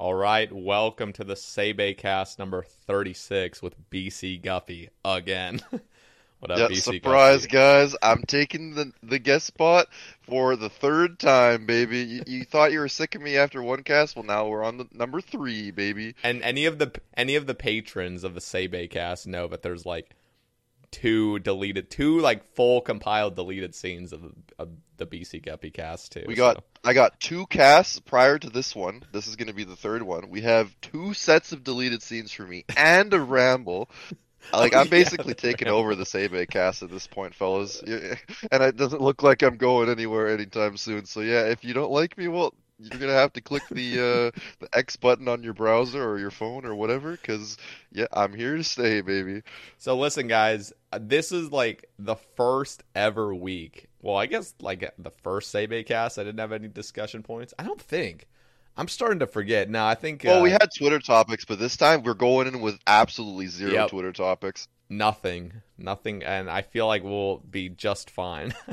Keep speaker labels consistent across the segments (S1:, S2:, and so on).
S1: All right, welcome to the Sebe cast number 36 with BC Guppy again. what up,
S2: Yeah,
S1: BC
S2: surprise, guys! I'm taking the the guest spot for the third time, baby. You, you thought you were sick of me after one cast? Well, now we're on the number three, baby.
S1: And any of the any of the patrons of the Sebe cast know that there's like two deleted, two like full compiled deleted scenes of, of the BC Guppy cast too.
S2: We got
S1: so-
S2: I got two casts prior to this one. This is going to be the third one. We have two sets of deleted scenes for me and a ramble. Like
S1: Oh,
S2: I'm basically
S1: the
S2: taking
S1: ramble.
S2: over the Sebe cast at this point, fellas. And it doesn't look like I'm going anywhere anytime soon. So yeah, if you don't like me, well, you're gonna have to click the uh, the X button on your browser or your phone or whatever. Cause yeah, I'm here to stay, baby.
S1: So listen, guys, this is like the first ever week. Well, I guess like the first Sebe cast, I didn't have any discussion points. I don't think. I'm starting to forget. No, I think.
S2: Well,
S1: uh,
S2: we had Twitter topics, but this time we're going in with absolutely zero
S1: Yep.
S2: Twitter topics.
S1: nothing, nothing, and I feel like we'll be just fine.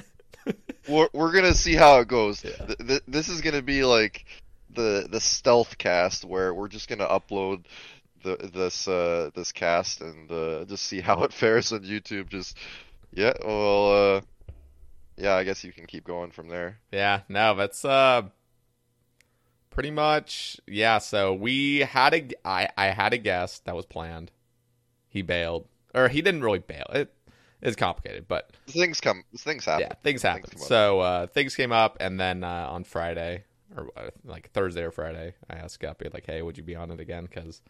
S2: We're we're gonna see how it goes.
S1: Yeah.
S2: Th- th- this is gonna be like the the stealth cast where we're just gonna upload the this uh this cast and uh, just see how it fares on YouTube. Just yeah, well, uh, yeah, I guess you can keep going from there.
S1: yeah, no, that's uh, pretty much yeah. So we had a, I I had a guest that was planned. He bailed, or he didn't really bail. It is complicated, but
S2: Things come, things happen.
S1: yeah, things happen.
S2: up.
S1: so uh, things came up, and then uh, on Friday or uh, like Thursday or Friday, I asked Guppy like, "Hey, would you be on it again?" Because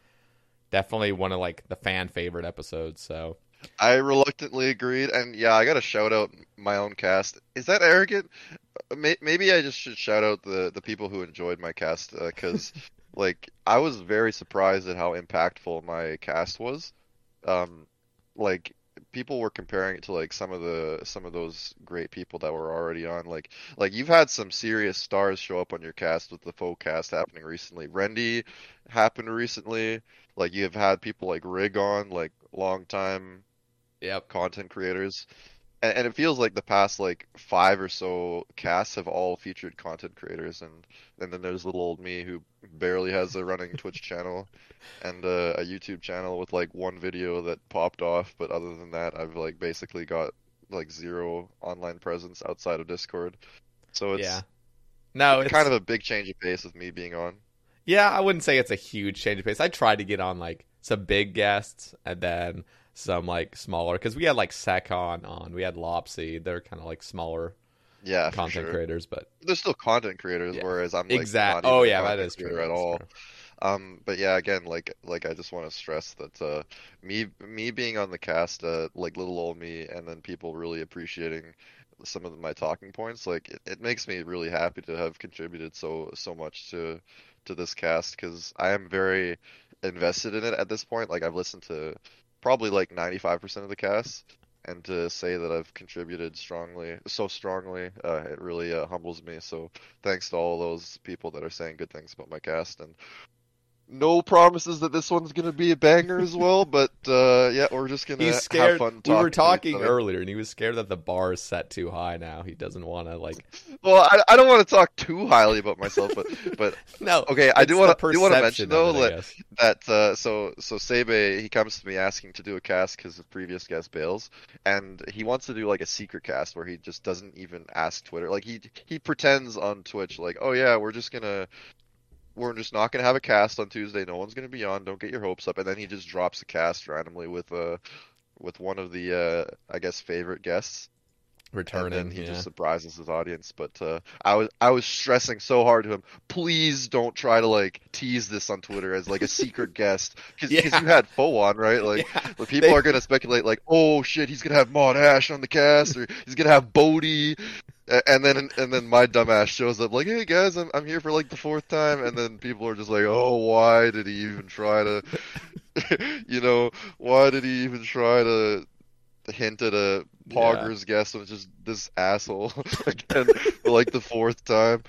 S1: definitely one of like the fan favorite episodes. So
S2: I reluctantly agreed, and yeah, I gotta shout out my own cast. Is that arrogant? Maybe I just should shout out the the people who enjoyed my cast, because like I was very surprised at how impactful my cast was. Um, like people were comparing it to like some of the some of those great people that were already on. Like like you've had some serious stars show up on your cast with the faux cast happening recently. Rendi happened recently. Like you have had people like Rig on, like long time
S1: yep,
S2: content creators. And, and it feels like the past like five or so casts have all featured content creators and and then there's little old me who barely has a running Twitch channel and uh, a YouTube channel with like one video that popped off, but other than that I've like basically got like zero online presence outside of Discord. So it's
S1: yeah. No, it's
S2: kind of a big change of pace with me being on.
S1: Yeah, I wouldn't say it's a huge change of pace. I tried to get on like some big guests and then some like smaller because we had like Secon on, we had Lopsy. They're kind of like smaller
S2: Yeah,
S1: content
S2: sure.
S1: creators, but
S2: They're still content creators,
S1: Yeah.
S2: whereas I'm like
S1: exact.
S2: not even
S1: Oh yeah, that is true
S2: at all.
S1: true.
S2: Um, but yeah, again, like like I just want to stress that uh, me me being on the cast, uh, like little old me, and then people really appreciating some of my talking points, like it, it makes me really happy to have contributed so so much to to this cast because I am very invested in it at this point. Like I've listened to probably like 95% of the cast, and to say that I've contributed strongly, so strongly, uh, it really uh, humbles me. So thanks to all those people that are saying good things about my cast, and no promises that this one's gonna be a banger as well. But uh, yeah, we're just gonna
S1: He's
S2: have fun.
S1: we were
S2: talking
S1: talking
S2: to each other.
S1: earlier, and he was scared that the bar is set too high. Now he doesn't want to like.
S2: Well, I, I don't want to talk too highly about myself, but but
S1: No.
S2: okay, I do want to do want to mention though
S1: it,
S2: that that uh, so so Sebe he comes to me asking to do a cast because the previous guest bails, and he wants to do like a secret cast where he just doesn't even ask Twitter. Like he he pretends on Twitch like, oh yeah, we're just gonna we're just not gonna have a cast on Tuesday. No one's gonna be on. Don't get your hopes up. And then he just drops a cast randomly with uh with one of the uh I guess favorite guests
S1: returning.
S2: and he
S1: yeah.
S2: just surprises his audience. But uh, I was I was stressing so hard to him. Please don't try to like tease this on Twitter as like a secret guest because
S1: Yeah.
S2: you had Faux on right. Like
S1: Yeah.
S2: people
S1: They-
S2: are gonna speculate like, oh shit, he's gonna have Mod Ash on the cast or he's gonna have Bodie. And then and then my dumbass shows up like, hey guys, I'm I'm here for like the fourth time, and then people are just like, oh, why did he even try to, you know, why did he even try to hint at a Poggers guest was just this asshole again for like the fourth time.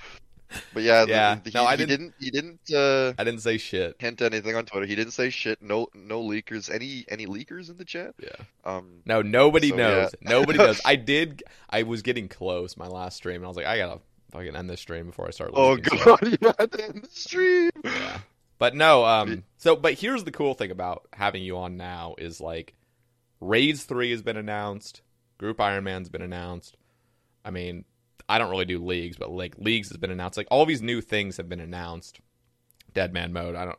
S2: But yeah, the-
S1: Yeah.
S2: he,
S1: No, I didn't-
S2: didn't he didn't uh,
S1: I didn't say shit.
S2: hint anything on Twitter. He didn't say shit. No no leakers. Any any leakers in the chat?
S1: Yeah.
S2: Um
S1: No, nobody
S2: So,
S1: knows.
S2: yeah.
S1: Nobody knows. I did. I was getting close my last stream, and I was like, I gotta fucking end this stream before I start.
S2: Oh god, you had to end the stream.
S1: Yeah. But no, um so but here's the cool thing about having you on now is like Raids 3 has been announced, Group Iron Man's been announced. I mean, I don't really do leagues, but like leagues has been announced. Like all these new things have been announced. Dead Man mode, I don't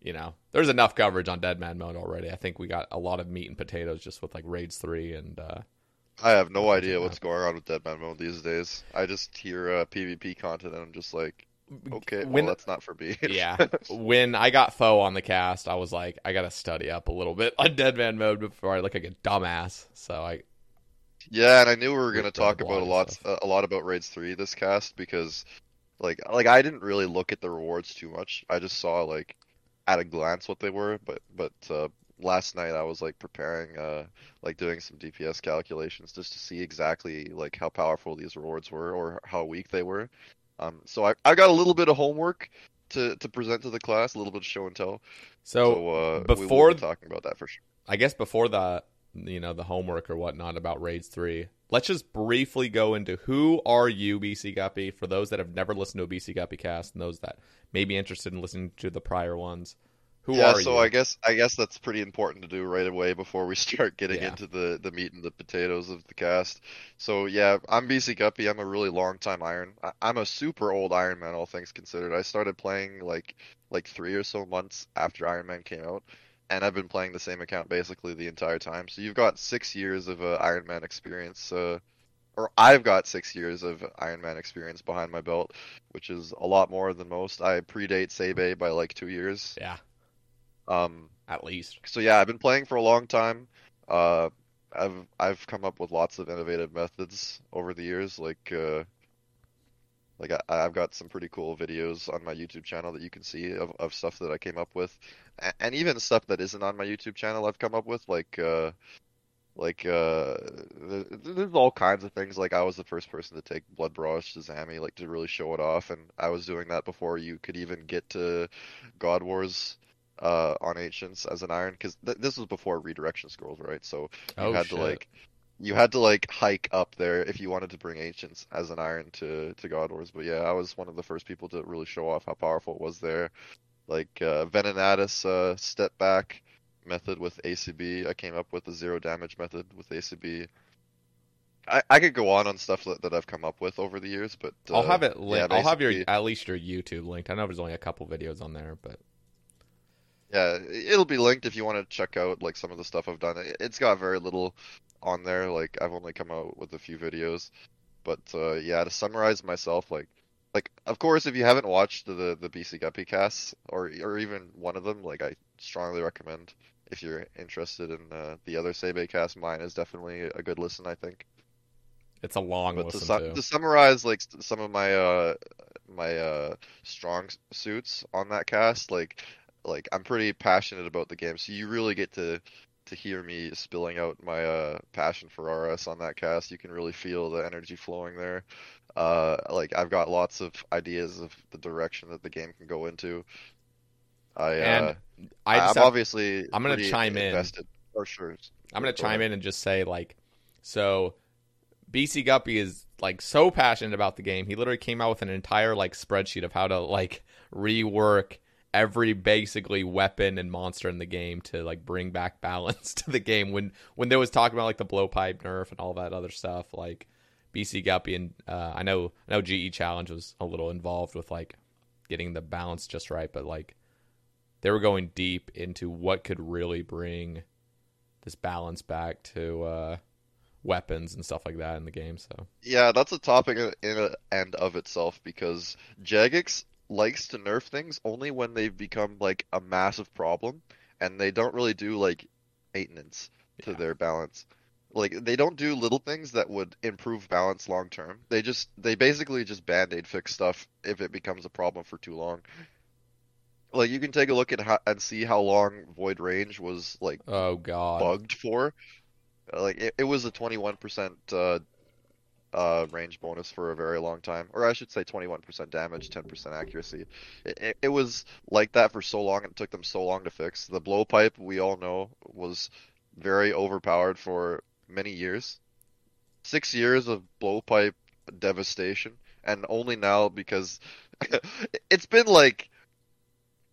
S1: you know, there's enough coverage on Dead Man mode already. I think we got a lot of meat and potatoes just with like Raids 3 and uh
S2: I have no idea what's going on with Deadman Mode these days. I just hear uh, PvP content and I'm just like, okay,
S1: When-
S2: well that's not for me.
S1: yeah. when I got Faux on the cast, I was like, I gotta study up a little bit on Dead Man mode before I look like a dumbass. So I
S2: Yeah, and I knew we were gonna talk about a lot,
S1: stuff.
S2: a lot about Raids Three this cast because, like, like I didn't really look at the rewards too much. I just saw like at a glance what they were, but but uh, last night I was like preparing, uh, like doing some DPS calculations just to see exactly like how powerful these rewards were or how weak they were. Um, so I I got a little bit of homework to to present to the class, a little bit of show and tell.
S1: so,
S2: So uh, we
S1: before
S2: be talking about that for sure.
S1: I guess before the you know the homework or whatnot about raids three, let's just briefly go into who are you, BC Guppy, for those that have never listened to a BC Guppy cast and those that may be interested in listening to the prior ones. Who
S2: yeah,
S1: are
S2: so
S1: you?
S2: I guess I guess that's pretty important to do right away before we start getting
S1: Yeah.
S2: into the the meat and the potatoes of the cast. So yeah, I'm BC Guppy. I'm a really long time Iron. I, I'm a super old Iron Man, all things considered. I started playing like like three or so months after Iron Man came out, and I've been playing the same account basically the entire time. So you've got six years of uh, Iron Man experience. Uh, or I've got six years of Iron Man experience behind my belt, which is a lot more than most. I predate Sebe by like two years.
S1: yeah,
S2: Um,
S1: at least.
S2: so yeah, I've been playing for a long time. Uh, I've I've come up with lots of innovative methods over the years. Like uh, like I, I've got some pretty cool videos on my YouTube channel that you can see of, of stuff that I came up with, A- and even stuff that isn't on my YouTube channel I've come up with. Like uh, like uh, th- there's all kinds of things. Like I was the first person to take Blood Barrage to Zammy, like to really show it off, and I was doing that before you could even get to God Wars uh on ancients as an iron because th- this was before redirection scrolls right so you
S1: Oh,
S2: had
S1: shit.
S2: to like you had to like hike up there if you wanted to bring ancients as an iron to to god wars but yeah i was one of the first people to really show off how powerful it was there like uh venenatus uh step back method with acb i came up with a zero damage method with acb I, I could go on on stuff that, that I've come up with over the years, but uh,
S1: I'll have it
S2: yeah,
S1: linked. I'll have your at least your YouTube linked. I know there's only a couple videos on there, but
S2: Yeah, it'll be linked if you want to check out like some of the stuff I've done. It- It's got very little on there. Like I've only come out with a few videos, but uh, yeah, to summarize myself, like like of course if you haven't watched the the BC Guppy casts or or even one of them, like I strongly recommend if you're interested in uh, the other Sebe cast. Mine is definitely a good listen, I think.
S1: it's a long
S2: But to, su- to summarize, like some of my uh my uh strong suits on that cast, like like I'm pretty passionate about the game, so you really get to to hear me spilling out my uh, passion for RS on that cast. You can really feel the energy flowing there. Uh, like I've got lots of ideas of the direction that the game can go into. I
S1: And
S2: uh,
S1: I
S2: I'm obviously
S1: I'm gonna chime in.
S2: invested. For sure.
S1: I'm gonna
S2: Go
S1: chime
S2: ahead.
S1: in and just say like, so BC Guppy is like so passionate about the game. He literally came out with an entire like spreadsheet of how to like rework every basically weapon and monster in the game to like bring back balance to the game. When when there was talking about like the blowpipe nerf and all that other stuff, like BC Guppy and uh, I know I know GE Challenge was a little involved with like getting the balance just right, but like they were going deep into what could really bring this balance back to uh, weapons and stuff like that in the game. So
S2: Yeah, that's a topic in in and of itself because Jagex likes to nerf things only when they've become like a massive problem, and they don't really do like maintenance to
S1: Yeah.
S2: their balance. Like they don't do little things that would improve balance long term. They just they basically just band-aid fix stuff if it becomes a problem for too long. Like you can take a look at how and see how long Void Range was like
S1: oh god,
S2: bugged for. Like it, it was a 21% uh, uh, range bonus for a very long time, or I should say 21% damage, 10% accuracy. It, it, it was like that for so long, and it took them so long to fix. The blowpipe, we all know, was very overpowered for many years. Six years of blowpipe devastation, and only now because it's been like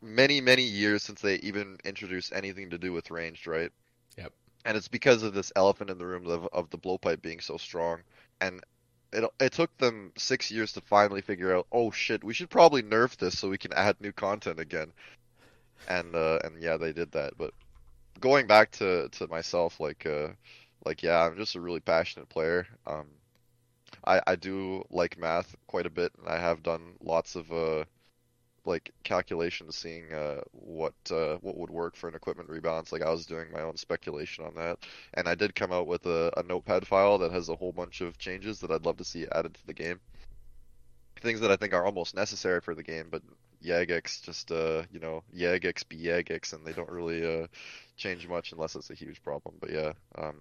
S2: many, many years since they even introduced anything to do with ranged, right?
S1: Yep.
S2: And it's because of this elephant in the room of, of the blowpipe being so strong. And it it took them six years to finally figure out, oh shit, we should probably nerf this so we can add new content again. And uh, and yeah, they did that. But going back to to myself, like uh, like yeah, I'm just a really passionate player. Um, I I do like math quite a bit, and I have done lots of uh like calculations seeing uh what uh what would work for an equipment rebalance. Like I was doing my own speculation on that. And I did come out with a, a notepad file that has a whole bunch of changes that I'd love to see added to the game. Things that I think are almost necessary for the game but Jagex just uh you know Jagex be Jagex and they don't really uh change much unless it's a huge problem. But yeah um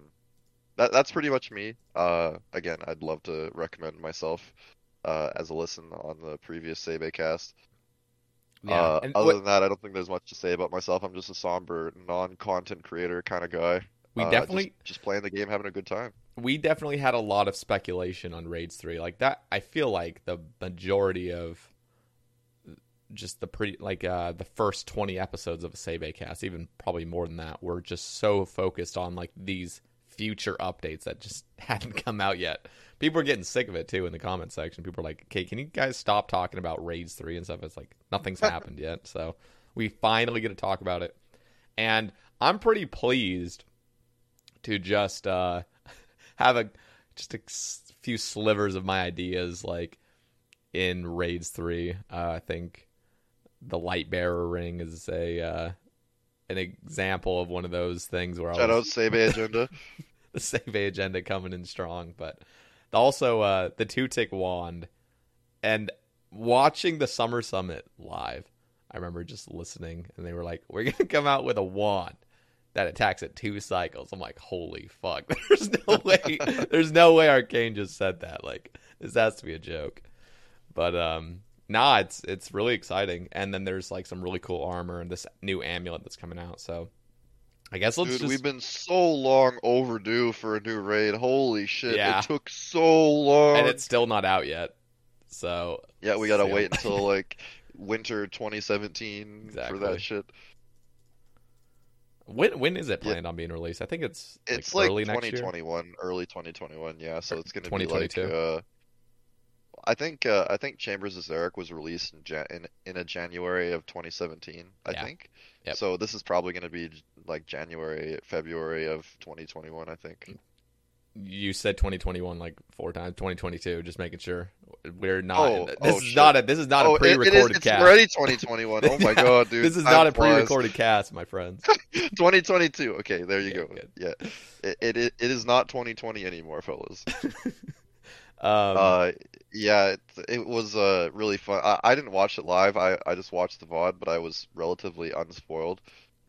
S2: that that's pretty much me. Uh again I'd love to recommend myself uh as a listen on the previous Sebe cast
S1: yeah.
S2: uh,
S1: and
S2: other
S1: what-
S2: than that, I don't think there's much to say about myself. I'm just a somber, non-content creator kind of guy.
S1: we
S2: Uh, just-
S1: definitely
S2: just, playing the game, having a good time.
S1: we definitely had a lot of speculation on raids 3 like that i feel like the majority of just the pretty like uh the first 20 episodes of a Sebe cast even probably more than that were just so focused on like these future updates that just hadn't come out yet people are getting sick of it too in the comment section. People are like okay can you guys stop talking about raids 3 and stuff? It's like nothing's happened yet. So we finally get to talk about it. And i'm pretty pleased to just uh have a just a few slivers of my ideas like in raids 3 uh, i think the light bearer ring is a uh, an example of one of those things where
S2: Shout
S1: I
S2: out
S1: was
S2: Sebe Agenda.
S1: the save agenda coming in strong, but also uh, the two tick wand and watching the summer summit live. I remember just listening, and they were like, "We're gonna come out with a wand that attacks at two cycles." I'm like, "Holy fuck!" There's no way. There's no way Arcane just said that. Like, this has to be a joke. But um, nah, it's it's really exciting. And then there's like some really cool armor and this new amulet that's coming out. So I guess let's
S2: Dude,
S1: just
S2: we've been so long overdue for a new raid. Holy shit!
S1: Yeah.
S2: It took so long.
S1: and it's still not out yet. So
S2: yeah, we gotta
S1: so-
S2: wait until like winter 2017 for that shit.
S1: When when is it
S2: Yeah.
S1: planned on being released? I think it's
S2: It's
S1: like
S2: like
S1: early next year.
S2: 2021, early 2021. Yeah, so it's gonna be
S1: 2022?
S2: like. Uh, I think uh, I think Chambers of Xeric was released in, Jan- in in a January of 2017. I
S1: Yeah.
S2: think.
S1: Yep.
S2: So this is probably gonna be like January, February of 2021. I think.
S1: You said 2021 like four times. 2022. Just making sure we're not.
S2: Oh,
S1: this
S2: oh,
S1: is
S2: shit.
S1: not a. This is not
S2: oh,
S1: a
S2: it- it is,
S1: pre-recorded
S2: it's
S1: cast.
S2: already 2021. Oh my god, dude!
S1: This is not a pre-recorded cast, my friends.
S2: 2022. Okay, there you
S1: Okay,
S2: go.
S1: good.
S2: Yeah, it, it it it is not 2020 anymore, fellas.
S1: Um,
S2: Uh, yeah, it, it was uh really fun. I, I didn't watch it live. I, I just watched the VOD, but I was relatively unspoiled.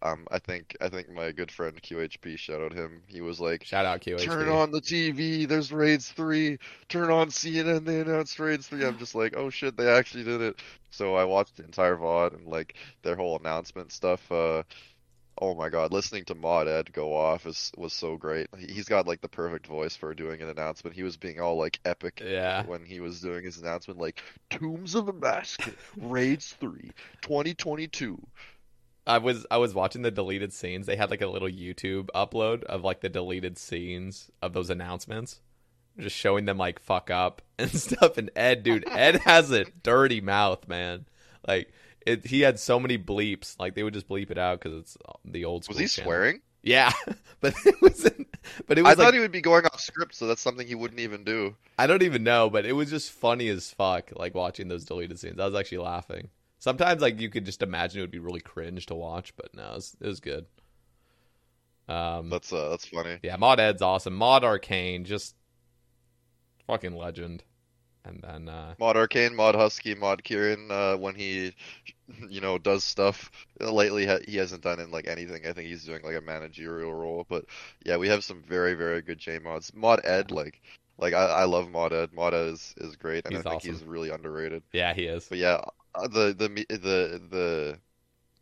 S2: Um, I think I think my good friend QHP shouted him. He was like,
S1: Shout out QHP.
S2: "Turn on the TV. There's Raids three. Turn on CNN. They announced Raids three. I'm just like, oh shit, they actually did it. So I watched the entire VOD and like their whole announcement stuff. Uh, oh my god, listening to Mod Ed go off is was so great. He- He's got like the perfect voice for doing an announcement. He was being all like epic
S1: Yeah.
S2: when he was doing his announcement, like Tombs of Amascut, Raids 3, 2022.
S1: I was I was watching the deleted scenes. They had like a little YouTube upload of like the deleted scenes of those announcements, just showing them like fuck up and stuff. And Ed, dude, Ed has a dirty mouth, man. Like it, he had so many bleeps. Like they would just bleep it out because it's uh, the old school.
S2: Was he
S1: channel.
S2: swearing?
S1: Yeah, but it was. But it was
S2: I
S1: like,
S2: thought he would be going off script, so that's something he wouldn't even do.
S1: I don't even know, but it was just funny as fuck. Like watching those deleted scenes, I was actually laughing. Sometimes, like you could just imagine it would be really cringe to watch, but no, it was, it was good. Um,
S2: That's uh, that's funny.
S1: yeah, Mod Ed's awesome. Mod Arcane, just fucking legend. And then, uh,
S2: Mod Arcane, Mod Husky, Mod Kieran, uh, when he, you know, does stuff. Lately, he hasn't done in like anything. I think he's doing like a managerial role. But yeah, we have some very, very good J mods. Mod Ed, like, like I, I love Mod Ed. Mod Ed is, is great, and
S1: He's
S2: I think
S1: awesome.
S2: he's really underrated.
S1: yeah, he is.
S2: But yeah, uh, the the the the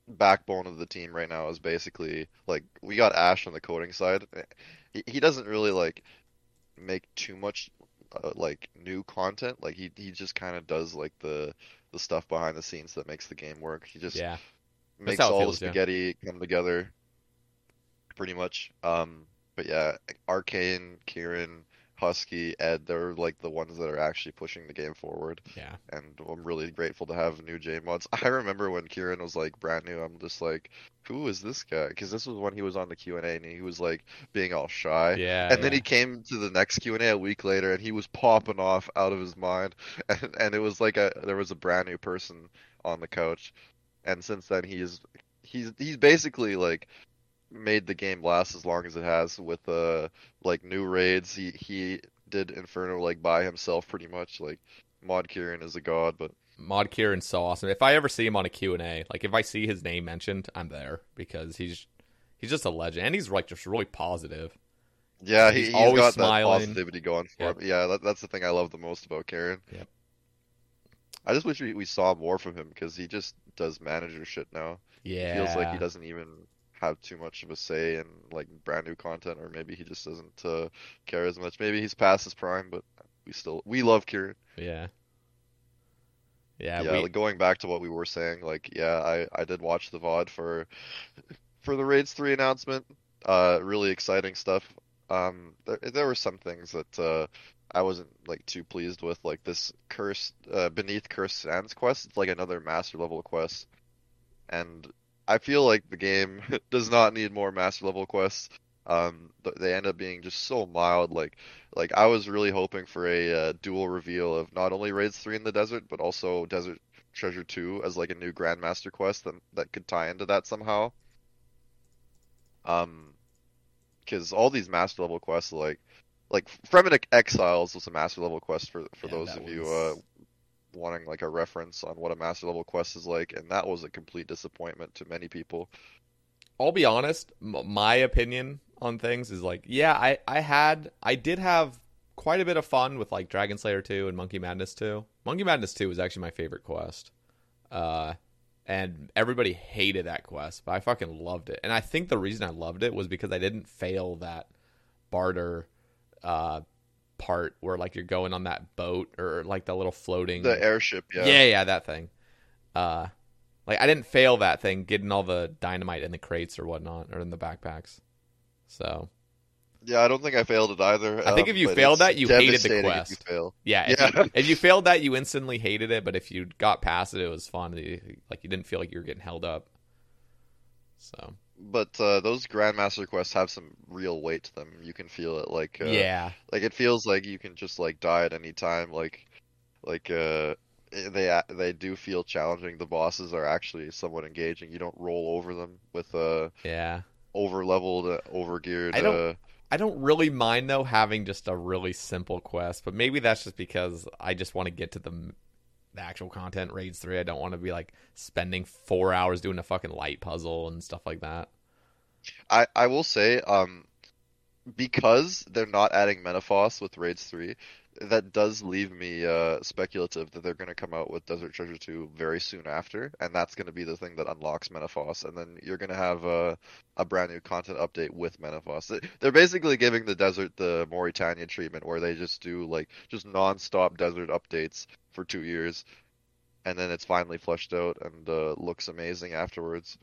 S2: backbone of the team right now is basically like we got Ash on the coding side. He, he doesn't really like make too much uh, like new content. Like he he just kind of does like the the stuff behind the scenes that makes the game work. He just
S1: Yeah,
S2: makes all
S1: feels,
S2: the
S1: yeah.
S2: spaghetti come together pretty much. Um, but yeah, Arcane, Kieran, Husky, Ed, they're like the ones that are actually pushing the game forward
S1: yeah,
S2: and I'm really grateful to have new J mods. I remember when Kieran was like brand new, I'm just like, who is this guy? Because this was when he was on the Q and A and he was like being all shy.
S1: yeah.
S2: And then he came to the next Q and A a week later, and he was popping off out of his mind, and, and it was like a there was a brand new person on the couch, and since then he's he's he's basically like made the game last as long as it has with uh like new raids. He he did Inferno like by himself pretty much. Like Mod Kieran is a god, but
S1: Mod Kieran's so awesome. If I ever see him on a Q&A, like if I see his name mentioned, I'm there because he's he's just a legend and he's like just really positive.
S2: yeah, he,
S1: He's
S2: he's
S1: always
S2: got
S1: smiling.
S2: that positivity going for
S1: Yep.
S2: him. Yeah, that, that's the thing I love the most about Kieran.
S1: Yep.
S2: I just wish we, we saw more from him because he just does manager shit now.
S1: Yeah.
S2: feels like he doesn't even have too much of a say in like brand new content, or maybe he just doesn't uh, care as much. Maybe he's past his prime, but we still we love Kieran.
S1: Yeah. Yeah,
S2: Yeah,
S1: we,
S2: like going back to what we were saying, like yeah, I I did watch the VOD for for the Raids 3 announcement. Uh, really exciting stuff. Um, there there were some things that uh I wasn't like too pleased with, like this cursed uh, beneath cursed sands quest. It's like another master level quest, and I feel like the game does not need more master level quests. Um, they end up being just so mild. Like, like I was really hoping for a uh, dual reveal of not only Raids 3 in the desert, but also Desert Treasure 2 as like a new Grandmaster quest that that could tie into that somehow. Um, because all these master level quests, like, like Fremennik Exiles was a master level quest for for
S1: Yeah,
S2: those of you uh wanting like a reference on what a master level quest is like, and that was a complete disappointment to many people.
S1: I'll be honest, m- my opinion on things is like, yeah, I, I had, I did have quite a bit of fun with like Dragon Slayer 2 and Monkey Madness 2. Monkey Madness 2 was actually my favorite quest. Uh, and everybody hated that quest, but I fucking loved it. And I think the reason I loved it was because I didn't fail that barter, uh, part where like you're going on that boat or like the little floating
S2: The airship, yeah.
S1: yeah, yeah, that thing. Uh, like I didn't fail that thing, getting all the dynamite in the crates or whatnot, or in the backpacks. So
S2: Yeah, I don't think I failed it either.
S1: I think if
S2: um,
S1: you
S2: but
S1: failed that, you hated the
S2: devastating if
S1: quest.
S2: you
S1: yeah, if,
S2: Yeah.
S1: You, if you failed that, you instantly hated it. But if you got past it, it was fun. You- Like you didn't feel like you were getting held up. So
S2: But uh, those Grandmaster quests have some real weight to them. You can feel it, like uh,
S1: yeah,
S2: like it feels like you can just like die at any time. Like like uh, they they do feel challenging. The bosses are actually somewhat engaging. You don't roll over them with uh
S1: yeah.
S2: over leveled, uh, over geared.
S1: I don't-
S2: Uh,
S1: I don't really mind though having just a really simple quest, but maybe that's just because I just want to get to the the actual content raids 3. I don't want to be like spending 4 hours doing a fucking light puzzle and stuff like that.
S2: I I will say um because they're not adding Menaphos with Raids 3, that does leave me uh, speculative that they're going to come out with Desert Treasure 2 very soon after, and that's going to be the thing that unlocks Menaphos, and then you're going to have a, a brand new content update with Menaphos. They're basically giving the desert the Morytania treatment, where they just do like just non-stop desert updates for two years, and then it's finally fleshed out and uh, looks amazing afterwards.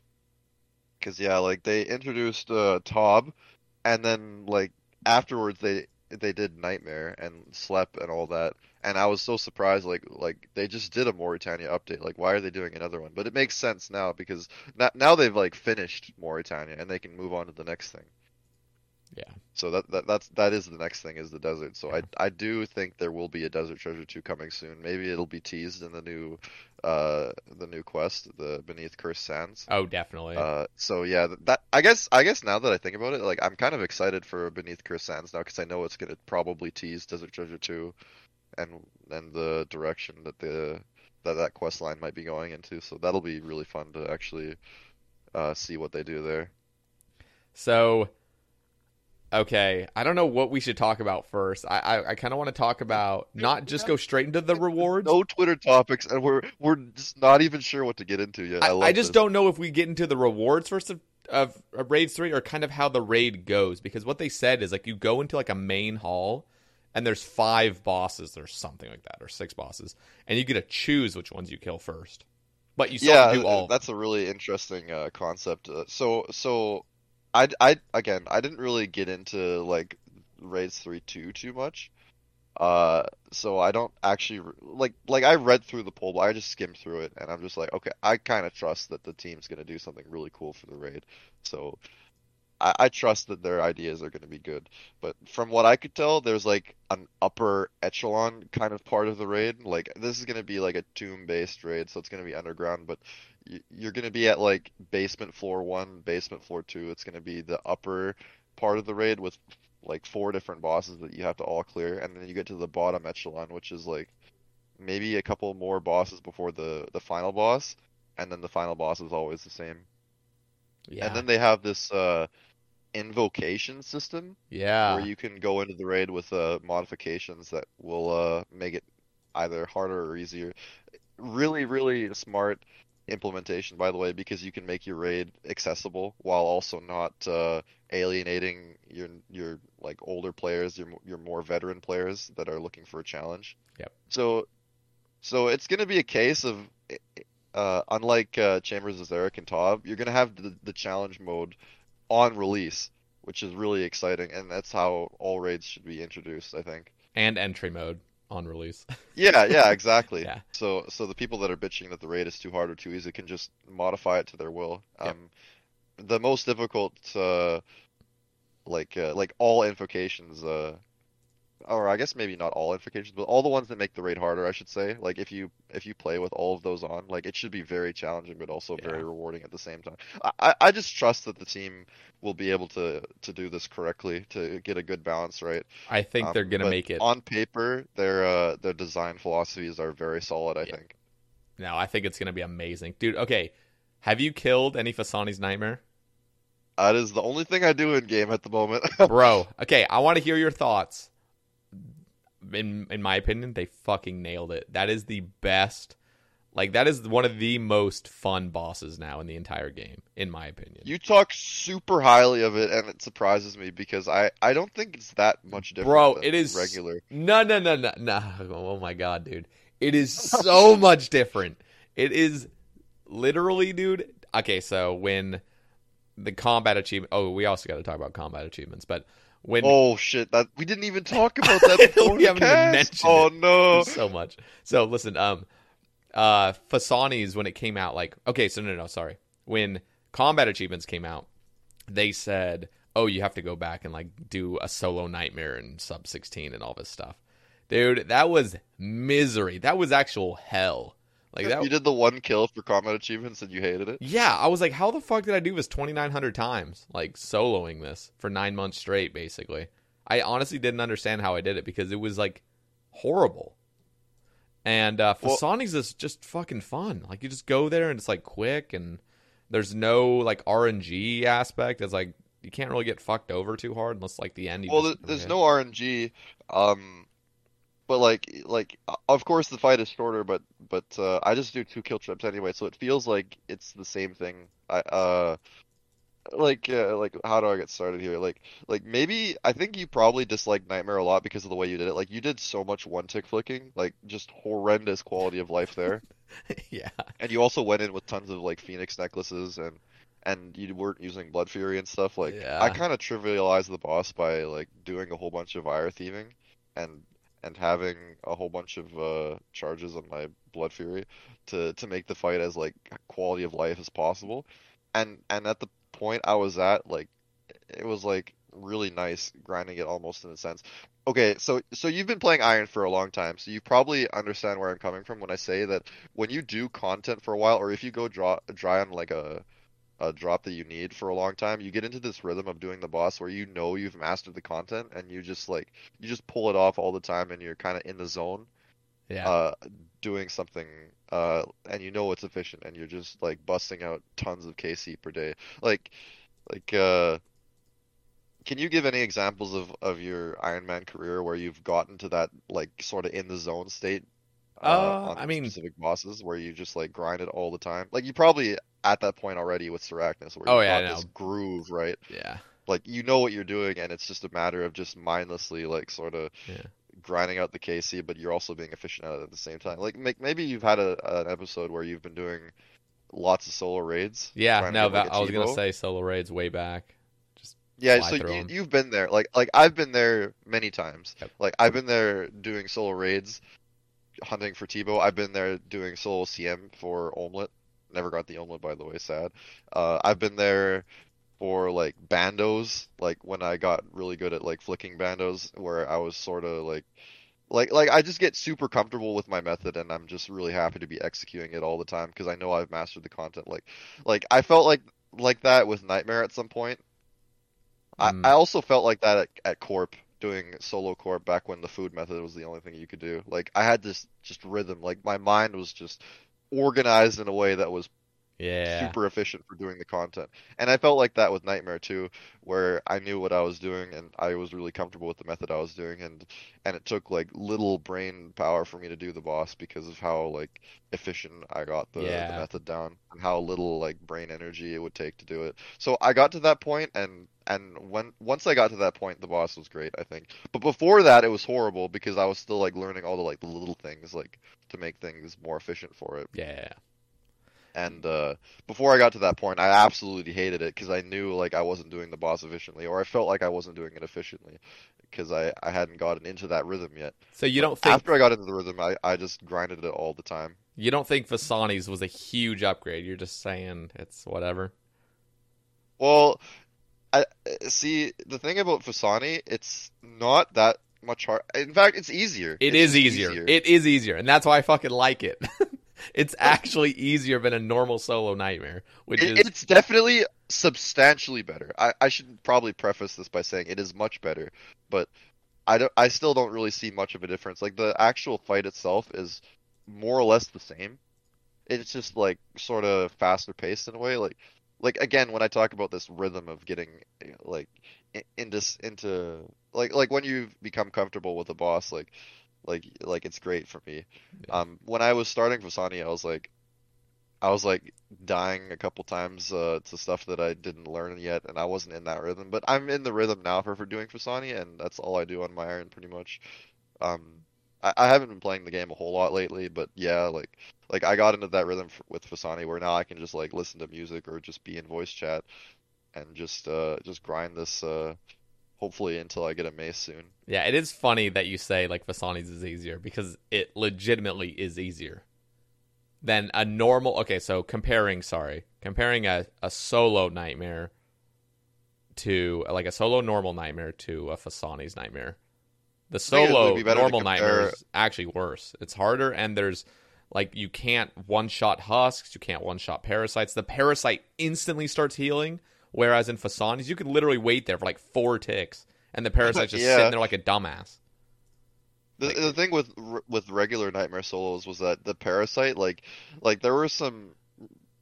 S2: Because yeah, like they introduced uh, Tob, and then like afterwards they they did Nightmare and Slepe and all that, and I was so surprised. Like like they just did a Morytania update. Like why are they doing another one? But it makes sense now because now, now they've like finished Morytania and they can move on to the next thing.
S1: Yeah.
S2: So that, that that's that is the next thing is the desert. So I I do think there will be a Desert Treasure 2 coming soon. Maybe it'll be teased in the new uh the new quest, the Beneath Cursed Sands.
S1: Oh, definitely.
S2: Uh so yeah, that I guess I guess now that I think about it, like I'm kind of excited for Beneath Cursed Sands now because I know it's going to probably tease Desert Treasure 2 and and the direction that the that that quest line might be going into. So that'll be really fun to actually uh see what they do there.
S1: So Okay, I don't know what we should talk about first. I I, I kind of want to talk about not just go straight into the rewards.
S2: No Twitter topics, and we're we're just not even sure what to get into yet. I,
S1: I, I just
S2: this.
S1: don't know if we get into the rewards first of, of, raids three or kind of how the raid goes because what they said is like you go into like a main hall and there's five bosses or something like that or six bosses and you get to choose which ones you kill first. But you still
S2: yeah,
S1: do all.
S2: that's a really interesting uh, concept. Uh, so so I I again I didn't really get into like raids three two too much. Uh, so I don't actually like like I read through the poll, but I just skimmed through it, and I'm just like, okay, I kind of trust that the team's gonna do something really cool for the raid. So I, I trust that their ideas are gonna be good. But from what I could tell, there's like an upper echelon kind of part of the raid. Like this is gonna be like a tomb based raid, so it's gonna be underground, but you're gonna be at like basement floor one, basement floor two. It's gonna be the upper part of the raid with like four different bosses that you have to all clear, and then you get to the bottom echelon, which is like maybe a couple more bosses before the the final boss, and then the final boss is always the same.
S1: yeah,
S2: And then they have this uh invocation system
S1: yeah,
S2: where you can go into the raid with uh modifications that will uh make it either harder or easier. Really, really smart implementation, by the way, because you can make your raid accessible while also not uh, alienating your your like older players, your your more veteran players that are looking for a challenge.
S1: Yep.
S2: So, so it's gonna be a case of, uh, unlike uh, Chambers of Xeric and Tob, you're gonna have the the challenge mode on release, which is really exciting, and that's how all raids should be introduced, I think.
S1: and entry mode on release.
S2: Yeah, yeah, exactly.
S1: Yeah.
S2: So so the people that are bitching that the raid is too hard or too easy can just modify it to their will. Um, the most difficult, uh, like uh, like all invocations, uh, or I guess maybe not all invocations, but all the ones that make the raid harder, I should say. Like if you if you play with all of those on, like it should be very challenging, but also very rewarding at the same time. I, I I just trust that the team will be able to to do this correctly to get a good balance right.
S1: I think
S2: Um,
S1: they're gonna make it.
S2: on paper. Their uh, their design philosophies are very solid. I
S1: Yeah.
S2: think.
S1: No, I think it's gonna be amazing, dude. Okay, have you killed any Phosani's nightmare?
S2: That is the only thing I do in game at the moment.
S1: bro. Okay, I want to hear your thoughts. In in my opinion, they fucking nailed it. That is the best. Like that is one of the most fun bosses now in the entire game, in my opinion.
S2: you talk super highly of it, and it surprises me because I I don't think it's that much different.
S1: Bro, it is
S2: regular.
S1: No, no, no, no, no. Oh my god, dude. It is so much different. It is literally, dude. Okay, so when the combat achievement. Oh, we also got to talk about combat achievements, but when
S2: Oh shit! That we didn't even talk about that before
S1: We haven't even mentioned
S2: Oh
S1: it.
S2: no!
S1: So much. So listen, um, uh, Phosani's when it came out, like, okay, so no, no, sorry. When combat achievements came out, they said, oh, you have to go back and like do a solo nightmare and sub 16 and all this stuff. Dude, that was misery. That was actual hell. Like that.
S2: You did the one kill for combat achievements and you hated it.
S1: Yeah, I was like, how the fuck did I do this 2,900 times? Like, soloing this for nine months straight, basically. I honestly didn't understand how I did it because it was like horrible. And uh,
S2: Well-
S1: Phosani's is just fucking fun. Like you just go there and it's like quick and there's no like RNG aspect. It's like you can't really get fucked over too hard unless like the end. You
S2: Well, there's no RNG, um, but like like of course the fight is shorter, but but uh, I just do two kill trips anyway, so it feels like it's the same thing. I uh like uh, like how do I get started here? Like like maybe I think you probably dislike Nightmare a lot because of the way you did it. Like you did so much one tick flicking, like just horrendous quality of life there.
S1: yeah.
S2: And you also went in with tons of like Phoenix necklaces and and you weren't using Blood Fury and stuff. Like
S1: Yeah.
S2: I kind of trivialized the boss by like doing a whole bunch of ire thieving and and having a whole bunch of uh charges on my Blood Fury to to make the fight as like quality of life as possible. And and at the point I was at, like it was like really nice grinding it almost in a sense. Okay, so so you've been playing Iron for a long time, so you probably understand where I'm coming from when I say that when you do content for a while, or if you go draw dry on like a a drop that you need for a long time, you get into this rhythm of doing the boss where you know you've mastered the content and you just like you just pull it off all the time and you're kind of in the zone
S1: Yeah.
S2: uh doing something uh and you know it's efficient and you're just like busting out tons of KC per day. Like like uh can you give any examples of of your Iron Man career where you've gotten to that like sort of in the zone state
S1: Uh,
S2: on
S1: I mean-
S2: specific bosses where you just like grind it all the time? Like you probably at that point already with Sarachnis where
S1: Oh, yeah,
S2: got this groove, right?
S1: yeah.
S2: Like you know what you're doing and it's just a matter of just mindlessly like sort of
S1: Yeah.
S2: grinding out the KC, but you're also being efficient at it at the same time. Like make, maybe you've had a an episode where you've been doing lots of solo raids.
S1: Yeah. No,
S2: like,
S1: I was gonna say solo raids way back. Just
S2: Yeah, so
S1: through
S2: you've been there. Like like I've been there many times.
S1: Yep.
S2: Like I've been there doing solo raids, hunting for Tbow. I've been there doing solo CM for Olmlet. Never got the Olmlet by the way, sad. Uh, I've been there for like bandos, like when I got really good at like flicking bandos, where I was sort of like like like I just get super comfortable with my method and I'm just really happy to be executing it all the time because I know I've mastered the content. Like like I felt like like that with Nightmare at some point.
S1: Mm.
S2: I, I also felt like that at, at Corp doing solo Corp back when the food method was the only thing you could do. Like I had this just rhythm. Like my mind was just organized in a way that was
S1: yeah.
S2: super efficient for doing the content. And I felt like that with Nightmare too, where I knew what I was doing and I was really comfortable with the method I was doing and and it took like little brain power for me to do the boss because of how like efficient I got the,
S1: Yeah.
S2: the method down and how little like brain energy it would take to do it. So I got to that point and and when once I got to that point the boss was great, I think. But before that it was horrible because I was still like learning all the like the little things like to make things more efficient for it.
S1: Yeah.
S2: And uh, before I got to that point, I absolutely hated it because I knew like I wasn't doing the boss efficiently, or I felt like I wasn't doing it efficiently because I, I hadn't gotten into that rhythm yet.
S1: So you don't think
S2: after I got into the rhythm, I, I just grinded it all the time.
S1: you don't think Phosani's was a huge upgrade? You're just saying it's whatever.
S2: Well, I see the thing about Phosani, it's not that much hard. In fact, it's easier.
S1: It
S2: It's
S1: is
S2: just
S1: easier. It is easier, and that's why I fucking like it. it's actually easier than a normal solo nightmare, which
S2: It-
S1: is
S2: it's definitely substantially better. I, I should probably preface this by saying it is much better, but I don't I still don't really see much of a difference. Like the actual fight itself is more or less the same. It's just like sort of faster paced in a way. Like like again when I talk about this rhythm of getting like into into like like when you become comfortable with a boss like like like it's great for me.
S1: Yeah.
S2: Um when I was starting Phosani I was like I was like dying a couple times uh, to stuff that I didn't learn yet, and I wasn't in that rhythm. But I'm in the rhythm now for for doing Phosani, and that's all I do on my iron pretty much. Um, I, I haven't been playing the game a whole lot lately, but yeah, like like I got into that rhythm f with Phosani where now I can just like listen to music or just be in voice chat and just uh just grind this uh hopefully until I get a mace soon.
S1: yeah. It is funny that you say like Phosani's is easier because it legitimately is easier than a normal. Okay, so comparing, sorry, comparing a a solo nightmare to like a solo normal nightmare to a Phosani's nightmare. The
S2: think it would
S1: solo
S2: be
S1: normal nightmare is actually worse. It's harder, and there's like you can't one shot husks, you can't one shot parasites. The parasite instantly starts healing, whereas in Phosani's you could literally wait there for like four ticks, and the parasite's just
S2: Yeah.
S1: sitting there like a dumbass.
S2: The,
S1: Like-
S2: the thing with with regular Nightmare Solos was that the Parasite, like, like there were some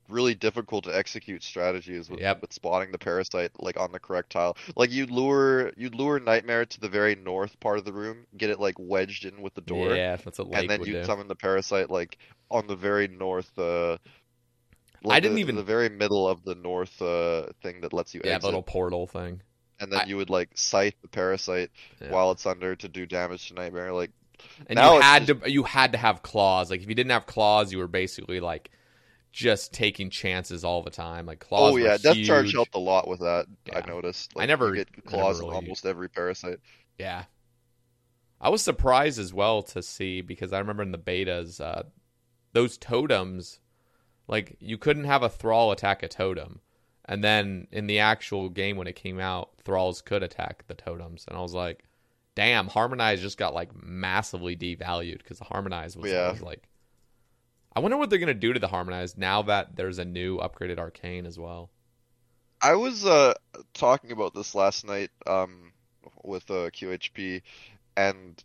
S2: really difficult to execute strategies with,
S1: Yep.
S2: with spotting the Parasite, like on the correct tile. Like you'd lure you'd lure Nightmare to the very north part of the room, get it like wedged in with the door,
S1: Yeah, that's Lake
S2: and then you'd
S1: do.
S2: summon the Parasite like on the very north. Uh,
S1: I didn't
S2: the,
S1: even-
S2: the very middle of the north uh thing that lets you
S1: yeah,
S2: exit,
S1: the little portal thing.
S2: and then
S1: I-
S2: you would like sight the Parasite
S1: Yeah.
S2: while it's under to do damage to Nightmare. Like
S1: And
S2: Now
S1: you had to you had to have claws. Like if you didn't have claws, you were basically like just taking chances all the time. Like claws.
S2: Oh yeah, Death Charge helped a lot with that.
S1: Yeah.
S2: I noticed.
S1: I never-
S2: get
S1: never
S2: claws in
S1: really-
S2: almost every parasite.
S1: Yeah. I was surprised as well to see because I remember in the betas, uh, those totems, like you couldn't have a thrall attack a totem, and then in the actual game when it came out, thralls could attack the totems, and I was like, "Damn, harmonize just got like massively devalued because the harmonize was,
S2: Yeah.
S1: was like." I wonder what they're gonna do to the harmonize now that there's a new upgraded arcane as well.
S2: I was uh talking about this last night um with uh QHP and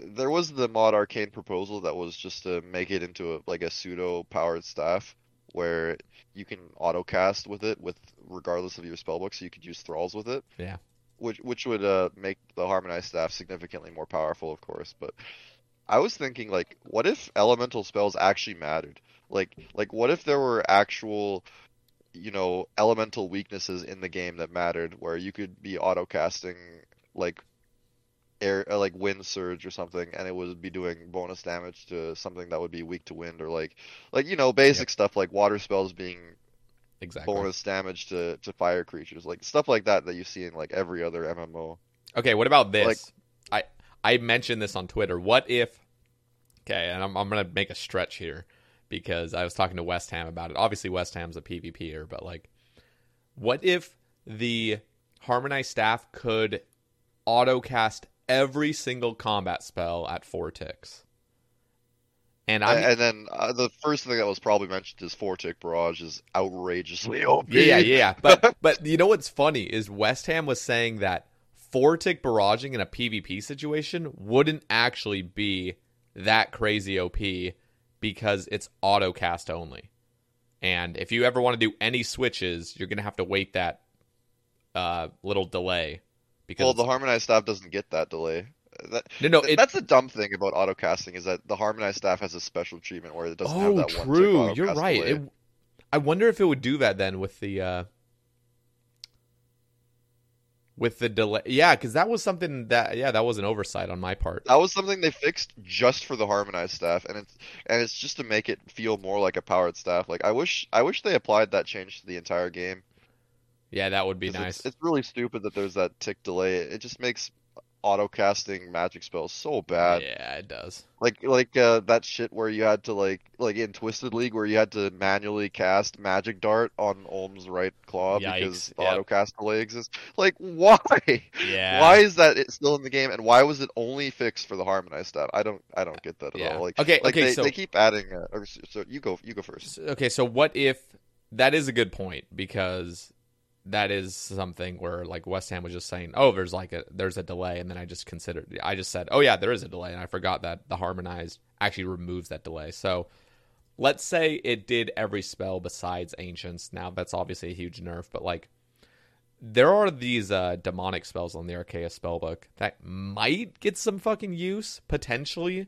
S2: there was the mod arcane proposal that was just to make it into a, like a pseudo powered staff where you can auto cast with it with regardless of your spellbook so you could use thralls with it.
S1: Yeah.
S2: Which which would uh make the harmonized staff significantly more powerful of course, but I was thinking like what if elemental spells actually mattered? Like like what if there were actual you know, elemental weaknesses in the game that mattered, where you could be auto casting like air, uh, like wind surge or something, and it would be doing bonus damage to something that would be weak to wind, or like, like you know, basic stuff like water spells being
S1: Exactly.
S2: bonus damage to to fire creatures, like stuff like that that you see in like every other MMO.
S1: Okay, what about this?
S2: Like-
S1: I I mentioned this on Twitter. What if? Okay, and I'm I'm gonna make a stretch here because I was talking to West Ham about it. Obviously, West Ham's a PvPer, but like, what if the harmonized staff could auto cast every single combat spell at four ticks? And I'm
S2: and then uh, the first thing that was probably mentioned is four tick barrage is outrageously OP.
S1: Yeah, yeah. But but you know what's funny is West Ham was saying that four tick barraging in a PvP situation wouldn't actually be that crazy OP because it's auto cast only. And if you ever want to do any switches, you're gonna have to wait that uh, little delay because
S2: Well, the harmonized staff doesn't get that delay. That,
S1: no no it,
S2: that's the dumb thing about auto casting is that the harmonized staff has a special treatment where it doesn't have
S1: oh
S2: that one tick
S1: true you're right it, I wonder if it would do that then with the uh, with the delay yeah because that was something that yeah that was an oversight on my part
S2: That was something they fixed just for the harmonized staff, and it's and it's just to make it feel more like a powered staff. Like I wish I wish they applied that change to the entire game.
S1: Yeah that would be nice
S2: It's, it's really stupid that there's that tick delay. It just makes auto casting magic spells so bad.
S1: yeah it does
S2: Like like uh, that shit where you had to like like in Twisted League where you had to manually cast Magic Dart on Olm's right claw
S1: Yikes,
S2: because the
S1: yep.
S2: auto cast delay exists. Like why?
S1: Yeah.
S2: Why is that it still in the game and why was it only fixed for the harmonized stuff? I don't I don't get that at
S1: Yeah.
S2: all. Like
S1: Okay,
S2: like
S1: okay,
S2: they,
S1: so-
S2: they keep adding uh, or, so you go you go first.
S1: okay so what if that is a good point because that is something where like West Ham was just saying oh there's like a there's a delay and then I just considered I just said oh yeah there is a delay and I forgot that the harmonized actually removes that delay. So let's say it did every spell besides ancients. Now that's obviously a huge nerf but like there are these uh, demonic spells on the Arceuus spellbook that might get some fucking use potentially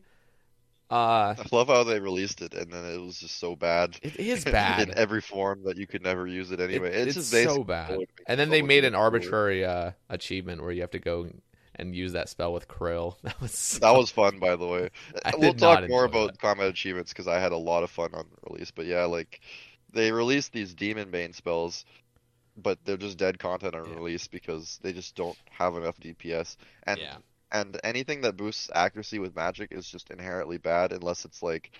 S1: uh
S2: I love how they released it and then it was just so bad.
S1: it is bad
S2: in every form that you could never use it anyway.
S1: It-
S2: it's,
S1: it's
S2: just
S1: so bad. And then they made an arbitrary uh, achievement where you have to go and use that spell with K'ril. That was so-
S2: That was fun, by the way.
S1: I
S2: we'll talk more about
S1: that.
S2: combat achievements because I had a lot of fun on release. But yeah, like they released these demon bane spells, but they're just dead content on
S1: Yeah.
S2: release because they just don't have enough DPS. And
S1: Yeah.
S2: And anything that boosts accuracy with magic is just inherently bad unless it's like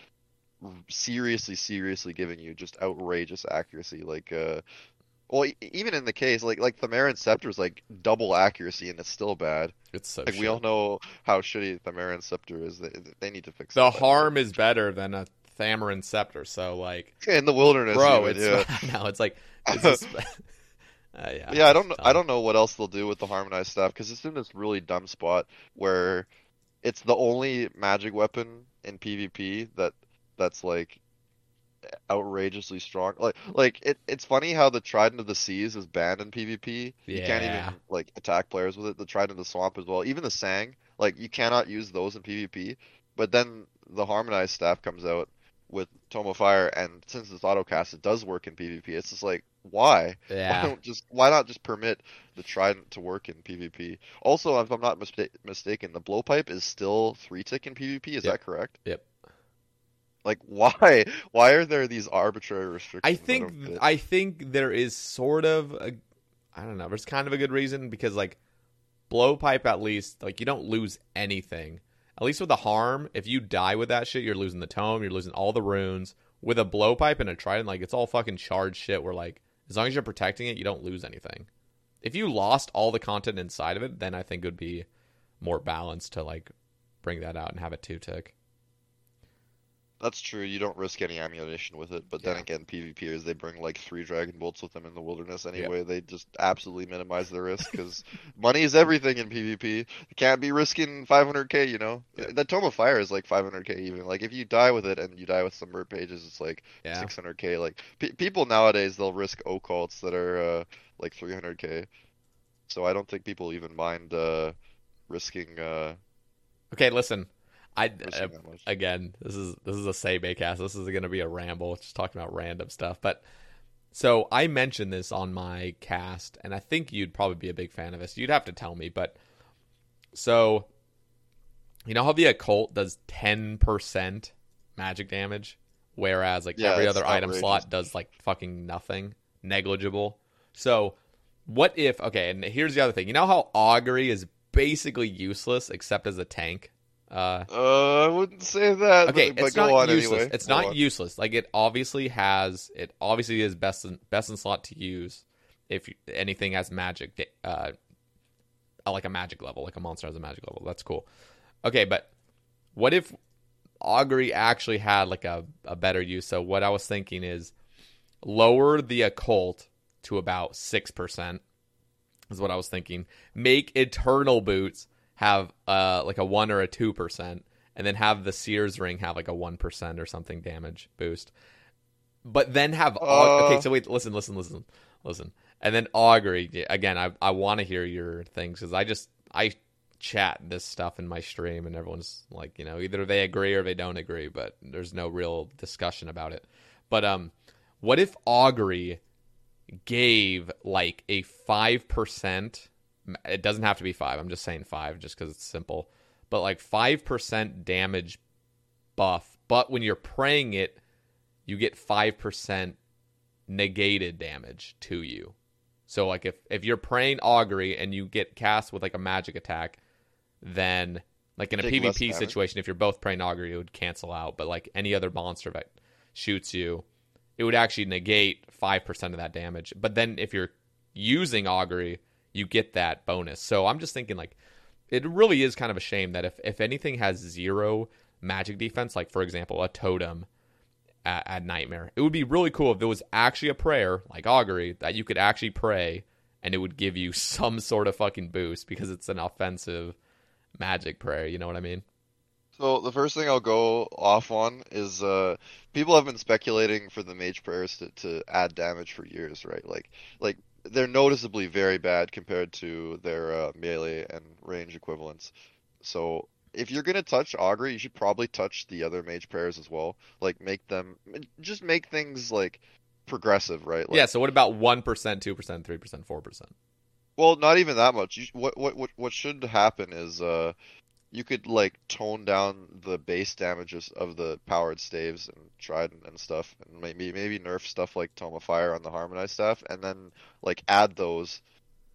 S2: seriously, seriously giving you just outrageous accuracy. Like uh. Well, e- even in the case like like Thammaron Scepter is like double accuracy and it's still bad.
S1: It's so
S2: Like we all know how shitty Thammaron Scepter is. They, they need to fix
S1: the harm is better than a Thammaron Scepter. So like,
S2: in the wilderness.
S1: bro, it's
S2: yeah.
S1: no, it's like, it's just, uh, yeah,
S2: yeah, I don't I don't know what else they'll do with the harmonized stuff because it's in this really dumb spot where it's the only magic weapon in PvP that that's like outrageously strong. Like like it, it's funny how the Trident of the Seas is banned in PvP. You can't even like attack players with it. The Trident of the Swamp as well. Even the Sang, like you cannot use those in PvP. But then the Harmonized staff comes out with Tome of Fire, and since it's autocast, it does work in PvP. It's just like why? Why
S1: Yeah.
S2: don't just why not just permit the Trident to work in PvP? Also, if I'm not mista- mistaken, the blowpipe is still three tick in PvP. Is
S1: Yep.
S2: that correct?
S1: Yep.
S2: Like why? Why are there these arbitrary restrictions?
S1: I think. I think there is sort of a I don't know, there's kind of a good reason because like blowpipe at least like you don't lose anything. At least with a harm, if you die with that shit, you're losing the tome, you're losing all the runes. With a blowpipe and a trident, like it's all fucking charged shit where like as long as you're protecting it, you don't lose anything. If you lost all the content inside of it, then I think it would be more balanced to like bring that out and have it two tick.
S2: That's true. You don't risk any ammunition with it, but then
S1: Yeah.
S2: again, PvPers they bring like three dragon bolts with them in the wilderness anyway. They just absolutely minimize the risk because money is everything in PvP. You can't be risking 500k. You know,
S1: Yeah.
S2: that Tome of Fire is like 500k even. Like if you die with it and you die with some bird pages, it's like
S1: Yeah.
S2: 600k. Like pe people nowadays they'll risk occults that are uh, like 300k. So I don't think people even mind uh, risking uh,
S1: Okay, listen. I uh, again, this is this is a Sebe cast. This is going to be a ramble, just talking about random stuff. But so I mentioned this on my cast, and I think you'd probably be a big fan of this. You'd have to tell me, but so you know how the occult does ten percent magic damage, whereas like
S2: Yeah,
S1: every other item slot does like fucking nothing, negligible. So what if? Okay, and here's the other thing. You know how augury is basically useless except as a tank. Uh,
S2: Uh, I wouldn't say that.
S1: okay,
S2: but, but
S1: it's
S2: go
S1: not
S2: on
S1: useless.
S2: anyway.
S1: It's
S2: Go
S1: not
S2: on.
S1: useless. Like it obviously has. It obviously is best in, best in slot to use if you, anything has magic. Uh, uh, like a magic level, like a monster has a magic level. That's cool. Okay, but what if augury actually had like a, a better use? So what I was thinking is lower the occult to about six percent is what I was thinking. Make eternal boots have uh like a one or a two percent, and then have the Seers ring have like a one percent or something damage boost. But then have Aug-
S2: Uh.
S1: okay. So wait, listen, listen, listen, listen, and then augury again. I I want to hear your things because I just I chat this stuff in my stream and everyone's like you know either they agree or they don't agree, but there's no real discussion about it. But um, what if augury gave like a 5% it doesn't have to be 5 i'm just saying 5 just because it's simple. But like 5% damage buff but when you're praying it you get 5% negated damage to you. So like if if you're praying augury and you get cast with like a magic attack then like in a
S2: Take
S1: pvp situation if you're both praying augury it would cancel out. But like any other monster that shoots you it would actually negate 5% of that damage. But then if you're using augury, you get that bonus. So I'm just thinking like it really is kind of a shame that if if anything has zero magic defense, like for example, a totem at, at nightmare, it would be really cool if there was actually a prayer like augury that you could actually pray and it would give you some sort of fucking boost because it's an offensive magic prayer, you know what I mean?
S2: So the first thing I'll go off on is uh people have been speculating for the mage prayers to, to add damage for years, right? Like like they're noticeably very bad compared to their uh, melee and range equivalents. So if you're gonna touch augury, you should probably touch the other mage prayers as well. Like make them just make things like progressive, right? Like,
S1: yeah, so what about 1%, 2%, 3%, 4%?
S2: Well, not even that much. You, what what what what should happen is uh you could like tone down the base damages of the powered staves and trident and stuff, and maybe maybe nerf stuff like Tome of Fire on the harmonized staff, and then like add those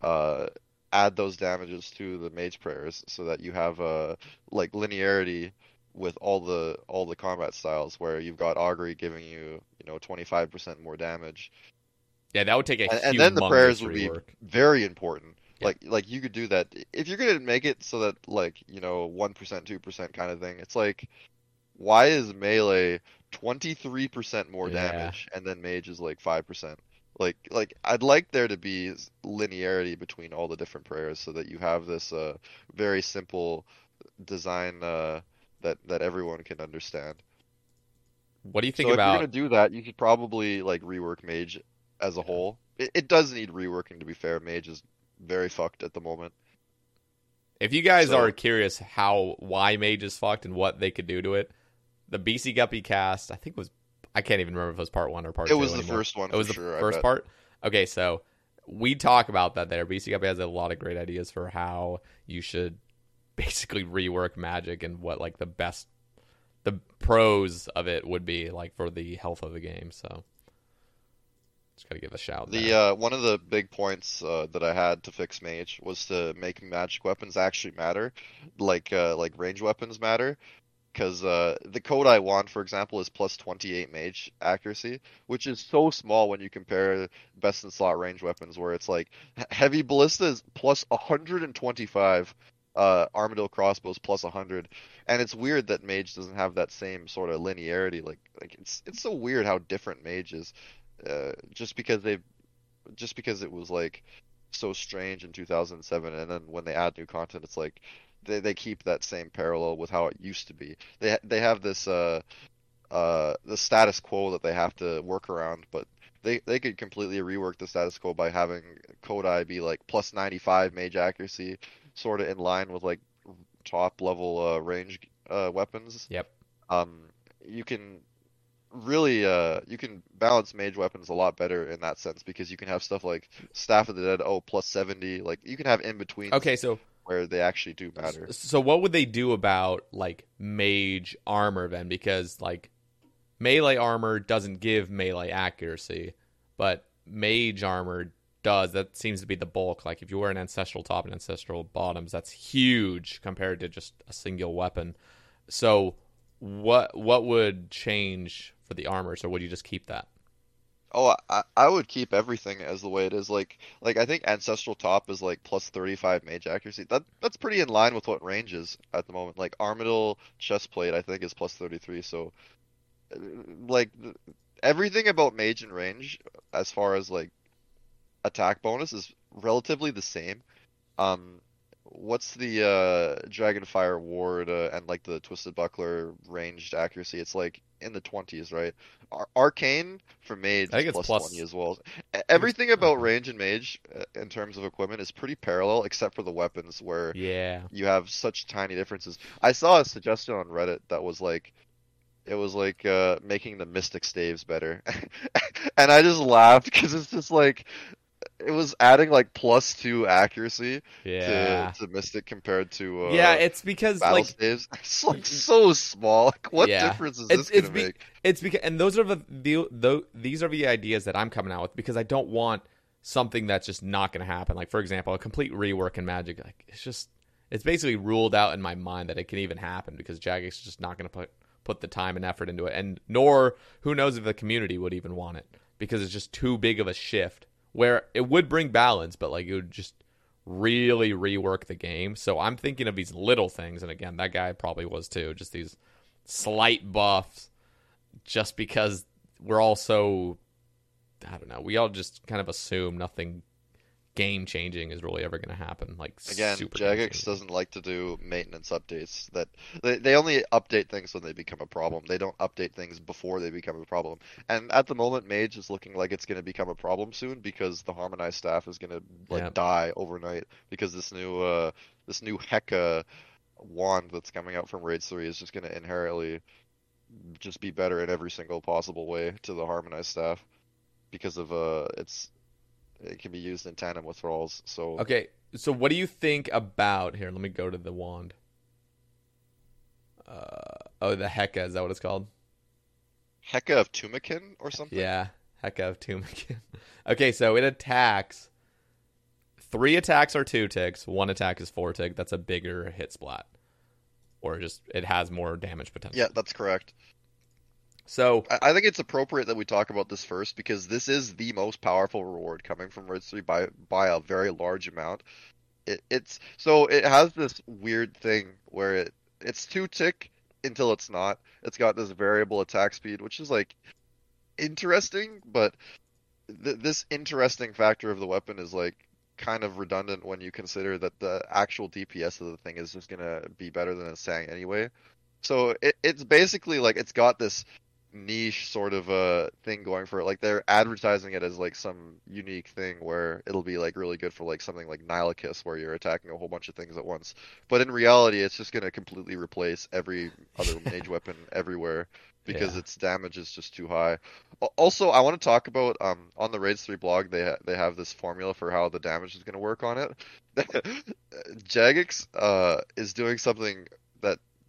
S2: uh add those damages to the mage prayers so that you have uh like linearity with all the all the combat styles where you've got augury giving you you know 25% more damage
S1: Yeah, that would take a
S2: and, and then the prayers would be
S1: rework.
S2: very important.
S1: Yeah.
S2: Like like you could do that if you're gonna make it so that like you know one percent, two percent kind of thing. It's like why is melee twenty three percent more
S1: Yeah.
S2: damage and then mage is like five percent? Like like I'd like there to be linearity between all the different prayers so that you have this uh very simple design uh, that that everyone can understand.
S1: What do you think
S2: so
S1: about?
S2: if you're gonna do that, you could probably like rework Mage as a whole. It, it does need reworking to be fair. Mage is very fucked at the moment.
S1: If you guys
S2: So-
S1: are curious how why Mage is fucked and what they could do to it, the BC Guppy cast, I think was I can't even remember if it was part one or part
S2: It
S1: two.
S2: was the first one
S1: It was the
S2: sure,
S1: first part. Okay, so we talk about that there. BC Guppy has a lot of great ideas for how you should basically rework Magic and what like the best the pros of it would be like for the health of the game. So just gotta give a shout.
S2: The uh, one of the big points uh, that I had to fix Mage was to make magic weapons actually matter, like uh, like range weapons matter, because uh, the Kodai wand, for example, is plus 28 Mage accuracy, which is so small when you compare best in slot range weapons, where it's like he- heavy ballista is plus 125. Uh, Armadyl crossbows plus 100, and it's weird that Mage doesn't have that same sort of linearity. Like, like it's it's so weird how different Mage is uh, just because they just because it was like so strange in 2007 and then when they add new content it's like they, they keep that same parallel with how it used to be they they have this uh uh the status quo that they have to work around but they they could completely rework the status quo by having Kodai be like plus 95 mage accuracy sort of in line with like top level uh range uh weapons
S1: yep.
S2: um, you can really uh, you can balance mage weapons a lot better in that sense because you can have stuff like Staff of the Dead, oh plus seventy, like you can have in between
S1: Okay, so
S2: where they actually do matter.
S1: So what would they do about like mage armor then? Because like melee armor doesn't give melee accuracy, but mage armor does. That seems to be the bulk. Like if you wear an ancestral top and ancestral bottoms, that's huge compared to just a single weapon. So what what would change for the armor? So would you just keep that?
S2: Oh, I, I would keep everything as the way it is. Like like I think ancestral top is like plus thirty five mage accuracy. That that's pretty in line with what range is at the moment. Like Armadyl chestplate I think is plus thirty three. So uh, like everything about mage and range as far as like attack bonus is relatively the same. Um, what's the uh Dragonfire ward uh, and like the Twisted Buckler ranged accuracy? It's like in the twenties, right? Ar- Arcane for mage
S1: I think it's
S2: plus
S1: plus-
S2: twenty as well. Everything about range and mage uh, in terms of equipment is pretty parallel, except for the weapons where
S1: Yeah.
S2: you have such tiny differences. I saw a suggestion on Reddit that was like, it was like uh, making the Mystic staves better, and I just laughed because it's just like, it was adding like plus two accuracy
S1: Yeah.
S2: to, to Mystic compared to uh,
S1: yeah, it's because
S2: battle
S1: like
S2: staves. It's like so small. Like, what
S1: Yeah.
S2: difference is
S1: It's-
S2: this gonna
S1: it's be-
S2: make?
S1: It's because, and those are the, the, the these are the ideas that I'm coming out with because I don't want something that's just not going to happen. Like for example, a complete rework in Magic. Like it's just, it's basically ruled out in my mind that it can even happen because Jagex is just not going to put put the time and effort into it, and nor who knows if the community would even want it because it's just too big of a shift. Where it would bring balance, but like it would just really rework the game. So I'm thinking of these little things, and again, that guy probably was too. Just these slight buffs just because we're all so I don't know. We all just kind of assume nothing game changing is really ever going to happen. Like
S2: Again, Jagex doesn't like to do maintenance updates. That they, they only update things when they become a problem. They don't update things before they become a problem. And at the moment, Mage is looking like it's going to become a problem soon because the harmonized staff is going to like
S1: Yeah.
S2: die overnight because this new uh this new Heka wand that's coming out from Raid 3 is just going to inherently just be better in every single possible way to the harmonized staff because of uh it's it can be used in tandem with rolls. So
S1: Okay, so what do you think about here? Let me go to the wand. Uh, oh, the Heka is that what it's called?
S2: Heka of Tumeken or something?
S1: Yeah, Heka of Tumeken. okay, so it attacks. Three attacks are two ticks. One attack is four tick. That's a bigger hit splat, or just it has more damage potential.
S2: Yeah, that's correct.
S1: So
S2: I think it's appropriate that we talk about this first because this is the most powerful reward coming from Red 3 by by a very large amount. It, it's so it has this weird thing where it it's two tick until it's not. It's got this variable attack speed, which is like interesting, but th- this interesting factor of the weapon is like kind of redundant when you consider that the actual DPS of the thing is just gonna be better than a Sang anyway. So it, it's basically like it's got this niche sort of a thing going for it. Like they're advertising it as like some unique thing where it'll be like really good for like something like Nylocas where you're attacking a whole bunch of things at once. But in reality, it's just gonna completely replace every other mage weapon everywhere because
S1: Yeah.
S2: its damage is just too high. Also, I want to talk about um on the Raids 3 blog they ha- they have this formula for how the damage is going to work on it. Jagex uh is doing something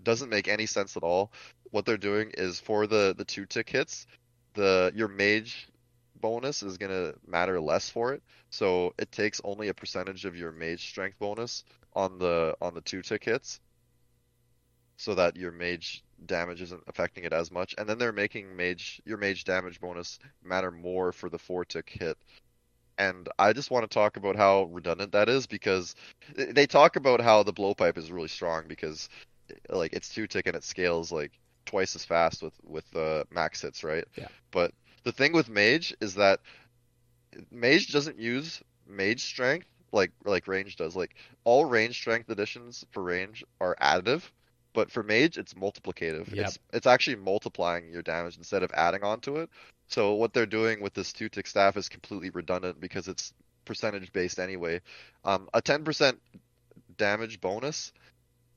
S2: doesn't make any sense at all. What they're doing is for the the two tick hits, the your mage bonus is to matter less for it. So it takes only a percentage of your mage strength bonus on the on the two tick hits so that your mage damage isn't affecting it as much. And then they're making mage your mage damage bonus matter more for the four tick hit. And I just want to talk about how redundant that is because they talk about how the blowpipe is really strong because like it's two tick and it scales like twice as fast with with uh, max hits, right?
S1: Yeah.
S2: But the thing with mage is that mage doesn't use mage strength like like range does. Like all range strength additions for range are additive, but for mage it's multiplicative.
S1: Yep.
S2: It's it's actually multiplying your damage instead of adding onto it. So what they're doing with this two tick staff is completely redundant because it's percentage based anyway. Um, a 10% damage bonus,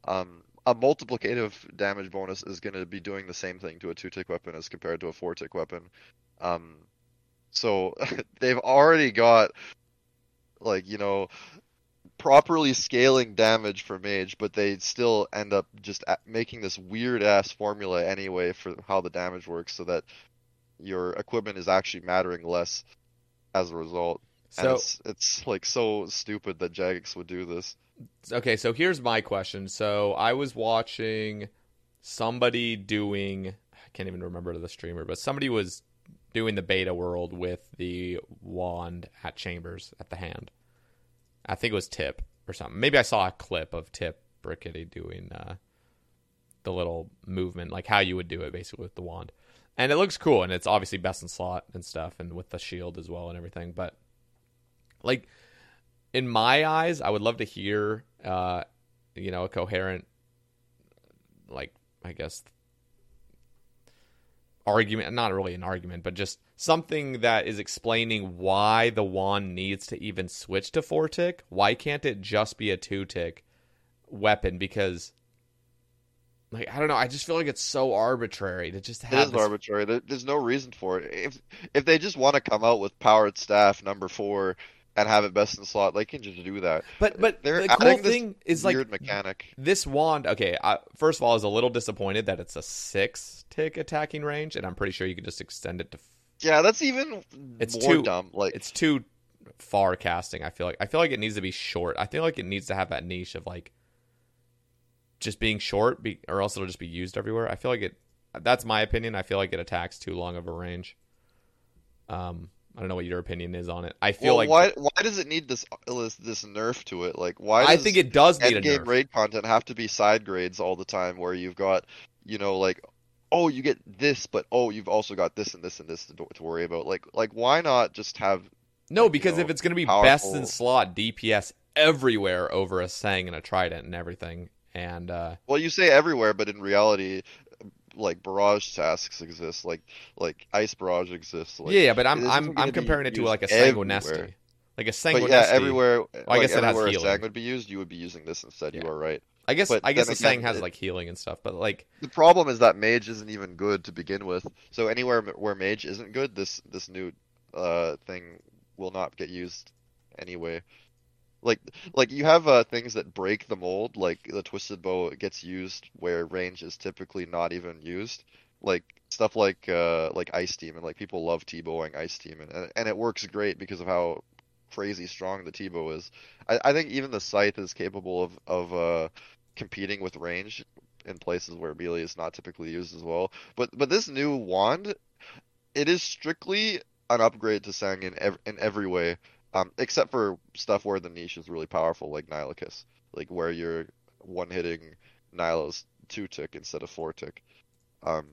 S2: um, a multiplicative damage bonus is going to be doing the same thing to a two tick weapon as compared to a four tick weapon. Um, so they've already got like you know properly scaling damage for mage, but they still end up just making this weird ass formula anyway for how the damage works, so that your equipment is actually mattering less as a result. And
S1: So
S2: it's, it's like so stupid that Jagex would do this.
S1: Okay, so here's my question. So I was watching somebody doing I can't even remember the streamer, but somebody was doing the beta world with the wand at Chambers at the hand. I think it was Tip or something. Maybe I saw a clip of Tip Brickety doing uh, the little movement, like how you would do it basically with the wand. And it looks cool, and it's obviously best in slot and stuff, and with the shield as well and everything. But like in my eyes, I would love to hear, uh, you know, a coherent, like I guess, argument. Not really an argument, but just something that is explaining why the wand needs to even switch to four tick. Why can't it just be a two tick weapon? Because, like, I don't know. I just feel like it's so arbitrary to just have
S2: is
S1: this
S2: arbitrary. There's no reason for it. If if they just want to come out with powered staff number four and have it best in slot, they can just do that.
S1: But but
S2: They're
S1: the cool thing is like
S2: weird mechanic.
S1: this wand. Okay, I, first of all, I was a little disappointed that it's a six tick attacking range, and I'm pretty sure you could just extend it to.
S2: Yeah, that's even
S1: It's
S2: more
S1: too
S2: dumb. Like
S1: It's too far casting. I feel like I feel like it needs to be short. I feel like it needs to have that niche of like just being short, be, or else it'll just be used everywhere. I feel like it. That's my opinion. I feel like it attacks too long of a range. Um, I don't know what your opinion is on it. I feel
S2: well,
S1: like
S2: why why does it need this this, nerf to it? Like why?
S1: I think it does need a
S2: game
S1: nerf.
S2: raid content have to be side grades all the time, where you've got you know like oh you get this, but oh you've also got this and this and this to, to worry about. Like like why not just have
S1: No,
S2: like, you
S1: because
S2: know,
S1: if it's going to be best in slot DPS everywhere over a Sang and a Trident and everything, and uh,
S2: Well, you say everywhere, but in reality, like barrage tasks exist, like like ice barrage exists. Like,
S1: yeah, yeah, but I'm I'm I'm comparing it to like a. Sanguinesti, like a
S2: But
S1: Sanguinesti.
S2: yeah, everywhere.
S1: I
S2: like,
S1: guess it has healing.
S2: Would be used, you would be using this instead. You are right.
S1: I guess
S2: but
S1: I guess the Sang has
S2: it-
S1: like healing and stuff, but like
S2: The problem is that mage isn't even good to begin with. So anywhere where mage isn't good, this this new uh thing will not get used anyway. Like like you have uh, things that break the mold, like the twisted bow gets used where range is typically not even used. Like stuff like uh like ice demon, like people love T-bowing ice demon, and and it works great because of how crazy strong the T-bow is. I, I think even the scythe is capable of of uh competing with range in places where melee is not typically used as well. But but this new wand, it is strictly an upgrade to Sang in ev- in every way, um, except for stuff where the niche is really powerful, like Nylocas, like where you're one hitting Nylo's two tick instead of four tick. Um,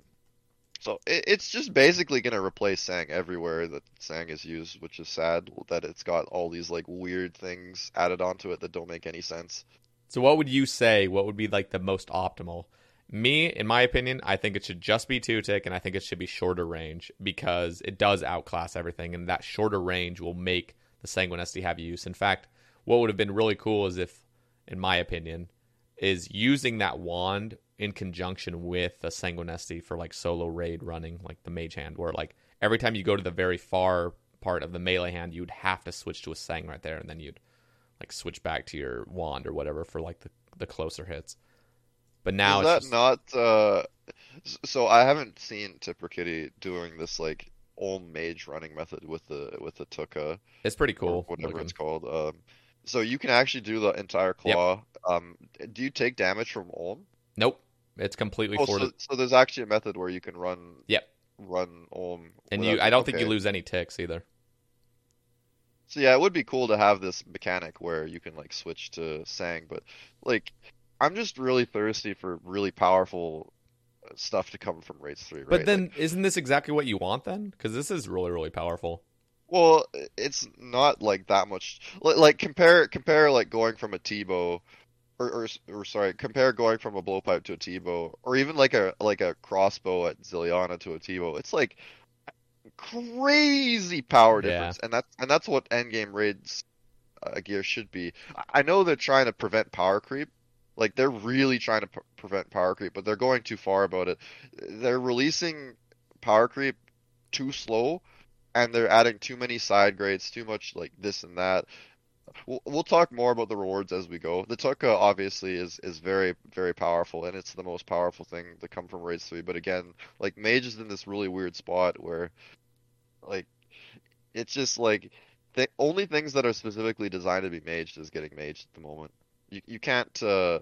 S2: So it, it's just basically gonna replace Sang everywhere that Sang is used, which is sad that it's got all these like weird things added onto it that don't make any sense.
S1: So what would you say? What would be like the most optimal? Me, in my opinion, I think it should just be two tick, and I think it should be shorter range because it does outclass everything, and that shorter range will make the Sanguinesti have use. In fact, what would have been really cool is if, in my opinion, is using that wand in conjunction with a Sanguinesti for like solo raid running, like the mage hand, where like every time you go to the very far part of the melee hand, you'd have to switch to a Sang right there, and then you'd like switch back to your wand or whatever for like the, the closer hits. But now
S2: is that
S1: just...
S2: not? Uh, so I haven't seen Tipper Kitty doing this like old mage running method with the with the Tuka.
S1: It's pretty cool.
S2: whatever looking. it's called. Um, so you can actually do the entire claw. Yep. Um, do you take damage from Olm?
S1: Nope. It's completely
S2: oh, so, so, there's actually a method where you can run.
S1: Yep.
S2: Run Olm.
S1: And you, I don't okay. think you lose any ticks either.
S2: So yeah, it would be cool to have this mechanic where you can like switch to Sang, but like I'm just really thirsty for really powerful stuff to come from Raids 3, right?
S1: But then
S2: like,
S1: isn't this exactly what you want then? Cuz this is really really powerful.
S2: Well, it's not like that much like compare compare like going from a T-bow or, or, or sorry, compare going from a blowpipe to a T-bow or even like a like a crossbow at Zilyana to a T-bow. It's like crazy power difference, yeah. and that's and that's what endgame raids uh, gear should be. I know they're trying to prevent power creep. Like they're really trying to p- prevent power creep, but they're going too far about it. They're releasing power creep too slow, and they're adding too many side grades, too much like this and that. We'll, we'll talk more about the rewards as we go. The Tuka obviously is is very very powerful, and it's the most powerful thing to come from raids three. But again, like Mage is in this really weird spot where like, it's just like the only things that are specifically designed to be maged is getting maged at the moment. You you can't uh,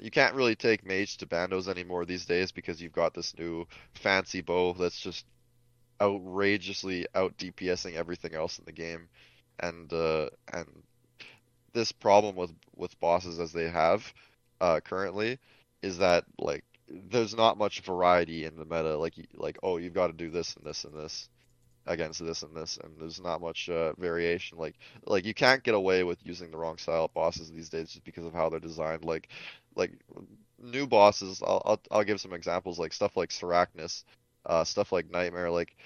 S2: you can't really take mage to bandos anymore these days because you've got this new fancy bow that's just outrageously out DPSing everything else in the game, and uh, and this problem with with bosses as they have uh, currently is that like there's not much variety in the meta. Like like oh you've got to do this and this and this against this and this, and there's not much uh, variation. Like like you can't get away with using the wrong style of bosses these days just because of how they're designed. Like like new bosses, I'll I'll, I'll give some examples like stuff like Sarachnis, uh, stuff like Nightmare, like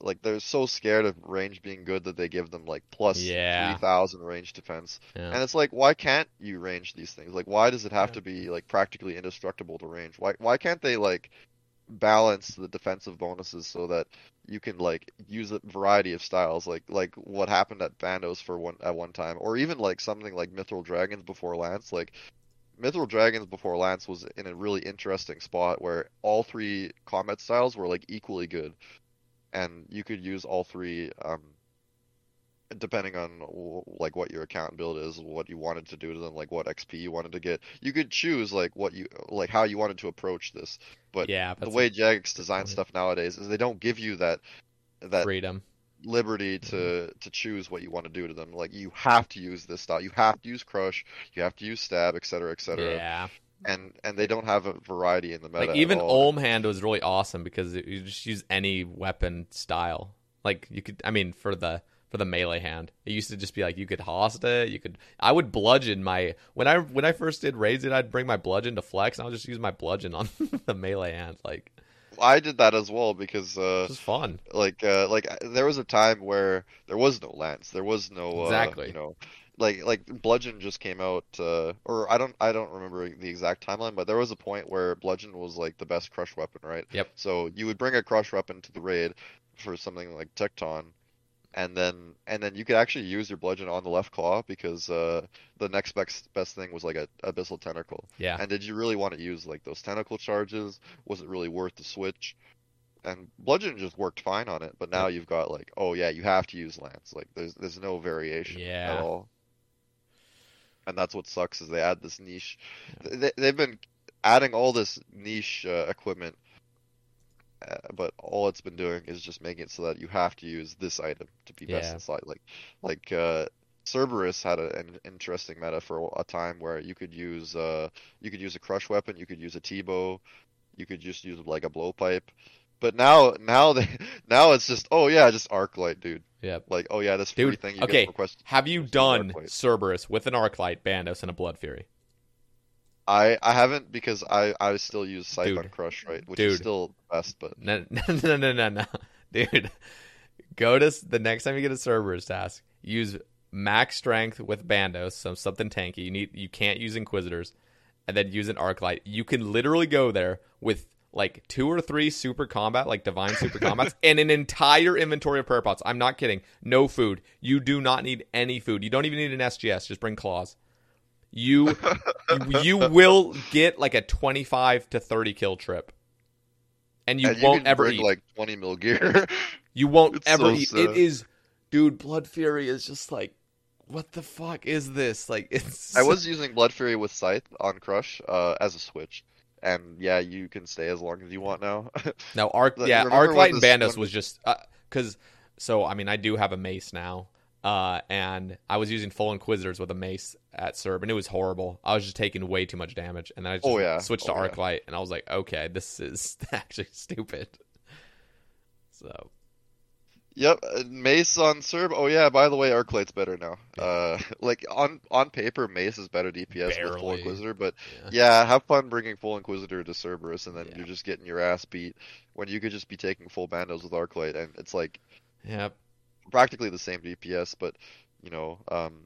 S2: like they're so scared of range being good that they give them like plus
S1: yeah.
S2: 3000 range defense
S1: yeah.
S2: and it's like why can't you range these things like why does it have yeah. to be like practically indestructible to range why why can't they like balance the defensive bonuses so that you can like use a variety of styles like like what happened at bandos for one at one time or even like something like mithril dragons before lance. Like Mithril Dragons before Lance was in a really interesting spot where all three combat styles were like equally good. And you could use all three um, depending on like what your account build is what you wanted to do to them like what xp you wanted to get you could choose like what you like how you wanted to approach this. But
S1: yeah
S2: the way jagex design stuff nowadays is they don't give you that that
S1: freedom.
S2: liberty to mm-hmm. to choose what you want to do to them. Like you have to use this style. You have to use crush. You have to use stab etc etc
S1: yeah.
S2: And and they don't have a variety in the meta.
S1: Like even Olm hand was really awesome because you just use any weapon style. Like you could, I mean, for the for the melee hand, it used to just be like you could hasta, you could. I would bludgeon my when I when I first did raids it, I'd bring my bludgeon to flex, and I'll just use my bludgeon on the melee hand. Like
S2: I did that as well because uh,
S1: it was fun.
S2: Like uh, like there was a time where there was no lance, there was no uh,
S1: exactly,
S2: you know like like bludgeon just came out uh, or i don't i don't remember the exact timeline but there was a point where bludgeon was like the best crush weapon right
S1: yep
S2: so you would bring a crush weapon to the raid for something like tekton and then and then you could actually use your bludgeon on the left claw because uh, the next best best thing was like a abyssal tentacle.
S1: Yeah.
S2: And did you really want to use like those tentacle charges? Was it really worth the switch? And bludgeon just worked fine on it but now you've got like oh yeah you have to use lance. Like there's there's no variation
S1: yeah.
S2: at all. And that's what sucks is they add this niche. They, they've been adding all this niche uh, equipment, but all it's been doing is just making it so that you have to use this item to be best
S1: yeah.
S2: inside. Like, like uh, Cerberus had a, an interesting meta for a time where you could use uh, you could use a crush weapon, you could use a T-bow, you could just use like a blowpipe. But now, now they, now it's just, oh yeah, just arc light, dude.
S1: Yeah.
S2: Like, oh yeah, this free
S1: Dude,
S2: thing you
S1: okay. Have you done Cerberus with an Arclight, Bandos, and a Blood Fury?
S2: I I haven't because I I still use
S1: Dude.
S2: Crush, right? Which
S1: Dude.
S2: is still the best, but
S1: No, no, no, no, no, dude. Go to the next time you get a Cerberus task. Use max strength with Bandos, so something tanky. You need you can't use Inquisitors, and then use an Arc Light. You can literally go there with like two or three super combat, like divine super combats, and an entire inventory of prayer pots. I'm not kidding. No food. You do not need any food. You don't even need an SGS. Just bring claws. You you, you will get like a 25 to 30 kill trip. And you
S2: and
S1: won't
S2: can
S1: ever
S2: bring
S1: eat.
S2: like 20 mil gear.
S1: You won't
S2: It's
S1: ever
S2: so
S1: eat.
S2: sad.
S1: It is, dude. Blood Fury is just like, what the fuck is this? Like, it's.
S2: I was using Blood Fury with Scythe on Crush uh, as a switch, and yeah, you can stay as long as you want now.
S1: now arc. Yeah, Arclight and Bandos
S2: when-
S1: was just because. so I mean, I do have a mace now, uh, and I was using full Inquisitors with a mace at Serb, and it was horrible. I was just taking way too much damage, and then I just
S2: Oh, yeah.
S1: switched to
S2: Oh, yeah.
S1: And I was like, okay, this is actually stupid. So
S2: Yep, uh, Mace on Serb. Oh yeah, by the way, Arclight's better now. Uh, like on on paper, Mace is better DPS with full Inquisitor, but
S1: Yeah.
S2: yeah, have fun bringing full Inquisitor to Cerberus, and then you're just getting your ass beat when you could just be taking full Bandos with Arclight, and it's like
S1: yeah,
S2: practically the same DPS, but you know, um,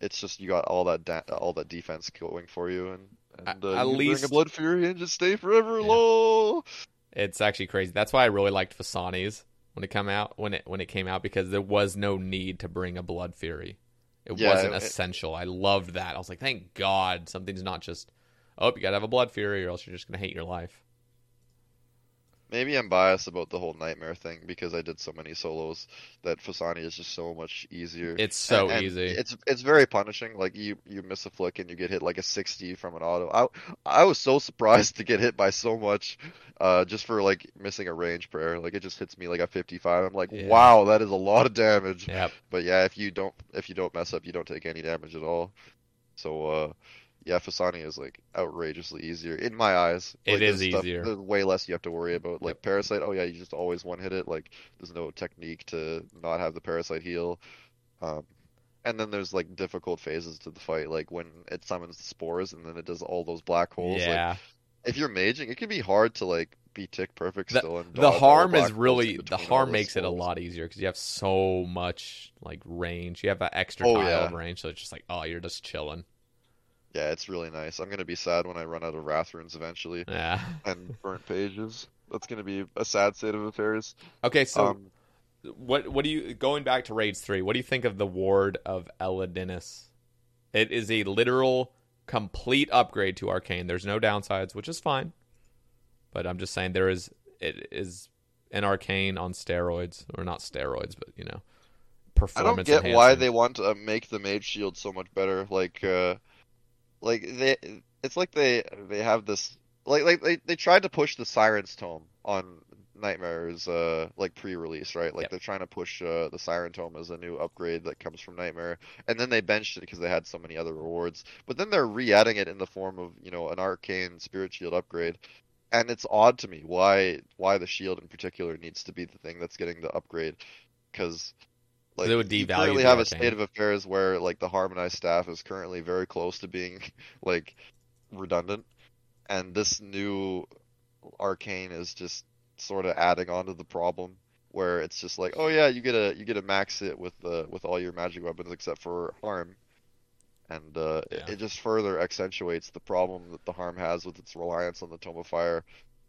S2: it's just you got all that da all that defense going for you, and and
S1: At-
S2: uh,
S1: at
S2: can bring
S1: least-
S2: a Blood Fury and just stay forever.
S1: Yeah.
S2: Lol.
S1: It's actually crazy. That's why I really liked Phosani's when it come out when it when it came out because there was no need to bring a Blood Fury. It
S2: Yeah,
S1: wasn't
S2: it-
S1: essential. I loved that. I was like, thank God something's not just oh you gotta have a Blood Fury or else you're just gonna hate your life.
S2: Maybe I'm biased about the whole nightmare thing because I did so many solos that Phosani is just so much easier.
S1: It's so
S2: And- and
S1: easy.
S2: It's it's very punishing. Like you you miss a flick and you get hit like a 60 from an auto. I I was so surprised to get hit by so much, uh, just for like missing a range prayer. Like it just hits me like a 55. I'm like,
S1: Yeah.
S2: wow, that is a lot of damage.
S1: Yep.
S2: But yeah, if you don't if you don't mess up, you don't take any damage at all. So uh, yeah, Phosani is like outrageously easier in my eyes.
S1: It
S2: Like,
S1: is
S2: stuff-
S1: easier.
S2: there's way less you have to worry about. Like Parasite, oh yeah, you just always one hit it. Like there's no technique to not have the Parasite heal. Um, and then there's like difficult phases to the fight, like when it summons the spores and then it does all those black holes. Like
S1: Yeah.
S2: if you're maging, it can be hard to like be tick perfect
S1: The,
S2: still. And
S1: the harm is really the harm makes it a lot easier because you have so much like range. You have that extra
S2: Oh,
S1: tile
S2: yeah.
S1: of range, so it's just like oh you're just chilling.
S2: Yeah, it's really nice. I'm gonna be sad when I run out of Wrath runes eventually.
S1: Yeah.
S2: and burnt pages. That's gonna be a sad state of affairs.
S1: Okay, so
S2: um,
S1: what what do you going back to raids three? What do you think of the ward of Elidinis? It is a literal complete upgrade to arcane. There's no downsides, which is fine. But I'm just saying there is it is an arcane on steroids, or not steroids, but you know, performance.
S2: I don't get why they want to make the mage shield so much better. Like, uh, like they, it's like they they have this like like they they tried to push the Siren's Tome on Nightmare's uh like pre-release, right? Like
S1: Yep.
S2: they're trying to push uh, the Siren Tome as a new upgrade that comes from Nightmare, and then they benched it because they had so many other rewards. But then they're re-adding it in the form of you know an arcane spirit shield upgrade. And it's odd to me why why the shield in particular needs to be the thing that's getting the upgrade, because like
S1: They would
S2: you
S1: devalue
S2: currently have a state of affairs where like the harmonized staff is currently very close to being like redundant, and this new arcane is just sort of adding on to the problem where it's just like, oh yeah, you get a you get a max hit with uh, with all your magic weapons except for harm, and uh, it, it just further accentuates the problem that the harm has with its reliance on the tome of fire.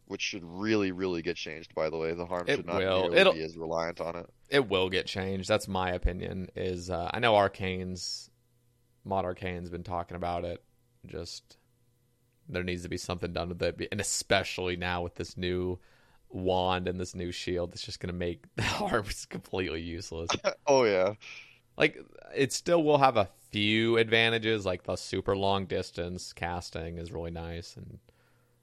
S2: Which should really, really get changed. By the way, the harm
S1: It
S2: should not
S1: will.
S2: be as reliant on it.
S1: it will get changed. That's my opinion. Is uh, I know Arcane's Mod Arcane's been talking about it. Just there needs to be something done with it, and especially now with this new wand and this new shield, it's just gonna make the arms completely useless.
S2: Oh yeah,
S1: like it still will have a few advantages, like the super long distance casting is really nice, and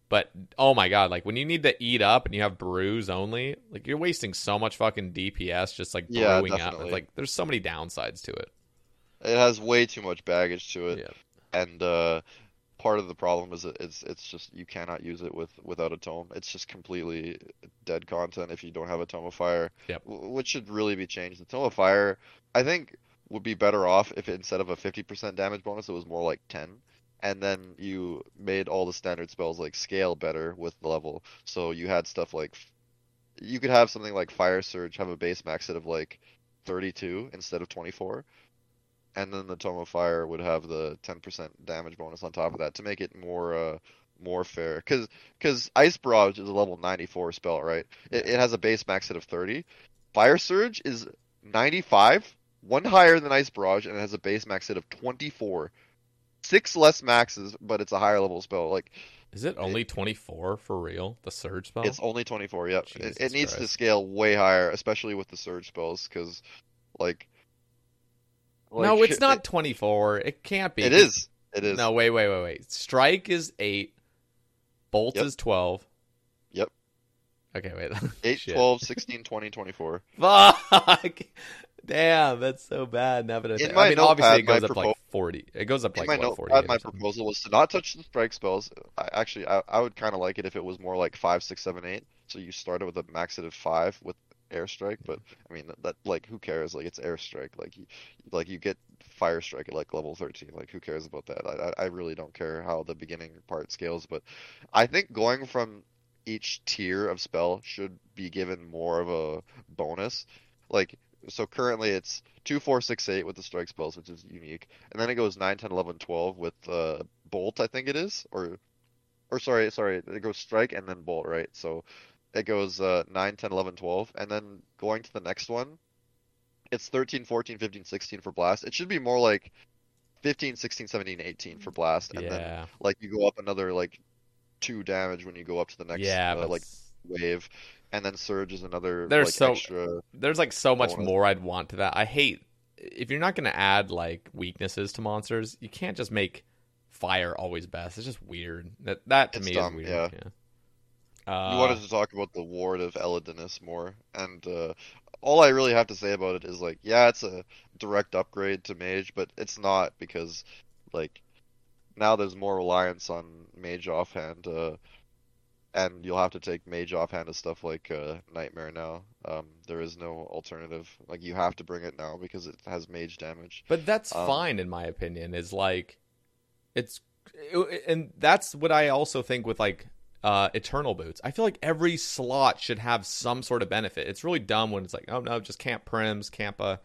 S1: but oh my god, like when you need to eat up and you have brews only, like you're wasting so much fucking DPS just like
S2: Yeah,
S1: brewing out.
S2: definitely.
S1: Like there's so many downsides to it.
S2: it has way too much baggage to it.
S1: Yeah.
S2: and uh part of the problem is that it's it's just you cannot use it with without a tome. It's just completely dead content if you don't have a tome of fire.
S1: Yep.
S2: Which should really be changed. The tome of fire, I think, would be better off if instead of a 50% damage bonus, it was more like 10. And then you made all the standard spells like scale better with the level. So you had stuff like you could have something like Fire Surge have a base max hit of like 32 instead of 24. And then the Tome of Fire would have the 10% damage bonus on top of that to make it more uh more fair. Cuz cuz Ice Barrage is a level 94 spell, right? It, it has a base max hit of 30. Fire Surge is 95, one higher than Ice Barrage and it has a base max hit of 24. Six less maxes, but it's a higher level spell. Like
S1: Is it only 24 for real? The surge spell?
S2: It's only 24, yep. It,
S1: Jesus
S2: it needs to scale way higher, especially with the surge spells, because, like,
S1: no,
S2: like,
S1: it's not 24. It can't be.
S2: It is. It is.
S1: No, wait, wait, wait, wait. Strike is 8. Bolt
S2: Yep.
S1: is 12.
S2: Yep.
S1: Okay, wait.
S2: 8,
S1: Shit.
S2: 12, 16, 20, 24.
S1: Fuck. Damn, that's so bad. Now that I think- I mean, obviously it goes up like 40. It goes up
S2: In
S1: like
S2: my
S1: what,
S2: note,
S1: 48
S2: my proposal was to not touch the strike spells. I, actually, I, I would kind of like it if it was more like 5, 6, 7, 8. So you started with a max of 5 with airstrike, but I mean that, that like who cares? Like it's airstrike. Like you, like you get fire strike at like level 13. Like who cares about that? I I really don't care how the beginning part scales, but I think going from each tier of spell should be given more of a bonus. Like so currently it's 2 4 6 8 with the strike spells, which is unique. And then it goes 9 10 11 12 with uh bolt, I think it is, or or sorry, sorry, it goes strike and then bolt, right? So it goes uh 9 10 11 12 and then going to the next one it's 13 14 15 16 for blast. It should be more like 15 16 17 18 for blast and then like you go up another like 2 damage when you go up to the next
S1: yeah,
S2: uh, like wave and then surge is another
S1: There's
S2: like
S1: so-
S2: extra
S1: there's like so much
S2: bonus.
S1: more I'd want to that. I hate if you're not going to add like weaknesses to monsters, you can't just make fire always best. It's just weird. That that to
S2: It's
S1: me
S2: dumb,
S1: is weird.
S2: yeah.
S1: Yeah. Uh,
S2: You wanted to talk about the ward of Elidinis more, and uh, all I really have to say about it is like, yeah, it's a direct upgrade to mage, but it's not because like now there's more reliance on mage offhand, uh, and you'll have to take mage offhand to stuff like uh, nightmare now. Um, there is no alternative. Like you have to bring it now because it has mage damage.
S1: But that's
S2: Um,
S1: fine in my opinion. Is like it's and that's what I also think with like uh eternal boots. I feel like every slot should have some sort of benefit. It's really dumb when it's like, oh no, just camp prims, camp a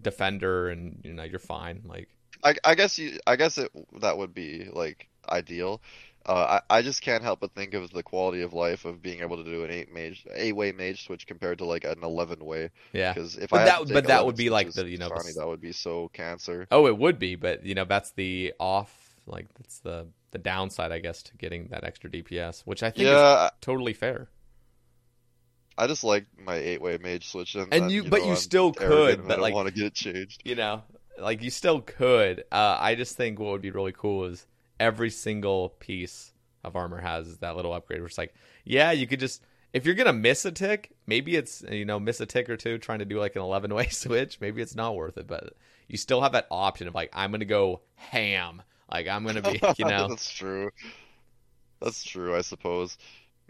S1: defender, and you know you're fine. Like
S2: I, I guess you, I guess it that would be like ideal. Uh, I, I just can't help but think of the quality of life of being able to do an eight mage, eight way mage switch compared to like an eleven way.
S1: yeah.
S2: Because if
S1: But
S2: I
S1: that- but that would be like the, you know,
S2: to Sonny,
S1: the-
S2: that would be so cancer.
S1: Oh, it would be, but you know that's the off. Like that's the the downside, I guess, to getting that extra DPS, which I think
S2: Yeah,
S1: is totally fair.
S2: I just like my eight way mage switch, and,
S1: And
S2: and,
S1: you- but
S2: know,
S1: you
S2: I'm
S1: still could, but,
S2: I
S1: like-
S2: want to get it changed.
S1: you know like you still could uh, i just think what would be really cool is every single piece of armor has that little upgrade where it's like yeah you could just if you're gonna miss a tick maybe it's you know miss a tick or two trying to do like an 11 way switch maybe it's not worth it but you still have that option of like i'm gonna go ham like i'm gonna be you know
S2: That's true. That's true, I suppose.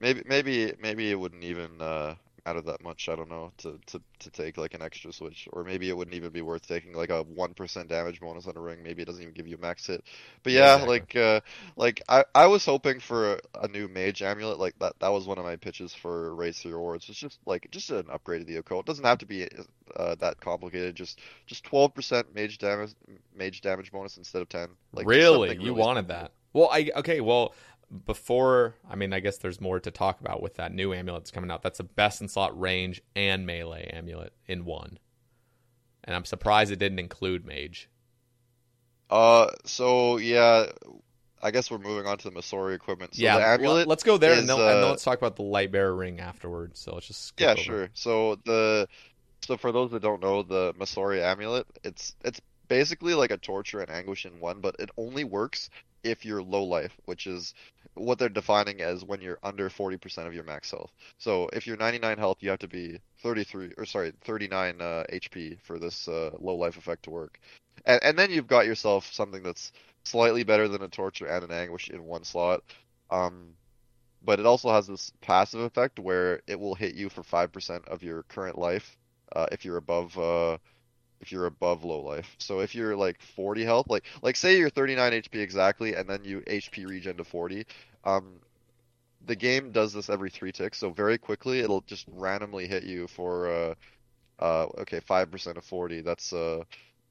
S2: Maybe maybe maybe it wouldn't even uh matter that much, I don't know, to, to, to take like an extra switch. Or maybe it wouldn't even be worth taking like a one percent damage bonus on a ring. Maybe it doesn't even give you a max hit. But
S1: Yeah,
S2: yeah, like uh like I, I was hoping for a, a new mage amulet, like that that was one of my pitches for Race Rewards. It's just like just an upgrade to the occult. It doesn't have to be uh, that complicated, just just twelve percent mage damage mage damage bonus instead of ten. Like
S1: really you
S2: really
S1: wanted
S2: simple.
S1: that well i okay well before i mean i guess there's more to talk about with that new amulet that's coming out that's a best in slot range and melee amulet in one and i'm surprised it didn't include mage
S2: Uh, so yeah, I guess we're moving on to the Masori equipment. So
S1: yeah
S2: the amulet.
S1: let's go there
S2: is,
S1: and, then, and then
S2: uh,
S1: let's talk about the light bearer ring afterwards so let's just skip
S2: Yeah,
S1: over.
S2: sure. So the so for those that don't know, the Masori amulet, it's it's basically like a torture and anguish in one, but it only works if you're low life, which is what they're defining as when you're under 40% of your max health. So if you're 99 health, you have to be 33 or sorry 39 uh, HP for this uh, low life effect to work, and, and then you've got yourself something that's slightly better than a torture and an anguish in one slot. Um, but it also has this passive effect where it will hit you for 5% of your current life uh, if you're above uh, if you're above low life. So if you're like 40 health, like like say you're 39 HP exactly, and then you HP regen to 40, um, the game does this every three ticks. So very quickly, it'll just randomly hit you for uh, uh, okay, five percent of 40. That's uh,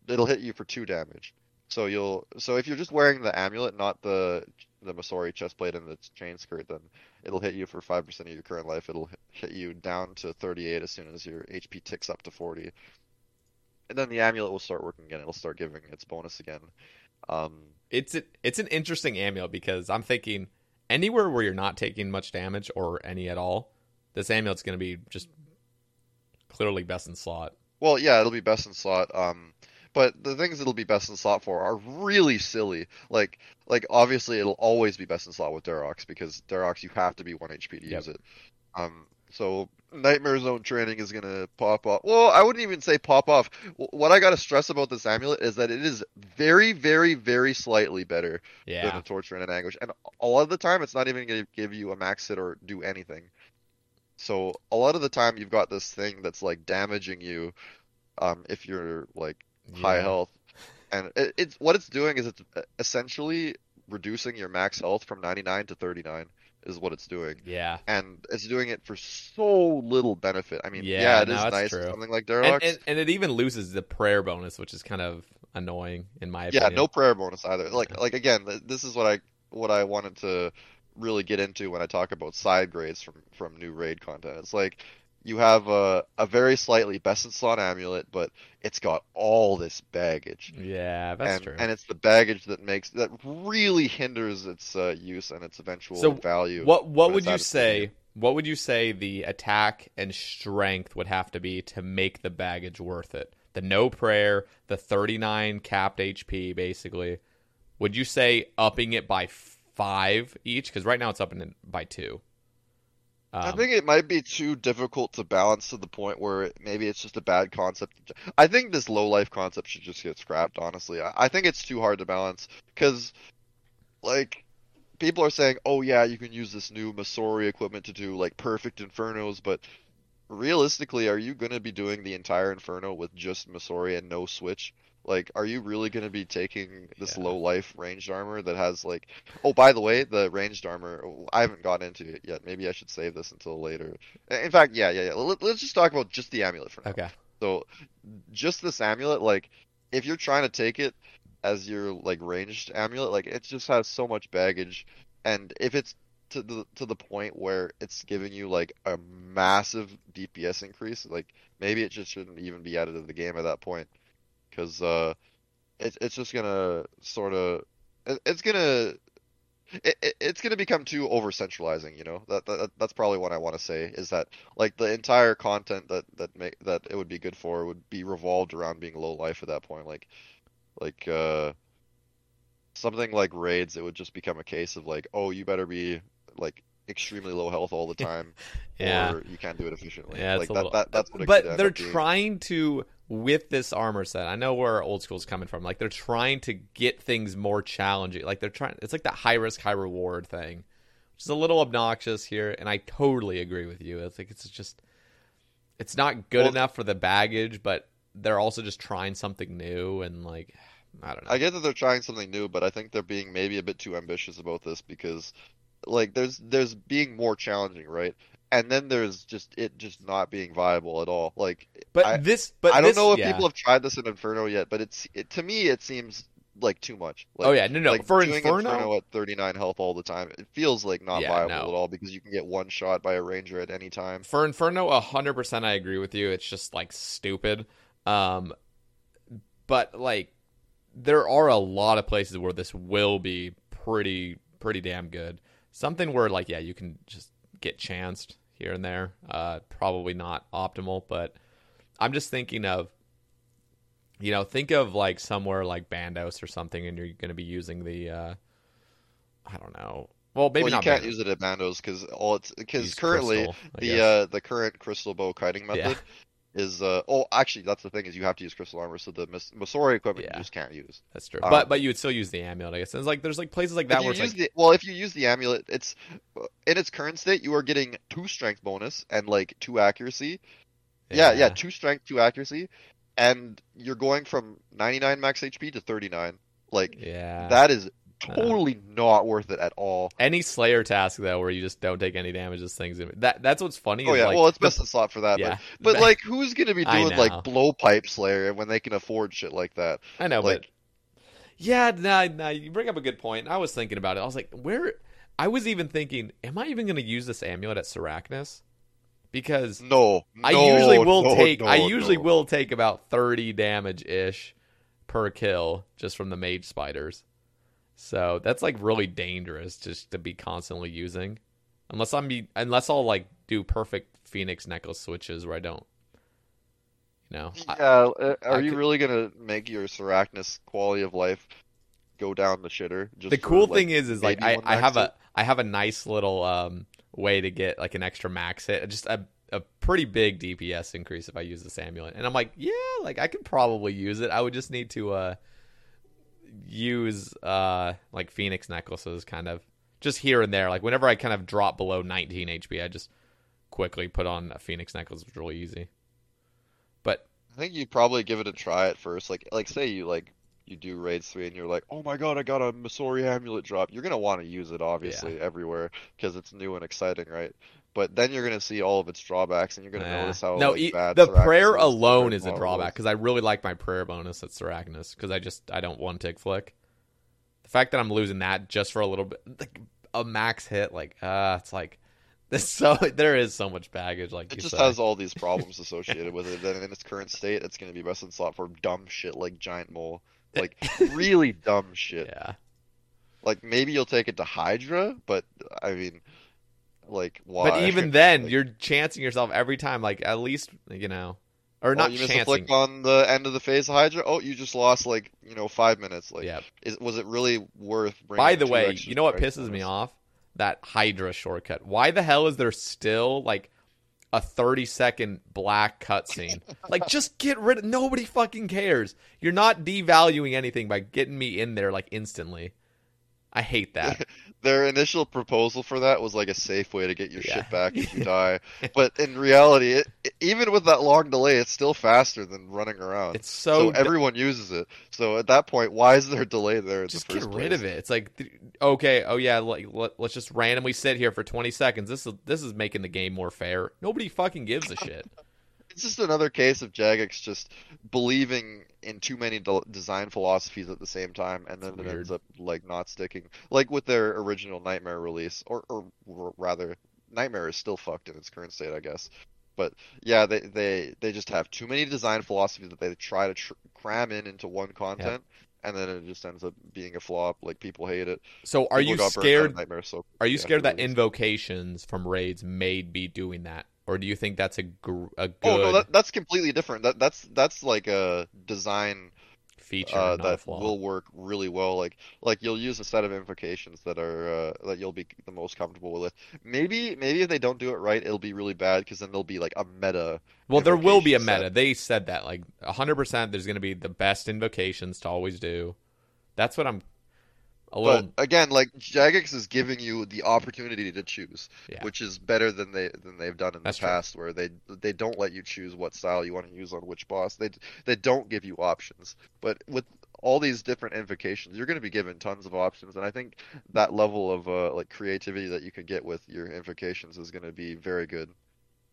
S2: it'll hit you for two damage. So you'll so if you're just wearing the amulet, not the the Masori chestplate and the chain skirt, then it'll hit you for five percent of your current life. It'll hit you down to 38 as soon as your HP ticks up to 40 and then the amulet will start working again. It'll start giving its bonus again. Um,
S1: it's a, it's an interesting amulet because I'm thinking anywhere where you're not taking much damage or any at all, this amulet's going to be just clearly best in slot.
S2: Well, yeah, it'll be best in slot. Um, but the things it'll be best in slot for are really silly. Like, like obviously it'll always be best in slot with Dharok's because Dharok's you have to be one HP to yep. use it. Um, so Nightmare Zone training is gonna pop off. Well, I wouldn't even say pop off. What I gotta stress about this amulet is that it is very, very, very slightly better
S1: yeah.
S2: than a torture and an anguish, and a lot of the time it's not even gonna give you a max hit or do anything. So a lot of the time you've got this thing that's like damaging you, um, if you're like yeah. high health, and it, it's what it's doing is it's essentially reducing your max health from 99 to 39 is what it's doing.
S1: Yeah.
S2: And it's doing it for so little benefit. I mean, yeah, yeah it no, is nice. True. Something like Dharok's.
S1: And, and, and, it even loses the prayer bonus, which is kind of annoying in my opinion.
S2: Yeah, no prayer bonus either. Like like again, this is what I what I wanted to really get into when I talk about side grades from from new raid content. It's like you have a, a very slightly best in slot amulet, but it's got all this baggage.
S1: Yeah, that's
S2: and,
S1: true.
S2: And it's the baggage that makes that really hinders its uh, use and its eventual
S1: so
S2: value.
S1: What what would you say? What would you say the attack and strength would have to be to make the baggage worth it? The no prayer, the 39 capped HP, basically. Would you say upping it by five each? Because right now it's upping it by two.
S2: Um, I think it might be too difficult to balance to the point where it, maybe it's just a bad concept. I think this low life concept should just get scrapped. Honestly, I, I think it's too hard to balance because, like, people are saying, "Oh yeah, you can use this new Masori equipment to do like perfect infernos," but realistically, are you going to be doing the entire inferno with just Masori and no switch? Like, are you really going to be taking this yeah. low life ranged armor that has like? Oh, by the way, the ranged armor. I haven't gotten into it yet. Maybe I should save this until later. In fact, yeah, yeah, yeah. Let, us just talk about just the amulet for now.
S1: Okay.
S2: So, just this amulet, like, if you're trying to take it as your like ranged amulet, like it just has so much baggage, and if it's to the to the point where it's giving you like a massive DPS increase, like maybe it just shouldn't even be added to the game at that point because uh, it's it's just gonna sort of it, it's gonna it, it, it's gonna become too over centralizing. You know that, that that's probably what I want to say is that like the entire content that that make that it would be good for would be revolved around being low life at that point. Like like uh something like raids, it would just become a case of like oh you better be like extremely low health all the time,
S1: yeah.
S2: or you can't do it efficiently.
S1: Yeah,
S2: like
S1: that,
S2: little... that, that's what.
S1: but they're trying to with this armor set. I know where old school's coming from. Like they're trying to get things more challenging. Like they're trying. It's like that high risk, high reward thing, which is a little obnoxious here. And I totally agree with you. It's like it's just, it's not good well, enough for the baggage, but they're also just trying something new and like. I don't know.
S2: I get that they're trying something new, but I think they're being maybe a bit too ambitious about this because like there's there's being more challenging, right? And then there's just it just not being viable at all. Like,
S1: but
S2: I,
S1: this, but
S2: I don't
S1: this,
S2: know if
S1: yeah.
S2: people have tried this in Inferno yet, but it's it, to me it seems like too much. Like,
S1: oh yeah, no, no.
S2: Like
S1: For Inferno...
S2: Inferno at 39 health all the time, it feels like not
S1: yeah,
S2: viable
S1: no.
S2: at all because you can get one shot by a ranger at any time.
S1: For Inferno, hundred percent, I agree with you. It's just like stupid. Um, but like there are a lot of places where this will be pretty pretty damn good. Something where like yeah, you can just get chanced here and there. Uh, probably not optimal, but I'm just thinking of you know, think of like somewhere like Bandos or something, and you're going to be using the uh, I don't know. Well, maybe
S2: well, you
S1: not.
S2: can't
S1: Bandos.
S2: use it at Bandos because all it's because currently
S1: crystal,
S2: the uh the current crystal bow kiting
S1: Yeah.
S2: Is uh oh actually that's the thing is you have to use crystal armor so the Mas- Masori equipment
S1: Yeah.
S2: you just can't use.
S1: That's true.
S2: Um,
S1: but but you would still use the amulet, I guess. And it's like there's like places like that where
S2: you
S1: it's
S2: use
S1: like
S2: the well, if you use the amulet, it's in its current state you are getting two strength bonus and like two accuracy. Yeah, yeah, two strength, two accuracy, and you're going from 99 max HP to 39. Like
S1: yeah.
S2: that is totally not worth it at all.
S1: Any Slayer task though, where you just don't take any damage, this thing's that. That's what's funny.
S2: Oh yeah,
S1: like,
S2: well it's
S1: the-
S2: best in slot for that.
S1: Yeah.
S2: But, but like, who's gonna be doing like blowpipe Slayer when they can afford shit like that?
S1: I know,
S2: like-
S1: but yeah, nah, nah, you bring up a good point. I was thinking about it. I was like, where? I was even thinking, am I even going to use this amulet at Sarachnis? Because
S2: No,
S1: I
S2: no,
S1: usually will
S2: no,
S1: take.
S2: no,
S1: I usually will take about thirty damage ish per kill just from the mage spiders. So that's like really dangerous just to be constantly using, unless I'm be, unless I'll like do perfect phoenix necklace switches where I don't. You know,
S2: Yeah, uh, are
S1: I
S2: you
S1: could-
S2: really gonna make your Sarachnis quality of life go down the shitter? Just
S1: the
S2: for,
S1: cool
S2: like,
S1: thing is is like I, I have
S2: max
S1: a I have a nice little um way to get like an extra max hit just a a pretty big DPS increase if I use this amulet and I'm like yeah like I could probably use it I would just need to uh use uh like phoenix necklaces kind of just here and there like whenever I kind of drop below 19 HP I just quickly put on a phoenix necklace it's really easy but
S2: I think you probably give it a try at first. Like, like say you like you do raids three and you're like, oh my god, I got a Masori amulet drop. You're gonna want to use it obviously everywhere because it's new and exciting, right? But then you're gonna see all of its drawbacks and you're gonna
S1: Nah.
S2: notice how
S1: no,
S2: like, bad
S1: the prayer alone is a drawback because I really like my prayer bonus at Sarachnis because I just I don't one tick flick. The fact that I'm losing that just for a little bit, like a max hit, like uh, it's like there's so there is so much baggage. Like
S2: It just has all these problems associated with it. And in its current state, it's gonna be best in slot for dumb shit like giant mole, like really dumb shit.
S1: yeah.
S2: Like maybe you'll take it to Hydra, but I mean, like why?
S1: But even then,
S2: Like-
S1: you're chancing yourself every time. Like at least you know, or
S2: Oh,
S1: not
S2: you miss a
S1: chancing.
S2: flick on the end of the phase of Hydra. Oh, you just lost like you know five minutes. Like,
S1: Yeah.
S2: is was it really worth? Bringing
S1: By the way, you know what pisses me off? That Hydra shortcut. Why the hell is there still like a 30 second black cutscene? like, just get rid of Nobody fucking cares. You're not devaluing anything by getting me in there like instantly. I hate that.
S2: Their initial proposal for that was like a safe way to get your
S1: Yeah.
S2: shit back if you die. But in reality, it, even with that long delay, it's still faster than running around.
S1: It's so d-
S2: everyone uses it. So at that point, why is there a delay there in
S1: just
S2: the
S1: get rid
S2: place?
S1: of it. It's like, okay, oh yeah, like, let, let's just randomly sit here for 20 seconds. This is this is making the game more fair. Nobody fucking gives a shit.
S2: It's just another case of Jagex just believing in too many de- design philosophies at the same time, and then it ends up like not sticking. Like with their original Nightmare release, or or r- rather, Nightmare is still fucked in its current state, I guess. But yeah, they they they just have too many design philosophies that they try to tr- cram in into one content. And then it just ends up being a flop. Like people hate it.
S1: So are
S2: People
S1: you
S2: got burnt out of
S1: scared?
S2: Nightmare so
S1: Are you
S2: quickly
S1: scared that
S2: release.
S1: invocations from raids may be doing that, or do you think that's a gr- a good
S2: Oh no, that, that's completely different. That that's that's like a design
S1: feature,
S2: uh, that will work really well. Like like you'll use a set of invocations that are uh, that you'll be the most comfortable with. Maybe maybe if they don't do it right, it'll be really bad because then there'll be like a meta.
S1: well, there will be a
S2: invocation
S1: meta.
S2: set.
S1: They said that like hundred percent. There's going to be the best invocations to always do. That's what I'm.
S2: But again, like Jagex is giving you the opportunity to choose,
S1: Yeah.
S2: which is better than they than they've done in
S1: That's
S2: the
S1: true.
S2: past, where they they don't let you choose what style you want to use on which boss. They they don't give you options. But with all these different invocations, you're going to be given tons of options, and I think that level of uh, like creativity that you can get with your invocations is going to be very good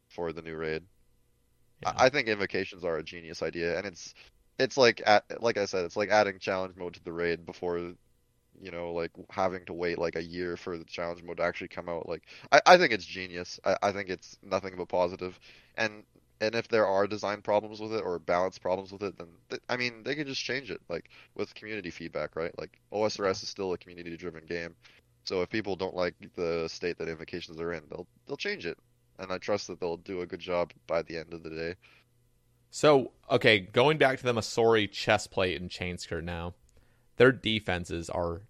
S2: for the new raid.
S1: Yeah.
S2: I I think invocations are a genius idea, and it's it's like like I said, it's like adding challenge mode to the raid before you know, like having to wait like a year for the challenge mode to actually come out. Like, I, I think it's genius. I, I think it's nothing but positive. And and if there are design problems with it or balance problems with it, then th- I mean they can just change it, like with community feedback, right? Like OSRS is still a community-driven game, so if people don't like the state that invocations are in, they'll they'll change it. And I trust that they'll do a good job by the end of the day.
S1: So, okay, going back to the Masori chest plate and chain skirt now, their defenses are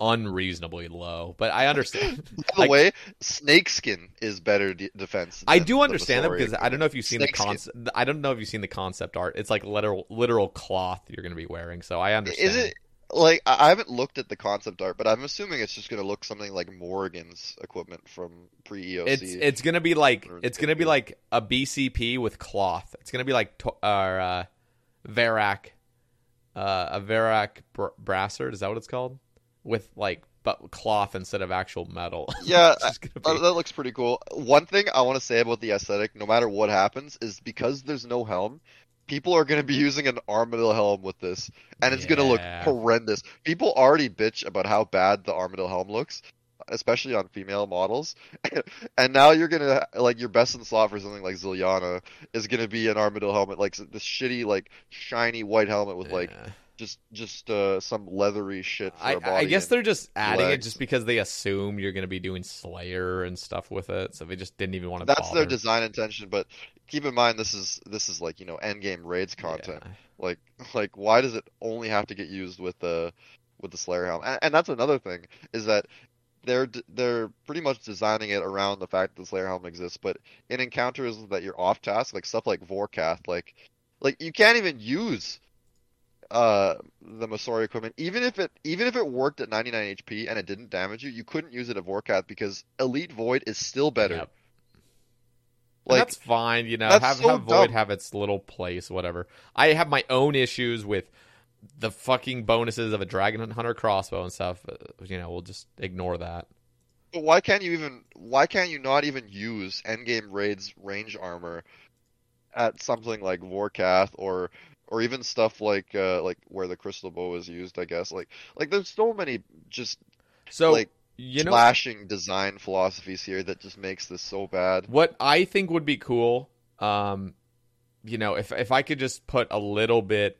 S1: unreasonably low. But I understand.
S2: By the way, snakeskin is better de- defense.
S1: I do understand that because I don't know if you've seen the
S2: Snakeskin.
S1: concept. I don't know if you've seen the concept art. It's like literal literal cloth you're going to be wearing. So I understand.
S2: Is it like I haven't looked at the concept art, but I'm assuming it's just gonna look something like Morrigan's equipment from pre EOC.
S1: It's it's gonna be like it's gonna be like a BCP with cloth. It's gonna be like to, uh, uh, Verac, uh, a Verac br- brassard. Is that what it's called? With like but cloth instead of actual metal.
S2: Yeah,
S1: gonna
S2: Uh,
S1: be-
S2: that looks pretty cool. One thing I want to say about the aesthetic, no matter what happens, is because there's no helm, people are going to be using an armadillo helm with this, and it's going to look horrendous. People already bitch about how bad the armadillo helm looks, especially on female models, and now you're going to like your best in slot for something like Zilyana is going to be an armadillo helmet, like this shitty, like shiny white helmet with like
S1: Yeah.
S2: Just just uh, some leathery shit for
S1: I. I guess they're just adding it just because they assume you're going to be doing Slayer and stuff with it, so they just didn't even want to.
S2: that's their design intention but keep in mind this is this is like you know end game raids content
S1: Yeah.
S2: like like why does it only have to get used with the with the slayer helm and, and that's another thing is that they're they're pretty much designing it around the fact that the slayer helm exists but in encounters that you're off task like stuff like vorkath like like you can't even use uh the Masori equipment even if it even if it worked at 99 HP and it didn't damage you you couldn't use it at Vorkath because Elite Void is still better
S1: Yep.
S2: Like
S1: that's fine, you know. Have
S2: so
S1: have Void have its little place, whatever. I have my own issues with the fucking bonuses of a Dragon Hunter crossbow and stuff. uh, You know, we'll just ignore that.
S2: But why can't you even why can't you not even use endgame raids range armor at something like Vorkath or or even stuff like uh like where the crystal bow is used, I guess. Like like there's so many just
S1: So
S2: like
S1: you know
S2: slashing design philosophies here that just makes this so bad.
S1: what I think would be cool, um, you know, if if I could just put a little bit,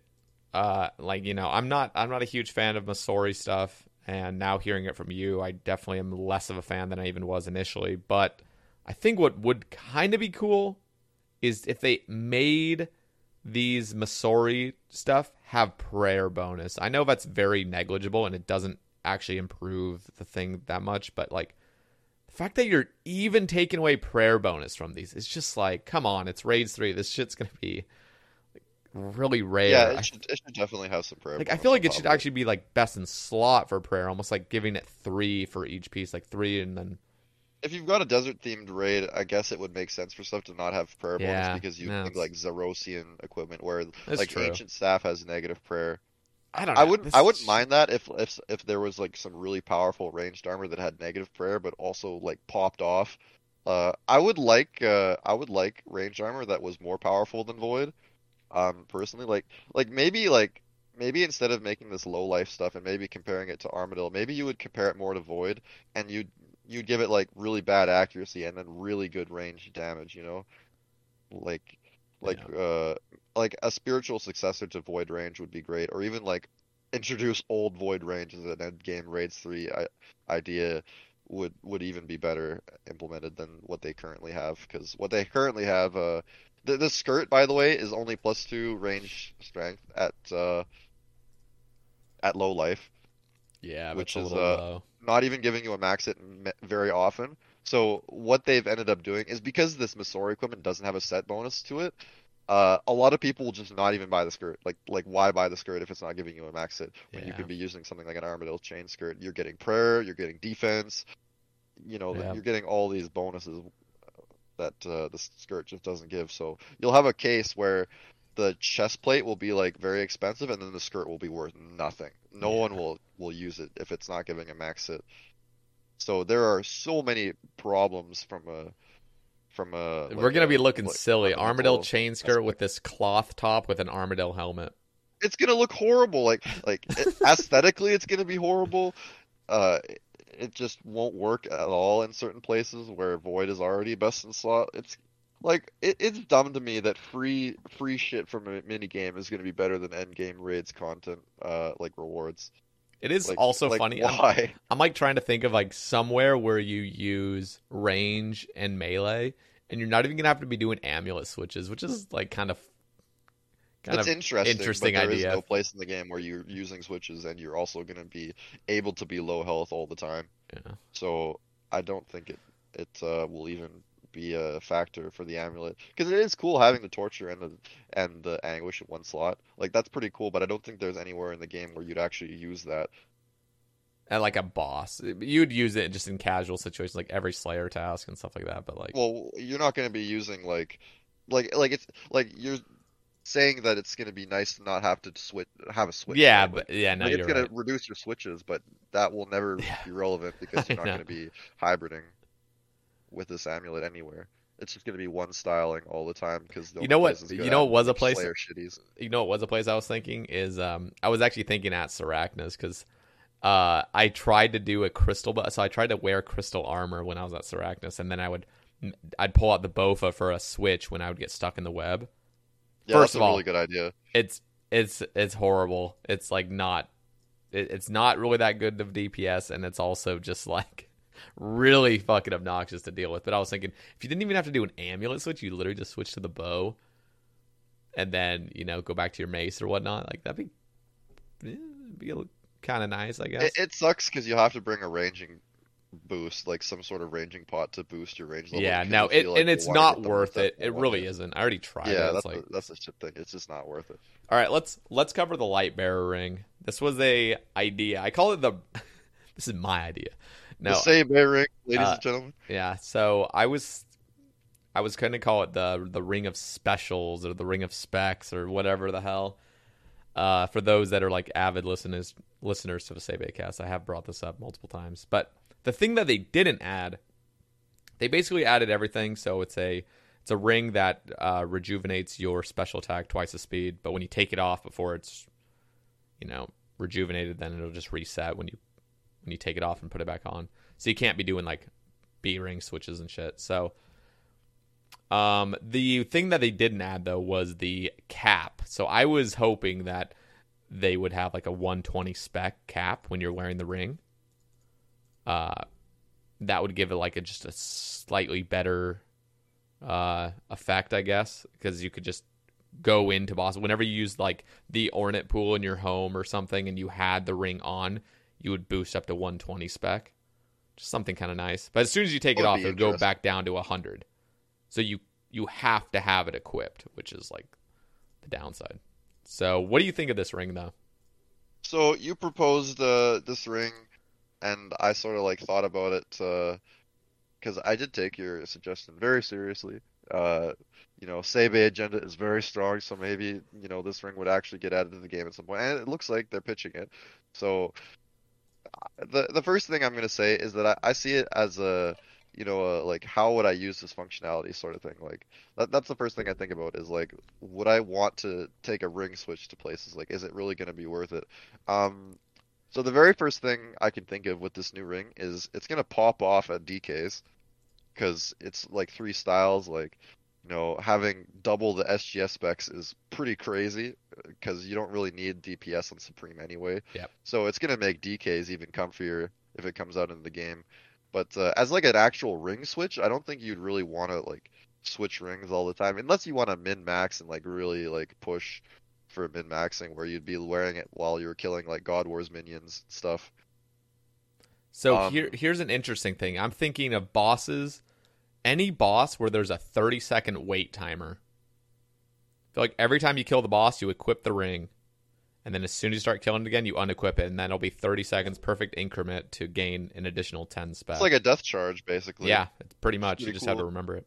S1: uh, like you know, I'm not I'm not a huge fan of Masori stuff, and now hearing it from you, I definitely am less of a fan than I even was initially. But I think what would kind of be cool is if they made these Masori stuff have prayer bonus. I know that's very negligible and it doesn't actually improve the thing that much, but like the fact that you're even taking away prayer bonus from these, it's just like, come on, it's raids three. This shit's gonna be really rare.
S2: Yeah, it should, it should definitely have some prayer.
S1: like I feel like it should actually be like best in slot for prayer, almost like giving it three for each piece, like three and then
S2: If you've got a desert themed raid, I guess it would make sense for stuff to not have prayer bonus because you
S1: no,
S2: think like Zarosian equipment where
S1: That's
S2: like
S1: true.
S2: ancient staff has negative prayer.
S1: I don't know.
S2: I wouldn't
S1: This
S2: I wouldn't mind that if if if there was like some really powerful ranged armor that had negative prayer but also like popped off. Uh I would like uh I would like ranged armor that was more powerful than void. Um personally like like maybe like maybe instead of making this low life stuff and maybe comparing it to Armadillo, maybe you would compare it more to void and you'd you'd give it like really bad accuracy and then really good range damage, you know? Like like uh like a spiritual successor to Void Range would be great, or even like introduce old Void Range as an end game Raids 3 idea would would even be better implemented than what they currently have because what they currently have uh the, the skirt by the way is only plus 2 range strength at uh at low life
S1: Yeah,
S2: which
S1: is, a little
S2: uh,
S1: low.
S2: Not even giving you a max hit very often. So what they've ended up doing is because this Masori equipment doesn't have a set bonus to it, uh, a lot of people will just not even buy the skirt. Like like why buy the skirt if it's not giving you a max hit when you
S1: Yeah.
S2: could be using something like an Armadillo chain skirt? You're getting prayer, you're getting defense, you know,
S1: Yeah.
S2: you're getting all these bonuses that uh, the skirt just doesn't give. So you'll have a case where the chest plate will be like very expensive and then the skirt will be worth nothing. No one will will use it if it's not giving a max hit. So there are so many problems from a from a
S1: We're gonna be looking
S2: like
S1: silly. Armadillo chain skirt with this cloth top with an armadillo helmet.
S2: It's gonna look horrible. Like like aesthetically, it's gonna be horrible. Uh, it just won't work at all in certain places where Void is already best in slot. It's like it, it's dumb to me that free free shit from a mini game is gonna be better than end game raids content. Uh, like rewards.
S1: It is
S2: Like,
S1: also
S2: like,
S1: funny. I'm-
S2: Why?
S1: I'm like trying to think of like somewhere where you use range and melee, and you're not even gonna have to be doing amulet switches, which is like kind of kind
S2: That's
S1: of
S2: interesting.
S1: interesting
S2: but there
S1: idea.
S2: is no place in the game where you're using switches and you're also going to be able to be low health all the time.
S1: Yeah.
S2: So I don't think it it uh, will even be a factor for the amulet because it is cool having the torture and the and the anguish in one slot. Like that's pretty cool, but I don't think there's anywhere in the game where you'd actually use that.
S1: And like a boss, you'd use it just in casual situations, like every Slayer task and stuff like that. But like,
S2: Well, you're not going to be using like like like it's like you're saying that it's going to be nice to not have to switch have a switch.
S1: yeah,
S2: right?
S1: but yeah, no,
S2: like it's going
S1: right.
S2: to reduce your switches, but that will never
S1: Yeah.
S2: be relevant because you're not going to be hybriding with this amulet anywhere. It's just going to be one styling all the time because
S1: You know what- you know what was a place-
S2: shitties.
S1: you know what was a place I was thinking is um I was actually thinking at Sarachnis because uh I tried to do a crystal bu- so I tried to wear crystal armor when I was at Sarachnis and then I would I'd pull out the Bofa for a switch when I would get stuck in the web.
S2: Yeah,
S1: First of
S2: a
S1: all-
S2: really good idea.
S1: It's it's it's horrible. It's like not it, it's not really that good of DPS and it's also just like really fucking obnoxious to deal with. But I was thinking if you didn't even have to do an amulet switch, you literally just switch to the bow and then, you know, go back to your mace or whatnot. Like that'd be yeah, be kind of nice, I guess.
S2: It, it sucks because you have to bring a ranging boost, like some sort of ranging pot to boost your range level.
S1: yeah, no, it,
S2: like
S1: and it's not worth it. It really isn't. I already tried it.
S2: Yeah,
S1: It's
S2: that's
S1: like
S2: the, that's the shit thing. It's just not worth it.
S1: All right, let's let's cover the light bearer ring. This was a idea. I call it the. this is my idea. No,
S2: the same ring, ladies
S1: uh,
S2: and gentlemen.
S1: yeah. So I was, I was going to call it the the ring of specials or the ring of specs or whatever the hell. Uh, for those that are like avid listeners listeners to the Save Cast, I have brought this up multiple times. But the thing that they didn't add, they basically added everything. So it's a it's a ring that uh, rejuvenates your special attack twice the speed. But when you take it off before it's, you know, rejuvenated, then it'll just reset when you when you take it off and put it back on. So you can't be doing like B ring switches and shit. So um the thing that they didn't add though was the cap. So I was hoping that they would have like a 120 spec cap when you're wearing the ring. Uh that would give it like a just a slightly better uh effect, I guess, because you could just go into boss whenever you use like the ornate pool in your home or something and you had the ring on, you would boost up to 120 spec. Just something kind of nice. But as soon as you take it off, it would go back down to 100. So you you have to have it equipped, which is like the downside. So, what do you think of this ring though?
S2: So you proposed uh, this ring, and I sort of like thought about it because I did take your suggestion very seriously. Uh, you know, Sebe agenda is very strong, so maybe you know this ring would actually get added to the game at some point. and it looks like they're pitching it. So uh, the the first thing I'm gonna say is that I, I see it as a you know like how would I use this functionality sort of thing. Like that, that's the first thing I think about is like would I want to take a ring switch to places? Like is it really gonna be worth it? Um, so the very first thing I can think of with this new ring is it's gonna pop off at DKs because it's like three styles. Like you know having double the SGS specs is pretty crazy because you don't really need DPS on Supreme anyway.
S1: Yep.
S2: So it's gonna make DKs even comfier if it comes out in the game. But uh, as like an actual ring switch, I don't think you'd really want to like switch rings all the time unless you want to min max and like really like push for min maxing where you'd be wearing it while you're killing like God Wars minions and stuff.
S1: So
S2: Um,
S1: here here's an interesting thing. I'm thinking of bosses, any boss where there's a 30 second wait timer. I feel like every time you kill the boss, you equip the ring, and then as soon as you start killing it again, you unequip it, and then it'll be 30 seconds, perfect increment to gain an additional 10 spec.
S2: It's like a death charge basically.
S1: yeah, it's pretty much. You just have to remember it.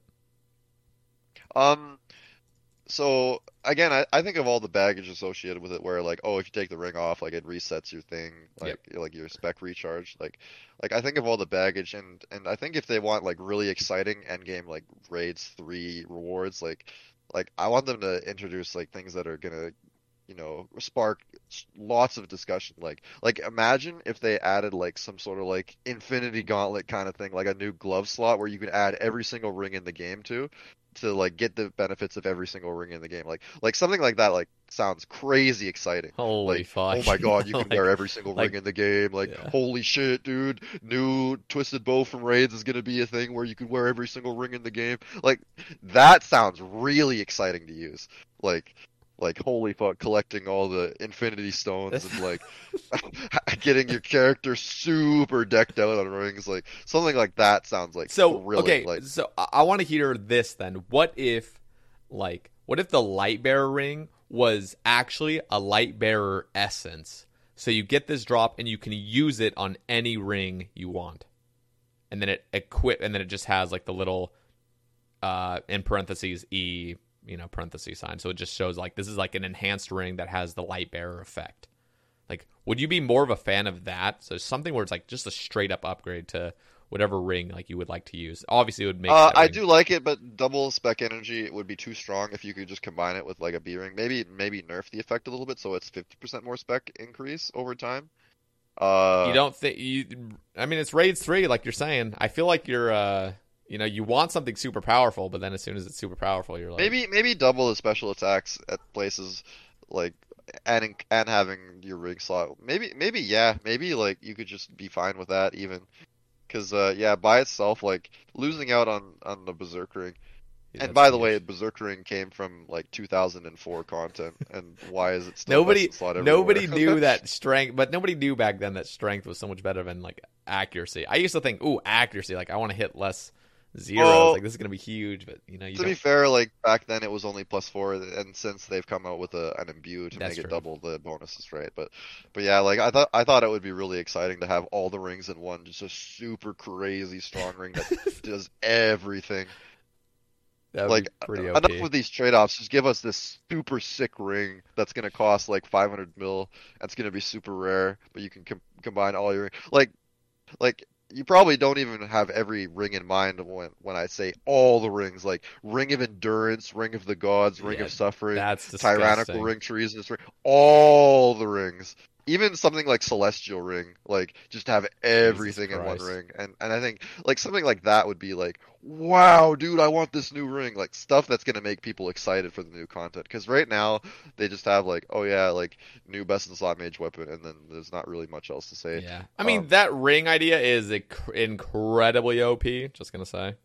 S2: Um, so again, I, I think of all the baggage associated with it, where like, oh, if you take the ring off, like it resets your thing, like like your spec recharge, like like I think of all the baggage, and and I think if they want like really exciting end game like raids three rewards, like like I want them to introduce like things that are gonna you know spark lots of discussion like like imagine if they added like some sort of like infinity gauntlet kind of thing like a new glove slot where you could add every single ring in the game to to like get the benefits of every single ring in the game like like something like that like sounds crazy exciting
S1: Holy
S2: like,
S1: fuck!
S2: oh my god, you can
S1: Like,
S2: wear every single
S1: like-
S2: ring in the game. Like,
S1: Yeah.
S2: holy shit, dude. New Twisted Bow from Raids is gonna be a thing where you can wear every single ring in the game. Like, that sounds really exciting to use. Like, like holy fuck, collecting all the Infinity Stones and like getting your character super decked out on rings, like something like that sounds like
S1: So
S2: thrilling,
S1: okay,
S2: like
S1: so I, I want to hear this then. What if, like, what if the light bearer ring was actually a light bearer essence? So you get this drop and you can use it on any ring you want, and then it equip, and then it just has like the little, uh, in parentheses e, you know, parenthesis sign. So it just shows like this is like an enhanced ring that has the light bearer effect. Like, would you be more of a fan of that? So something where it's like just a straight up upgrade to whatever ring like you would like to use. Obviously, it would make.
S2: Uh, I
S1: ring-
S2: do like it, but double spec energy would be too strong if you could just combine it with like a B ring. Maybe maybe nerf the effect a little bit so it's fifty percent more spec increase over time. Uh,
S1: You don't think you? I mean, it's raids three, like you're saying. I feel like you're. uh You know, you want something super powerful, but then as soon as it's super powerful, you're like,
S2: maybe maybe double the special attacks at places like and and having your ring slot. Maybe maybe yeah, maybe like you could just be fine with that even. Cause uh, yeah, by itself, like losing out on on the Berserk ring.
S1: Yeah,
S2: and by the
S1: huge.
S2: way, Berserk ring came from like 2004 content, and why is it still
S1: nobody, nobody knew that strength, but nobody knew back then that strength was so much better than like accuracy. I used to think, ooh, accuracy, like I want to hit less zeros,
S2: Well,
S1: like this is gonna be huge, but you know, you
S2: to be
S1: don't.
S2: fair, like back then it was only plus four, and since they've come out with a, an imbue to
S1: That's
S2: make it double the bonuses, right? But but yeah, like I thought I thought it would be really exciting to have all the rings in one, just a super crazy strong ring that does everything.
S1: That
S2: like
S1: be
S2: enough with these trade-offs. Just give us this super sick ring that's gonna cost like 500 mil. That's gonna be super rare, but you can com- combine all your like like you probably don't even have every ring in mind when when I say all the rings, like Ring of Endurance, Ring of the Gods, Ring
S1: Yeah,
S2: of Suffering,
S1: That's
S2: Tyrannical. Ring, Treasonous Ring, all the rings. Even something like Celestial Ring, like just have everything in one ring. And and I think like something like that would be like, wow, dude, I want this new ring. Like stuff that's gonna make people excited for the new content. Because right now they just have like, oh yeah, like new best in slot mage weapon, and then there's not really much else to say.
S1: Yeah, I mean
S2: Um,
S1: that ring idea is inc- incredibly OP. Just gonna say,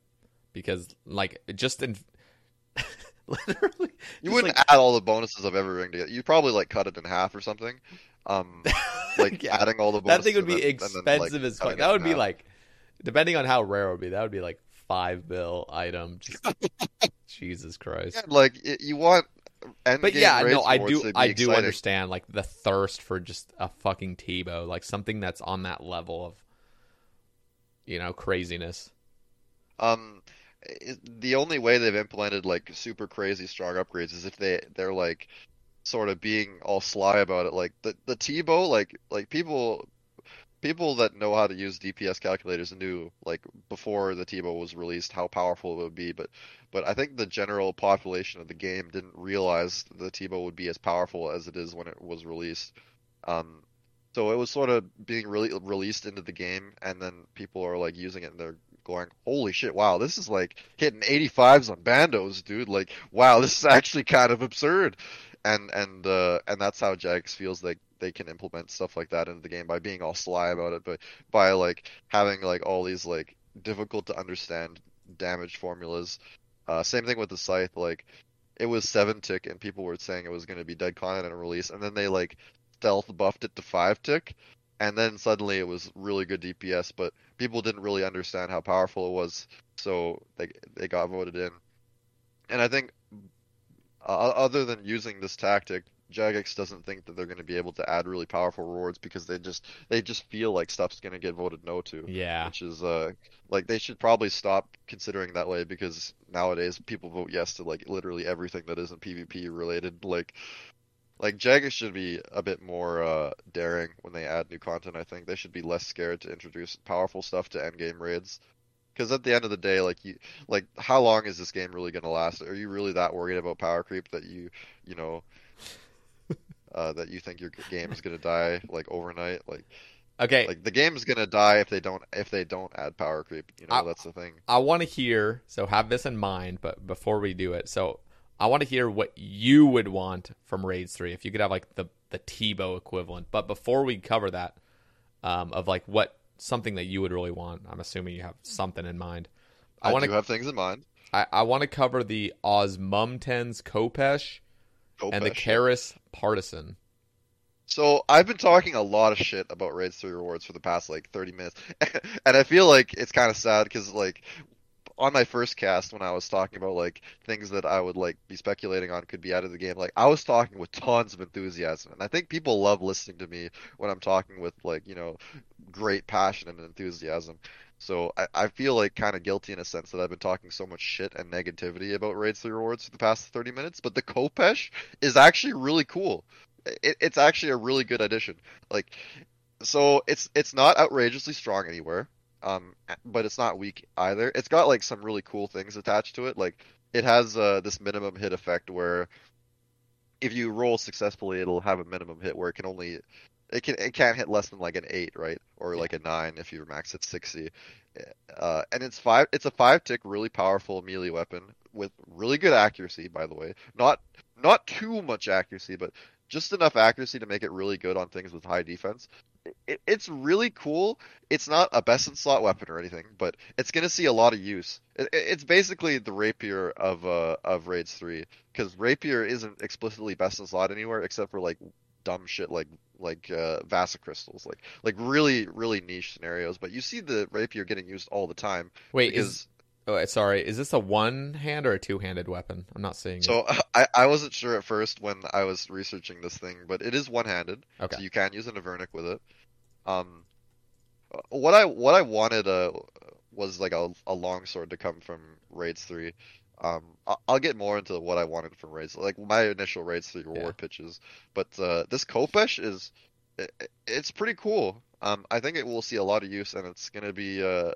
S1: because like it just in literally,
S2: You wouldn't
S1: like,
S2: add all the bonuses of every ring together. You'd probably like cut it in half or something. Um, like
S1: Yeah.
S2: adding all the
S1: that thing would be
S2: and then, like,
S1: expensive as fuck. That would be
S2: half.
S1: like, depending on how rare it would be, that would be like five bill item. Just, Jesus Christ.
S2: Yeah, like it, you want. End
S1: But yeah, no, I do, I do
S2: exciting.
S1: understand like the thirst for just a fucking Tbow, like something that's on that level of, you know, craziness.
S2: Um, the only way they've implemented like super crazy strong upgrades is if they they're like sort of being all sly about it. Like the the Tbow, like like people people that know how to use DPS calculators knew like before the Tbow was released how powerful it would be, but but I think the general population of the game didn't realize the Tbow would be as powerful as it is when it was released. Um, so it was sort of being really released into the game, and then people are like using it, and they're going, "Holy shit! Wow, this is like hitting 85s on bandos, dude! Like, wow, this is actually kind of absurd." And and uh, and that's how Jax feels like they can implement stuff like that into the game by being all sly about it, but by like having like all these like difficult to understand damage formulas. Uh, same thing with the scythe, like it was seven tick, and people were saying it was going to be dead content in a release, and then they like stealth buffed it to five tick, and then suddenly it was really good DPS, but people didn't really understand how powerful it was, so they they got voted in. And I think uh, other than using this tactic, Jagex doesn't think that they're going to be able to add really powerful rewards because they just they just feel like stuff's going to get voted no to,
S1: Yeah.
S2: which is uh like they should probably stop considering that way because nowadays people vote yes to like literally everything that isn't PvP related. Like like Jagex should be a bit more uh daring when they add new content. I think they should be less scared to introduce powerful stuff to endgame raids. Because at the end of the day, like you, like how long is this game really gonna last? Are you really that worried about power creep that you, you know, uh, that you think your game is gonna die like overnight? Like,
S1: Okay.
S2: like the game's gonna die if they don't if they don't add power creep. You know,
S1: I-
S2: that's the thing.
S1: I want to hear, so have this in mind, but before we do it, so I want to hear what you would want from Raids 3 if you could have like the the Tbow equivalent. But before we cover that um of like what something that you would really want, I'm assuming you have something in mind. I
S2: I,
S1: want
S2: do
S1: to
S2: have things in mind.
S1: I, I want to cover the Osmumten's Khopesh and the
S2: Khopesh.
S1: Keris Partisan.
S2: So I've been talking a lot of shit about Raids 3 rewards for the past like 30 minutes, and I feel like it's kind of sad because like on my first cast when I was talking about like things that I would like be speculating on could be out of the game, like I was talking with tons of enthusiasm, and I think people love listening to me when I'm talking with like you know great passion and enthusiasm. So I, I feel like kind of guilty in a sense that I've been talking so much shit and negativity about Raids 3 rewards for the past 30 minutes, but the Khopesh is actually really cool. It, it's actually a really good addition. Like, so it's it's not outrageously strong anywhere, um, but it's not weak either. It's got like some really cool things attached to it. Like, it has uh, this minimum hit effect where if you roll successfully, it'll have a minimum hit where it can only it can it can't hit less than like an eight, right, or like a nine if you max at sixty. Uh, and it's five. It's a five tick, really powerful melee weapon with really good accuracy. By the way, not not too much accuracy, but just enough accuracy to make it really good on things with high defense. It, it's really cool. It's not a best in slot weapon or anything, but it's gonna see a lot of use. It, it's basically the rapier of uh of raids three because rapier isn't explicitly best in slot anywhere except for like dumb shit like like uh, Vasa crystals, like like really really niche scenarios. But you see the rapier getting used all the time.
S1: Wait,
S2: because,
S1: is oh, sorry, is this a one hand or a two handed weapon? I'm not seeing
S2: so
S1: it.
S2: I I wasn't sure at first when I was researching this thing, but it is one handed,
S1: Okay.
S2: so you can use an Avernic with it. Um, what I what I wanted uh was like a a long sword to come from raids three. Um, I'll, I'll get more into what I wanted from raids, like my initial raids three reward
S1: Yeah.
S2: pitches. But uh, this Khopesh is it, it's pretty cool. Um, I think it will see a lot of use, and it's gonna be uh,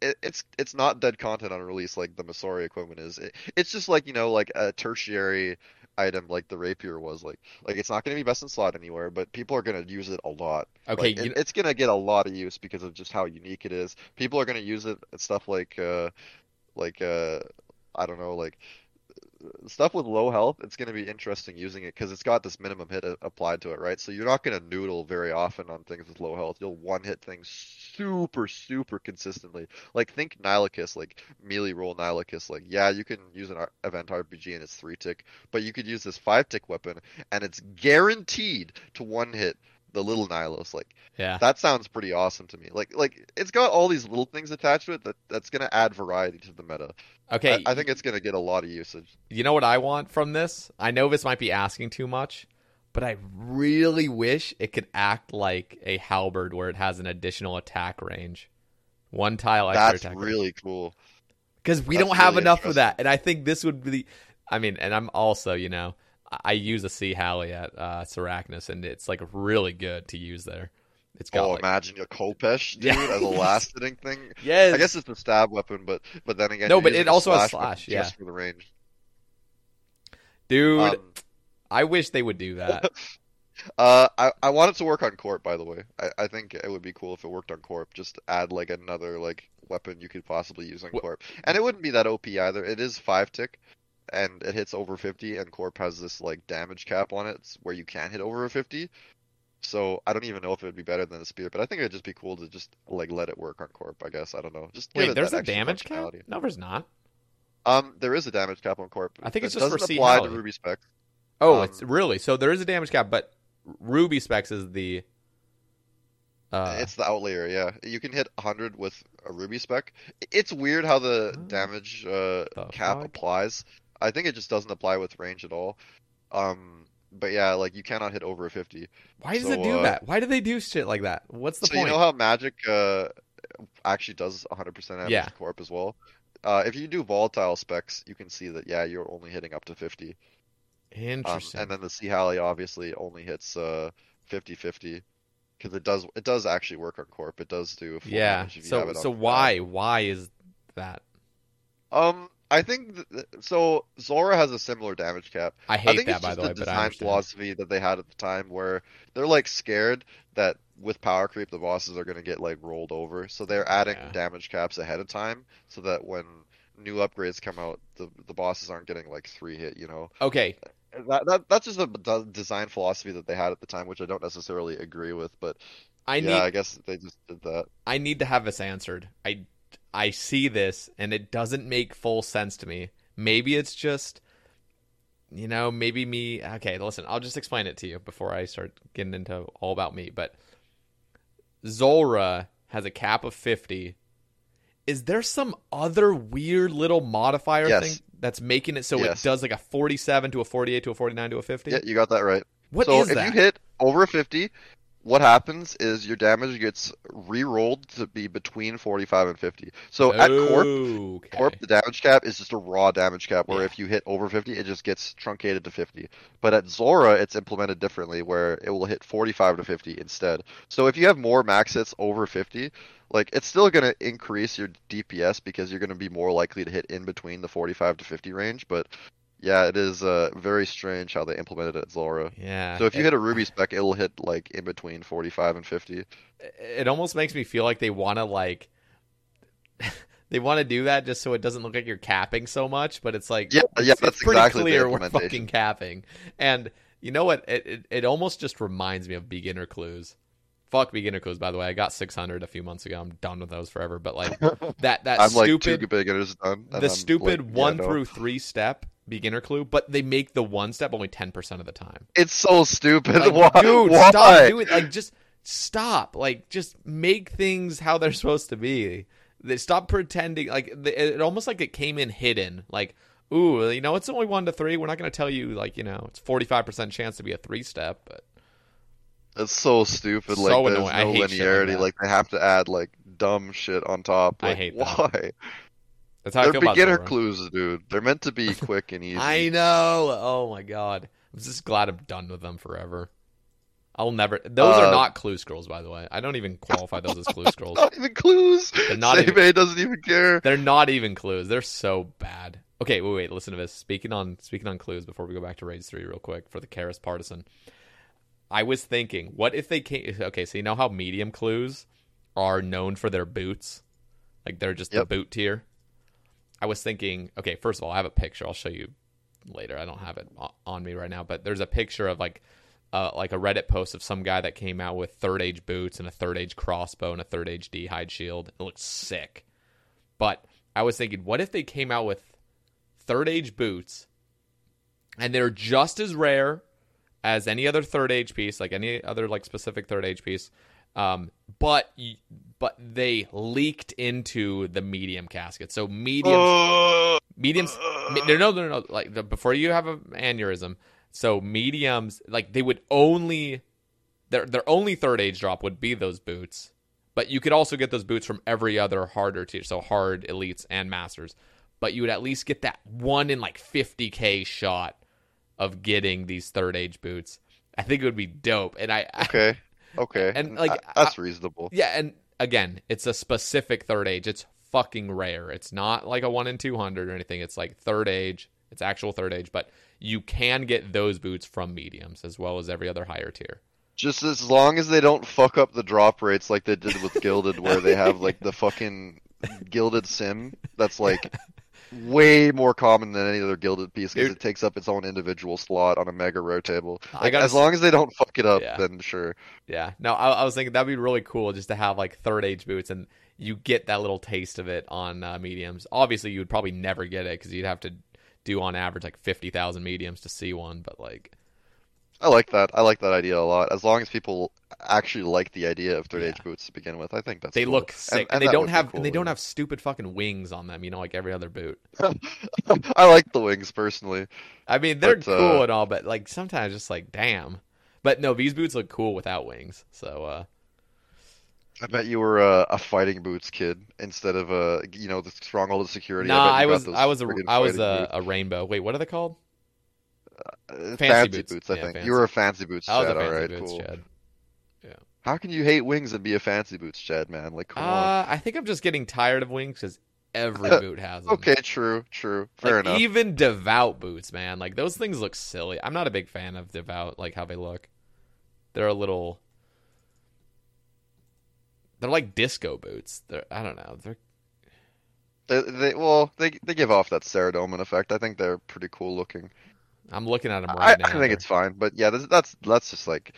S2: it, it's it's not dead content on release like the Masori equipment is. It, it's just like you know like a tertiary item like the rapier was like like it's not going to be best in slot anywhere but people are going to use it a lot.
S1: Okay,
S2: Like,
S1: you-
S2: it- it's going to get a lot of use because of just how unique it is. People are going to use it at stuff like uh like uh i don't know like stuff with low health it's going to be interesting using it because it's got this minimum hit uh, applied to it right? So you're not going to noodle very often on things with low health. You'll one hit things super super consistently. Like think Nylocas, like melee roll Nylocas. Like yeah, you can use an event RPG and it's three tick, but you could use this five tick weapon and it's guaranteed to one hit the little Nylos. Like
S1: yeah.
S2: that sounds pretty awesome to me. Like like it's got all these little things attached to it that that's gonna add variety to the meta.
S1: Okay,
S2: I, I think it's gonna get a lot of usage.
S1: you know what I want from this? I know this might be asking too much, but I really wish it could act like a halberd where it has an additional attack range. One tile extra
S2: That's really cool.
S1: because we
S2: that's
S1: don't have
S2: really
S1: enough of that. And I think this would be I mean, and I'm also, you know, I- use a Sea Halley at uh Sarachnis and it's like really good to use there. It's got
S2: Oh,
S1: like,
S2: imagine a Khopesh, dude,
S1: Yeah.
S2: as a last hitting thing.
S1: Yes.
S2: I guess it's a stab weapon, but but then again,
S1: No, but it also has slash, yeah.
S2: just for the range.
S1: dude,
S2: Um,
S1: I wish they would do that.
S2: Uh, I I want it to work on Corp, by the way. I, I think it would be cool if it worked on Corp. Just add like another like weapon you could possibly use on Corp, and it wouldn't be that OP either. It is five tick, and it hits over fifty, and Corp has this like damage cap on it where you can't hit over a fifty. So I don't even know if it would be better than the spear, but I think it'd just be cool to just like let it work on Corp. I guess I don't know. Just
S1: Wait, there's a damage cap? No, there's not.
S2: Um, there is a damage cap on Corp.
S1: I think
S2: It
S1: it's just for
S2: doesn't
S1: Sea
S2: apply to Ruby specs
S1: Oh,
S2: Um,
S1: it's really so. There is a damage cap, but Ruby specs is the. Uh,
S2: it's the outlier, yeah. You can hit 100 with a ruby spec. It's weird how the damage uh,
S1: The
S2: cap
S1: fuck?
S2: applies. I think it just doesn't apply with range at all. Um, but yeah, like you cannot hit over a 50.
S1: why does
S2: so,
S1: it do
S2: uh,
S1: that? Why do they do shit like that? What's the
S2: so
S1: point?
S2: you know how magic uh, actually does 100% damage
S1: Yeah.
S2: corp as well? Uh, if you do volatile specs, you can see that yeah, you're only hitting up to 50. Um,
S1: Interesting.
S2: and then the Sea Halley obviously only hits uh 50-50 because it does it does actually work on corp. It does do full
S1: yeah.
S2: damage if you have
S1: So so why why is that?
S2: Um, I think th- so. Zulrah has a similar damage cap.
S1: I
S2: I
S1: hate
S2: think
S1: that
S2: it's
S1: by
S2: just
S1: the
S2: the
S1: way, but I
S2: design philosophy that they had at the time, where they're like scared that with power creep the bosses are going to get like rolled over, so they're adding
S1: Yeah.
S2: damage caps ahead of time, so that when new upgrades come out, the the bosses aren't getting like three hit. You know,
S1: Okay, uh,
S2: that, that that's just a d- design philosophy that they had at the time, which I don't necessarily agree with, but
S1: I
S2: yeah,
S1: need
S2: I guess they just did that.
S1: I need to have this answered. I I see this and it doesn't make full sense to me. Maybe it's just you know, maybe me. Okay, listen, I'll just explain it to you before I start getting into all about me. But Zulrah has a cap of 50. Is there some other weird little modifier
S2: Yes.
S1: thing that's making it so
S2: Yes.
S1: it does like a 47 to a 48 to a 49 to a 50?
S2: Yeah, you got that right.
S1: What
S2: so
S1: is
S2: if
S1: that?
S2: you hit over 50, what happens is your damage gets re-rolled to be between 45 and 50. So at Corp,
S1: Okay.
S2: Corp, the damage cap is just a raw damage cap, where
S1: Yeah.
S2: if you hit over 50, it just gets truncated to 50. But at Zulrah, it's implemented differently, where it will hit 45 to 50 instead. So if you have more max hits over 50, like it's still going to increase your DPS because you're going to be more likely to hit in between the 45 to 50 range. But yeah, it is uh, very strange how they implemented it at Zulrah.
S1: Yeah.
S2: So if you
S1: it,
S2: hit a Ruby spec, it'll hit like in between 45 and 50.
S1: it almost makes me feel like they want to like they want to do that just so it doesn't look like you're capping so much, but it's like
S2: Yeah, yeah,
S1: it's
S2: that's
S1: pretty
S2: exactly
S1: clear we're fucking capping. And you know what? It, it it almost just reminds me of beginner clues. Fuck beginner clues, by the way. I got 600 a few months ago. I'm done with those forever. But like that that
S2: I'm like
S1: stupid
S2: two beginners done.
S1: the
S2: I'm
S1: stupid
S2: like, yeah,
S1: one
S2: no.
S1: through three step beginner clue, but they make the one step only 10% of the time.
S2: It's so stupid.
S1: Like,
S2: Why?
S1: dude,
S2: Why?
S1: stop doing like just stop. Like just make things how they're supposed to be. They stop pretending like it almost like it came in hidden. Like, ooh, you know, it's only one to three. We're not going to tell you like you know it's forty five percent chance to be a three step, but
S2: It's so stupid.
S1: So
S2: Like there's
S1: annoying. I
S2: no
S1: shit like
S2: linearity. Like, they have to add like dumb shit on top.
S1: I
S2: Like,
S1: hate that. That's how
S2: They're
S1: feel about
S2: beginner
S1: Zora.
S2: clues, dude. They're meant to be quick and easy.
S1: I know. Oh my god, I'm just glad I'm done with them forever. I'll never. Those are
S2: Uh,
S1: not clue scrolls, by the way. I don't even qualify those as clue scrolls.
S2: Not even clues.
S1: They're not
S2: Save
S1: even-
S2: doesn't even care.
S1: They're not even clues. They're so bad. Okay, wait, wait. Listen to this. Speaking on speaking on clues, before we go back to Rage Three, real quick for the Keris Partisan, I was thinking, what if they came? Okay, so you know how medium clues are known for their boots, like they're just
S2: Yep.
S1: the boot tier. I was thinking, okay, first of all, I have a picture. I'll show you later. I don't have it on me right now, but there's a picture of like. Uh, like a Reddit post of some guy that came out with third age boots and a third age crossbow and a third age D hide shield. It looks sick. But I was thinking, what if they came out with third age boots and they're just as rare as any other third age piece, like any other like specific third age piece, um, but but they leaked into the medium casket. So mediums,
S2: Uh,
S1: mediums, me- no, no, no, no, like the, before you have an aneurysm. So mediums, like they would only their their only third age drop would be those boots. But you could also get those boots from every other harder tier, so hard elites and masters. But you would at least get that one in like 50k shot of getting these third age boots. I think it would be dope. And I, I
S2: okay. Okay.
S1: And, like,
S2: Uh, that's reasonable.
S1: yeah, and again, it's a specific third age. It's fucking rare. It's not like a one in two hundred or anything. It's like third age. It's actual third age, but you can get those boots from mediums as well as every other higher tier.
S2: Just as long as they don't fuck up the drop rates like they did with Gilded, where they have like the fucking Gilded sim that's like way more common than any other Gilded piece because it takes up its own individual slot on a mega row table. Like,
S1: gotta
S2: as long as they don't fuck it up,
S1: Yeah.
S2: then sure.
S1: Yeah. No, I, I was thinking that'd be really cool just to have like third age boots and you get that little taste of it on uh, mediums. Obviously, you would probably never get it because you'd have to do on average like 50,000 mediums to see one, but like,
S2: I like that. I like that idea a lot. As long as people actually like the idea of third age boots to begin with, I think that's
S1: they
S2: cool.
S1: look sick and,
S2: and
S1: they don't have
S2: cool,
S1: and they don't
S2: yeah.
S1: have stupid fucking wings on them, you know, like every other boot.
S2: I like the wings personally.
S1: I mean, they're
S2: But,
S1: cool
S2: uh,
S1: and all, but like sometimes just like, damn. But no, these boots look cool without wings. So, uh,
S2: I bet you were a, a fighting boots kid instead of a you know the stronghold of security.
S1: nah,
S2: you
S1: I was, I was, a, I was a, a rainbow. Wait, what are they called?
S2: Uh,
S1: fancy
S2: fancy,
S1: boots.
S2: boots. I
S1: Yeah,
S2: think
S1: fancy.
S2: you were a fancy boots.
S1: I was
S2: Chad,
S1: a fancy
S2: all right,
S1: boots,
S2: cool.
S1: Chad.
S2: How can you hate wings and be a fancy boots, Chad? Man, like come
S1: Uh, I think I'm just getting tired of wings because every boot has them.
S2: Okay, true, true, fair
S1: like,
S2: enough.
S1: Even devout boots, man. Like those things look silly. I'm not a big fan of devout, like how they look. They're a little. They're like disco boots. They're I don't know. They're
S2: They, they well, they they give off that Saradomin effect. I think they're pretty cool looking.
S1: I'm looking at them right
S2: I
S1: now.
S2: I think it's fine, but yeah, that's that's that's just like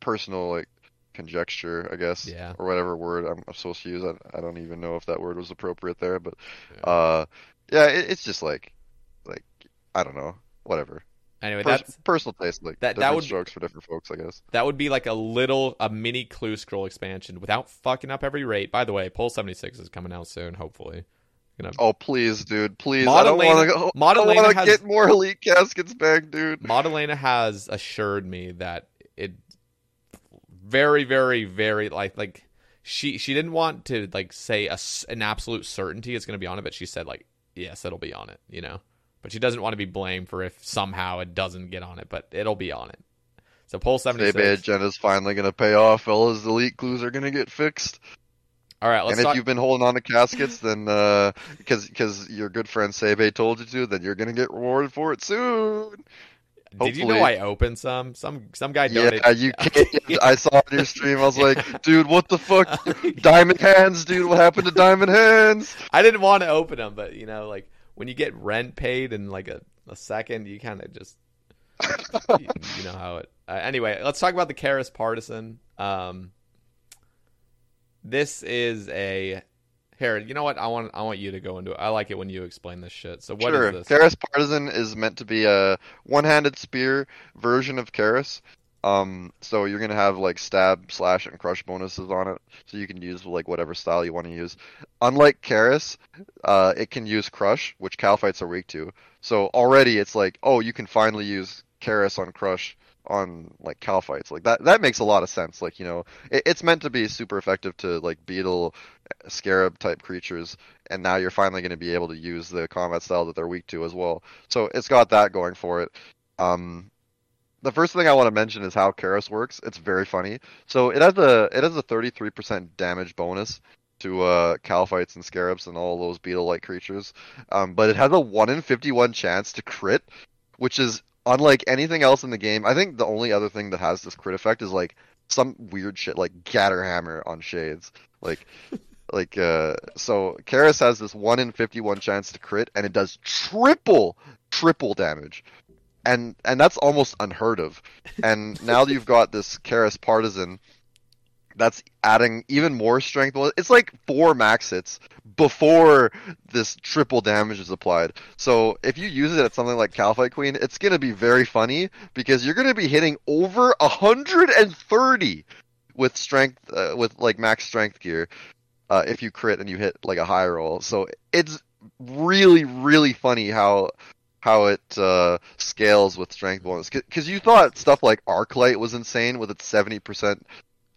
S2: personal like conjecture, I guess,
S1: Yeah.
S2: or whatever word I'm supposed to use. I, I don't even know if that word was appropriate there, but
S1: Yeah.
S2: uh, yeah, it, it's just like like I don't know. whatever.
S1: Anyway,
S2: Pers-
S1: that's
S2: personal taste, like
S1: that- that would be-
S2: strokes for different folks, I guess.
S1: that would be like a little a mini clue scroll expansion without fucking up every rate. By the way, Poll 76 is coming out soon, hopefully. Gonna
S2: Oh please, dude, please! I don't want to. I want to get more elite caskets back, dude.
S1: Modelena has assured me that it very, very, very like like she she didn't want to like say a an absolute certainty it's going to be on it, but she said like yes, it'll be on it, you know. But she doesn't want to be blamed for if somehow it doesn't get on it, but it'll be on it. So poll seventy
S2: Maybe
S1: six.
S2: agenda's finally gonna pay off, fellas. The elite clues are gonna get fixed.
S1: All right, let's
S2: and if you've been holding on to caskets, then uh, because because your good friend Sebe told you to, then you're gonna get rewarded for it soon.
S1: Did you know I opened some? Some some guy donated.
S2: Yeah, you can't. I saw on your stream. I was like, dude, what the fuck? Diamond hands, dude. What happened to diamond hands?
S1: I didn't want to open them, but you know, like when you get rent paid in like a, a second, you kind of just you, you know how it. Uh, anyway, let's talk about the Keris Partisan. Um, this is a here. You know what? I want I want you to go into it. I like it when you explain this shit. So what is
S2: sure.
S1: this?
S2: Keris Partisan is meant to be a one-handed spear version of Keris. Um, so you're gonna have like stab, slash, and crush bonuses on it, so you can use like whatever style you want to use. Unlike Keris, uh, it can use crush, which Kalphites are weak to. So already it's like, oh, you can finally use Keris on crush on like Kalphites. Like that, that makes a lot of sense. Like you know, it, it's meant to be super effective to like beetle, scarab type creatures, and now you're finally going to be able to use the combat style that they're weak to as well. So it's got that going for it. Um, the first thing I want to mention is how Keris works. It's very funny. So it has a it has a 33% damage bonus to uh, Kalphites and Scarabs and all those beetle-like creatures, um, but it has a 1 in 51 chance to crit, which is unlike anything else in the game. I think the only other thing that has this crit effect is like some weird shit like Gadderhammer on Shades. Like like uh so Keris has this 1 in 51 chance to crit and it does triple triple damage. And and that's almost unheard of. And now that you've got this Keris partisan that's adding even more strength. It's like four max hits before this triple damage is applied. So if you use it at something like Kalphite Queen, it's gonna be very funny because you're gonna be hitting over 130 with strength, uh, with like max strength gear, uh, if you crit and you hit like a high roll. So it's really, really funny how how it uh, scales with strength bonus. Because you thought stuff like Arclight was insane with its 70%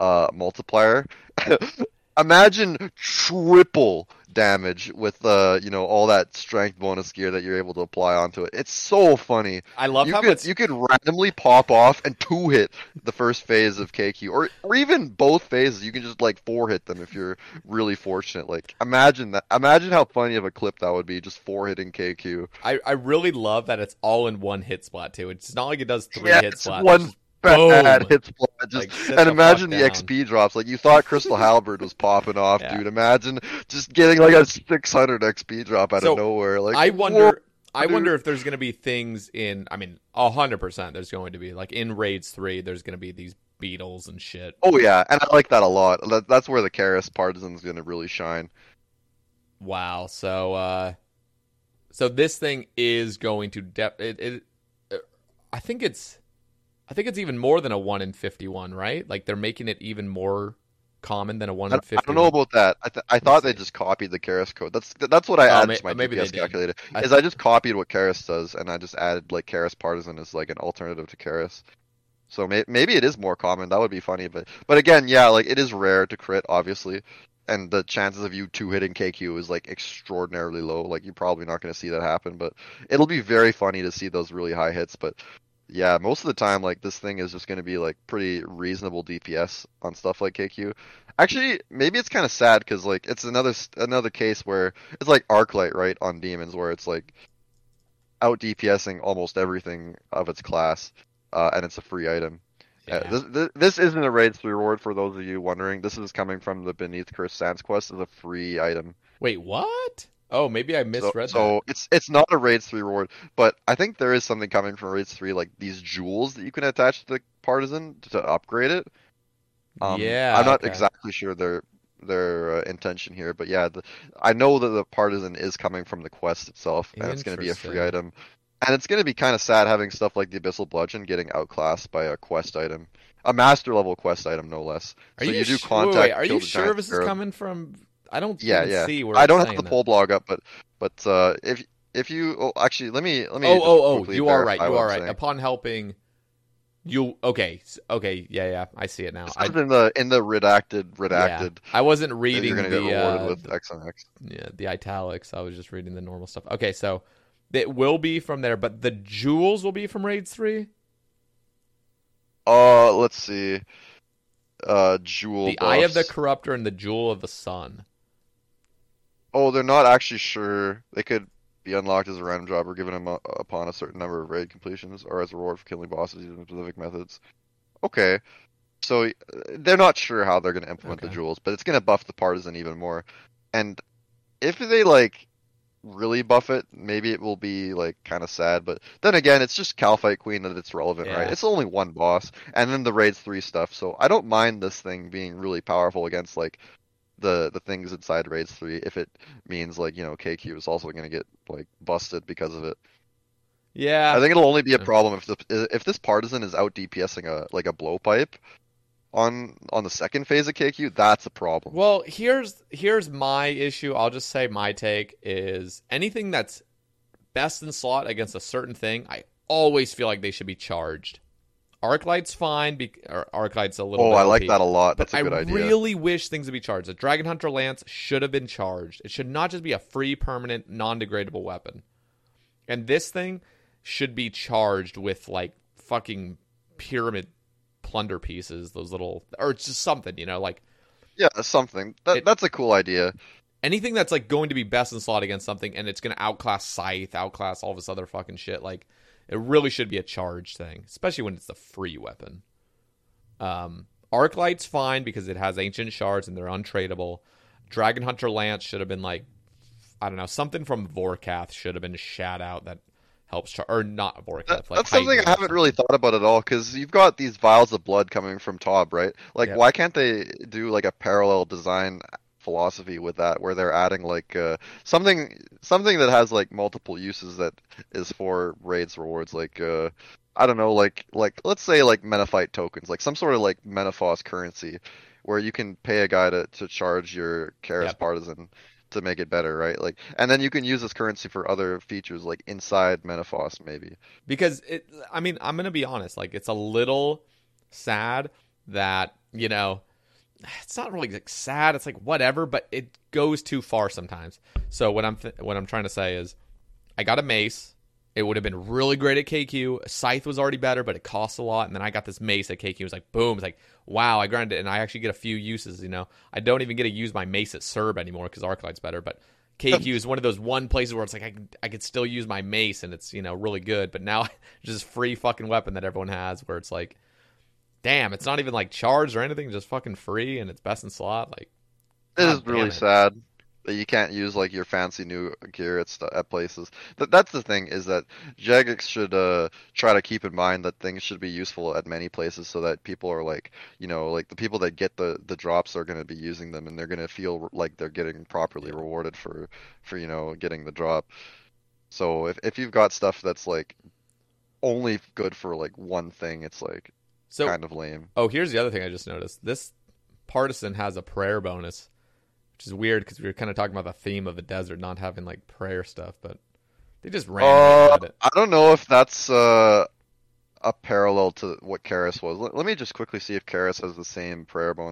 S2: uh, multiplier. Imagine triple damage with uh, you know all that strength bonus gear that you're able to apply onto it. It's so funny.
S1: I love
S2: you
S1: how
S2: could
S1: it's
S2: you could randomly pop off and two hit the first phase of KQ, or or even both phases. You can just like four hit them if you're really fortunate. Like imagine that. Imagine how funny of a clip that would be, just four hitting KQ.
S1: I, I really love that it's all in one hit spot too. It's not like it does three
S2: Yeah,
S1: hit
S2: it's
S1: splat.
S2: one bad
S1: boom.
S2: hit splat. Just
S1: Like,
S2: and imagine the. XP drops. Like you thought Crystal Halberd was popping off,
S1: Yeah.
S2: dude. Imagine just getting like a 600 XP drop out
S1: So,
S2: of nowhere. Like
S1: I wonder. I
S2: dude.
S1: wonder if there's going to be things in. I mean, hundred percent. There's going to be like in raids three. There's going to be these beetles and shit.
S2: Oh yeah, and I like that a lot. That, that's where the Keris partisan's gonna really shine.
S1: Wow. So, uh, so this thing is going to de- it, it, I think it's, I think it's even more than a one in fifty-one, right? Like they're making it even more common than a one
S2: in
S1: in
S2: I don't know about that. I, th- I thought they just copied the Keris code. That's that's what I
S1: Oh,
S2: added
S1: may-
S2: to my
S1: maybe they
S2: DPS
S1: did.
S2: calculator.
S1: I
S2: is I just copied what Keris does, and I just added like Keris partisan as like an alternative to Keris. So may- maybe it is more common. That would be funny, but but again, yeah, like it is rare to crit, obviously, and the chances of you two hitting KQ is like extraordinarily low. Like you're probably not going to see that happen, but it'll be very funny to see those really high hits. But yeah, most of the time, like this thing is just going to be like pretty reasonable DPS on stuff like KQ. Actually, maybe it's kind of sad because like it's another another case where it's like Arclight, right, on demons, where it's like out DPSing almost everything of its class, uh, and it's a free item. Uh,
S1: Yeah.
S2: this, this, this isn't a raids reward for those of you wondering. This is coming from the Beneath Cursed Sands quest as a free item.
S1: Wait, what? Oh, maybe I
S2: So,
S1: misread
S2: so it's it's not a raids three reward, but I think there is something coming from raids three, like these jewels that you can attach to the partisan to, to upgrade it. Um,
S1: yeah,
S2: I'm not
S1: okay.
S2: exactly sure their their uh, intention here, but yeah, the, I know that the partisan is coming from the quest itself, and it's going to be a free item. And it's gonna be kind of sad having stuff like the Abyssal Bludgeon getting outclassed by a quest item, a master level quest item, no less.
S1: Are
S2: so
S1: you,
S2: you, do
S1: sh- wait,
S2: contact.
S1: wait, Are you sure this is coming from? I don't
S2: Yeah, yeah.
S1: see where
S2: I don't have the
S1: that.
S2: poll blog up, but but uh, if if you oh, actually let me let me.
S1: Oh, oh, oh! You are right. You are right.
S2: saying.
S1: Upon helping, you okay? Okay, yeah, yeah. I see it now. I,
S2: in the in the redacted
S1: yeah.
S2: redacted.
S1: I wasn't reading the uh,
S2: with X and X.
S1: yeah, the italics. I was just reading the normal stuff. Okay, so it will be from there, but the jewels will be from raids three.
S2: Uh, let's see. Uh, jewel.
S1: The eye of the
S2: buffs.
S1: corruptor and the jewel of the sun.
S2: Oh, they're not actually sure. They could be unlocked as a random job or given them uh, upon a certain number of raid completions or as a reward for killing bosses using specific methods. Okay. So uh, they're not sure how they're going to implement the jewels, but it's going to buff the partisan even more. And if they like really buff it, maybe it will be like kind of sad. But then again, it's just Kalphite Queen that it's relevant, right? It's only one boss, and then the raids three stuff. So I don't mind this thing being really powerful against like the the things inside raids three if it means like you know KQ is also going to get like busted because of it.
S1: Yeah,
S2: I think it'll only be a problem if the if this partisan is out DPSing a like a blowpipe on on the second phase of KQ. That's a problem.
S1: Well, here's here's my issue. I'll just say my take is anything that's best in slot against a certain thing, I always feel like they should be charged. Arclight's fine, be- Arclight's a little.
S2: Oh, I like that a lot. That's a
S1: I
S2: good idea.
S1: I really wish things would be charged. The Dragon Hunter Lance should have been charged. It should not just be a free, permanent, non-degradable weapon. And this thing should be charged with like fucking pyramid plunder pieces, those little, or just something, you know, like
S2: Yeah, something. That
S1: It-
S2: that's a cool idea.
S1: anything that's like going to be best in slot against something and it's going to outclass Scythe, outclass all this other fucking shit. Like, it really should be a charge thing, especially when it's a free weapon. Um, Arclight's fine because it has ancient shards and they're untradeable. Dragon Hunter Lance should have been like, I don't know, something from Vorkath should have been shat out that helps, char- or not Vorkath.
S2: That,
S1: like
S2: that's something I haven't
S1: something.
S2: really thought about at all because you've got these vials of blood coming from Tob, right? Like,
S1: Yeah.
S2: why can't they do like a parallel design philosophy with that, where they're adding like uh, something something that has like multiple uses that is for raids rewards, like uh, I don't know, like like let's say like Menaphite tokens, like some sort of like Menaphos currency, where you can pay a guy to to charge your Keris
S1: Yep.
S2: partisan to make it better, right? Like, and then you can use this currency for other features, like inside Menaphos, maybe.
S1: because it i mean i'm gonna be honest like it's a little sad that you know it's not really like sad it's like whatever but it goes too far sometimes so what i'm th- what i'm trying to say is i got a mace it would have been really great at KQ. Scythe was already better, but it costs a lot. And then I got this mace at KQ. It was like, boom. It's like, wow, I grinded it. And I actually get a few uses, you know. I don't even get to use my mace at Cerb anymore because Arclight's better. But KQ is one of those one places where it's like, I, I could still use my mace and it's, you know, really good. But now, just free fucking weapon that everyone has where it's like, damn, it's not even like charged or anything, just fucking free and it's best in slot. Like,
S2: It
S1: God
S2: is really
S1: it.
S2: sad that you can't use like your fancy new gear at, st- at places. That that's the thing is that Jagex should uh try to keep in mind that things should be useful at many places so that people are like you know like the people that get the the drops are going to be using them and they're going to feel like they're getting properly rewarded for for you know getting the drop. So if if you've got stuff that's like only good for like one thing, it's like
S1: so
S2: kind of lame.
S1: Oh, here's the other thing I just noticed. This partisan has a prayer bonus, which is weird because we were kind of talking about the theme of the desert not having like prayer stuff, but they just ran
S2: Uh,
S1: it.
S2: I don't know if that's uh, a parallel to what Keris was. Let, let me just quickly see if Keris has the same prayer bone.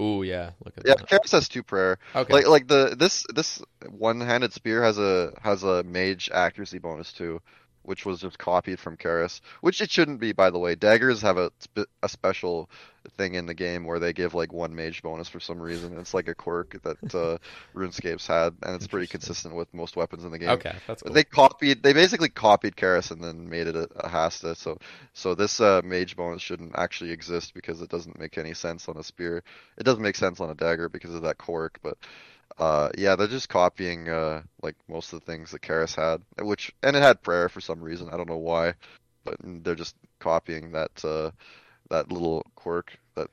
S1: Ooh, yeah. Look at that.
S2: Yeah,
S1: that.
S2: Keris has two prayer.
S1: Okay.
S2: Like like the this this one-handed spear has a has a mage accuracy bonus too, which was just copied from Keris, which it shouldn't be by the way. Daggers have a a special thing in the game where they give like one mage bonus for some reason. It's like a quirk that uh, RuneScape's had, and it's pretty consistent with most weapons in the game.
S1: Okay, that's cool.
S2: They copied. They basically copied Keris and then made it a, a Hasta. So, so this uh, mage bonus shouldn't actually exist because it doesn't make any sense on a spear. It doesn't make sense on a dagger because of that quirk. But, uh, yeah, they're just copying uh, like most of the things that Keris had, which and it had prayer for some reason. I don't know why, but they're just copying that uh, that little quirk that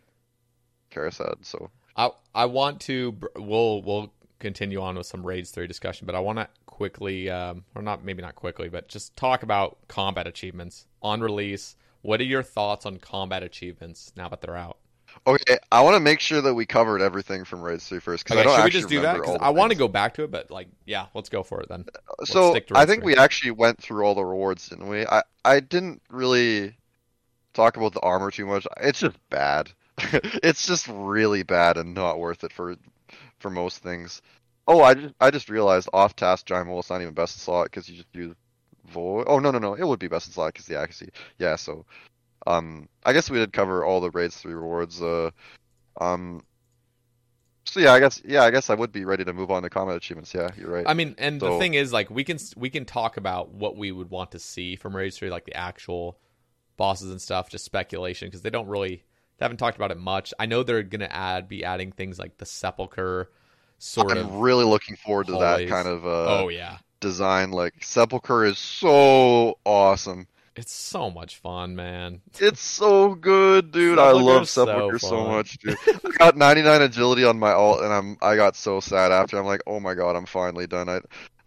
S2: Keris had. So.
S1: I I want to we'll we'll continue on with some raids 3 discussion, but I want to quickly um or not maybe not quickly, but just talk about combat achievements on release. What are your thoughts on combat achievements now that they're out?
S2: Okay, I want to make sure that we covered everything from Raids 3 first because
S1: Okay,
S2: I don't
S1: should we just do that?
S2: remember
S1: 'Cause
S2: all the
S1: I want to go back to it, but like yeah, let's go for it then. Let's
S2: so I think
S1: 3.
S2: we actually went through all the rewards, didn't we? I I didn't really talk about the armor too much. It's just bad. it's just really bad and not worth it for for most things. Oh, I just I just realized off task giant mole is not even best in slot because you just do void. Oh no no no, it would be best in slot because the accuracy. Yeah, so um I guess we did cover all the raids three rewards. Uh um. So yeah, I guess yeah, I guess I would be ready to move on to combat achievements. Yeah, you're right.
S1: I mean, and the thing is, like, we can we can talk about what we would want to see from Raids 3, like the actual bosses and stuff, just speculation, because they don't really they haven't talked about it much. I know they're gonna add be adding things like the sepulcher, sort
S2: I'm
S1: of.
S2: really looking forward to that kind of uh,
S1: oh yeah,
S2: design. Like Sepulcher is so awesome.
S1: It's so much fun, man.
S2: It's so good, dude. I love
S1: Sepulcher's so
S2: Sepulcher so, much, dude. I got 99 agility on my alt, and I'm I got so sad after. I'm like, oh my god, I'm finally done. I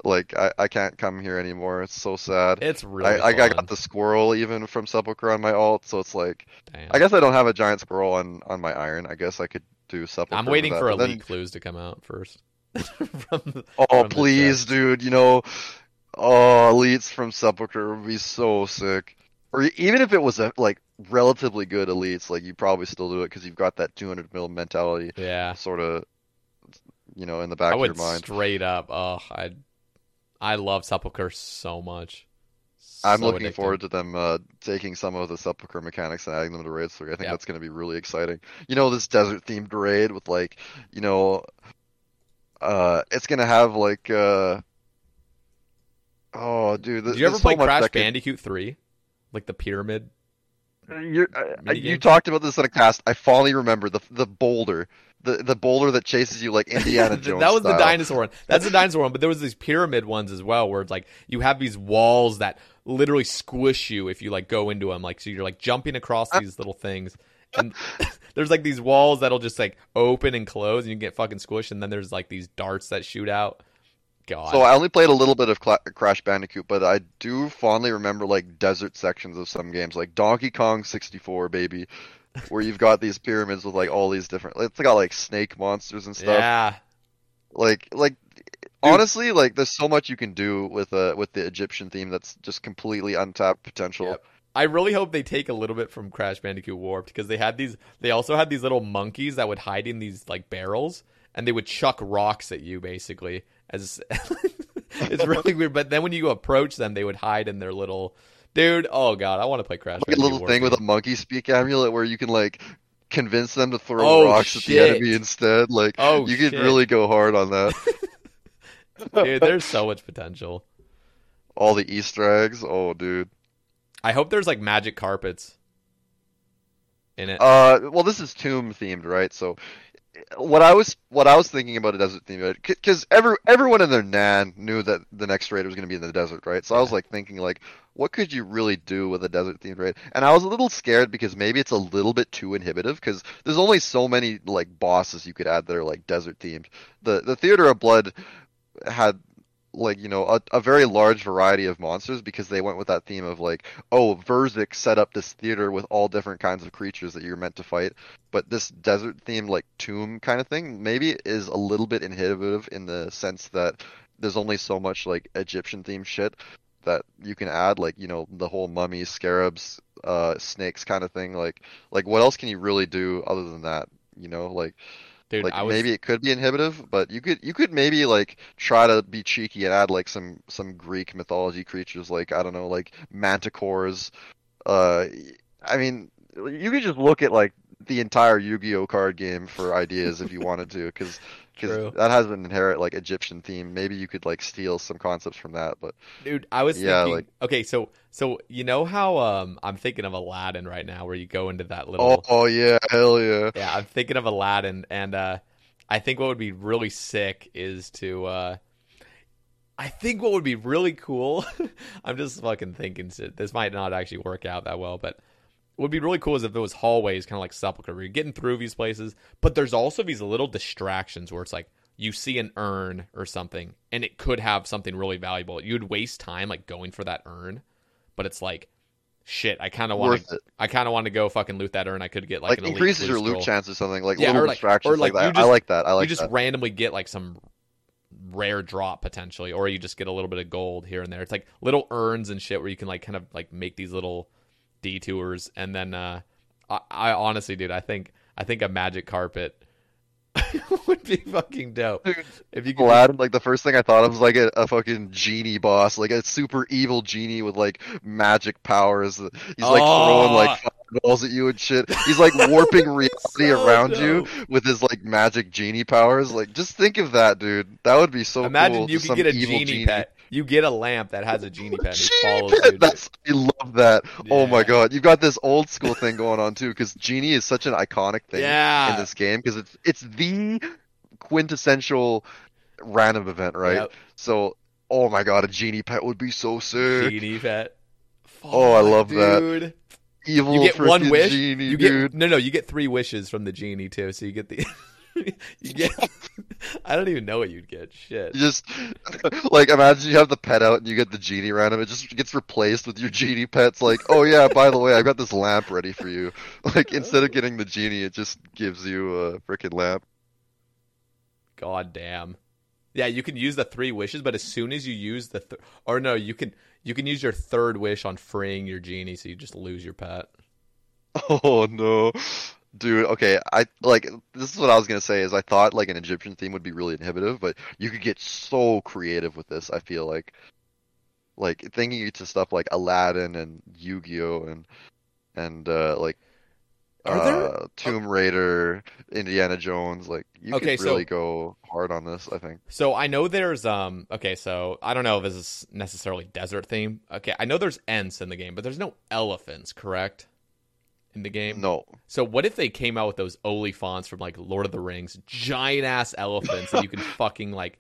S2: like I, I can't come here anymore. It's so sad.
S1: It's really.
S2: I, I, I got the squirrel even from Sepulcher on my alt, so it's like
S1: Damn.
S2: I guess I don't have a giant squirrel on on my iron. I guess I could do Sepulcher.
S1: I'm waiting for
S2: but then-
S1: elite clues to come out first. From
S2: Oh,
S1: from
S2: please, dude. You know, oh, elites from Sepulcher would be so sick. Or even if it was a like relatively good elites, like you probably still do it because you've got that 200 mil mentality,
S1: Yeah,
S2: sort of, you know, in the back
S1: I
S2: of your mind.
S1: straight up. Oh, I I love Sepulcher so much.
S2: I'm looking
S1: addicting.
S2: forward to them uh, taking some of the Sepulcher mechanics and adding them to raids 3. I think
S1: Yep.
S2: that's going to be really exciting. You know, this desert themed raid with like, you know, uh, it's going to have like, uh, oh, dude, th-
S1: Did you ever play Crash Bandicoot 3? Like the pyramid?
S2: Mm, you're, I- I- you talked about this in a cast. I finally remember the the boulder, the the boulder that chases you like Indiana Jones.
S1: that was the dinosaur one. That's the dinosaur one, but there was these pyramid ones as well where it's like you have these walls that literally squish you if you like go into them like so you're like jumping across uh, these little things and there's like these walls that'll just like open and close and you get fucking squished and then there's like these darts that shoot out. God.
S2: So I only played a little bit of Cla- Crash Bandicoot, but I do fondly remember like desert sections of some games, like Donkey Kong 64, baby, where you've got these pyramids with like all these different. It's got like snake monsters and stuff.
S1: yeah.
S2: Like like honestly, like there's so much you can do with uh with the Egyptian theme that's just completely untapped potential.
S1: Yep. I really hope they take a little bit from Crash Bandicoot Warped because they had these. They also had these little monkeys that would hide in these like barrels, and they would chuck rocks at you basically. As it's really weird, but then when you approach them, they would hide in their little. Dude, oh god, I want to play Crash.
S2: Like a little thing with a monkey speak amulet where you can like convince them to throw
S1: Oh,
S2: rocks at the enemy instead. Like
S1: Oh,
S2: you could really go hard on that.
S1: Dude, there's so much potential.
S2: All the Easter eggs. Oh, dude.
S1: I hope there's like magic carpets in it.
S2: Uh, well, this is tomb themed, right? So, what I was what I was thinking about a desert theme, because every everyone in their nan knew that the next raid was going to be in the desert, right? So I was like thinking, like, what could you really do with a desert themed raid? And I was a little scared because maybe it's a little bit too inhibitive, because there's only so many like bosses you could add that are like desert themed. The the Theater of Blood had like you know a, a very large variety of monsters because they went with that theme of like oh Verzik set up this theater with all different kinds of creatures that you're meant to fight. But this desert themed like tomb kind of thing maybe is a little bit inhibitive in the sense that there's only so much like Egyptian themed shit that you can add like you know the whole mummies scarabs uh snakes kind of thing. Like like what else can you really do other than that? You know like
S1: Dude,
S2: like
S1: was
S2: maybe it could be inhibitive, but you could you could maybe like try to be cheeky and add like some some Greek mythology creatures like I don't know like manticores. Uh, I mean you could just look at like the entire Yu-Gi-Oh card game for ideas if you wanted to, because that has an inherent like Egyptian theme. Maybe you could like steal some concepts from that, but
S1: Dude, I was
S2: Yeah,
S1: thinking.
S2: like-
S1: okay, so so you know how um I'm thinking of Aladdin right now, where you go into that
S2: oh,
S1: little.
S2: oh yeah, hell yeah.
S1: Yeah, I'm thinking of Aladdin, and uh, I think what would be really sick is to. Uh, I think what would be really cool. I'm just fucking thinking shit. This might not actually work out that well, but would be really cool is if there was hallways, kind of like Sepulchre, where you're getting through these places, but there's also these little distractions where it's like you see an urn or something, and it could have something really valuable. You'd waste time like going for that urn, but it's like. Shit, I kind of want to,
S2: it.
S1: I kind of want to go fucking loot that urn. I could get like,
S2: Like, increases your loot chance or something, like
S1: Yeah,
S2: little
S1: or like-
S2: distractions
S1: or like
S2: like, that. I like that. I like
S1: you just
S2: that.
S1: randomly get like some rare drop potentially, or you just get a little bit of gold here and there. It's like little urns and shit where you can like kind of like make these little detours. And then uh I, I honestly, dude, I think I think a magic carpet would be fucking dope. If you could
S2: Aladdin, like the first thing I thought of was like a, a fucking genie boss, like a super evil genie with like magic powers. He's like throwing like balls at you and shit. He's like warping reality
S1: So
S2: around you with his like magic genie powers. Like just think of that, dude. That would be so
S1: imagine
S2: cool.
S1: you
S2: Just
S1: could get a
S2: evil
S1: genie, pet. You get a lamp that has a genie pet.
S2: Genie
S1: follows
S2: pet!
S1: you.
S2: That's I love that. Oh my god, you've got this old school thing going on too, because genie is such an iconic thing
S1: Yeah.
S2: in this game because it's it's the quintessential random event, right?
S1: Yep.
S2: So, oh my god, a genie pet would be so sick.
S1: Genie pet.
S2: Oh, I
S1: Fuck,
S2: love that. Evil
S1: you get one wish.
S2: genie,
S1: you get
S2: dude.
S1: no, no. You get three wishes from the genie too. So you get the. you get. I don't even know what you'd get. Shit.
S2: You just like imagine you have the pet out and you get the genie random. It just gets replaced with your genie pets. Like, oh yeah, by the way, I've got this lamp ready for you. Like instead of oh. getting the genie, it just gives you a freaking lamp.
S1: God damn. Yeah, you can use the three wishes, but as soon as you use the th- or no, you can you can use your third wish on freeing your genie, so you just lose your pet.
S2: Oh no. Dude, okay, I like this is what I was gonna say is I thought like an Egyptian theme would be really inhibitive, but you could get so creative with this, I feel like. Like thinking to stuff like Aladdin and Yu-Gi-Oh and and uh like
S1: Are there-
S2: uh Tomb Raider, Indiana Jones, like you
S1: Okay,
S2: could
S1: so-
S2: really go hard on this, I think.
S1: So I know there's um okay, so I don't know if this is necessarily desert theme. Okay, I know there's Ents in the game, but there's no elephants, correct? In the game?
S2: No.
S1: So what if they came out with those Oliphaunts from like Lord of the Rings, giant ass elephants that you can fucking like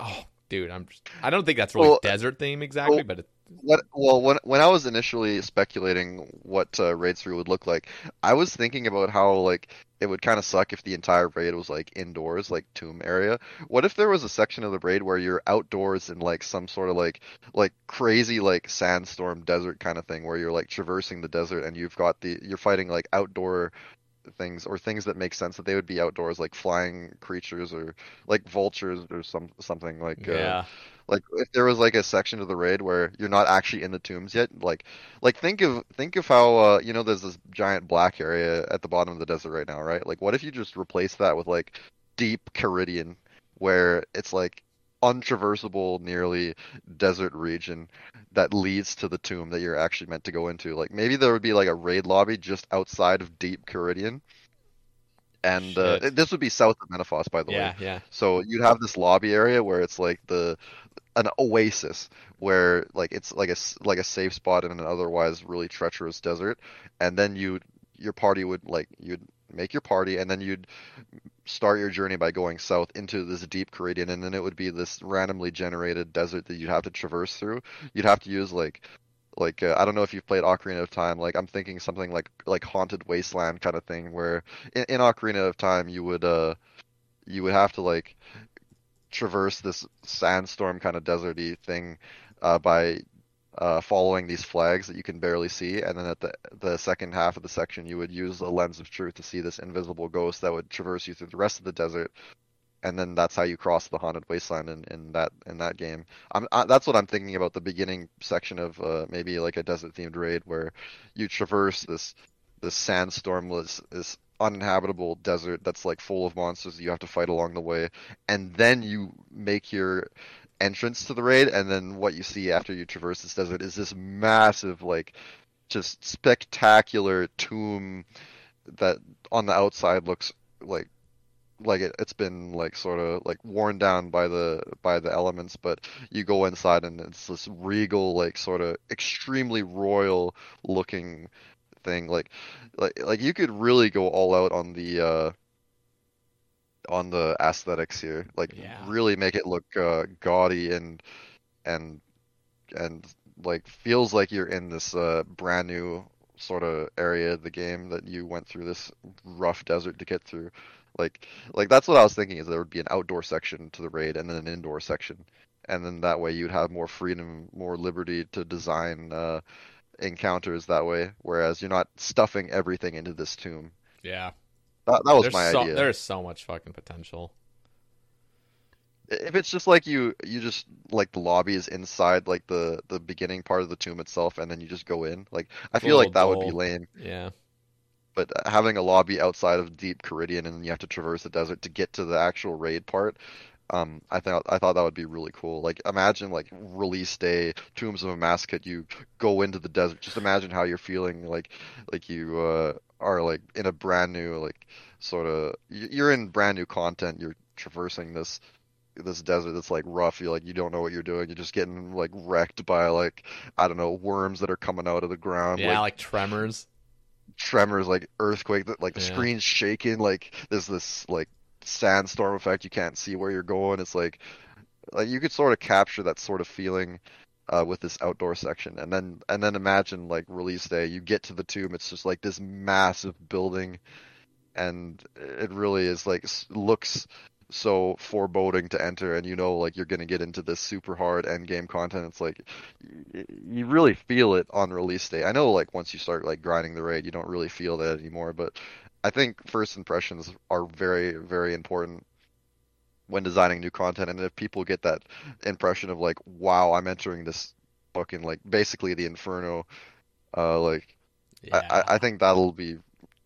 S1: Oh, dude, I'm just, I don't think that's really
S2: Well,
S1: desert theme exactly,
S2: well,
S1: but it,
S2: What? Well, when when I was initially speculating what uh, raid three would look like, I was thinking about how like it would kind of suck if the entire raid was like indoors, like tomb area. What if there was a section of the raid where you're outdoors in like some sort of like like crazy like sandstorm desert kind of thing, where you're like traversing the desert and you've got the you're fighting like outdoor things or things that make sense that they would be outdoors, like flying creatures or like vultures or some something like uh,
S1: yeah.
S2: Like if there was like a section of the raid where you're not actually in the tombs yet, like like think of think of how uh you know there's this giant black area at the bottom of the desert right now, right? Like what if you just replace that with like deep Kharidian where it's like untraversable nearly desert region that leads to the tomb that you're actually meant to go into. Like maybe there would be like a raid lobby just outside of deep Kharidian. And uh, this would be south of Menaphos, by the way.
S1: Yeah, yeah.
S2: So you'd have this lobby area where it's like the an oasis where like it's like a like a safe spot in an otherwise really treacherous desert, and then you your party would like you'd make your party and then you'd start your journey by going south into this deep Kharidian, and then it would be this randomly generated desert that you'd have to traverse through. You'd have to use like like uh, I don't know if you've played Ocarina of Time. Like I'm thinking something like like Haunted Wasteland kind of thing, where in, in Ocarina of Time you would uh you would have to like traverse this sandstorm kind of deserty thing uh, by uh, following these flags that you can barely see, and then at the the second half of the section, you would use a lens of truth to see this invisible ghost that would traverse you through the rest of the desert, and then that's how you cross the haunted wasteland in, in that in that game. I'm I, that's what I'm thinking about the beginning section of uh, maybe like a desert themed raid where you traverse this this sandstormless this uninhabitable desert that's like full of monsters that you have to fight along the way, and then you make your entrance to the raid, and then what you see after you traverse this desert is this massive, like, just spectacular tomb that on the outside looks like like it, it's been like sort of like worn down by the by the elements but you go inside and it's this regal like sort of extremely royal looking thing like like like you could really go all out on the uh on the aesthetics here. Like
S1: Yeah.
S2: really make it look uh, gaudy and and and like feels like you're in this uh, brand new sort of area of the game that you went through this rough desert to get through. Like like that's what I was thinking is there would be an outdoor section to the raid and then an indoor section. And then that way you'd have more freedom, more liberty to design uh, encounters that way, whereas you're not stuffing everything into this tomb.
S1: Yeah.
S2: That, that was
S1: there's
S2: my
S1: so,
S2: idea.
S1: There's so much fucking potential.
S2: If it's just like you, you just like the lobby is inside like the the beginning part of the tomb itself, and then you just go in. Like I feel like that would be lame.
S1: Yeah.
S2: But having a lobby outside of deep Kharidian, and you have to traverse the desert to get to the actual raid part, um, I thought I thought that would be really cool. Like imagine like release day, Tombs of Amascut, you go into the desert. Just imagine how you're feeling like like you uh, are like in a brand new like sort of you're in brand new content. You're traversing this this desert that's like rough. You like you don't know what you're doing. You're just getting like wrecked by like I don't know worms that are coming out of the ground.
S1: Yeah, like, tremors.
S2: Tremors, like earthquake, like the
S1: Yeah.
S2: screen's shaking, like there's this like sandstorm effect. You can't see where you're going. It's like like you could sort of capture that sort of feeling uh, with this outdoor section, and then and then imagine like release day, you get to the tomb. It's just like this massive building, and it really is like looks so foreboding to enter and you know like you're going to get into this super hard end game content it's like you really feel it on release day i know like once you start like grinding the raid you don't really feel that anymore but i think first impressions are very very important when designing new content and if people get that impression of like wow i'm entering this fucking like basically the inferno uh like
S1: Yeah.
S2: I- I think that'll be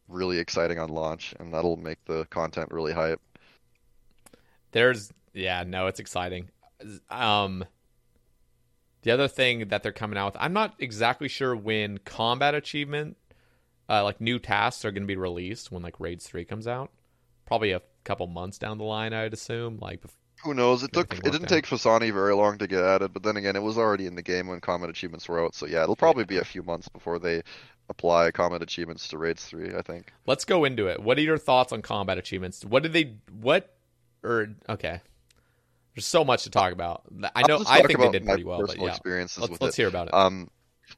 S2: really exciting on launch and that'll make the content really hype
S1: There's yeah, no, it's exciting. Um the other thing that they're coming out with, I'm not exactly sure when combat achievement uh like new tasks are going to be released when like Raids 3 comes out. Probably a couple months down the line, I'd assume, like
S2: Who knows? It took it didn't
S1: worked
S2: take Phosani very long to get at it, but then again, it was already in the game when combat achievements were out. So yeah, it'll probably be a few months before they apply combat achievements to raids three. I think.
S1: Let's go into it. What are your thoughts on combat achievements? What did they what or okay. There's so much to talk about. I know I think they did pretty well, but yeah.
S2: experiences
S1: Let's
S2: with
S1: let's
S2: it.
S1: hear about it.
S2: Um,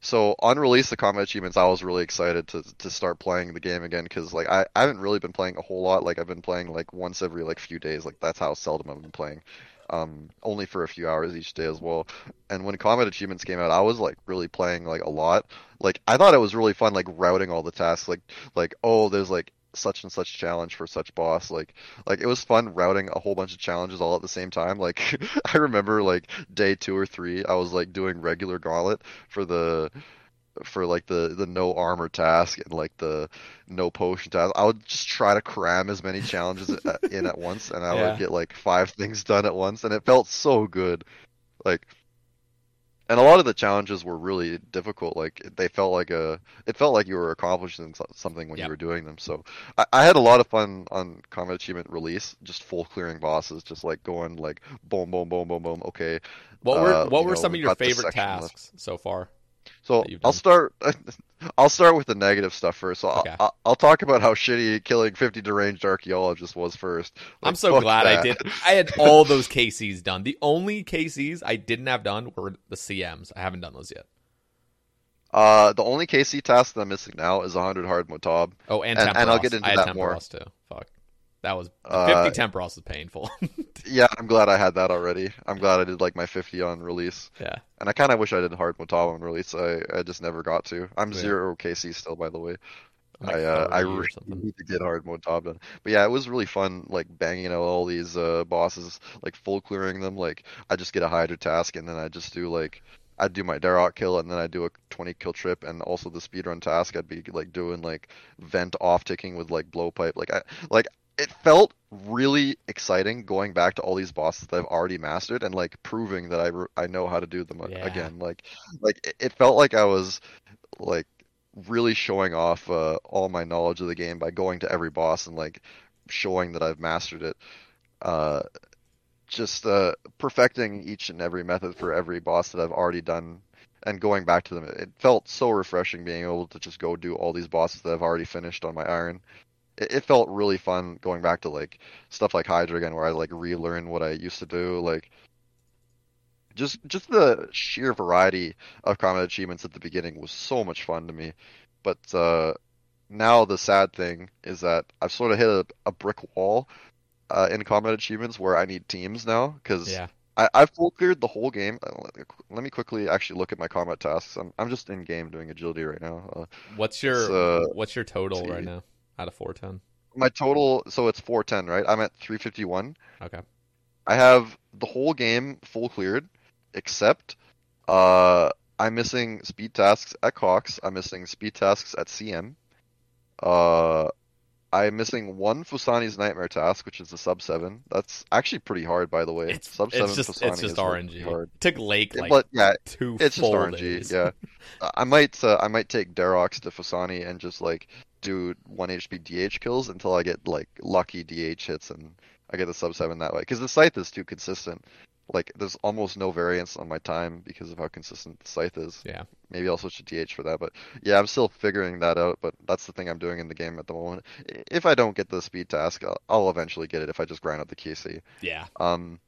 S2: so on release the combat achievements, I was really excited to to start playing the game again because like I, I haven't really been playing a whole lot. Like I've been playing like once every like few days. Like that's how seldom I've been playing. Um, only for a few hours each day as well. And when combat achievements came out, I was like really playing like a lot. Like I thought it was really fun like routing all the tasks. Like like oh there's like such and such challenge for such boss like like it was fun routing a whole bunch of challenges all at the same time like i remember like day two or three i was like doing regular gauntlet for the for like the the no armor task and like the no potion task i would just try to cram as many challenges in at once and i
S1: Yeah.
S2: would get like five things done at once and it felt so good like and a lot of the challenges were really difficult like they felt like a it felt like you were accomplishing something when
S1: Yep.
S2: you were doing them so I, I had a lot of fun on combat achievement release just full clearing bosses just like going like boom boom boom boom boom okay
S1: What were
S2: uh,
S1: what were
S2: know,
S1: some of your favorite
S2: section left.
S1: tasks so far?
S2: So I'll start. I'll start with the negative stuff first. So I'll,
S1: Okay.
S2: I'll, I'll talk about how shitty killing 50 deranged archaeologists was first.
S1: I'm so glad I did. I had all those KCs done. The only KCs I didn't have done were the CMs. I haven't done those yet.
S2: Uh, the only KC task that I'm missing now is 100 hard motab.
S1: Oh, and,
S2: And- and I'll get into
S1: I
S2: that more.
S1: Too. Fuck. That was
S2: Uh,
S1: 50 Tempoross is painful.
S2: Yeah, I'm glad I had that already. I'm glad I did like my 50 on release.
S1: yeah.
S2: And I kind of wish I did hard Motaba on release. I, I just never got to. I'm
S1: Yeah.
S2: zero KC still, by the way.
S1: Like
S2: I uh, I really need to get hard mode top done. But yeah, it was really fun like banging out all these uh bosses, like full clearing them. Like I just get a Hydra task and then I just do like I'd do my Dharok kill and then I'd do a 20 kill trip and also the speedrun task I'd be like doing like vent off ticking with like blowpipe. Like I like it felt really exciting going back to all these bosses that I've already mastered and like proving that I re- I know how to do them
S1: Yeah.
S2: again. Like like it- it felt like I was like really showing off uh, all my knowledge of the game by going to every boss and like showing that I've mastered it. Uh, just uh, perfecting each and every method for every boss that I've already done and going back to them. It felt so refreshing being able to just go do all these bosses that I've already finished on my iron. It, it felt really fun going back to like stuff like Hydra again, where I like relearn what I used to do. Like just just the sheer variety of combat achievements at the beginning was so much fun to me. But uh, now the sad thing is that I've sort of hit a, a brick wall uh, in combat achievements where I need teams now because
S1: Yeah.
S2: I, I've full cleared the whole game. Uh, let- Let me quickly actually look at my combat tasks. I'm I'm just in game doing agility right now. Uh,
S1: What's your
S2: So,
S1: what's your total right now out of 410?
S2: my total, so it's 410, right? I'm at 351.
S1: Okay.
S2: I have the whole game full cleared, except uh, I'm missing speed tasks at Cox. I'm missing speed tasks at CM. Uh, I'm missing one Phosani's Nightmare task, which is the sub seven. That's actually pretty hard, by the way.
S1: It's,
S2: sub seven
S1: it's just
S2: Phosani
S1: it's just
S2: is really
S1: RNG.
S2: hard.
S1: It took Lake like
S2: but yeah,
S1: two
S2: it's just RNG.
S1: days.
S2: Yeah, I might uh, I might take Dharok's to Phosani and just like do one HP DH kills until I get like lucky DH hits and I get the sub seven that way. Because the scythe is too consistent. Like there's almost no variance on my time because of how consistent the scythe is.
S1: Yeah.
S2: Maybe I'll switch to DH for that, but yeah, I'm still figuring that out. But that's the thing I'm doing in the game at the moment. If I don't get the speed task, I'll, I'll eventually get it if I just grind out the KC.
S1: Yeah.
S2: Um,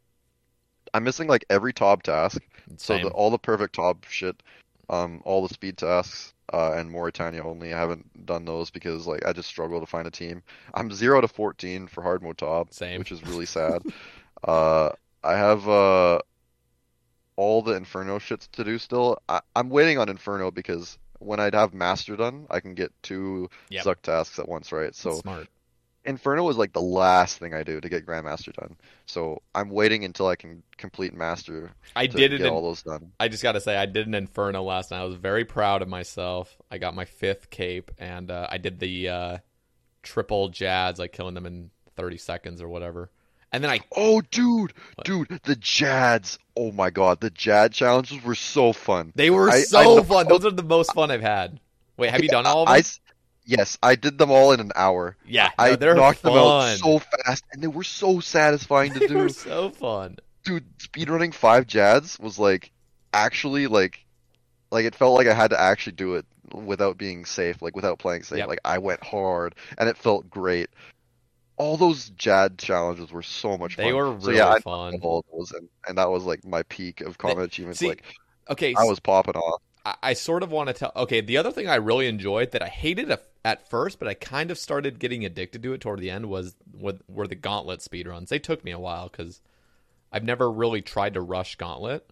S2: I'm missing like every top task. So
S1: Same.
S2: the, all the perfect top shit, um, all the speed tasks, uh, and Morytania only. I haven't done those because like I just struggle to find a team. I'm zero to 14 for hard mode top,
S1: Same.
S2: which is really sad. uh, I have uh all the Inferno shits to do still. I, I'm waiting on Inferno because when I'd have Master done, I can get two
S1: Yep.
S2: Zuk tasks at once, right? So
S1: smart.
S2: Inferno is like the last thing I do to get Grandmaster done. So I'm waiting until I can complete Master
S1: I
S2: to
S1: did it
S2: get
S1: in,
S2: all those done.
S1: I just got to say, I did an Inferno last night. I was very proud of myself. I got my fifth cape, and uh, I did the uh, triple Jads, like killing them in 30 seconds or whatever. And then I,
S2: Oh, dude, dude, the Jads. Oh my God, the Jad challenges were so fun.
S1: they were
S2: I- I
S1: so
S2: know-
S1: fun. Those are the most fun I've had. Wait, have you done all of them?
S2: I yes, I did them all in an hour.
S1: yeah,
S2: I
S1: no, they're
S2: knocked
S1: fun.
S2: them out so fast, and they were so satisfying to
S1: they
S2: do.
S1: were so fun.
S2: Dude, speedrunning five Jads was like actually like like it felt like I had to actually do it without being safe, like without playing safe.
S1: Yep.
S2: Like I went hard, and it felt great. All those Jad challenges were so much fun.
S1: They were
S2: so
S1: really
S2: yeah, I
S1: fun.
S2: all those, and, and that was like my peak of combat achievements.
S1: see,
S2: like
S1: Okay,
S2: I was popping off.
S1: I, I sort of want to tell. Okay, the other thing I really enjoyed that I hated at, at first, but I kind of started getting addicted to it toward the end was were, were the Gauntlet speedruns. They took me a while because I've never really tried to rush Gauntlet,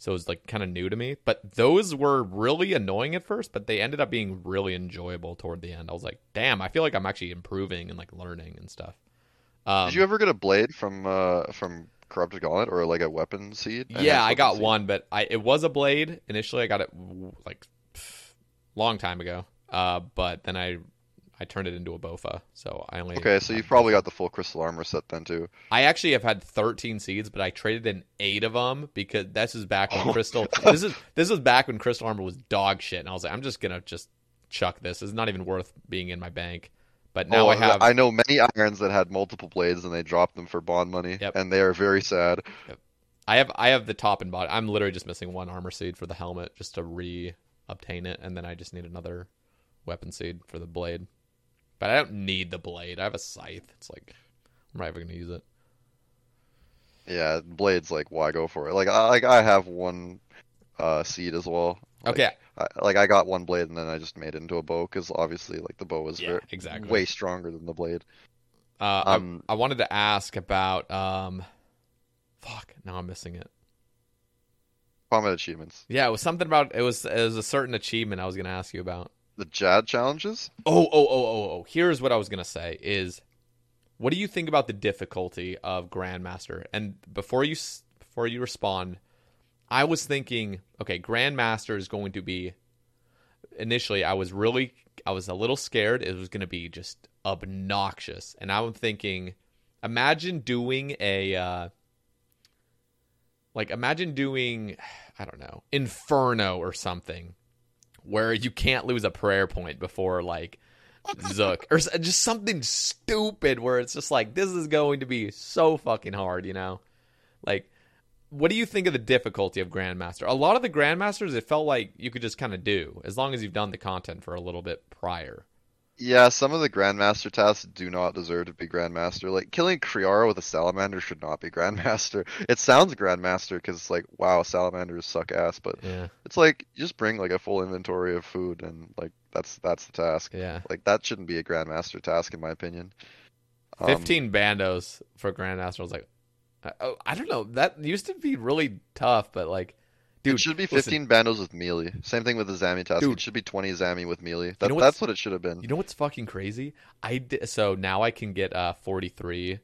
S1: so it was like kind of new to me. But those were really annoying at first, but they ended up being really enjoyable toward the end. I was like, damn, I feel like I'm actually improving and like learning and stuff. Um,
S2: Did you ever get a blade from uh from Corrupted Gauntlet or like a weapon seed? A
S1: Yeah, I got
S2: seed?
S1: one, but I it was a blade initially. I got it like pff, long time ago. Uh, but then I I turned it into a bofa, so I only.
S2: Okay, so you've probably got the full crystal armor set then too.
S1: I actually have had 13 seeds, but I traded in eight of them because this is back when
S2: Oh,
S1: crystal. This is this was back when crystal armor was dog shit, and I was like, I'm just gonna just chuck this. It's not even worth being in my bank. But now
S2: oh,
S1: I have.
S2: I know many irons that had multiple blades and they dropped them for bond money,
S1: Yep.
S2: and they are very sad.
S1: I have I have the top and bottom. I'm literally just missing one armor seed for the helmet just to re obtain it, and then I just need another weapon seed for the blade. But I don't need the blade. I have a scythe. It's like I'm not even gonna use it.
S2: Yeah, blades like why go for it? Like I like I have one uh seed as well. Like,
S1: Okay.
S2: I, like I got one blade and then I just made it into a bow because obviously like the bow is
S1: Yeah,
S2: very,
S1: exactly.
S2: way stronger than the blade.
S1: Uh, I-
S2: Um,
S1: I, wanted to ask about um, fuck. Now I'm missing it.
S2: Combat achievements.
S1: Yeah, it was something about it was it was a certain achievement I was gonna ask you about.
S2: The Jad challenges.
S1: Oh, oh, oh, oh, oh. Here's what I was gonna say is, what do you think about the difficulty of Grandmaster? And before you before you respond, I was thinking, okay, Grandmaster is going to be. Initially, I was really, I was a little scared. It was going to be just obnoxious, and I'm thinking, imagine doing a, uh, like, imagine doing, I don't know, Inferno or something, where you can't lose a prayer point before like Zuk or just something stupid where it's just like this is going to be so fucking hard, you know? Like what do you think of the difficulty of Grandmaster? A lot of the Grandmasters it felt like you could just kind of do as long as you've done the content for a little bit prior.
S2: Yeah, some of the Grandmaster tasks do not deserve to be Grandmaster. Like killing Kree'arra with a Salamander should not be Grandmaster. It sounds Grandmaster because it's like, wow, Salamanders suck ass, but
S1: Yeah.
S2: it's like you just bring like a full inventory of food and like that's that's the task.
S1: Yeah.
S2: Like that shouldn't be a Grandmaster task in my opinion. Um,
S1: 15 bandos for Grandmaster I was like I- oh, I don't know. That used to be really tough, but like dude,
S2: it should be
S1: listen,
S2: 15 bandos with melee. Same thing with the Zammy task.
S1: Dude.
S2: It should be 20 Zammy with melee. That,
S1: know
S2: that's what it should have been.
S1: You know what's fucking crazy? I did, so now I can get uh 43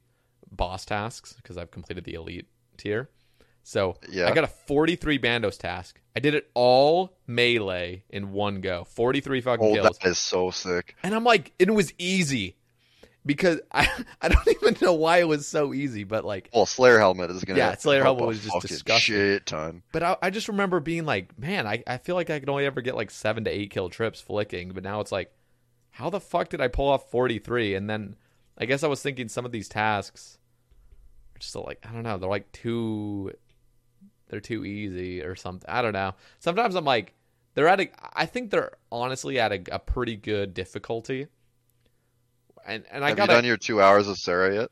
S1: boss tasks because I've completed the elite tier. So
S2: Yeah.
S1: I got a 43 bandos task. I did it all melee in one go. 43 fucking
S2: oh,
S1: kills.
S2: that is so sick.
S1: And I'm like, it was easy because I I don't even know why it was so easy, but like
S2: Well, Slayer helmet is gonna.
S1: Yeah, Slayer helmet was just disgusting.
S2: Shit ton.
S1: But I, I just remember being like, man, I, I feel like I could only ever get like seven to eight kill trips flicking. But now it's like, how the fuck did I pull off 43? And then I guess I was thinking some of these tasks are just like, I don't know, they're like too, they're too easy or something. I don't know. Sometimes I'm like, they're at a, I think they're honestly at a, a pretty good difficulty. And, and I
S2: Have
S1: got
S2: you done your two hours of Sarah yet?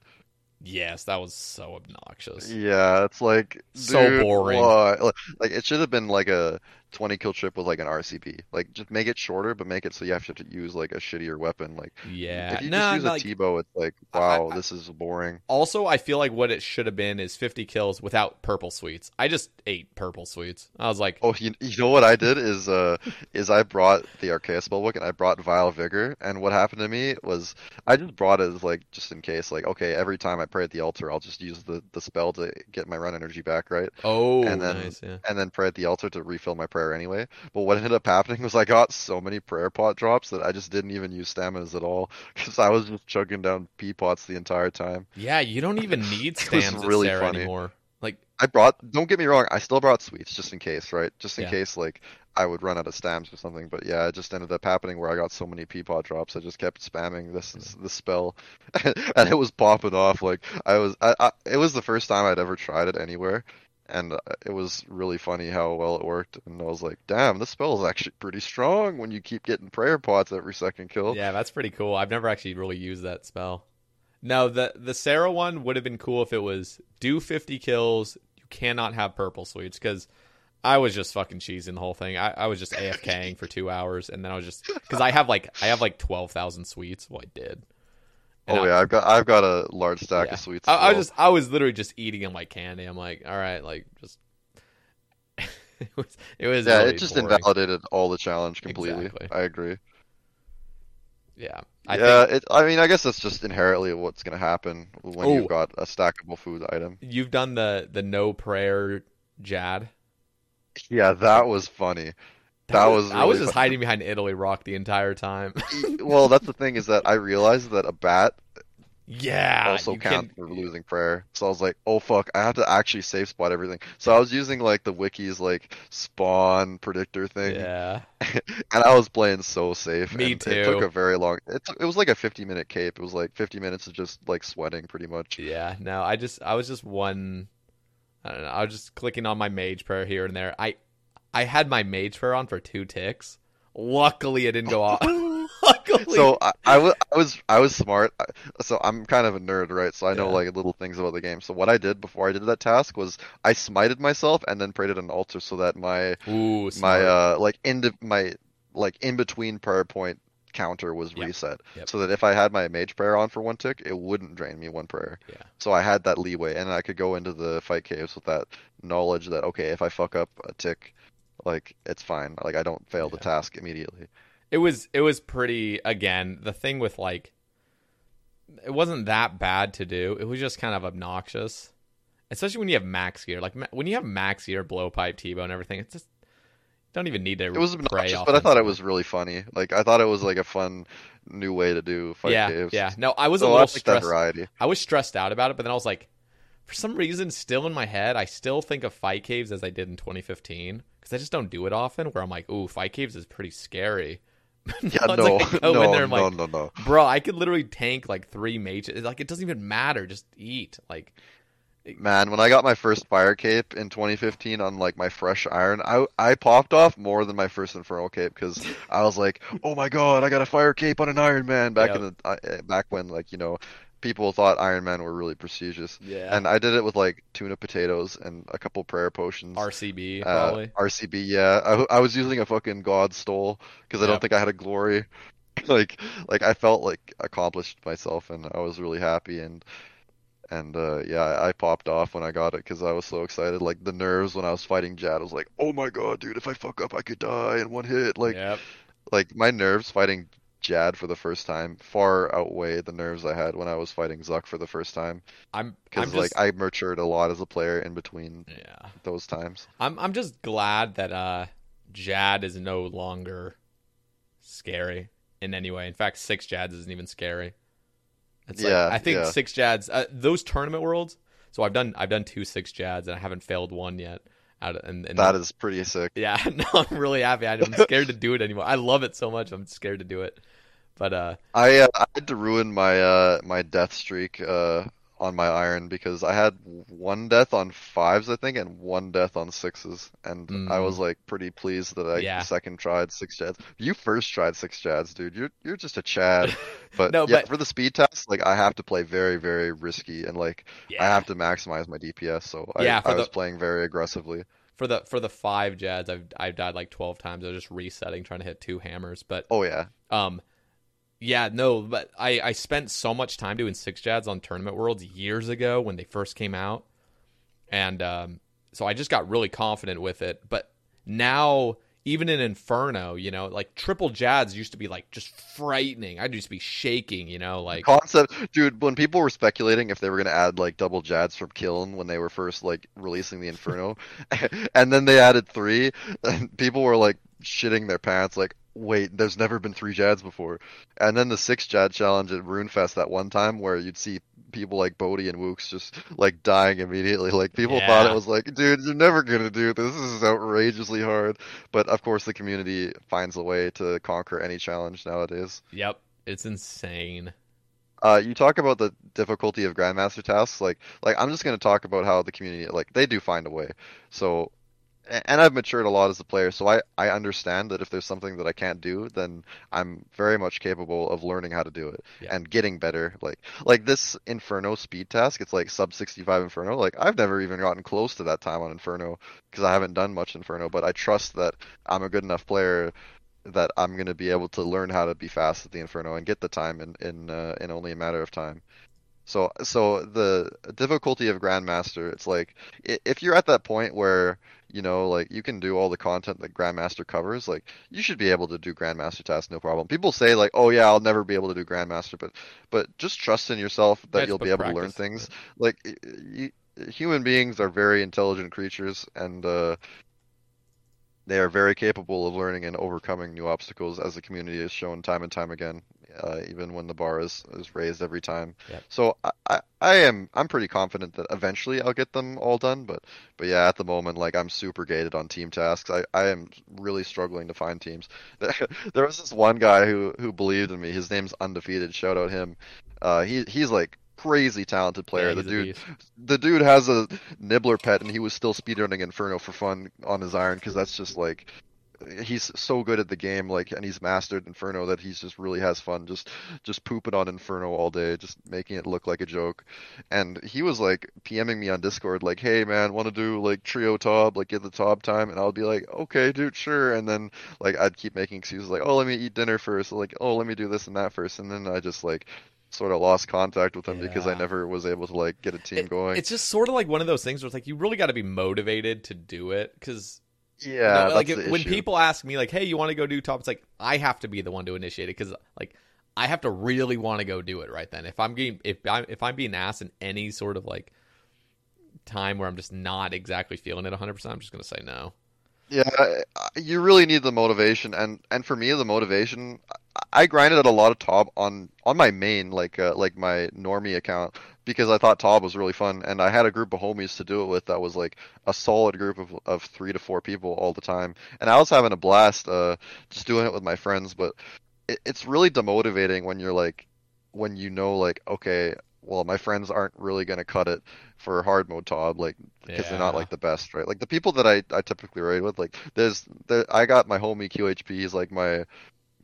S1: yes, that was so obnoxious.
S2: Yeah, it's like
S1: So
S2: dude,
S1: boring.
S2: why? Like, like, it should have been like a 20 kill trip with like an RCB. Like just make it shorter, but make it so you have to use like a shittier weapon. Like
S1: Yeah.
S2: if you
S1: no,
S2: just use a
S1: like-
S2: T-bow, it's like wow,
S1: I-
S2: this is boring.
S1: Also, I feel like what it should have been is 50 kills without purple sweets. I just ate purple sweets. I was like,
S2: Oh, you, you know what I did is uh is I brought the Arceuus spellbook and I brought Vile Vigor and what happened to me was I just brought it as like just in case like okay every time I pray at the altar I'll just use the the spell to get my run energy back right
S1: oh,
S2: and then
S1: nice. Yeah.
S2: and then pray at the altar to refill my prayer anyway. But what ended up happening was I got so many prayer pot drops that I just didn't even use staminas at all because I was just chugging down pea pots the entire time.
S1: Yeah, you don't even need stams
S2: really
S1: Sarah
S2: funny.
S1: anymore. Like,
S2: I brought don't get me wrong, I still brought sweets just in case, right? Just in
S1: Yeah.
S2: case like I would run out of stams or something. But yeah, it just ended up happening where I got so many pea pot drops I just kept spamming this this spell and it was popping off like I was I, I it was the first time I'd ever tried it anywhere. And uh, it was really funny how well it worked, and I was like, "Damn, this spell is actually pretty strong when you keep getting prayer pots every second kill."
S1: yeah, that's pretty cool. I've never actually really used that spell. No, the the Sarah one would have been cool if it was do 50 kills. You cannot have purple sweets because I was just fucking cheesing the whole thing. I, I was just AFKing for two hours, and then I was just because I have like I have like 12,000 sweets. Well, I did. And
S2: Oh
S1: I-
S2: yeah, I've got I've got a large stack
S1: Yeah.
S2: of sweets.
S1: I,
S2: as
S1: I was just I was literally just eating them like candy. I'm like, all right, like just it was it was
S2: yeah,
S1: really
S2: it just
S1: boring.
S2: invalidated all the challenge completely.
S1: Exactly.
S2: I agree.
S1: Yeah, I
S2: yeah,
S1: think
S2: it. I mean, I guess that's just inherently what's going to happen when
S1: Oh.
S2: you've got a stackable food item.
S1: you've done the the no prayer Jad.
S2: Yeah, that was funny. That was
S1: I was just hiding behind Italy Rock the entire time.
S2: well, that's the thing is that I realized that a bat
S1: yeah,
S2: also counts
S1: can.
S2: for losing prayer. So I was like, oh fuck, I have to actually safe spot everything. So I was using like the wiki's like spawn predictor thing,
S1: Yeah,
S2: and I was playing so safe.
S1: Me
S2: and It took a very long. It took, it was like a 50 minute cape. It was like 50 minutes of just like sweating pretty much.
S1: yeah. No, I just I was just one. I don't know. I was just clicking on my mage prayer here and there. I I had my mage prayer on for two ticks. Luckily, it didn't go off. Luckily,
S2: So I, I was I was I was smart. So I'm kind of a nerd, right? So I know
S1: Yeah.
S2: like little things about the game. So what I did before I did that task was I smited myself and then prayed at an altar so that my
S1: Ooh,
S2: my uh like in my like in between prayer point counter was
S1: Yep.
S2: reset,
S1: Yep.
S2: so that if I had my mage prayer on for one tick, it wouldn't drain me one prayer.
S1: Yeah.
S2: So I had that leeway, and I could go into the fight caves with that knowledge that okay, if I fuck up a tick, like it's fine. Like I don't fail the task immediately.
S1: It was it was pretty again, the thing with like it wasn't that bad to do. It was just kind of obnoxious. Especially when you have max gear. Like when you have max gear, blowpipe, T-bow and everything, it's just you don't even need to
S2: It was
S1: pray
S2: obnoxious, but I thought it was really funny. Like I thought it was like a fun new way to do fight
S1: yeah,
S2: caves.
S1: Yeah. No, I was
S2: So
S1: a
S2: I
S1: little
S2: like that
S1: stressed.
S2: variety.
S1: I was stressed out about it, but then I was like, for some reason, still in my head, I still think of fight caves as I did in 2015 because I just don't do it often. Where I'm like, ooh, fight caves is pretty scary.
S2: Yeah,
S1: Now
S2: no,
S1: like
S2: no,
S1: there,
S2: no,
S1: like,
S2: no, no.
S1: bro, I could literally tank like three mages. Like it doesn't even matter. Just eat. Like
S2: Man, when I got my first fire cape in 2015 on like my fresh iron, I I popped off more than my first infernal cape because I was like, oh my god, I got a fire cape on an Iron Man back
S1: Yep.
S2: in the uh, back when like you know people thought Iron Man were really prestigious.
S1: Yeah.
S2: And I did it with like tuna potatoes and a couple prayer potions.
S1: RCB
S2: Uh,
S1: probably.
S2: RCB, yeah. I, I was using a fucking God stole because I don't think I had a glory. like, like I felt like accomplished myself, and I was really happy. And and uh, yeah, I, I popped off when I got it because I was so excited. Like the nerves when I was fighting Jad, I was like, oh my god, dude, if I fuck up, I could die in one hit. Like,
S1: yep.
S2: like my nerves fighting Jad for the first time far outweigh the nerves I had when I was fighting Zuk for the first time.
S1: I'm.
S2: Because like I matured a lot as a player in between
S1: yeah.
S2: those times.
S1: I'm. I'm just glad that uh, Jad is no longer scary in any way. In fact, six Jads isn't even scary. It's like,
S2: Yeah,
S1: I think
S2: yeah.
S1: six Jads. Uh, those tournament worlds. So I've done. I've done two six Jads and I haven't failed one yet. Out of, and, and
S2: That is pretty sick.
S1: Yeah, no, I'm really happy. I'm scared to do it anymore. I love it so much. I'm scared to do it. But uh,
S2: I uh, I had to ruin my uh my death streak uh on my iron because I had one death on fives I think and one death on sixes and I was like pretty pleased that I
S1: Mm. Yeah.
S2: second tried six jads. You first tried six jads, dude. You're you're just a chad. But
S1: No,
S2: yeah,
S1: but-
S2: for the speed test, like I have to play very very risky and like I have to maximize my DPS. So I,
S1: Yeah,
S2: I was playing very aggressively.
S1: for the for the five Jads, I've I've died like 12 times. I was just resetting, trying to hit two hammers. But
S2: Oh yeah.
S1: um, yeah, no, but I I spent so much time doing six Jads on Tournament Worlds years ago when they first came out, and um, so I just got really confident with it. But now. Even in Inferno, you know, like triple Jads used to be like just frightening. I'd just be shaking, you know, like
S2: concept dude when people were speculating if they were going to add like double jads from kiln when they were first like releasing the inferno and then they added three and people were like shitting their pants like wait there's never been three jads before. And then the six jad challenge at runefest that one time where you'd see people like B0aty and Woox just like dying immediately. Like people thought it was like dude you're never gonna do this. This is outrageously hard. But of course the community finds a way to conquer any challenge nowadays.
S1: Yep, it's insane.
S2: uh, you talk about the difficulty of grandmaster tasks. Like, like I'm just going to talk about how the community, like, they do find a way. So, and I've matured a lot as a player, so I I understand that if there's something that I can't do, then I'm very much capable of learning how to do it
S1: Yeah.
S2: and getting better. Like, like this Inferno speed task, it's like sub 65 Inferno. Like, I've never even gotten close to that time on Inferno because I haven't done much Inferno, but I trust that I'm a good enough player that I'm going to be able to learn how to be fast at the Inferno and get the time in in uh, in only a matter of time. So so the difficulty of Grandmaster, it's like if you're at that point where you know like you can do all the content that Grandmaster covers, like you should be able to do Grandmaster tasks no problem. People say like, "Oh yeah, I'll never be able to do Grandmaster," but but just trust in yourself that
S1: That's
S2: you'll be able to learn
S1: practice,
S2: things. Like y- y- human beings are very intelligent creatures and uh they are very capable of learning and overcoming new obstacles, as the community has shown time and time again, uh, even when the bar is, is raised every time.
S1: Yep.
S2: So I, I, I am I'm pretty confident that eventually I'll get them all done, but but yeah, at the moment, like I'm super gated on team tasks. I, I am really struggling to find teams. There was this one guy who who believed in me. His name's Undefeated. Shout out him. Uh, he he's like crazy talented player.
S1: Yeah,
S2: the dude the dude has a nibbler pet and he was still speedrunning inferno for fun on his iron because that's just like he's so good at the game like and he's mastered inferno that he's just really has fun just just pooping on inferno all day just making it look like a joke and he was like pming me on discord like hey man want to do like trio top like get the top time and i'll be like okay dude sure and then like i'd keep making excuses like oh let me eat dinner first like oh let me do this and that first and then i just like sort of lost contact with him yeah. because I never was able to like get a team
S1: it,
S2: going.
S1: It's just sort of like one of those things where it's like you really got to be motivated to do it because
S2: yeah,
S1: like it, when people ask me like, "Hey, you want to go do top?" It's like I have to be the one to initiate it because like I have to really want to go do it right then. If I'm getting if I'm if I'm being asked in any sort of like time where I'm just not exactly feeling it 100, percent I'm just gonna say no.
S2: Yeah, you really need the motivation, and and for me, the motivation, I grinded at a lot of top on on my main like uh, like my normie account because I thought Tob was really fun, and I had a group of homies to do it with that was like a solid group of of three to four people all the time, and I was having a blast uh, just doing it with my friends. But it, it's really demotivating when you're like when you know like okay, well my friends aren't really gonna cut it for hard mode Tob like because yeah. they're not like the best, right? Like the people that I I typically raid with, like there's there I got my homie QHP, he's like my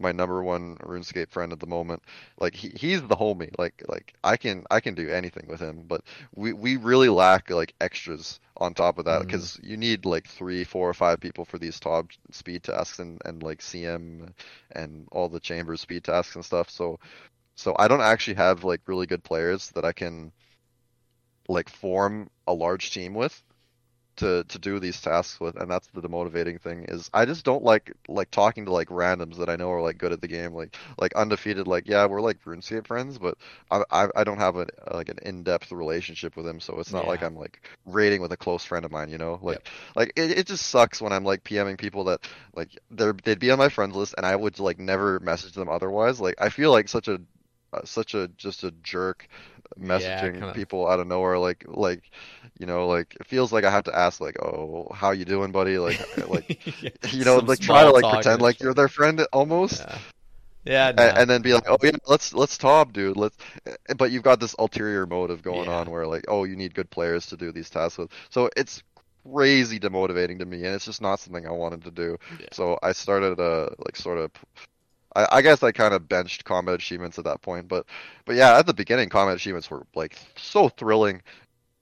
S2: my number one RuneScape friend at the moment. Like he, he's the homie. Like like I can I can do anything with him, but we we really lack like extras on top of that because mm. you need like three, four, or five people for these top speed tasks and and like CM and all the chambers speed tasks and stuff. So so I don't actually have like really good players that I can like form a large team with to to do these tasks with, and that's the demotivating thing. Is I just don't like like talking to like randoms that I know are like good at the game, like like undefeated. Like yeah, we're like RuneScape friends, but I I, I don't have a like an in depth relationship with him, so it's not yeah. like I'm like raiding with a close friend of mine. You know, like yep. like it, it just sucks when I'm like PMing people that like they're they'd be on my friends list, and I would like never message them otherwise. Like I feel like such a uh, such a just a jerk messaging yeah, people out of nowhere like like you know like it feels like i have to ask like oh how you doing buddy like like yeah, you know like try to like pretend like you're their friend almost
S1: yeah. Yeah,
S2: no. and, and, then be like, "Oh yeah, let's let's top, dude. Let's." But you've got this ulterior motive going yeah. on where like, "Oh, you need good players to do these tasks with." So it's crazy demotivating to me, and it's just not something I wanted to do. Yeah. So I started uh like sort of I, I guess I kind of benched combat achievements at that point, but but yeah, at the beginning, combat achievements were like so thrilling,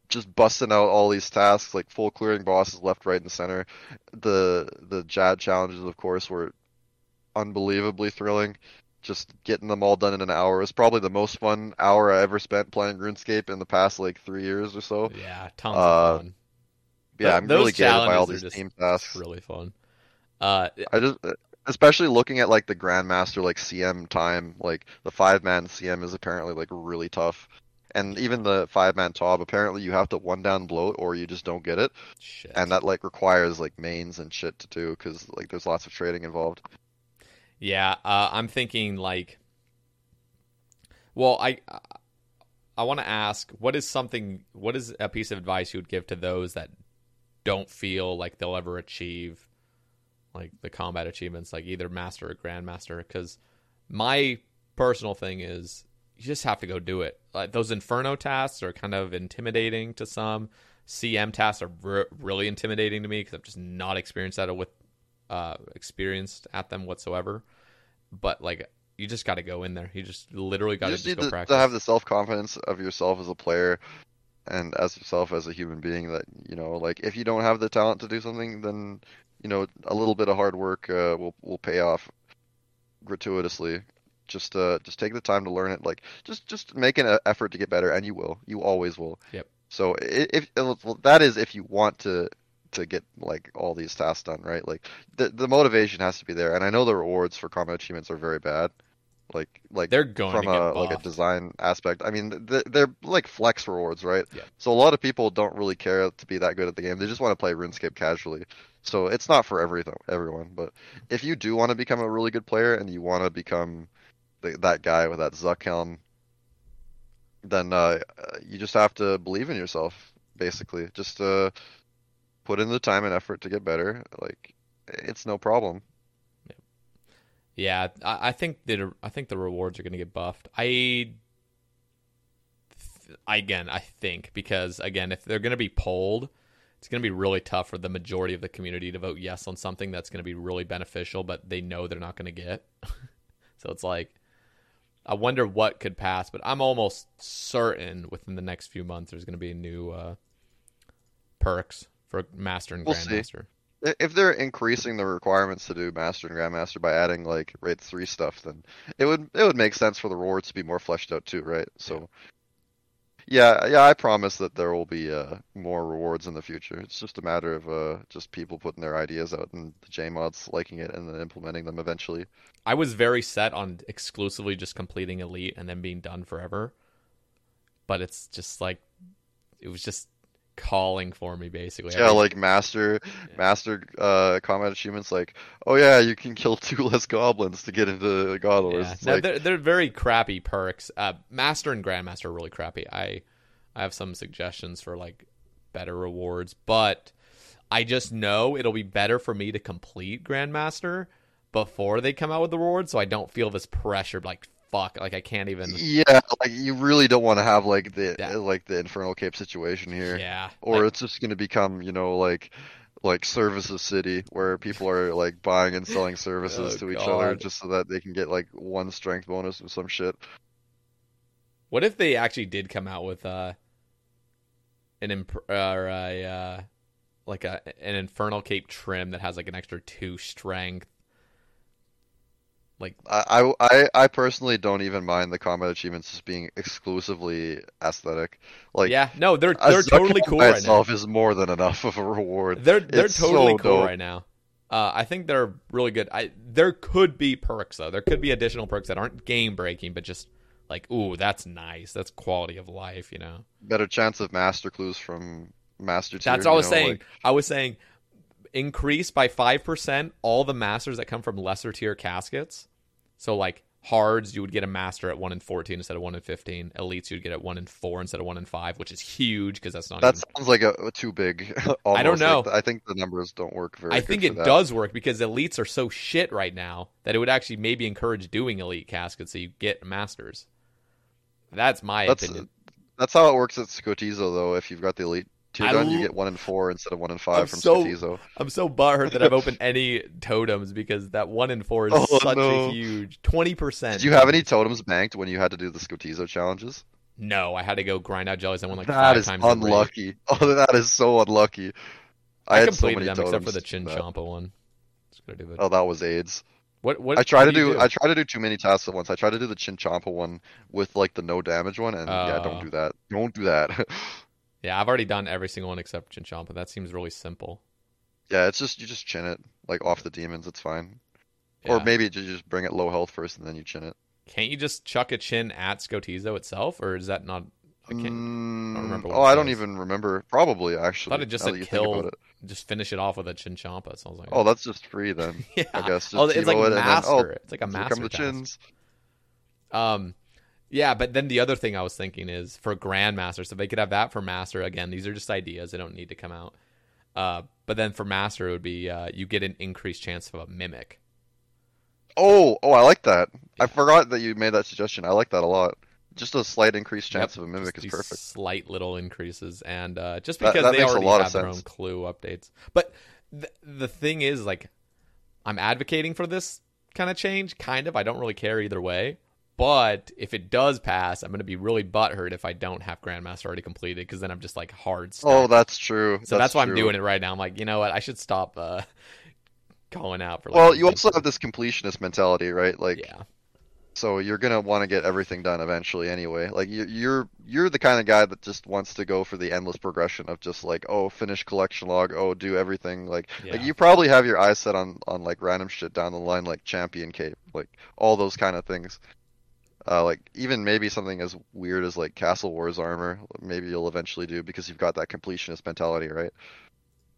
S2: just busting out all these tasks, like full clearing bosses left, right, and center. The the Jad challenges, of course, were unbelievably thrilling. Just getting them all done in an hour was probably the most fun hour I ever spent playing RuneScape in the past like three years or so.
S1: Yeah, tons uh, of fun.
S2: Yeah, I'm really gated by all these team tasks.
S1: Really fun. Uh,
S2: I just especially looking at like the grandmaster like cm time like the five man cm is apparently like really tough. And even the five man top apparently you have to one down bloat or you just don't get it. Shit. and that like requires like mains and shit to do because like there's lots of trading involved.
S1: Yeah uh, i'm thinking like well i i want to ask what is something what is a piece of advice you would give to those that don't feel like they'll ever achieve like the combat achievements, like either master or grandmaster. Because my personal thing is you just have to go do it. Like those inferno tasks are kind of intimidating to some. CM tasks are re- really intimidating to me because I'm just not experienced at it with uh, experienced at them whatsoever. But like you just got to go in there. You just literally got to go
S2: to,
S1: practice.
S2: To have the self confidence of yourself as a player and as yourself as a human being that you know like if you don't have the talent to do something then you know, a little bit of hard work uh, will will pay off gratuitously. Just uh, just take the time to learn it. Like, just just make an effort to get better, and you will. You always will.
S1: Yep.
S2: So if, if well, that is if you want to to get like all these tasks done, right? Like the the motivation has to be there, and I know the rewards for combat achievements are very bad. Like like
S1: they're going
S2: from a like a design aspect. I mean, they're, they're like flex rewards, right? Yeah. So a lot of people don't really care to be that good at the game. They just want to play RuneScape casually. So it's not for everything, everyone. But if you do want to become a really good player and you want to become the, that guy with that Zuk helm, then uh, you just have to believe in yourself. Basically, just uh, put in the time and effort to get better. Like it's no problem.
S1: Yeah, I, I think that I think the rewards are going to get buffed. I, I again, I think because again, if they're going to be polled, it's going to be really tough for the majority of the community to vote yes on something that's going to be really beneficial, but they know they're not going to get. so it's like, I wonder what could pass, but I'm almost certain within the next few months there's going to be a new uh, perks for Master and
S2: We'll.
S1: Grandmaster.
S2: I- If they're increasing the requirements to do Master and Grandmaster by adding like Raid 3 stuff, then it would it would make sense for the rewards to be more fleshed out too, right? So yeah, yeah, I promise that there will be uh, more rewards in the future. It's just a matter of uh, just people putting their ideas out and the JMods liking it and then implementing them eventually.
S1: I was very set on exclusively just completing Elite and then being done forever. But it's just like it was just calling for me basically.
S2: Yeah,
S1: Every-
S2: like master master uh combat achievements like, oh yeah, you can kill two less goblins to get into God Wars.
S1: Yeah. No,
S2: like,
S1: they're they're very crappy perks. Uh, Master and Grandmaster are really crappy. I I have some suggestions for like better rewards, but I just know it'll be better for me to complete Grandmaster before they come out with the rewards, so I don't feel this pressure. Like fuck, like I can't even.
S2: Yeah, like you really don't want to have like the
S1: Yeah.
S2: like the Infernal Cape situation here.
S1: Yeah,
S2: Or
S1: like-
S2: it's just going to become, you know, like like Services City where people are like buying and selling services
S1: Oh,
S2: to each other just so that they can get like one strength bonus or some shit.
S1: What if they actually did come out with uh an imp- or a uh, like a an Infernal Cape trim that has like an extra two strength? Like
S2: I, I I personally don't even mind the combat achievements just being exclusively aesthetic. Like
S1: yeah, no, they're they're totally cool right now.
S2: itself is more than enough of a reward.
S1: They're they're
S2: It's
S1: totally
S2: so
S1: cool
S2: dope.
S1: right now. Uh, I think they're really good. I there could be perks though. There could be additional perks that aren't game breaking, but just like, ooh, that's nice. That's quality of life, you know.
S2: Better chance of master clues from master tier.
S1: That's all I was
S2: know,
S1: saying.
S2: like-
S1: I was saying increase by five percent all the masters that come from lesser tier caskets. So like hards, you would get a master at one in fourteen instead of one in fifteen. Elites, you'd get at one in four instead of one in five, which is huge because that's not.
S2: That
S1: even...
S2: sounds like a, too big.
S1: I don't
S2: almost. Like,
S1: know.
S2: I think the numbers don't work very.
S1: Well.
S2: I
S1: think it does work because elites are so shit right now that it would actually maybe encourage doing elite caskets so you get masters. That's my
S2: That's
S1: opinion.
S2: that's how it works at Skotizo though. If you've got the elite
S1: I
S2: done, you get one in four instead of one in
S1: I'm
S2: five from
S1: so
S2: Skotizo.
S1: I'm so butthurt that I've opened any totems because that one in four is
S2: Oh,
S1: such
S2: no.
S1: a huge twenty percent.
S2: Did you have any totems banked when you had to do the Skotizo challenges?
S1: No, I had to go grind out jellies. I won like
S2: that
S1: five
S2: is
S1: times.
S2: unlucky. Oh, that is so unlucky. I,
S1: I,
S2: had so
S1: completed
S2: many
S1: them except for the Chinchompa one. Do.
S2: Oh, that was AIDS.
S1: What what?
S2: I try to
S1: you
S2: do, I try to do too many tasks at once. I try to do the Chinchompa one with like the no damage one, and yeah,
S1: Oh.
S2: don't do that. Don't do that.
S1: Yeah, I've already done every single one except Chinchompa. That seems really simple.
S2: yeah, it's just you just chin it like off the demons. It's fine. Or maybe you just bring it low health first and then you chin it.
S1: Can't you just chuck a chin at Skotizo itself, or is that not? I can't.
S2: Mm,
S1: remember what
S2: oh, I don't even remember. Probably actually.
S1: I thought it just said
S2: that you think
S1: kill.
S2: it.
S1: Just finish it off with a Chinchompa. It sounds like.
S2: Oh, that's just free then.
S1: yeah.
S2: I guess. Just
S1: oh, it's like
S2: and then,
S1: master.
S2: oh,
S1: it's like a
S2: here
S1: master.
S2: come the
S1: task.
S2: chins.
S1: Um, yeah, but then the other thing I was thinking is for Grandmaster, so they could have that for Master. Again, these are just ideas; they don't need to come out. Uh, but then for Master, it would be uh, you get an increased chance of a mimic.
S2: Oh, oh, I like that.
S1: Yeah.
S2: I forgot that you made that suggestion. I like that a lot. Just a slight increased chance
S1: Yep,
S2: of a mimic is perfect.
S1: Slight little increases, and uh, just because
S2: that
S1: they
S2: makes a
S1: already have their own clue updates. But th- the thing is, like, I'm advocating for this kind of change. Kind of. I don't really care either way. But if it does pass, I'm going to be really butthurt if I don't have Grandmaster already completed because then I'm just like hard stuck.
S2: Oh, that's true.
S1: So that's, why I'm doing it right now. I'm like, you know what? I should stop uh, calling out for. Like,
S2: Well, you also have this completionist mentality, right? Like,
S1: yeah,
S2: so you're gonna want to get everything done eventually, anyway. Like, you- you're you're the kind of guy that just wants to go for the endless progression of just like, oh, finish collection log, oh, do everything. Like, like you probably have your eyes set on on like random shit down the line, like champion cape, like all those kind of things. Uh, like even maybe something as weird as like Castle Wars armor, maybe you'll eventually do because you've got that completionist mentality, right?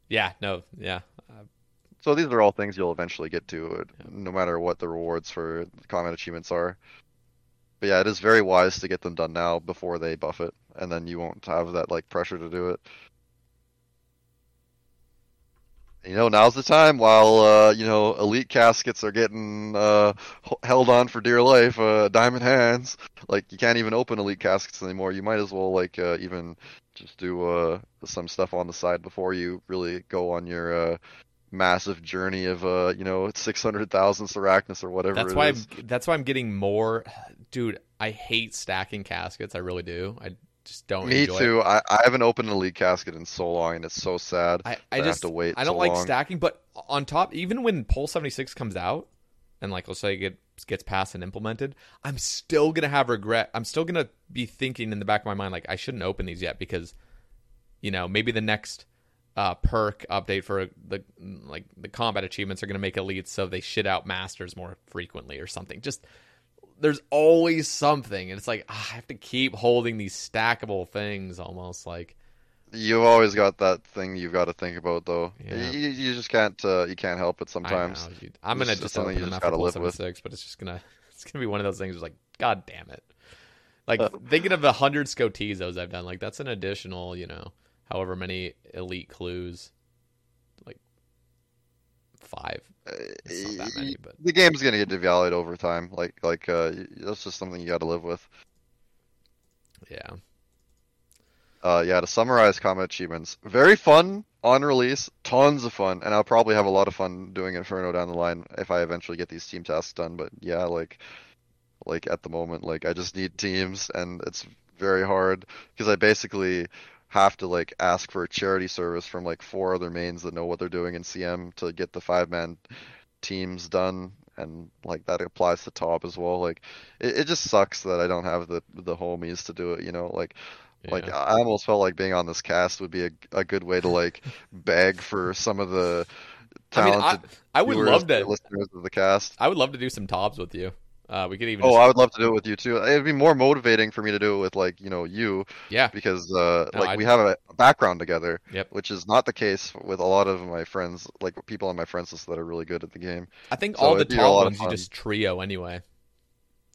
S1: yeah, no, yeah. Uh,
S2: So these are all things you'll eventually get to, no matter what the rewards for the combat achievements are. But yeah, it is very wise to get them done now before they buff it, and then you won't have that like pressure to do it. You know, now's the time while uh, you know elite caskets are getting uh, held on for dear life. Uh, diamond hands, like you can't even open elite caskets anymore. You might as well like uh, even just do uh, some stuff on the side before you really go on your uh, massive journey of uh, you know six hundred thousand Sarachnis or whatever.
S1: That's
S2: it
S1: why
S2: is.
S1: I'm, that's why I'm getting more. Dude, I hate stacking caskets. I really do. I just don't.
S2: Me
S1: enjoy
S2: too. I, I haven't opened a elite casket in so long, and it's so sad.
S1: I,
S2: that
S1: I
S2: have to wait.
S1: I don't
S2: so
S1: like
S2: long.
S1: stacking, but on top, even when Poll seventy six comes out, and like let's say it gets gets passed and implemented, I'm still gonna have regret. I'm still gonna be thinking in the back of my mind like I shouldn't open these yet because, you know, maybe the next uh, perk update for the like the combat achievements are gonna make elites so they shit out masters more frequently or something. Just there's always something, and it's like ah, I have to keep holding these stackable things almost like.
S2: You've always got that thing you've got to think about, though.
S1: Yeah.
S2: You, you just can't uh, you can't help it
S1: I
S2: sometimes.
S1: know. I'm gonna
S2: just
S1: just
S2: something
S1: open
S2: you just gotta live with.
S1: 476, but it's just gonna it's gonna be one of those things. Where it's like, god damn it! Like
S2: Uh,
S1: thinking of the hundred Skotizos I've done, like that's an additional, you know, however many elite clues, five. It's not that many, but
S2: The game's gonna get devalued over time. Like like uh, that's just something you got to live with.
S1: yeah,
S2: Uh, yeah, to summarize combat achievements, very fun on release, tons of fun, and I'll probably have a lot of fun doing Inferno down the line if I eventually get these team tasks done. But yeah, like, like at the moment, like I just need teams, and it's very hard because I basically have to like ask for a charity service from like four other mains that know what they're doing in CM to get the five man teams done. And like that applies to top as well. Like it, it just sucks that I don't have the the homies to do it. You know, like like I almost felt like being on this cast would be a, a good way to like beg for some of the
S1: I mean, I,
S2: talented
S1: I would love to.
S2: listeners of the cast.
S1: I would love to do some tops with you. Uh, we could even.
S2: Oh,
S1: just-
S2: I would love to do it with you too. It'd be more motivating for me to do it with like you know you
S1: yeah,
S2: because uh
S1: No,
S2: like
S1: I'd-
S2: we have a background together,
S1: Yep.
S2: which is not the case with a lot of my friends, like people on my friends list that are really good at the game.
S1: I think
S2: so
S1: all the
S2: it'd be a
S1: top ones you just trio anyway.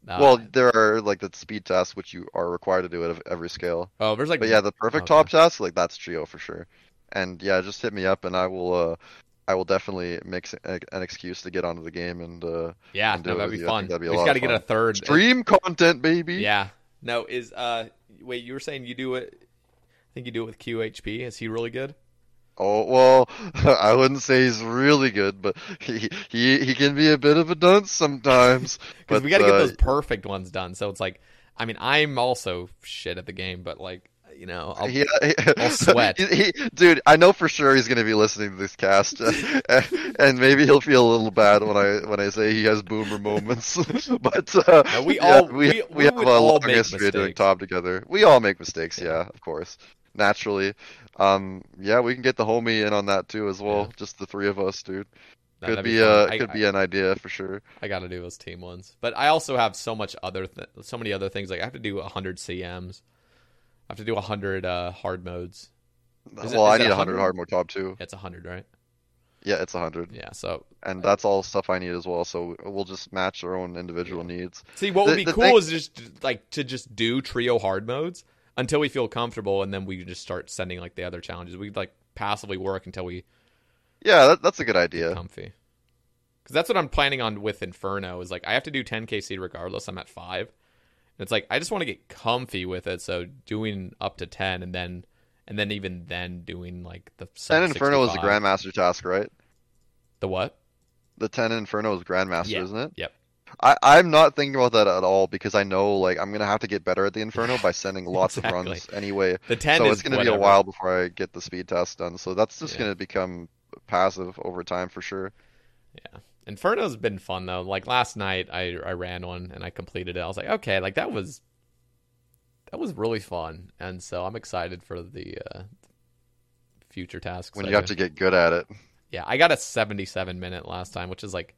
S1: Uh,
S2: well, there are like the speed tests which you are required to do at every scale.
S1: oh, there's like,
S2: But yeah, the perfect
S1: okay.
S2: top task, like that's trio for sure. And yeah, just hit me up and I will uh I will definitely make an excuse to get onto the game and uh
S1: yeah,
S2: and
S1: no, that'd be
S2: you.
S1: Fun.
S2: that'd be a
S1: we got to get a third.
S2: stream content, baby.
S1: Yeah. No, is uh wait, you were saying you do it I think you do it with QHP. Is he really good?
S2: Oh well, I wouldn't say he's really good, but he he he can be a bit of a dunce sometimes.
S1: Because we got to get
S2: uh,
S1: those perfect ones done. So it's like, I mean, I'm also shit at the game, but like, you know, I'll,
S2: he,
S1: I'll sweat.
S2: He, dude, I know for sure he's going to be listening to this cast, and maybe he'll feel a little bad when I when I say he has boomer moments. but uh,
S1: No, we
S2: yeah,
S1: all-
S2: we,
S1: we-
S2: we, have a long history of doing top together. We all make mistakes, yeah, of course, naturally. Um, yeah, we can get the homie in on that too as well.
S1: Yeah.
S2: Just the three of us, dude.
S1: No,
S2: Could be
S1: fun.
S2: uh could
S1: I-
S2: be an idea for sure.
S1: I got to do those team ones, but I also have so much other, th- so many other things. Like I have to do hundred CMs. I have to do hundred uh, hard modes. Is
S2: well,
S1: is
S2: I need
S1: 100?
S2: 100 hard mode top too.
S1: It's hundred, right?
S2: Yeah, it's 100.
S1: Yeah. So
S2: And that's all stuff I need as well, so we'll just match our own individual needs.
S1: see, what would
S2: The-
S1: be
S2: the
S1: cool
S2: thing-
S1: is just like to just do trio hard modes until we feel comfortable, and then we just start sending like the other challenges. We like passively work until we
S2: Yeah, that, that's a good idea.
S1: comfy. Because that's what I'm planning on with Inferno. Is like I have to do 10k seed regardless. I'm at five. It's like I just want to get comfy with it. So doing up to 10, and then and then even then doing like the
S2: 10 Inferno is the Grandmaster task, right?
S1: The what?
S2: The 10 Inferno is Grandmaster,
S1: Yeah.
S2: isn't it?
S1: Yep.
S2: I, I'm not thinking about that at all because I know like I'm gonna have to get better at the Inferno by sending lots
S1: Exactly.
S2: of runs anyway.
S1: The 10
S2: so
S1: is
S2: it's gonna be a while before I get the speed test done. So that's just
S1: Yeah.
S2: gonna become passive over time for sure.
S1: Yeah. Inferno's been fun though. Like last night I I ran one and I completed it. I was like, okay, like that was that was really fun. And so I'm excited for the uh future tasks.
S2: When
S1: I
S2: you have
S1: do.
S2: to get good at it.
S1: Yeah, I got a 77 minute last time, which is like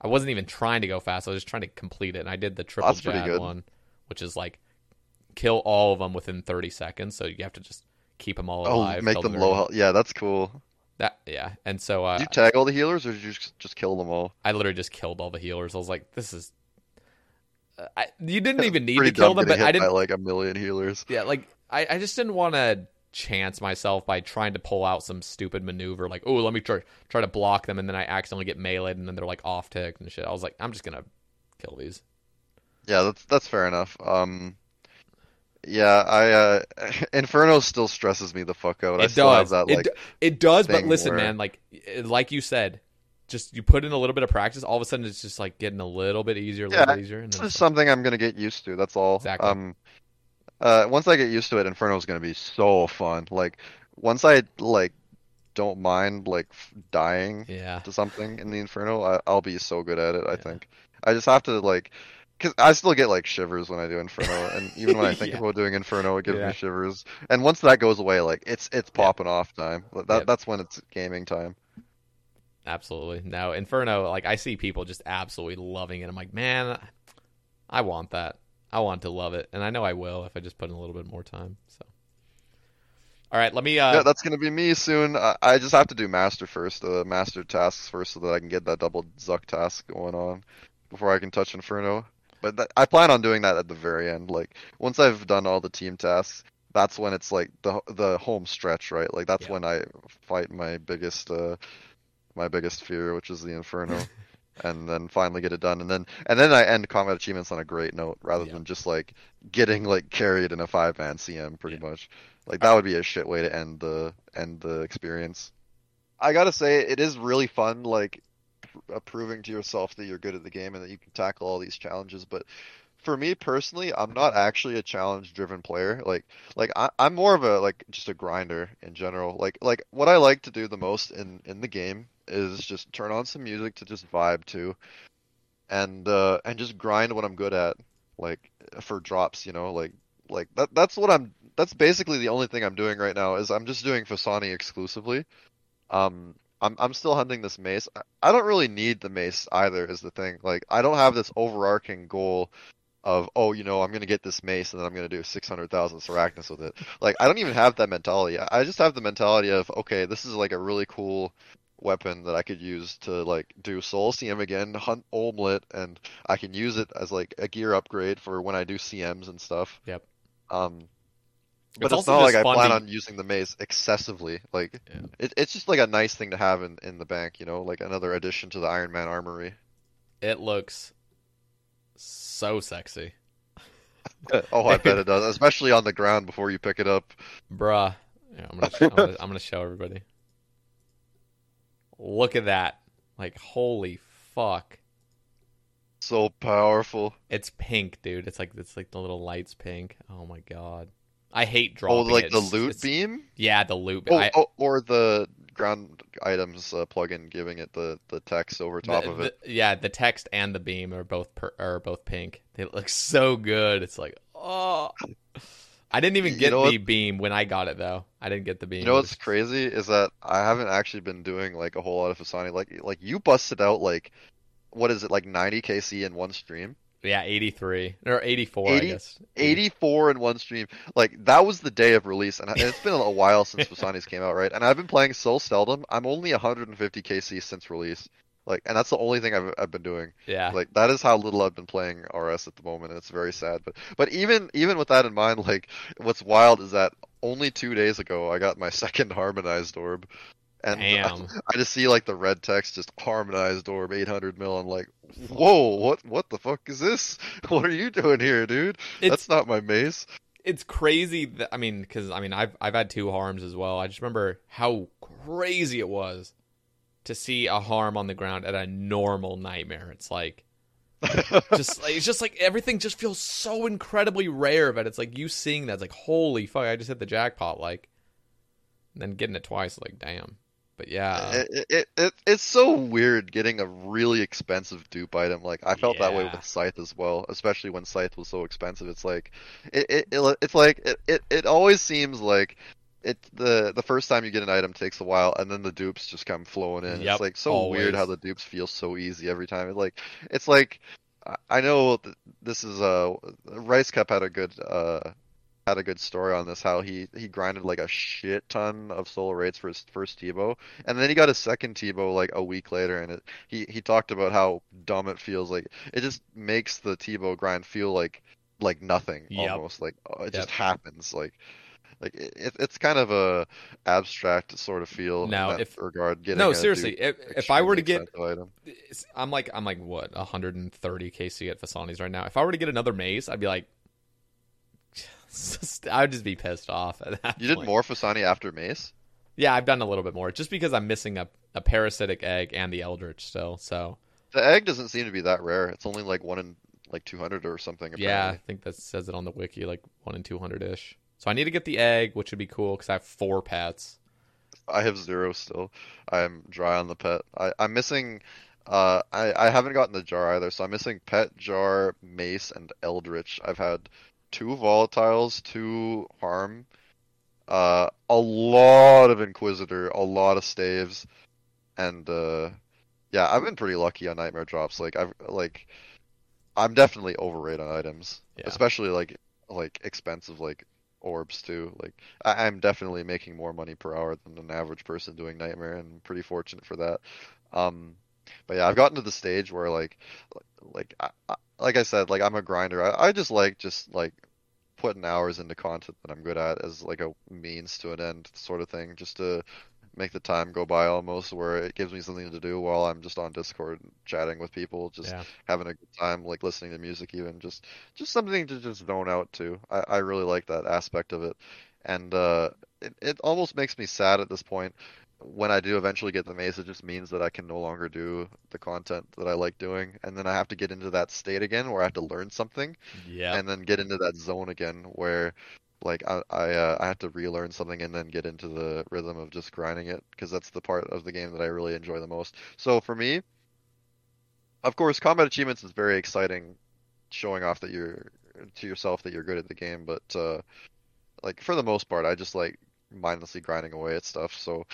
S1: I wasn't even trying to go fast. I was just trying to complete it, and I did the triple
S2: That's
S1: jab one, which is like kill all of them within 30 seconds. So you have to just keep them all
S2: Oh,
S1: alive.
S2: make them low health. Yeah, that's cool.
S1: That yeah, and so uh,
S2: Did you tag all the healers or did you just, just kill them all?
S1: I literally just killed all the healers. I was like, this is. Uh, I, you didn't even need to kill them, but I didn't.
S2: like a million healers.
S1: Yeah, like I, I just didn't want to chance myself by trying to pull out some stupid maneuver like, oh, let me try try to block them, and then I accidentally get meleeed, and then they're like off ticked and shit. I was like, I'm just gonna kill these.
S2: Yeah, that's that's fair enough. Um, yeah, I uh, Inferno still stresses me the fuck out. I
S1: It
S2: still
S1: does.
S2: have that
S1: it,
S2: like
S1: do- it does, but listen,
S2: where-
S1: man, like like you said, just you put in a little bit of practice, all of a sudden it's just like getting a little bit easier, a little
S2: Yeah,
S1: bit easier, and
S2: It's just something I'm gonna get used to. That's all.
S1: Exactly.
S2: Um, uh, once I get used to it, Inferno's gonna be so fun. Like once I like don't mind like dying
S1: yeah,
S2: to something in the Inferno, I, I'll be so good at it. I think. I just have to like, cause I still get like shivers when I do Inferno, and even when I think
S1: Yeah.
S2: about doing Inferno, it gives
S1: Yeah.
S2: me shivers. And once that goes away, like it's it's
S1: Yeah.
S2: popping off time. That that's when it's gaming time.
S1: absolutely. No, Inferno, like I see people just absolutely loving it. I'm like, man, I want that. I want to love it, and I know I will if I just put in a little bit more time. So, all right, let me. Uh,
S2: yeah, that's gonna be me soon. I, I just have to do master first, uh, master tasks first, so that I can get that double Zuk task going on before I can touch Inferno. But that, I plan on doing that at the very end. Like once I've done all the team tasks, that's when it's like the the home stretch, right? Like that's
S1: Yeah.
S2: when I fight my biggest uh my biggest fear, which is the Inferno. And then finally get it done, and then and then I end combat achievements on a great note, rather
S1: Yeah.
S2: than just like getting like carried in a five man CM, pretty
S1: Yeah.
S2: much. Like that would be a shit way to end the end the experience. I gotta say, it is really fun, like proving to yourself that you're good at the game and that you can tackle all these challenges. But for me personally, I'm not actually a challenge-driven player. Like, like I, I'm more of a like just a grinder in general. Like, like what I like to do the most in in the game is just turn on some music to just vibe to, and uh and just grind what I'm good at. Like for drops, you know, like like that that's what I'm that's basically the only thing I'm doing right now is I'm just doing Phosani exclusively. Um I'm I'm still hunting this mace. I, don't really need the mace either is the thing. Like I don't have this overarching goal of oh, you know, I'm going to get this mace and then I'm going to do 600,000 Sarachnis with it. Like I don't even have that mentality. I just have the mentality of okay, this is like a really cool weapon that I could use to like do Soul CM again, hunt Olmlet, and I can use it as like a gear upgrade for when I do CMs and stuff.
S1: Yep.
S2: Um, but
S1: It's
S2: it's, not like I plan on using the mace excessively. Like
S1: Yeah.
S2: it, it's just like a nice thing to have in, in the bank, you know, like another addition to the Iron Man armory.
S1: it looks so sexy,
S2: Oh, I bet it does, especially on the ground before you pick it up.
S1: bruh. Yeah, I'm gonna, I'm gonna, I'm gonna show everybody. Look at that! Like, holy fuck!
S2: So powerful.
S1: It's pink, dude. It's like it's like the little lights pink. Oh my god. I hate
S2: drawing.
S1: Oh,
S2: like
S1: it.
S2: the loot
S1: it's-
S2: beam?
S1: Yeah, the loot.
S2: Oh,
S1: I,
S2: oh, or the ground items uh, plugin giving it the, the text over top
S1: the-
S2: of it.
S1: the- yeah, the text and the beam are both per, are both pink. They look so good. It's like, oh. I didn't even
S2: You
S1: get
S2: know
S1: the
S2: what-
S1: beam when I got it though. I didn't get the beam.
S2: You know what's crazy is that I haven't actually been doing like a whole lot of Phosani. Like like you busted out like what is it like 90 KC in one stream?
S1: Yeah, 83 or 84,
S2: 80
S1: I guess.
S2: 84 in one stream. Like that was the day of release, and it's been a while since Phosani's came out, right? And I've been playing so seldom. I'm only 150 KC since release. Like, and that's the only thing I've I've been doing.
S1: Yeah.
S2: Like that is how little I've been playing RS at the moment, and it's very sad. But but even even with that in mind, like what's wild is that only two days ago I got my second harmonized orb, and
S1: Damn.
S2: I just see like the red text just harmonized orb 800 mil. I'm like, whoa, what what the fuck is this? What are you doing here, dude?
S1: It's-
S2: That's not my mace.
S1: it's crazy that I mean, because I mean, I've I've had two harms as well. I just remember how crazy it was to see a harm on the ground at a normal nightmare. It's like just like, it's just like everything just feels so incredibly rare. But it's like you seeing that's like holy fuck! I just hit the jackpot. Like, and then getting it twice, like damn. But yeah,
S2: it, it, it it's so weird getting a really expensive dupe item. Like I felt that way with Scythe as well, especially when Scythe was so expensive. It's like it, it, it it's like it, it, it always seems like it the the first time you get an item takes a while and then the dupes just come flowing in.
S1: Yep,
S2: it's like so weird how the dupes feel so easy every time. It like it's like I- know this is uh Rice Cup had a good uh had a good story on this how he he grinded like a shit ton of solo rates for his first Tbow and then he got his second Tbow like a week later and it he he talked about how dumb it feels like it just makes the Tbow grind feel like like nothing
S1: Yep.
S2: almost like uh, it just happens like like it, it's kind of a abstract sort of feel
S1: Now, if-
S2: regard. Getting
S1: no, seriously, if, if I were to get,
S2: item.
S1: I'm like I'm like what 130 KC at Phosani's right now. If I were to get another mace I'd be like, I'd just be pissed off at that.
S2: You did
S1: point.
S2: more Phosani after Mace.
S1: Yeah, I've done a little bit more, just because I'm missing a, a parasitic egg and the Eldritch still. So
S2: The egg doesn't seem to be that rare. It's only like one in like 200 or something.
S1: yeah, I think that says it on the wiki, like one in 200 ish. So I need to get the egg, which would be cool because I have four pets.
S2: I have zero still. I'm dry on the pet. I, I'm missing. Uh, I I haven't gotten the jar either, so I'm missing pet, jar, mace, and eldritch. I've had two volatiles, two harm, uh, a lot of inquisitor, a lot of staves, and uh, yeah, I've been pretty lucky on nightmare drops. Like I've like, I'm definitely overrated on items,
S1: Yeah.
S2: especially like like expensive like orbs too. Like I, I'm definitely making more money per hour than an average person doing nightmare, and I'm pretty fortunate for that. Um, but yeah, I've gotten to the stage where like like I, like I said, like I'm a grinder. I, I just like just like putting hours into content that I'm good at as like a means to an end sort of thing, just to make the time go by almost where it gives me something to do while I'm just on Discord chatting with people, just
S1: Yeah.
S2: having a good time, like listening to music even, just just something to just zone out to. I, I really like that aspect of it. And uh it, it almost makes me sad at this point when I do eventually get the mace, it just means that I can no longer do the content that I like doing, and then I have to get into that state again where I have to learn something,
S1: Yeah.
S2: and then get into that zone again where, like, I I, uh, I have to relearn something and then get into the rhythm of just grinding it because that's the part of the game that I really enjoy the most. So for me, of course, combat achievements is very exciting, showing off that you're to yourself that you're good at the game, but uh, like for the most part, I just like mindlessly grinding away at stuff. So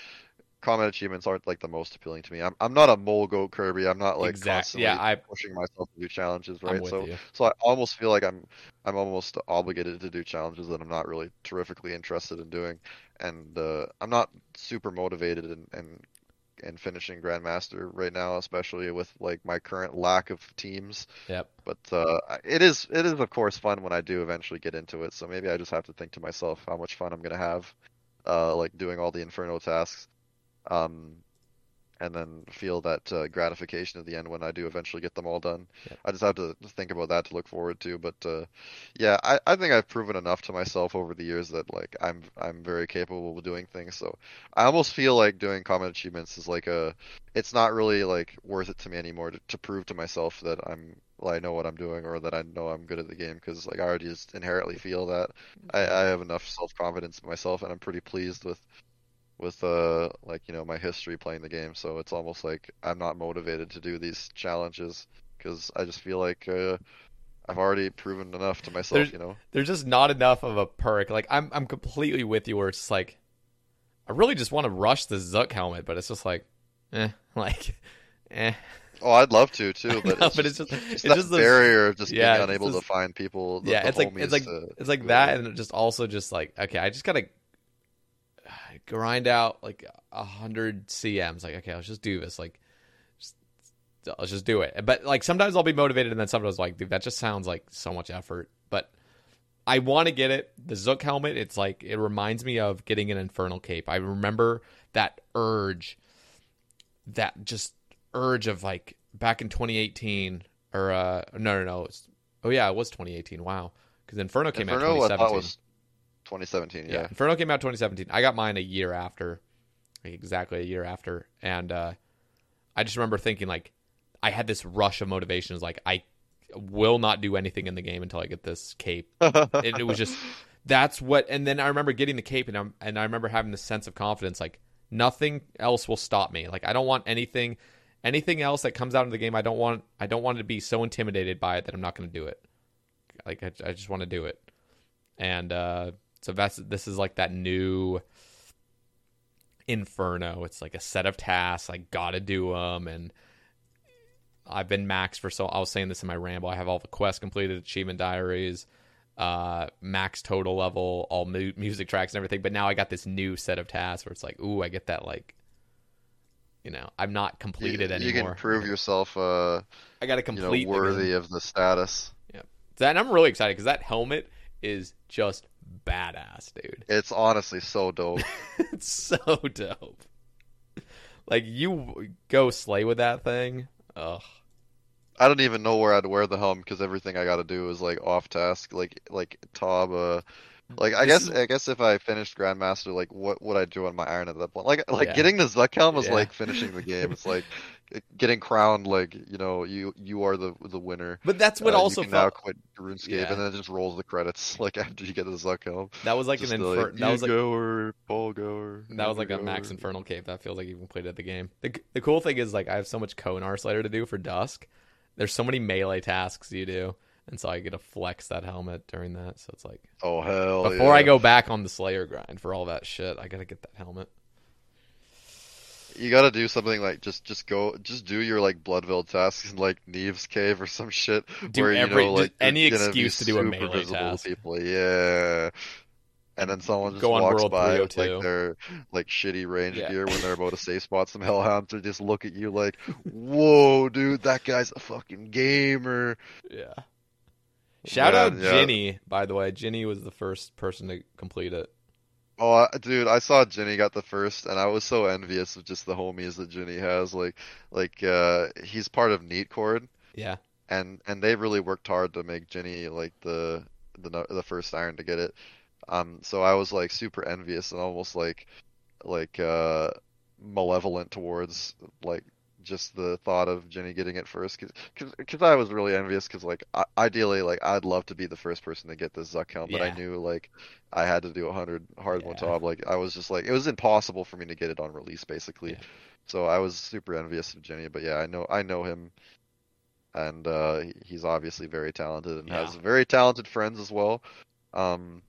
S2: combat achievements aren't like the most appealing to me. I'm I'm not a mole goat Kirby. I'm not like
S1: Exact-
S2: constantly
S1: yeah, I-
S2: pushing myself to do challenges, right? So
S1: you.
S2: so I almost feel like I'm I'm almost obligated to do challenges that I'm not really terrifically interested in doing, and uh, I'm not super motivated in, in in finishing Grandmaster right now, especially with like my current lack of teams.
S1: Yep.
S2: But uh, it is it is of course fun when I do eventually get into it. So maybe I just have to think to myself how much fun I'm gonna have, uh, like doing all the Inferno tasks, um, and then feel that uh, gratification at the end when I do eventually get them all done.
S1: Yep.
S2: I just have to think about that to look forward to. But uh, yeah, I, I think I've proven enough to myself over the years that like I'm I'm very capable of doing things. So I almost feel like doing combat achievements is like a it's not really like worth it to me anymore to, to prove to myself that I'm I know what I'm doing or that I know I'm good at the game because like I already just inherently feel that I, I have enough self confidence in myself and I'm pretty pleased with with uh like you know my history playing the game so it's almost like I'm not motivated to do these challenges because I just feel like uh I've already proven enough to myself
S1: There's-
S2: you know
S1: There's just not enough of a perk. Like I'm I'm completely with you where it's just like I really just want to rush the Zuk helmet, but it's just like eh like eh.
S2: oh I'd love to too but,
S1: know,
S2: it's,
S1: but
S2: just,
S1: it's just-
S2: just
S1: it's
S2: that
S1: just
S2: barrier of just
S1: yeah,
S2: being unable
S1: just-
S2: to find people the,
S1: yeah,
S2: the
S1: it's like it's like
S2: to
S1: it's like that and just also just like okay, I just got to grind out like a hundred CMs. Like okay, let's just do this. Like, just, let's just do it. But like sometimes I'll be motivated, and then sometimes like, dude, that just sounds like so much effort. But I want to get it. The Zuk helmet. It's like it reminds me of getting an Infernal Cape. I remember that urge, that just urge of like back in 2018 or uh no no no. It's, oh yeah, it was 2018. Wow, because Inferno came out
S2: Inferno I
S1: 2017.
S2: Thought was 2017
S1: Yeah.
S2: yeah
S1: Inferno came out 2017. I got mine a year after, like exactly a year after, and uh, I just remember thinking like, I had this rush of motivation. It's like I will not do anything in the game until I get this cape. and it was just that's what. And then I remember getting the cape, and I'm and I remember having this sense of confidence, like nothing else will stop me. Like I don't want anything, anything else that comes out of the game. I don't want. I don't want to be so intimidated by it that I'm not going to do it. Like I, I just want to do it, and uh, so that's this is like that new Inferno. It's like a set of tasks. I gotta do them, and I've been maxed for so. I was saying this in my ramble. I have all the quests completed, achievement diaries, uh, max total level, all mu- music tracks and everything. But now I got this new set of tasks where it's like, ooh, I get that like, you know, I'm not completed
S2: you
S1: anymore.
S2: You can prove yourself uh
S1: I got to
S2: you know
S1: complete the-
S2: worthy of the status
S1: that, and I'm really excited because that helmet is just badass, dude.
S2: It's honestly so dope.
S1: it's so dope. Like you go slay with that thing. Ugh.
S2: I don't even know where I'd wear the helm because everything I got to do is like off task. Like like Tob, uh, like I
S1: This
S2: guess
S1: is-
S2: I guess if I finished Grandmaster, like what would I do on my iron at that point? Like like
S1: Yeah.
S2: getting the Zuk helm is
S1: Yeah.
S2: like finishing the game. It's like getting crowned. Like you know you you are the the winner.
S1: But that's what
S2: Uh,
S1: also
S2: you can now
S1: felt
S2: quit RuneScape,
S1: Yeah.
S2: and then it just rolls the credits like after you get to the Zuk helm.
S1: that was like
S2: Just
S1: an infer- that was like
S2: goer, ball goer.
S1: That was like a max infernal cave. That feels like you even played at the game. The, the cool thing is like I have so much Konar Slayer to do for Dusk. There's so many melee tasks you do, and so I get to flex that helmet during that. So it's like
S2: Oh hell!
S1: before I go back on the Slayer grind for all that shit, I gotta get that helmet.
S2: You gotta do something like just just go just do your like Bloodveld tasks in like Nieve's cave or some shit
S1: Do
S2: where you
S1: every-
S2: know like
S1: any excuse to do a melee
S2: visible
S1: task.
S2: people. Yeah. And then someone just
S1: Go
S2: walks by with
S1: 302.
S2: like their like shitty range
S1: Yeah.
S2: gear when they're about to safe spot some hellhounds or just look at you like, Whoa, dude, that guy's a fucking gamer.
S1: Yeah. Shout out
S2: Man, yeah.
S1: Ginny, by the way. Ginny was the first person to complete it.
S2: Oh, dude, I saw Ginny got the first, and I was so envious of just the homies that Ginny has. Like, like uh, he's part of Neatcord,
S1: Yeah.
S2: and and they really worked hard to make Ginny like the the the first iron to get it. Um, so I was like super envious and almost like like uh malevolent towards like just the thought of Jenny getting it first, because I was really envious because like I, ideally like I'd love to be the first person to get this Zuk helm, but I knew like I had to do 100 hard
S1: Yeah.
S2: Motab. Like I was just like it was impossible for me to get it on release basically.
S1: Yeah.
S2: So I was super envious of Jenny, but yeah, I know I know him, and uh, he's obviously very talented and has very talented friends as well. Um,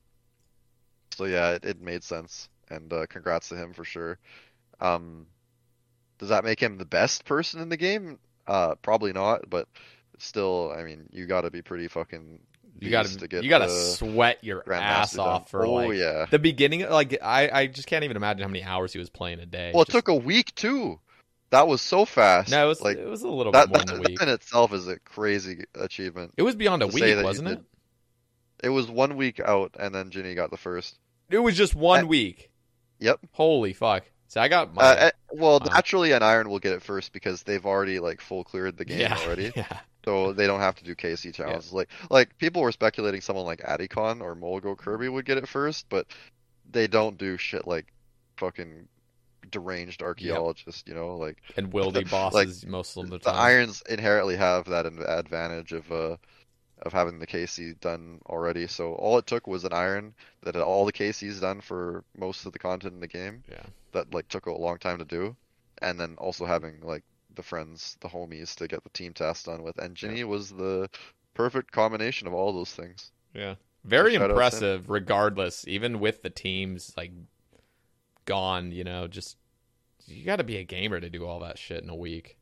S2: so yeah, it, it made sense, and uh, congrats to him for sure. Um, does that make him the best person in the game? Uh, probably not, but still, I mean, you got to be pretty fucking.
S1: You gotta
S2: get
S1: you gotta sweat your ass
S2: done.
S1: off for
S2: Oh
S1: like
S2: yeah.
S1: the beginning like I, I just can't even imagine how many hours he was playing a day.
S2: Well, it
S1: Just-
S2: took a week too. That was so fast.
S1: No, it was
S2: like
S1: it was a little
S2: that,
S1: bit more
S2: that,
S1: than a
S2: that in itself is a crazy achievement.
S1: It was beyond a week, wasn't
S2: did-
S1: it?
S2: It was one week out, and then Ginny got the first.
S1: It was just one
S2: Uh,
S1: week.
S2: Yep.
S1: Holy fuck. So I got my
S2: Uh, uh, well,
S1: Wow.
S2: naturally, an Iron will get it first because they've already like full cleared the game
S1: yeah,
S2: already,
S1: Yeah.
S2: so they don't have to do KC challenges. Like, like people were speculating someone like Adicon or Molgo Kirby would get it first, but they don't do shit like fucking deranged archaeologists. You know, like
S1: And wildy bosses most of the time.
S2: the irons inherently have that advantage of uh of having the KC done already. So all it took was an iron that had all the KCs done for most of the content in the game.
S1: Yeah.
S2: That like took a long time to do, and then also having like the friends, the homies to get the team task done with. And Ginny was the perfect combination of all those things.
S1: Yeah. Very
S2: shout out to him.
S1: impressive regardless, even with the teams like gone, you know, just you got to be a gamer to do all that shit in a week.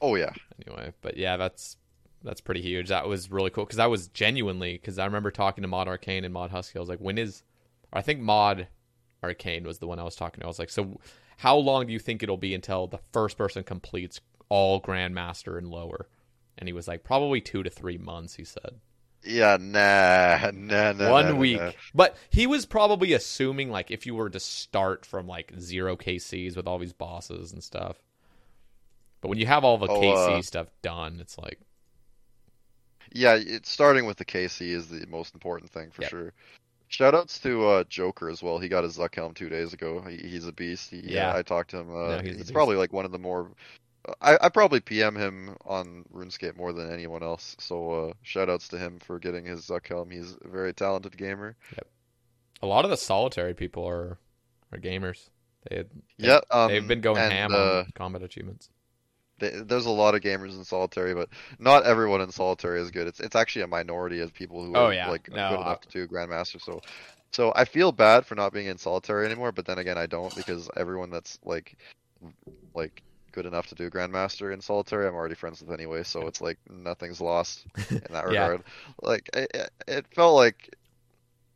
S2: Oh yeah,
S1: anyway but yeah that's that's pretty huge. That was really cool because i was genuinely because i remember talking to mod arcane and mod husky. I was like when is i think mod arcane was the one i was talking to. I was like so how long do you think it'll be until the first person completes all grandmaster and lower? And he was like probably two to three months he said.
S2: Yeah, nah, nah, nah.
S1: one
S2: nah, nah,
S1: week.
S2: nah.
S1: but he was probably assuming like if you were to start from like zero kcs with all these bosses and stuff. But when you have all the
S2: Oh,
S1: kc
S2: uh,
S1: stuff done it's like
S2: Yeah, it's starting with the KC is the most important thing for
S1: Yep.
S2: sure. Shoutouts to uh, Joker as well. He got his Zuk helm two days ago. He, he's a beast. He,
S1: Yeah.
S2: I talked to him. Uh,
S1: No, he's
S2: probably like one of the more. I, I probably PM him on RuneScape more than anyone else. So uh, shoutouts to him for getting his Zuk helm. He's a very talented gamer. Yep.
S1: a lot of the solitary people are are gamers. They had, they,
S2: Yeah, um,
S1: they've been going
S2: and,
S1: ham
S2: uh,
S1: on combat achievements.
S2: Th- There's a lot of gamers in solitary, but not everyone in solitary is good. It's it's actually a minority of people who
S1: Oh,
S2: are
S1: yeah.
S2: like
S1: No,
S2: good enough to do grandmaster. So, so I feel bad for not being in solitary anymore, but then again, I don't because everyone that's like like good enough to do grandmaster in solitary, I'm already friends with anyway. So it's like nothing's lost in that
S1: Yeah.
S2: regard. Like it, it- it felt like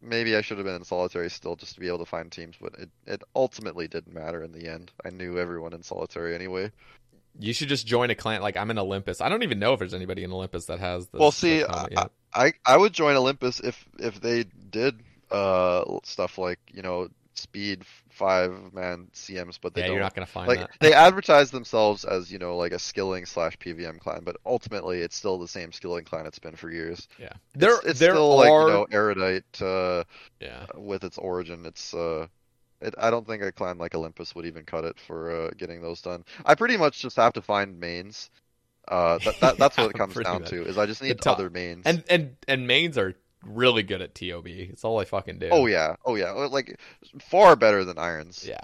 S2: maybe I should have been in solitary still just to be able to find teams, but it it ultimately didn't matter in the end. I knew everyone in solitary anyway.
S1: You should just join a clan. Like I'm in Olympus. I don't even know if there's anybody in Olympus that has. This,
S2: Well, see,
S1: this
S2: I. I I would join Olympus if if they did uh stuff like you know speed five man CMs, but they
S1: yeah,
S2: don't.
S1: you're not gonna find
S2: like
S1: that.
S2: they advertise themselves as you know like a skilling slash PVM clan, but ultimately it's still the same skilling clan it's been for years.
S1: yeah, there
S2: it's, it's
S1: there
S2: still
S1: are.
S2: like you know erudite uh,
S1: yeah,
S2: with its origin. It's uh, it, I don't think a clan like Olympus would even cut it for uh, getting those done. I pretty much just have to find mains. Uh, that, that that's what it comes down
S1: much.
S2: to is I just need
S1: top-
S2: other mains.
S1: and and and mains are really good at TOB. It's all I fucking do.
S2: oh yeah, oh yeah, like far better than irons.
S1: yeah,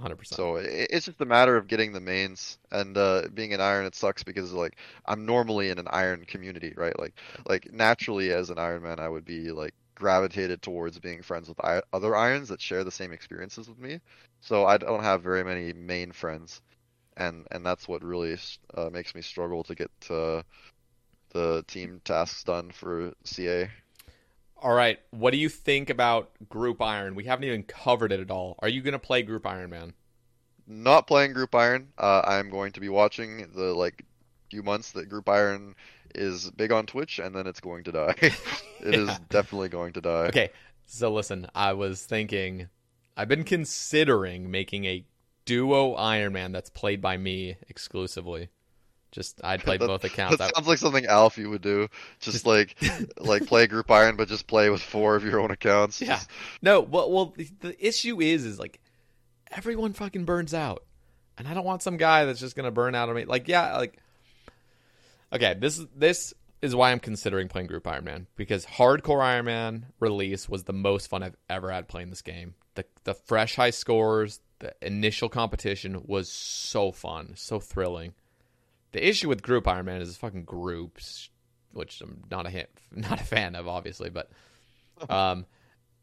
S1: hundred percent.
S2: So it, it's just a matter of getting the mains and uh, being an iron. It sucks because like I'm normally in an iron community, right? Like like naturally as an Iron Man, I would be like gravitated towards being friends with I- other irons that share the same experiences with me. So I don't have very many main friends, and and that's what really uh, makes me struggle to get uh, the team tasks done for CA.
S1: All right, what do you think about Group Iron? We haven't even covered it at all. Are you gonna play Group Iron Man?
S2: not playing Group Iron. Uh, I'm going to be watching the like few months that Group Iron is big on Twitch, and then it's going to die. It is
S1: Yeah.
S2: definitely going to die.
S1: Okay, so listen, I was thinking, I've been considering making a duo Iron Man that's played by me exclusively. Just I'd play
S2: That-
S1: both accounts.
S2: That sounds like something Alf you would do. Just,
S1: Just-
S2: like like play Group Iron, but just play with four of your own accounts.
S1: Yeah.
S2: Just-
S1: No, well, well, the, the issue is, is like everyone fucking burns out, and I don't want some guy that's just gonna burn out on me. Like, yeah, like, okay, this is this is why I'm considering playing Group Iron Man because Hardcore Iron Man release was the most fun I've ever had playing this game. The the fresh high scores, the initial competition was so fun, so thrilling. The issue with Group Iron Man is fucking groups, which I'm not a hit, not a fan of, obviously, but um,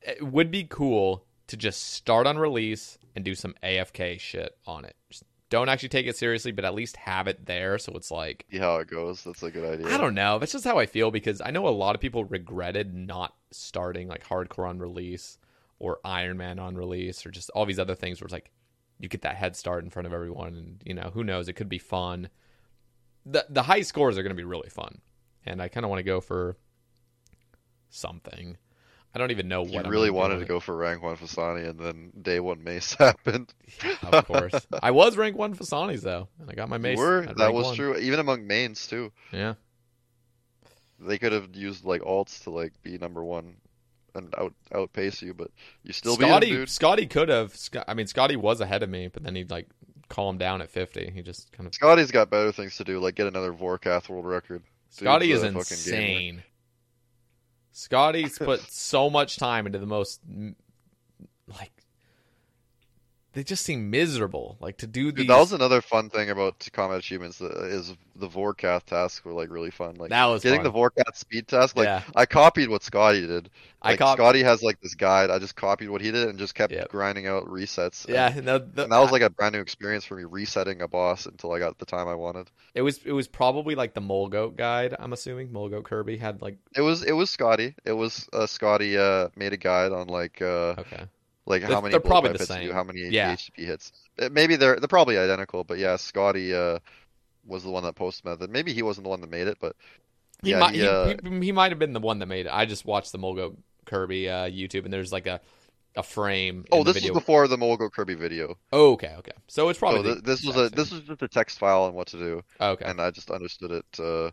S1: it would be cool to just start on release and do some AFK shit on it. Don't actually take it seriously, but at least have it there so it's like
S2: See how it goes. That's a good idea.
S1: I don't know. That's just how I feel because I know a lot of people regretted not starting like hardcore on release or Iron Man on release or just all these other things where it's like you get that head start in front of everyone and you know, who knows, it could be fun. The the high scores are gonna be really fun. And I kinda wanna go for something. I don't even know what
S2: You really wanted to go for rank one Phosani, and then day one Mace happened.
S1: of course. I was rank one Phosani's though, and I got my
S2: You
S1: mace.
S2: were that was
S1: one.
S2: true. Even among mains too.
S1: Yeah.
S2: They could have used like alts to like be number one and out outpace you, but you still beat
S1: Scotty
S2: him, dude.
S1: Scotty could have. I mean, Scotty was ahead of me, but then he'd like calm down at fifty. He just kind of.
S2: Scotty's got better things to do, like get another Vorkath world record.
S1: Scotty is
S2: a fucking gamer.
S1: insane. Scotty's put so much time into the most like. They just seem miserable. Like to do these.
S2: Dude, that was another fun thing about combat achievements uh, is the Vorkath tasks were like really fun. Like
S1: That was
S2: getting
S1: fun.
S2: the Vorkath speed task. Like
S1: Yeah.
S2: I copied what Scotty did.
S1: I
S2: Like
S1: cop-
S2: Scotty has like this guide. I just copied what he did and just kept
S1: Yep.
S2: grinding out resets. And-
S1: yeah, no, the,
S2: and that was like a brand new experience for me resetting a boss until I got the time I wanted.
S1: it was. It was probably like the Molgoat guide. I'm assuming Molgoat Kirby had like.
S2: It was it was Scotty. It was uh, Scotty uh, made a guide on like uh,
S1: Okay.
S2: Like
S1: They're-
S2: how many
S1: they're probably the
S2: hits you do,
S1: same.
S2: how many
S1: Yeah.
S2: HTTP hits. Uh, Maybe they're they're probably identical, but yeah, Scotty uh, was the one that posted method. Maybe he wasn't the one that made it, but
S1: He
S2: yeah,
S1: might.
S2: he, uh,
S1: he, he might have been the one that made it. I just watched the Molgoat Kirby uh, YouTube, and there's like a a frame.
S2: oh,
S1: in the
S2: this
S1: video.
S2: was before the Molgo Kirby video.
S1: Oh, okay, okay. So it's probably
S2: So
S1: the
S2: this was a this
S1: same.
S2: was just a text file on what to do,
S1: okay.
S2: and I just understood it. Uh,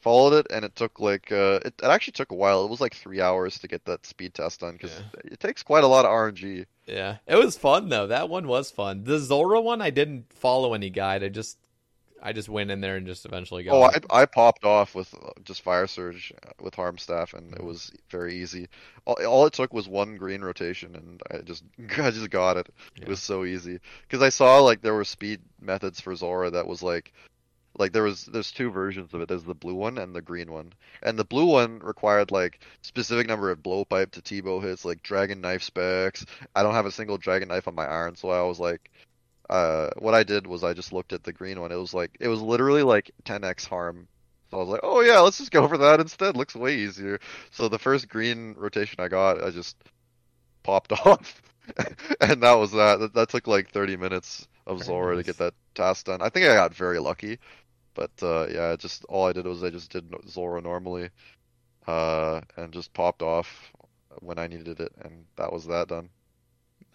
S2: followed it, and it took like uh, it, it actually took a while. It was like three hours to get that speed test done because it takes quite a lot of RNG.
S1: Yeah, it was fun though. That one was fun. The Zulrah one, I didn't follow any guide. I just, I just went in there and just eventually got.
S2: Oh. I I popped off with uh, just fire surge uh, with harm staff, and it was very easy. All, all it took was one green rotation, and I just I just got it. It was so easy because I saw like there were speed methods for Zulrah that was like like there was there's two versions of it. There's the blue one and the green one, and the blue one required like specific number of blowpipe to T-bow hits, like dragon knife specs. I don't have a single dragon knife on my iron, so I was like. Uh, what I did was I just looked at the green one. It was like it was literally like 10x harm so I was like, oh yeah, let's just go for that instead. Looks way easier. So the first green rotation I got, I just popped off, and that was that. that. That took like 30 minutes of Zulrah to get that task done. I think I got very lucky, but uh, yeah, just all I did was I just did Zulrah normally, uh, and just popped off when I needed it, and that was that done.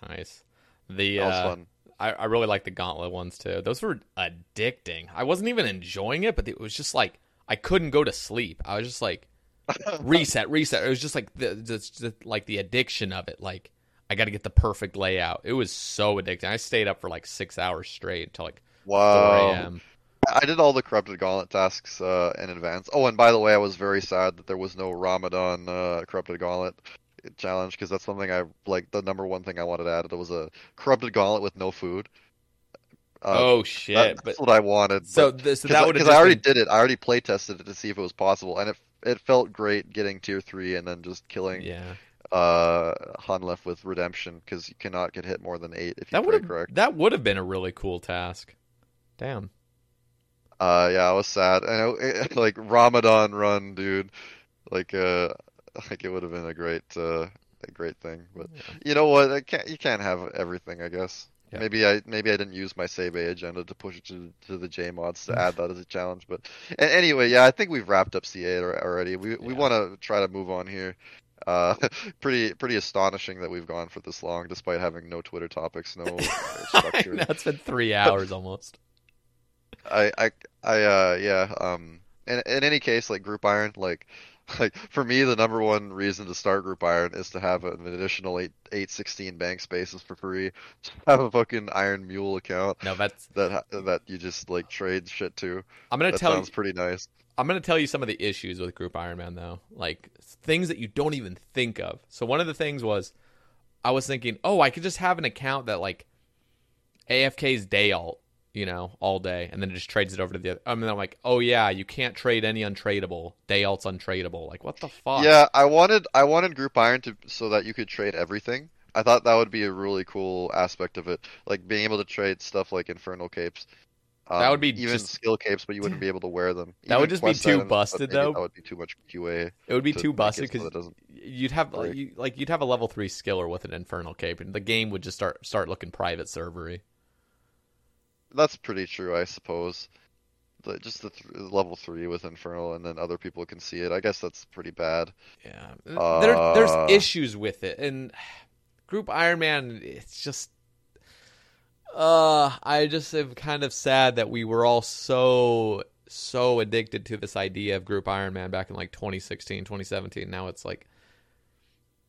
S1: Nice. The
S2: That was
S1: uh,
S2: fun.
S1: I, I really like the gauntlet ones too. Those were addicting. I wasn't even enjoying it, but it was just like I couldn't go to sleep. I was just like reset, reset. It was just like the, the, the like the addiction of it. Like I got to get the perfect layout. It was so addicting. I stayed up for like six hours straight until like four
S2: Wow.
S1: a.m.
S2: I did all the corrupted gauntlet tasks uh, in advance. Oh, and by the way, I was very sad that there was no Ramadan uh, corrupted gauntlet challenge because that's something I like. The number one thing I wanted added It was a corrupted gauntlet with no food. Uh,
S1: oh shit!
S2: that-
S1: but
S2: that's what I wanted.
S1: so
S2: but-
S1: this so that would have
S2: I already
S1: been,
S2: did it. I already play tested it to see if it was possible, and it it felt great getting tier three and then just killing
S1: yeah.
S2: uh Hunlef with redemption because you cannot get hit more than eight if you
S1: That
S2: play correct.
S1: that would have been a really cool task. Damn.
S2: Uh, yeah, I was sad. And it, like Ramadan run, dude. Like uh, like it would have been a great uh a great thing. But you know what? I can't you can't have everything, I guess.
S1: Yeah.
S2: Maybe I maybe I didn't use my save A agenda to push it to to the J mods to add that as a challenge. But anyway, yeah, I think we've wrapped up CA already. We we want to try to move on here. Uh, pretty pretty astonishing that we've gone for this long, despite having no Twitter topics, no uh, structure.
S1: it's been three hours almost.
S2: I I I uh yeah um in in any case like group iron like like for me the number one reason to start group iron is to have an additional eight eight sixteen bank spaces for free have a fucking iron mule account
S1: No, that's
S2: that that you just like trade shit to
S1: I'm gonna
S2: that
S1: tell
S2: sounds
S1: you.
S2: pretty nice
S1: I'm gonna tell you some of the issues with Group Iron Man though, like things that you don't even think of. So one of the things was, I was thinking, oh, I could just have an account that like AFK's day alt, you know, all day, and then it just trades it over to the other. I mean, I'm like, oh yeah, you can't trade any untradeable. Day alt's untradeable. Like, what the fuck?
S2: yeah I wanted I wanted group iron to so that you could trade everything I thought that would be a really cool aspect of it like being able to trade stuff like infernal capes
S1: That would um, be
S2: even
S1: just-
S2: skill capes, but you wouldn't be able to wear them.
S1: That would just be too
S2: items,
S1: busted, though.
S2: That would be too much QA.
S1: It would be
S2: to
S1: too busted because
S2: doesn't-
S1: you'd have
S2: break.
S1: you, like you'd have a level three skiller with an infernal cape, and the game would just start start looking private servery.
S2: That's pretty true, I suppose. The, just the th- level three with Infernal, and then other people can see it. I guess that's pretty bad.
S1: Yeah, there,
S2: Uh,
S1: there's issues with it, and Group Iron Man, it's just. Uh, I just am kind of sad that we were all so so addicted to this idea of Group Iron Man back in like 2016, 2017. Now it's like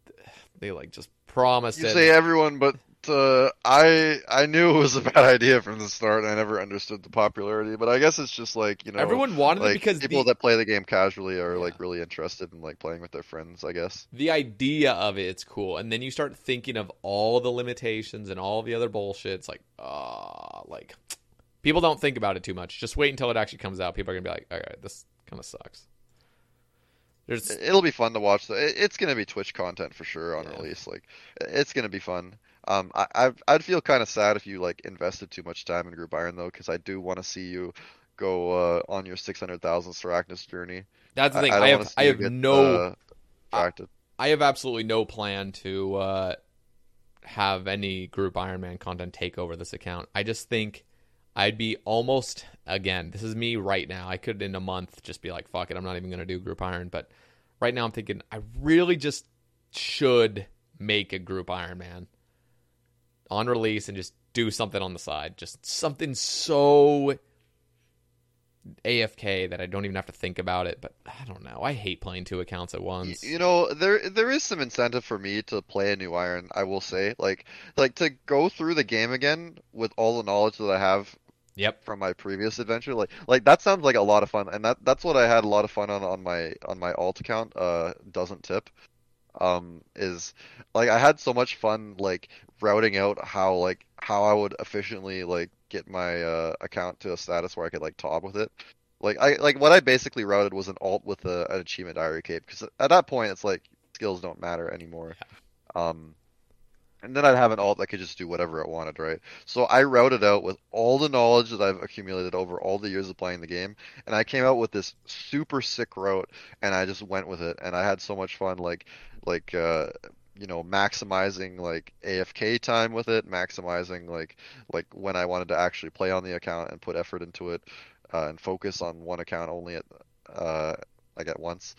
S1: they like just promised
S2: You
S1: it.
S2: say everyone, but uh, I I knew it was a bad idea from the start. and I never understood the popularity, but I guess it's just like you know
S1: Everyone wanted it because
S2: people
S1: the-
S2: that play the game casually are like really interested in like playing with their friends. I guess.
S1: the idea of it, it's cool, and then you start thinking of all the limitations and all the other bullshit. It's like, ah, like people don't think about it too much. Just wait until it actually comes out. People are gonna be like, all right, this kind of sucks. There's
S2: It'll be fun to watch. though. It's gonna be Twitch content for sure on
S1: Yeah.
S2: release. Like, it's gonna be fun. Um, I I'd, I'd feel kind of sad if you like invested too much time in Group Iron though, because I do want to see you go uh, on your six hundred thousand Sarachnis journey.
S1: that's the thing.
S2: I,
S1: I, have I have
S2: get,
S1: no
S2: uh.
S1: I have absolutely no plan to uh, have any group Iron Man content take over this account. I just think I'd be almost again. This is me right now. I could in a month just be like, "Fuck it, I'm not even going to do group Iron." But right now, I'm thinking I really just should make a group Iron Man on release and just do something on the side. Just something so AFK that I don't even have to think about it. But I don't know. I hate playing two accounts at once.
S2: You know, there there is some incentive for me to play a new Iron. I will say, like like to go through the game again with all the knowledge that I have
S1: Yep.
S2: from my previous adventure. Like like that sounds like a lot of fun, and that that's what I had a lot of fun on on my on my alt account. Uh, doesn't tip. Um, is like I had so much fun like routing out how like how I would efficiently like get my uh account to a status where I could like top with it. Like I like what I basically routed was an alt with a, an achievement diary cape because at that point it's like skills don't matter anymore. Um, and then I'd have an alt that could just do whatever it wanted, right? So I routed out with all the knowledge that I've accumulated over all the years of playing the game, and I came out with this super sick route, and I just went with it, and I had so much fun, like, like, uh, you know, maximizing like AFK time with it, maximizing like like when I wanted to actually play on the account and put effort into it, uh, and focus on one account only at uh, like at once.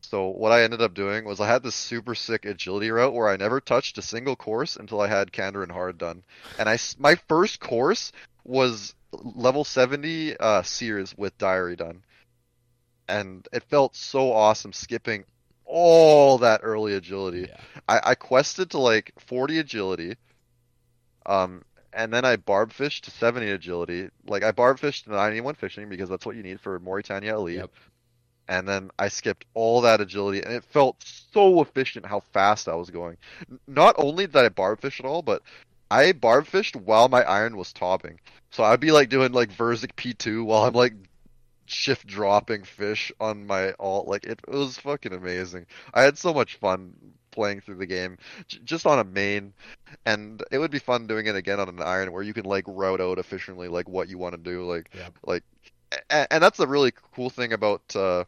S2: So what I ended up doing was I had this super sick agility route where I never touched a single course until I had Kandarin Hard done, and I my first course was level 70 uh, Seers with Diary done, and it felt so awesome skipping all that early agility.
S1: Yeah.
S2: I, I quested to like 40 agility, um, and then I barb fished to 70 agility. Like I barb fished to 91 fishing because that's what you need for Morytania Elite.
S1: Yep.
S2: And then I skipped all that agility, and it felt so efficient how fast I was going. Not only did I barb fish at all, but I barb fished while my iron was topping. So I'd be like doing like Verzik P2 while I'm like shift dropping fish on my alt. Like it, it was fucking amazing. I had so much fun playing through the game j- just on a main, and it would be fun doing it again on an iron where you can like route out efficiently like what you want to do. Like
S1: Yep.
S2: like, and, and that's a really cool thing about. uh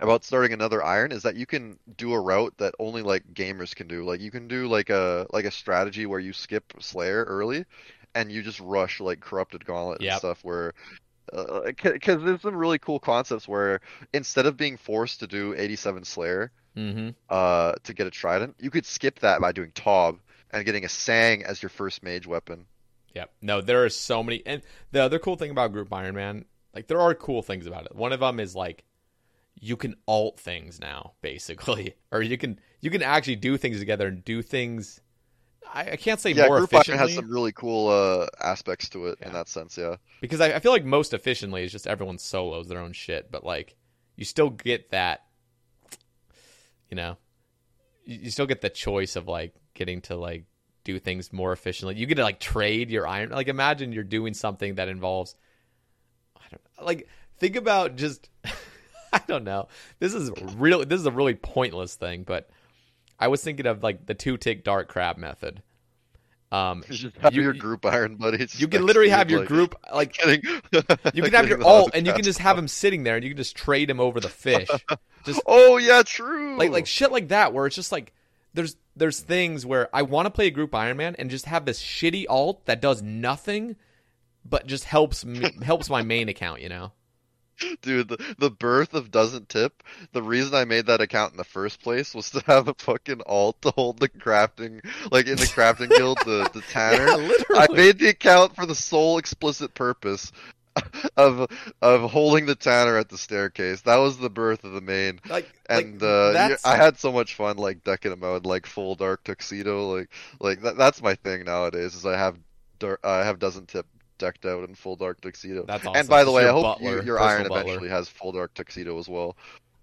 S2: about starting another iron is that you can do a route that only like gamers can do. Like you can do like a like a strategy where you skip Slayer early, and you just rush like Corrupted Gauntlet and stuff. Where because there's some really cool concepts where instead of being forced to do 87 Slayer
S1: Mm-hmm.
S2: uh to get a Trident, you could skip that by doing Tob and getting a Sang as your first mage weapon.
S1: Yeah, No, there are so many. And the other cool thing about Group Iron Man, like there are cool things about it. One of them is like you can alt things now, basically, or you can you can actually do things together and do things. I, I can't say
S2: yeah,
S1: more
S2: Group
S1: efficiently
S2: has some really cool uh aspects to it in that sense. Yeah.
S1: because I, I feel like most efficiently is just everyone solos their own shit, but like you still get that, you know, you, you still get the choice of like getting to like do things more efficiently. You get to like trade your iron. Like imagine you're doing something that involves, I don't like think about just, I don't know. This is really this is a really pointless thing, but I was thinking of like the two tick dark crab method. Um,
S2: You just have
S1: You-
S2: your group iron buddies.
S1: you can literally have your
S2: like,
S1: group like
S2: Getting,
S1: you can have your alt and you can just have him sitting there and you can just trade him over the fish. Just
S2: Oh yeah, true.
S1: like like shit like that where it's just like there's there's things where I want to play a group Iron Man and just have this shitty alt that does nothing but just helps me helps my main account, you know.
S2: Dude, the, the birth of Doesn't Tip, the reason I made that account in the first place was to have a fucking alt to hold the crafting, like in the crafting guild, the, the Tanner.
S1: Yeah, literally.
S2: I made the account for the sole explicit purpose of of holding the Tanner at the staircase. That was the birth of the main.
S1: Like
S2: And
S1: like,
S2: uh, I had so much fun like decking them out like full dark tuxedo, like like that, that's my thing nowadays. Is I have I have Doesn't Tip decked out in full dark tuxedo.
S1: That's
S2: And by the way, I hope
S1: butler,
S2: you, your iron
S1: butler.
S2: eventually has full dark tuxedo as well.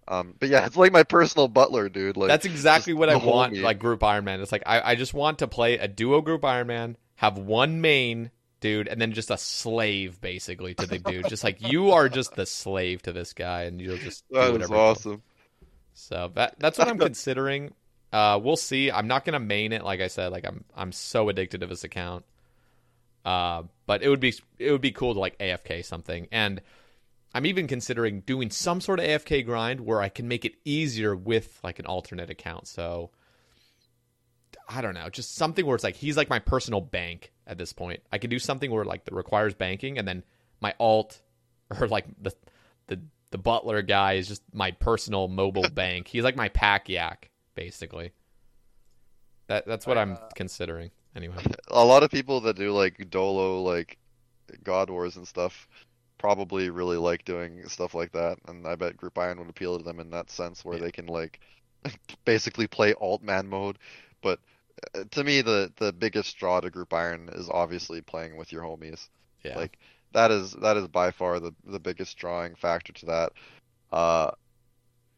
S2: Um, but yeah, it's like my personal butler, dude. Like
S1: that's exactly what I want
S2: homie.
S1: like group Iron Man. It's like I, I just want to play a duo group Iron Man, have one main dude, and then just a slave basically to the dude. just like you are just the slave to this guy and you'll just do
S2: That is
S1: whatever.
S2: awesome.
S1: So that that's what I'm considering. Uh, we'll see. I'm not gonna main it, like I said. Like I'm I'm so addicted to this account. Uh, but it would be it would be cool to like AFK something, and I'm even considering doing some sort of AFK grind where I can make it easier with like an alternate account. So I don't know, just something where it's like he's like my personal bank at this point. I can do something where like that requires banking, and then my alt or like the the the butler guy is just my personal mobile bank. He's like my pack yak, basically. That that's what I'm uh, considering. Anyway,
S2: A lot of people that do like Dolo, like God Wars and stuff, probably really like doing stuff like that, and I bet Group Iron would appeal to them in that sense, where
S1: Yeah.
S2: they can like basically play alt man mode. But uh, to me, the the biggest draw to Group Iron is obviously playing with your homies.
S1: yeah,
S2: Like that is that is by far the the biggest drawing factor to that. Uh,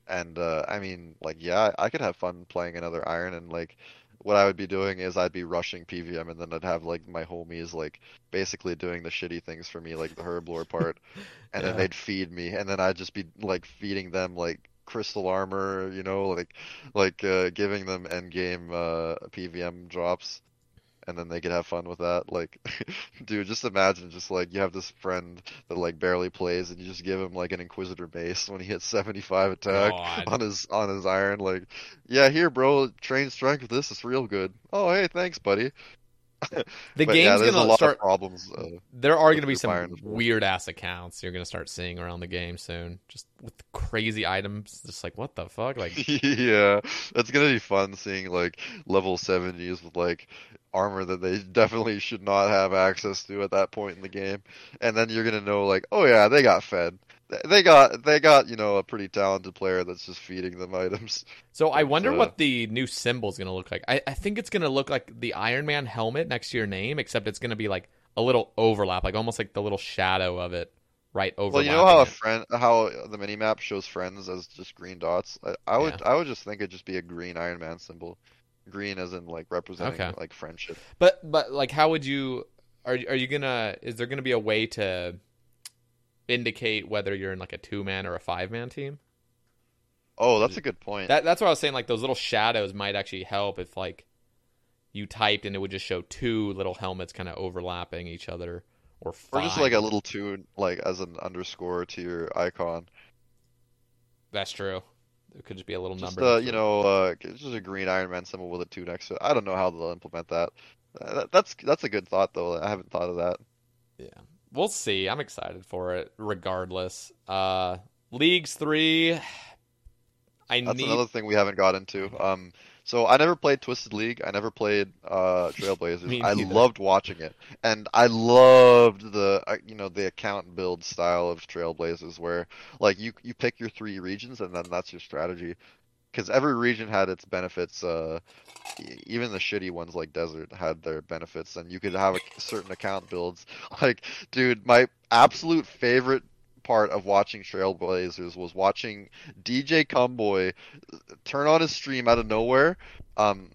S2: and uh, I mean, like, yeah, I could have fun playing another Iron, and like, what I would be doing is I'd be rushing PVM, and then I'd have like my homies like basically doing the shitty things for me, like the herblore part, and then they'd feed me, and then I'd just be like feeding them like crystal armor, you know, like like uh, giving them end game uh, PVM drops. And then they could have fun with that. Like, dude, just imagine just like you have this friend that like barely plays, and you just give him like an Inquisitor mace when he hits 75 attack
S1: God.
S2: on his on his iron. Like, yeah, here, bro, train strength this. is real good. Oh, hey, thanks, buddy.
S1: The
S2: But
S1: game's
S2: a
S1: gonna
S2: lot
S1: start.
S2: of problems. Uh,
S1: There are going to be some weird ass accounts you're going to start seeing around the game soon, just with crazy items. Just like what the fuck, like
S2: yeah, that's gonna be fun seeing like level 70s with like armor that they definitely should not have access to at that point in the game. And then you're gonna know like, oh yeah, they got fed. They got they got, you know, a pretty talented player that's just feeding them items.
S1: So I wonder
S2: uh,
S1: what the new symbol's going to look like. I, I think it's going to look like the Iron Man helmet next to your name, except it's going to be like a little overlap, like almost like the little shadow of it right over.
S2: Well, you know how a friend how the mini map shows friends as just green dots? I, I would
S1: Yeah.
S2: I would just think it'd just be a green Iron Man symbol. Green as in like representing
S1: Okay.
S2: like friendship.
S1: But but like, how would you? Are are you gonna? Is there gonna be a way to indicate whether you're in like a two man or a five man team?
S2: Oh, that's a good point.
S1: That that's what I was saying. Like those little shadows might actually help if like you typed and it would just show two little helmets kind of overlapping each other, or
S2: Or just like a little two like as an underscore to your icon.
S1: That's true. It could just be a little
S2: Just
S1: number.
S2: uh, you know, uh, just a green Iron Man symbol with a two next to it. I don't know how they'll implement that. Uh, that- That's that's a good thought though. I haven't thought of that.
S1: Yeah. We'll see. I'm excited for it regardless. Uh Leagues 3 I
S2: That's
S1: need
S2: another thing we haven't got into. Um, so I never played Twisted League. I never played uh Trailblazers. I loved watching it, and I loved the uh, you know the account build style of Trailblazers, where like you you pick your three regions and then that's your strategy. Because every region had its benefits. Uh, even the shitty ones like Desert had their benefits, and you could have a certain account builds. Like, dude, my absolute favorite part of watching Trailblazers was watching DJ Cumboy turn on his stream out of nowhere. Um,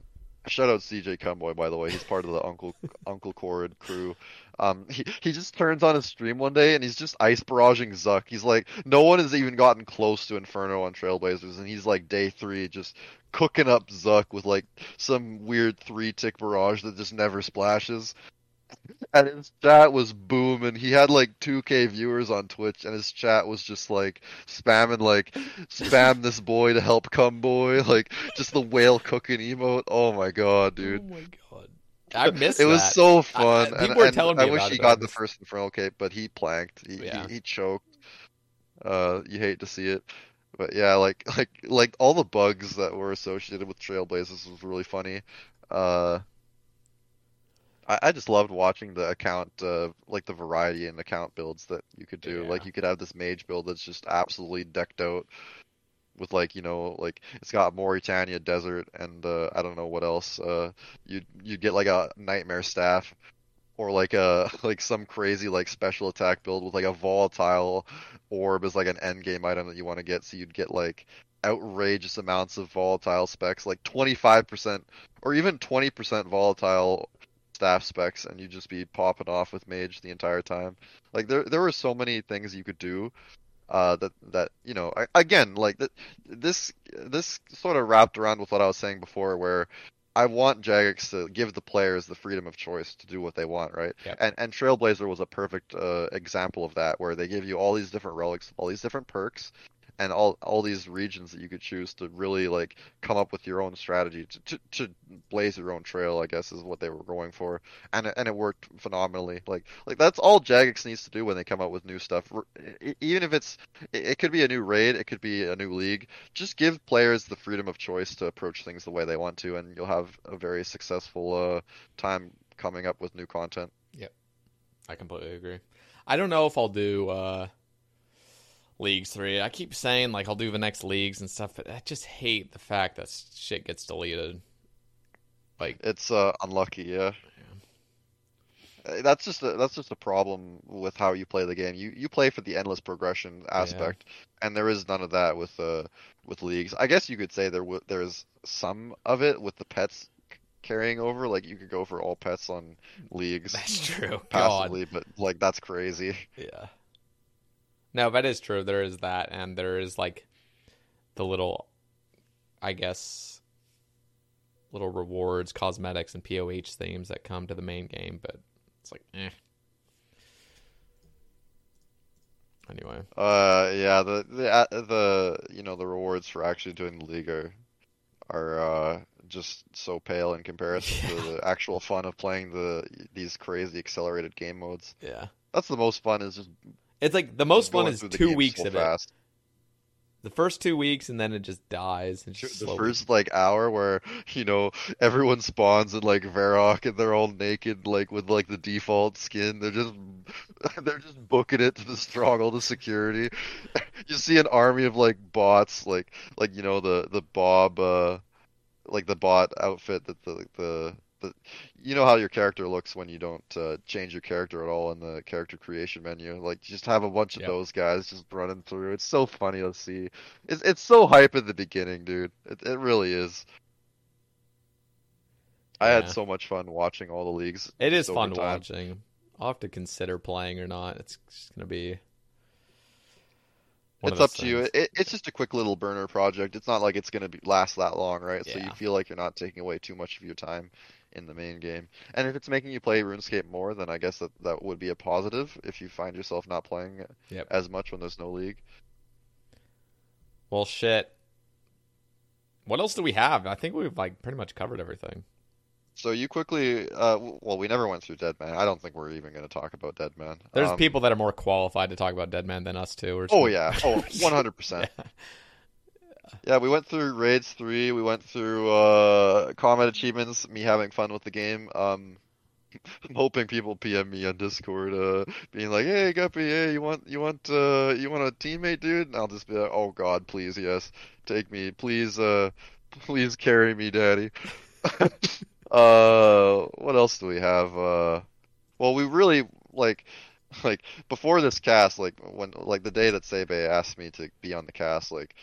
S2: shout out CJ Cumboy, by the way. He's part of the Uncle Uncle crew. Um, he he just turns on his stream one day and he's just ice barraging Zuk. He's like, no one has even gotten close to Inferno on Trailblazers, and he's like day three just cooking up Zuk with like some weird three tick barrage that just never splashes. And his chat was booming. He had like 2k viewers on Twitch, and his chat was just like spamming like spam this boy to help come boy, like just the whale cooking emote. Oh my god, dude.
S1: Oh my god. I missed
S2: It It
S1: was
S2: so fun.
S1: I-
S2: and,
S1: people were
S2: and
S1: telling me
S2: I wish he got the first Infernal Cape, but he planked. He,
S1: Yeah.
S2: he he choked. Uh, you hate to see it, but yeah, like like like all the bugs that were associated with Trailblazers was really funny. Uh, I I just loved watching the account, uh, like the variety in account builds that you could do.
S1: Yeah.
S2: Like you could have this mage build that's just absolutely decked out with like you know like it's got Morytania desert and uh, I don't know what else. Uh, you you get like a nightmare staff or like a like some crazy like special attack build with like a volatile orb as like an end game item that you want to get. So you'd get like outrageous amounts of volatile specs, like 25% or even 20% volatile staff specs, and you'd just be popping off with mage the entire time. Like there there were so many things you could do. Uh, that that you know I, again like that this this sort of wrapped around with what I was saying before where I want Jagex to give the players the freedom of choice to do what they want, right?
S1: Yep.
S2: And and Trailblazer was a perfect uh, example of that, where they give you all these different relics, all these different perks, and all all these regions that you could choose to really like come up with your own strategy to, to, to blaze your own trail. I guess is what they were going for, and and it worked phenomenally. Like like that's all Jagex needs to do when they come out with new stuff. Even if it's it it could be a new raid, it could be a new league. Just give players the freedom of choice to approach things the way they want to, and you'll have a very successful uh, time coming up with new content. Yep.
S1: I completely agree. I don't know if I'll do uh Leagues 3. I keep saying like I'll do the next leagues and stuff, but I just hate the fact that shit gets deleted. Like
S2: It's uh, unlucky, yeah. Uh, That's just a, that's just a problem with how you play the game. You you play for the endless progression aspect, and there is none of that with uh with leagues. I guess you could say there w- there's some of it with the pets carrying over. Like you could go for all pets on leagues
S1: that's true. God.
S2: but like that's crazy.
S1: Yeah. No, that is true. There is that, and there is like the little, I guess, little rewards, cosmetics, and POH themes that come to the main game, but it's like, eh. Anyway,
S2: Uh, yeah, the the uh, the you know the rewards for actually doing the league are are uh just so pale in comparison to the actual fun of playing the these crazy accelerated game modes.
S1: yeah,
S2: That's the most fun is just
S1: it's like the most fun is two weeks
S2: so
S1: of it. The first two weeks, and then it just dies. And just
S2: The
S1: slowly-
S2: first like hour where you know everyone spawns in like Varrock and they're all naked like with like the default skin. They're just they're just booking it to the stronghold of security. You see an army of like bots like like you know the the Bob uh like the bot outfit that the the the you know how your character looks when you don't uh, change your character at all in the character creation menu. Like you just have a bunch of
S1: Yep.
S2: those guys just running through. It's so funny to see. It's it's so hype at the beginning, dude. It it really is. I had so much fun watching all the leagues.
S1: It is fun
S2: time.
S1: watching. I'll have to consider playing or not. It's just gonna be.
S2: It's up
S1: those
S2: to you. It, it's just a quick little burner project. It's not like it's going to be last that long, right? So you feel like you're not taking away too much of your time in the main game. And if it's making you play RuneScape more, then I guess that that would be a positive if you find yourself not playing
S1: Yep.
S2: as much when there's no league.
S1: Well, shit. What else do we have? I think we've like pretty much covered everything.
S2: So you quickly, uh, well, we never went through Deadman. I don't think we're even going to talk about Deadman.
S1: There's
S2: Um,
S1: people that are more qualified to talk about Deadman than us too. Or
S2: Oh yeah, oh 100%.
S1: Yeah.
S2: Yeah, we went through raids three. We went through uh, combat achievements. Me having fun with the game. Um, I'm hoping people PM me on Discord, uh, being like, "Hey, Guppy, hey, you want you want uh you want a teammate, dude?" And I'll just be like, "Oh God, please, yes, take me, please, uh, please carry me, Daddy." uh, what else do we have? Uh, well, we really like like before this cast, like when like the day that Sebe asked me to be on the cast, like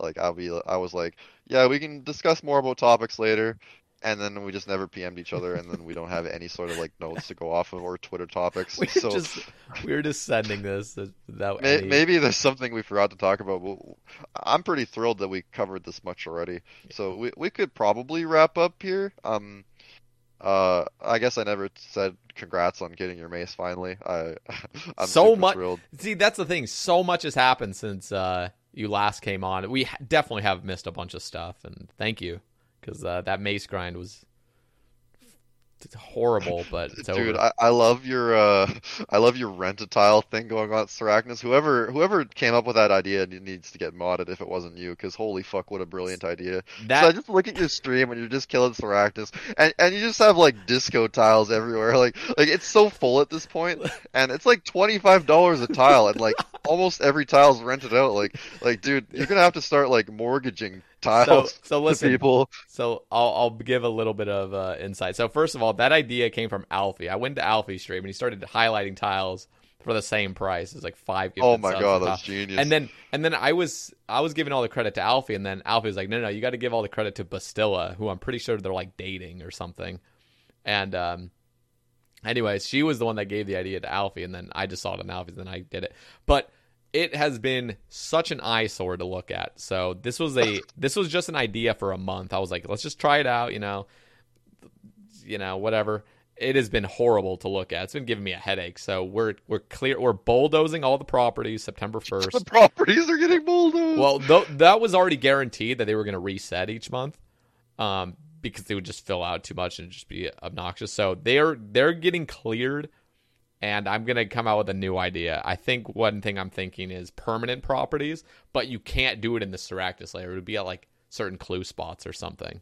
S2: like I'll be I was like, yeah, we can discuss more about topics later. And then we just never PM'd each other, and then we don't have any sort of like notes to go off of or Twitter topics.
S1: we
S2: so
S1: just we were just sending this without
S2: may,
S1: any...
S2: maybe there's something we forgot to talk about. But I'm pretty thrilled that we covered this much already. So we we could probably wrap up here. Um, uh, I guess I never said congrats on getting your mace finally. I I'm
S1: so much.
S2: thrilled.
S1: See, that's the thing. So much has happened since uh, you last came on. We definitely have missed a bunch of stuff, and thank you because uh, that mace grind was it's horrible, but it's
S2: Dude. I, I love your uh I love your rent a tile thing going on at. Whoever whoever came up with that idea needs to get modded if it wasn't you, because holy fuck, what a brilliant idea.
S1: That-
S2: so I just look at your stream and you're just killing Sarachnis, and and you just have like disco tiles everywhere. Like like it's so full at this point, and it's like twenty five dollars a tile, and like almost every tile's rented out. Like like dude, you're gonna have to start like mortgaging tiles
S1: so
S2: to
S1: listen,
S2: people.
S1: So I'll I'll give a little bit of uh, insight. So first of all, that idea came from Alfie. I went to Alfie's stream and he started highlighting tiles for the same price. It's like five.
S2: Oh my god, that's genius.
S1: And then and then I was I was giving all the credit to Alfie, and then Alfie was like, no, no, you got to give all the credit to Bastilla, who I'm pretty sure they're like dating or something. And um, anyways, she was the one that gave the idea to Alfie, and then I just saw it on Alfie's, and then I did it. But it has been such an eyesore to look at. So this was a this was just an idea for a month. I was like, let's just try it out, you know, you know, whatever. It has been horrible to look at. It's been giving me a headache. So we're we're clear. We're bulldozing all the properties September first.
S2: the properties are getting bulldozed.
S1: Well, th- that was already guaranteed that they were going to reset each month, um, because they would just fill out too much and just be obnoxious. So they're they're getting cleared, and I'm going to come out with a new idea. I think one thing I'm thinking is permanent properties, but you can't do it in the Sarachnis layer. It would be at like certain clue spots or something.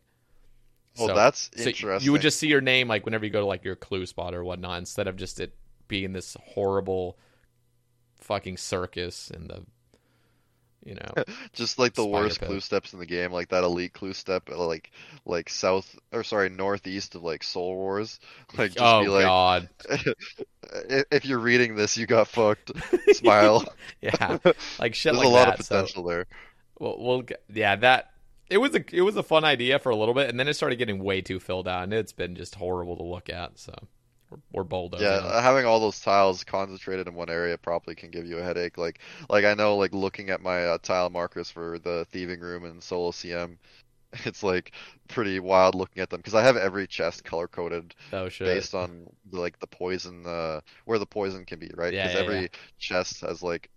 S2: Well,
S1: So-
S2: that's
S1: so
S2: interesting.
S1: You would just see your name like whenever you go to like your clue spot or whatnot, instead of just it being this horrible fucking circus in the, you know.
S2: just like the worst
S1: pit.
S2: clue steps in the game, like that elite clue step, uh, like like south or sorry northeast of like Soul Wars. Like just
S1: oh
S2: be like,
S1: god,
S2: if you're reading this, you got fucked. Smile.
S1: yeah, like shit
S2: There's
S1: like
S2: a lot
S1: that.
S2: of
S1: So-
S2: potential there.
S1: Well, we'll yeah, that it was a it was a fun idea for a little bit, and then it started getting way too filled out, and it's been just horrible to look at. So we're, we're.
S2: Yeah,
S1: it.
S2: uh, having all those tiles concentrated in one area probably can give you a headache. Like, like I know, like looking at my uh, tile markers for the thieving room and solo CM, it's like pretty wild looking at them because I have every chest color coded
S1: Oh
S2: based on like the poison, uh, where the poison can be, right?
S1: Yeah,
S2: Because
S1: yeah,
S2: every
S1: yeah.
S2: chest has like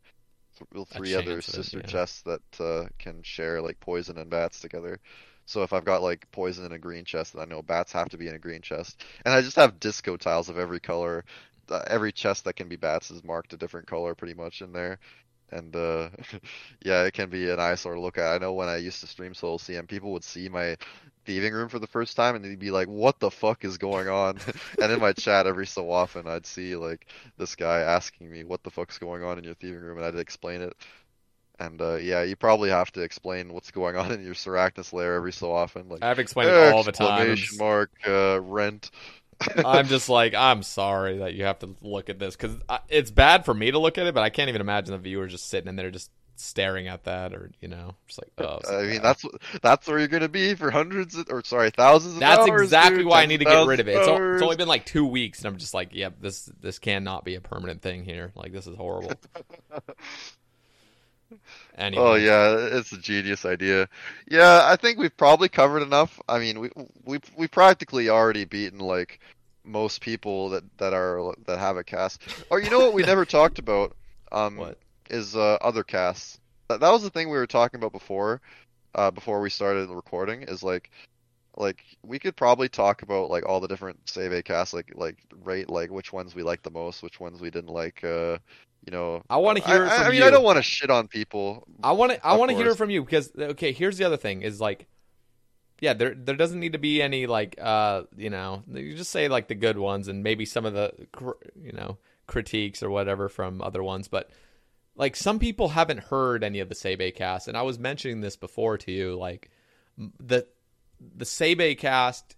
S2: th- three other
S1: it,
S2: sister
S1: yeah.
S2: chests that uh, can share like poison and bats together. So if I've got like poison in a green chest, then I know bats have to be in a green chest. And I just have disco tiles of every color. Uh, every chest that can be bats is marked a different color pretty much in there. And uh, yeah, it can be an eyesore look at. I know when I used to stream Soul CM, people would see my thieving room for the first time and they'd be like, "What the fuck is going on?" and in my chat every so often, I'd see like this guy asking me, "What the fuck's going on in your thieving room?" and I'd explain it. And uh, yeah, you probably have to explain what's going on in your Sarachnis lair every so often. Like,
S1: I've explained it all the time.
S2: Exclamation mark, uh, rent.
S1: I'm just like, I'm sorry that you have to look at this because it's bad for me to look at it, but I can't even imagine the viewers just sitting in there just staring at that, or you know, just like, oh.
S2: I mean,
S1: that.
S2: that's that's where you're gonna be for hundreds of, or sorry, thousands of
S1: That's
S2: hours,
S1: exactly
S2: dude,
S1: why I need to get rid of it. It's, o- it's only been like two weeks, and I'm just like, yep, this this cannot be a permanent thing here. Like this is horrible. anyway,
S2: Oh yeah, it's a genius idea. Yeah, I think we've probably covered enough. I mean, we we we practically already beaten like most people that that are that have a cast. Or you know what we never talked about um
S1: What?
S2: is uh, other casts. That, that was the thing we were talking about before uh before we started recording is like like we could probably talk about like all the different save A casts like like rate like which ones we liked the most, which ones we didn't like uh you know
S1: I wanna hear it
S2: I,
S1: from
S2: I mean,
S1: you.
S2: I don't want to shit on people.
S1: I want to I want to hear it from you because okay, here's the other thing is like yeah, there there doesn't need to be any like uh, you know, you just say like the good ones and maybe some of the you know, critiques or whatever from other ones, but like some people haven't heard any of the Sebe cast and I was mentioning this before to you like the the Sebe cast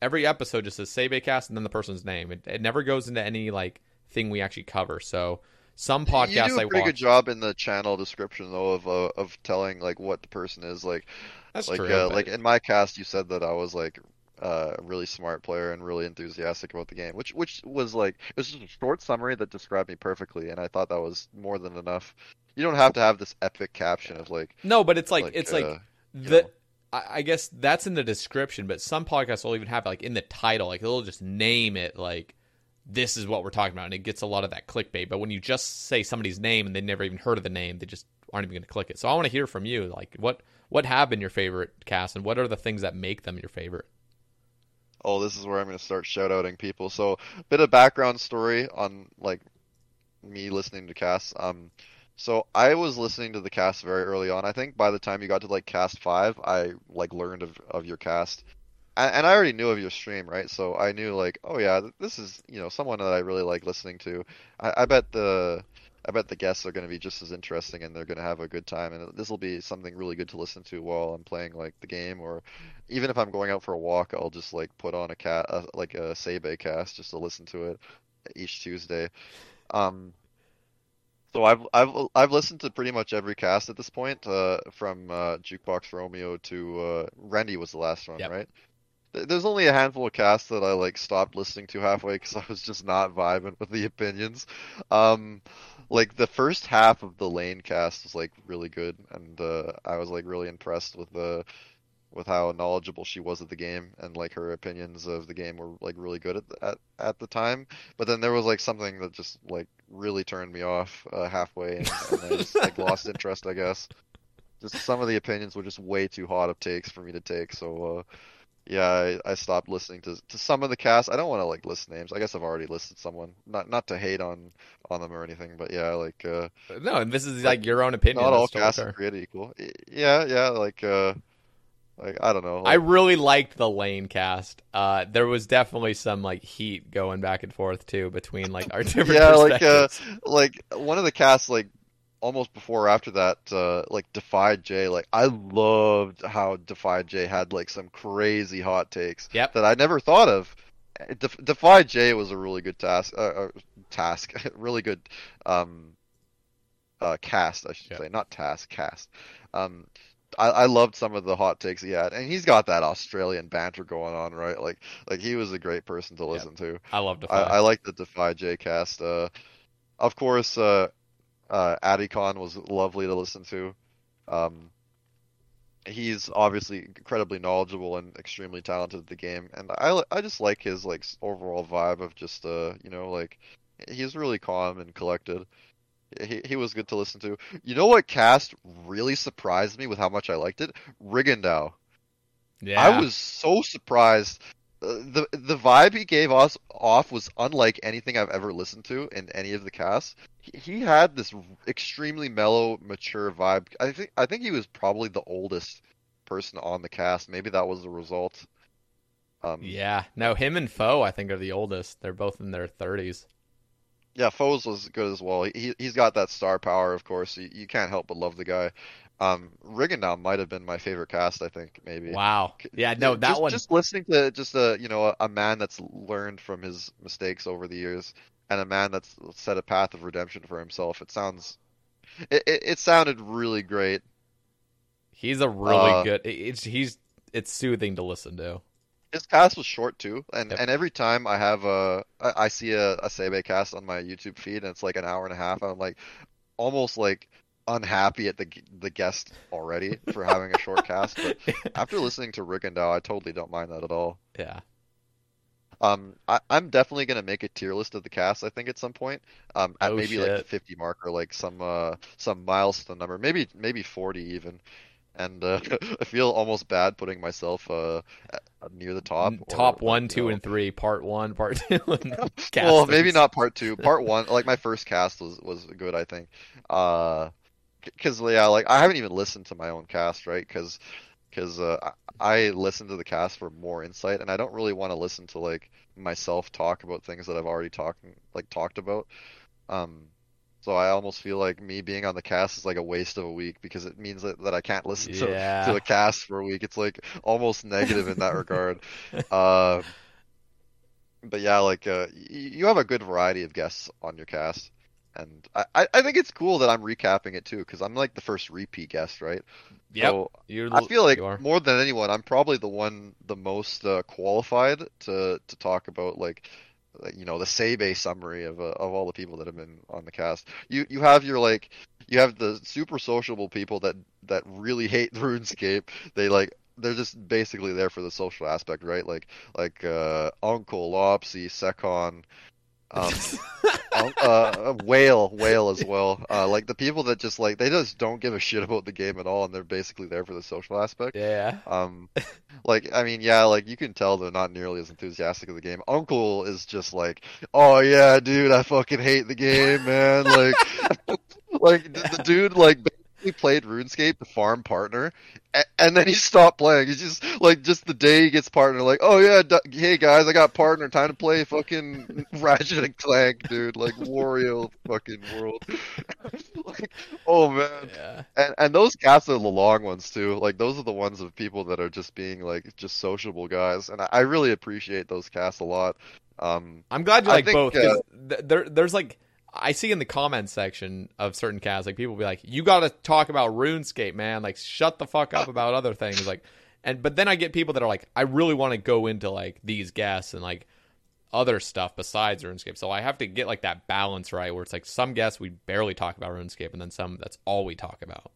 S1: every episode just says Sebe cast and then the person's name. It, it never goes into any like thing we actually cover. So some podcasts
S2: you do a pretty good job in the channel description though of uh, of telling like what the person is like
S1: That's
S2: like
S1: true.
S2: uh,
S1: but-
S2: like in my cast you said that I was like uh, a really smart player and really enthusiastic about the game which which was like it was just a short summary that described me perfectly and I thought that was more than enough you don't have to have this epic caption of like
S1: No, but it's like,
S2: like,
S1: it's
S2: uh,
S1: like the.
S2: know.
S1: I I guess that's in the description, but some podcasts will even have like in the title, like they'll just name it like this is what we're talking about, and it gets a lot of that clickbait. But when you just say somebody's name and they never even heard of the name, they just aren't even going to click it. So I want to hear from you, like what what have been your favorite cast, and what are the things that make them your favorite?
S2: Oh, this is where I'm going to start shout outing people. So, a bit of background story on like me listening to casts. Um, so I was listening to the cast very early on. I think by the time you got to like cast five, I like learned of of your cast, and, and I already knew of your stream, right? So I knew like, oh yeah, this is you know someone that I really like listening to. I, I bet the I bet the guests are going to be just as interesting and they're going to have a good time and this will be something really good to listen to while I'm playing like the game or even if I'm going out for a walk I'll just like put on a cat uh, like a Sebe cast just to listen to it each Tuesday. Um so I've I've I've listened to pretty much every cast at this point uh from uh Jukebox Romeo to uh Randy was the last one,
S1: Yep.
S2: right? Th- There's only a handful of casts that I like stopped listening to halfway because I was just not vibing with the opinions. Um, like the first half of the Lane cast was like really good, and uh, I was like really impressed with the with how knowledgeable she was of the game, and like her opinions of the game were like really good at at, at the time. But then there was like something that just like really turned me off uh, halfway, and, and I just like lost interest, I guess. Just some of the opinions were just way too hot of takes for me to take, so. Uh, yeah, I, I stopped listening to to some of the cast. I don't want to like list names. I guess I've already listed someone. Not not to hate on on them or anything, but yeah, like uh
S1: No, and this is like your own opinion.
S2: not all casts are created equal. Yeah, yeah, like uh like I don't know.
S1: I really liked the Lane cast. Uh, there was definitely some like heat going back and forth too between like our different
S2: yeah, like uh like one of the casts like almost before or after that uh like Defied J, like I loved how Defied J had like some crazy hot takes
S1: Yep.
S2: that I never thought of. Def- Defied J was a really good task uh, uh task, really good um uh cast, I should
S1: Yep.
S2: say, not task, cast. Um I, I loved some of the hot takes he had, and he's got that Australian banter going on, right? Like, like he was a great person to listen to.
S1: I love Defy.
S2: I, I like the Defy J cast. Uh, of course, uh, uh, Adicon was lovely to listen to. Um, he's obviously incredibly knowledgeable and extremely talented at the game, and I I just like his like overall vibe of just uh you know like he's really calm and collected. He he was good to listen to. You know what cast really surprised me with how much I liked it? Rigondeaux.
S1: Yeah.
S2: I was so surprised. The the vibe he gave us off was unlike anything I've ever listened to in any of the casts. He, he had this extremely mellow, mature vibe. I think I think he was probably the oldest person on the cast. Maybe that was the result. Um,
S1: Yeah. No, him and Faux, I think, are the oldest. They're both in their 30s.
S2: Yeah, Faux's was good as well. He he's got that star power, of course. You, you can't help but love the guy. Um, might have been my favorite cast. I think maybe.
S1: Wow. Yeah, no, that
S2: just,
S1: one.
S2: Just listening to just a you know a, a man that's learned from his mistakes over the years, and a man that's set a path of redemption for himself. It sounds, it it, it sounded really great.
S1: He's a really
S2: Uh,
S1: good. It's he's it's soothing to listen to.
S2: His cast was short too, and
S1: Yep.
S2: and every time I have a I, I see a, a Sebe cast on my YouTube feed, and it's like an hour and a half, I'm like almost like unhappy at the the guest already for having a short cast. But after listening to Rick and Rigondeaux, I totally don't mind that at all.
S1: yeah.
S2: Um, I, I'm definitely gonna make a tier list of the cast. I think at some point, um, at
S1: Oh,
S2: maybe like the 50 mark or like some uh some milestone number, maybe maybe 40 even. And uh, I feel almost bad putting myself uh near the top. or,
S1: Top one, two,
S2: know.
S1: and three. Part one, part two. and
S2: Well, maybe not part two. Part one, like my first cast was was good, I think. Uh, because yeah, like I haven't even listened to my own cast, right? Because because uh, I listen to the cast for more insight, and I don't really want to listen to like myself talk about things that I've already talked like talked about. Um, so I almost feel like me being on the cast is like a waste of a week because it means that, that I can't listen to
S1: Yeah.
S2: to the cast for a week. It's like almost negative in that regard. Uh, but yeah, like uh, you have a good variety of guests on your cast, and I, I think it's cool that I'm recapping it too because I'm like the first repeat guest, right?
S1: Yeah.
S2: So I feel like more than anyone, I'm probably the one the most uh, qualified to to talk about like, like you know the Sebe summary of uh, of all the people that have been on the cast. You you have your like you have the super sociable people that that really hate RuneScape. They like they're just basically there for the social aspect, right? Like like uh, Uncle Lopsy, Secon. Um, uh, whale, whale as well. Uh, like the people that just like they just don't give a shit about the game at all, and they're basically there for the social aspect.
S1: Yeah.
S2: Um, like I mean, yeah, like you can tell they're not nearly as enthusiastic of the game. Uncle is just like, oh yeah, dude, I fucking hate the game, man. Like, like the, the dude like basically played RuneScape to farm partner, and, then he stopped playing. He's just like just the day he gets partner, like, oh yeah, d- hey guys, I got partner, time to play fucking Ratchet and Clank, dude, like Wario fucking world. like, oh man.
S1: Yeah.
S2: And and those casts are the long ones too. Like those are the ones of people that are just being like just sociable guys, and I, I really appreciate those casts a lot. Um,
S1: I'm glad you like
S2: think,
S1: both.
S2: uh,
S1: th- there, there's like I see in the comments section of certain casts, like people be like, "You got to talk about RuneScape, man! Like, shut the fuck up about other things." Like, and but then I get people that are like, "I really want to go into like these guests and like other stuff besides RuneScape." So I have to get like that balance right, where it's like some guests we barely talk about RuneScape, and then some that's all we talk about.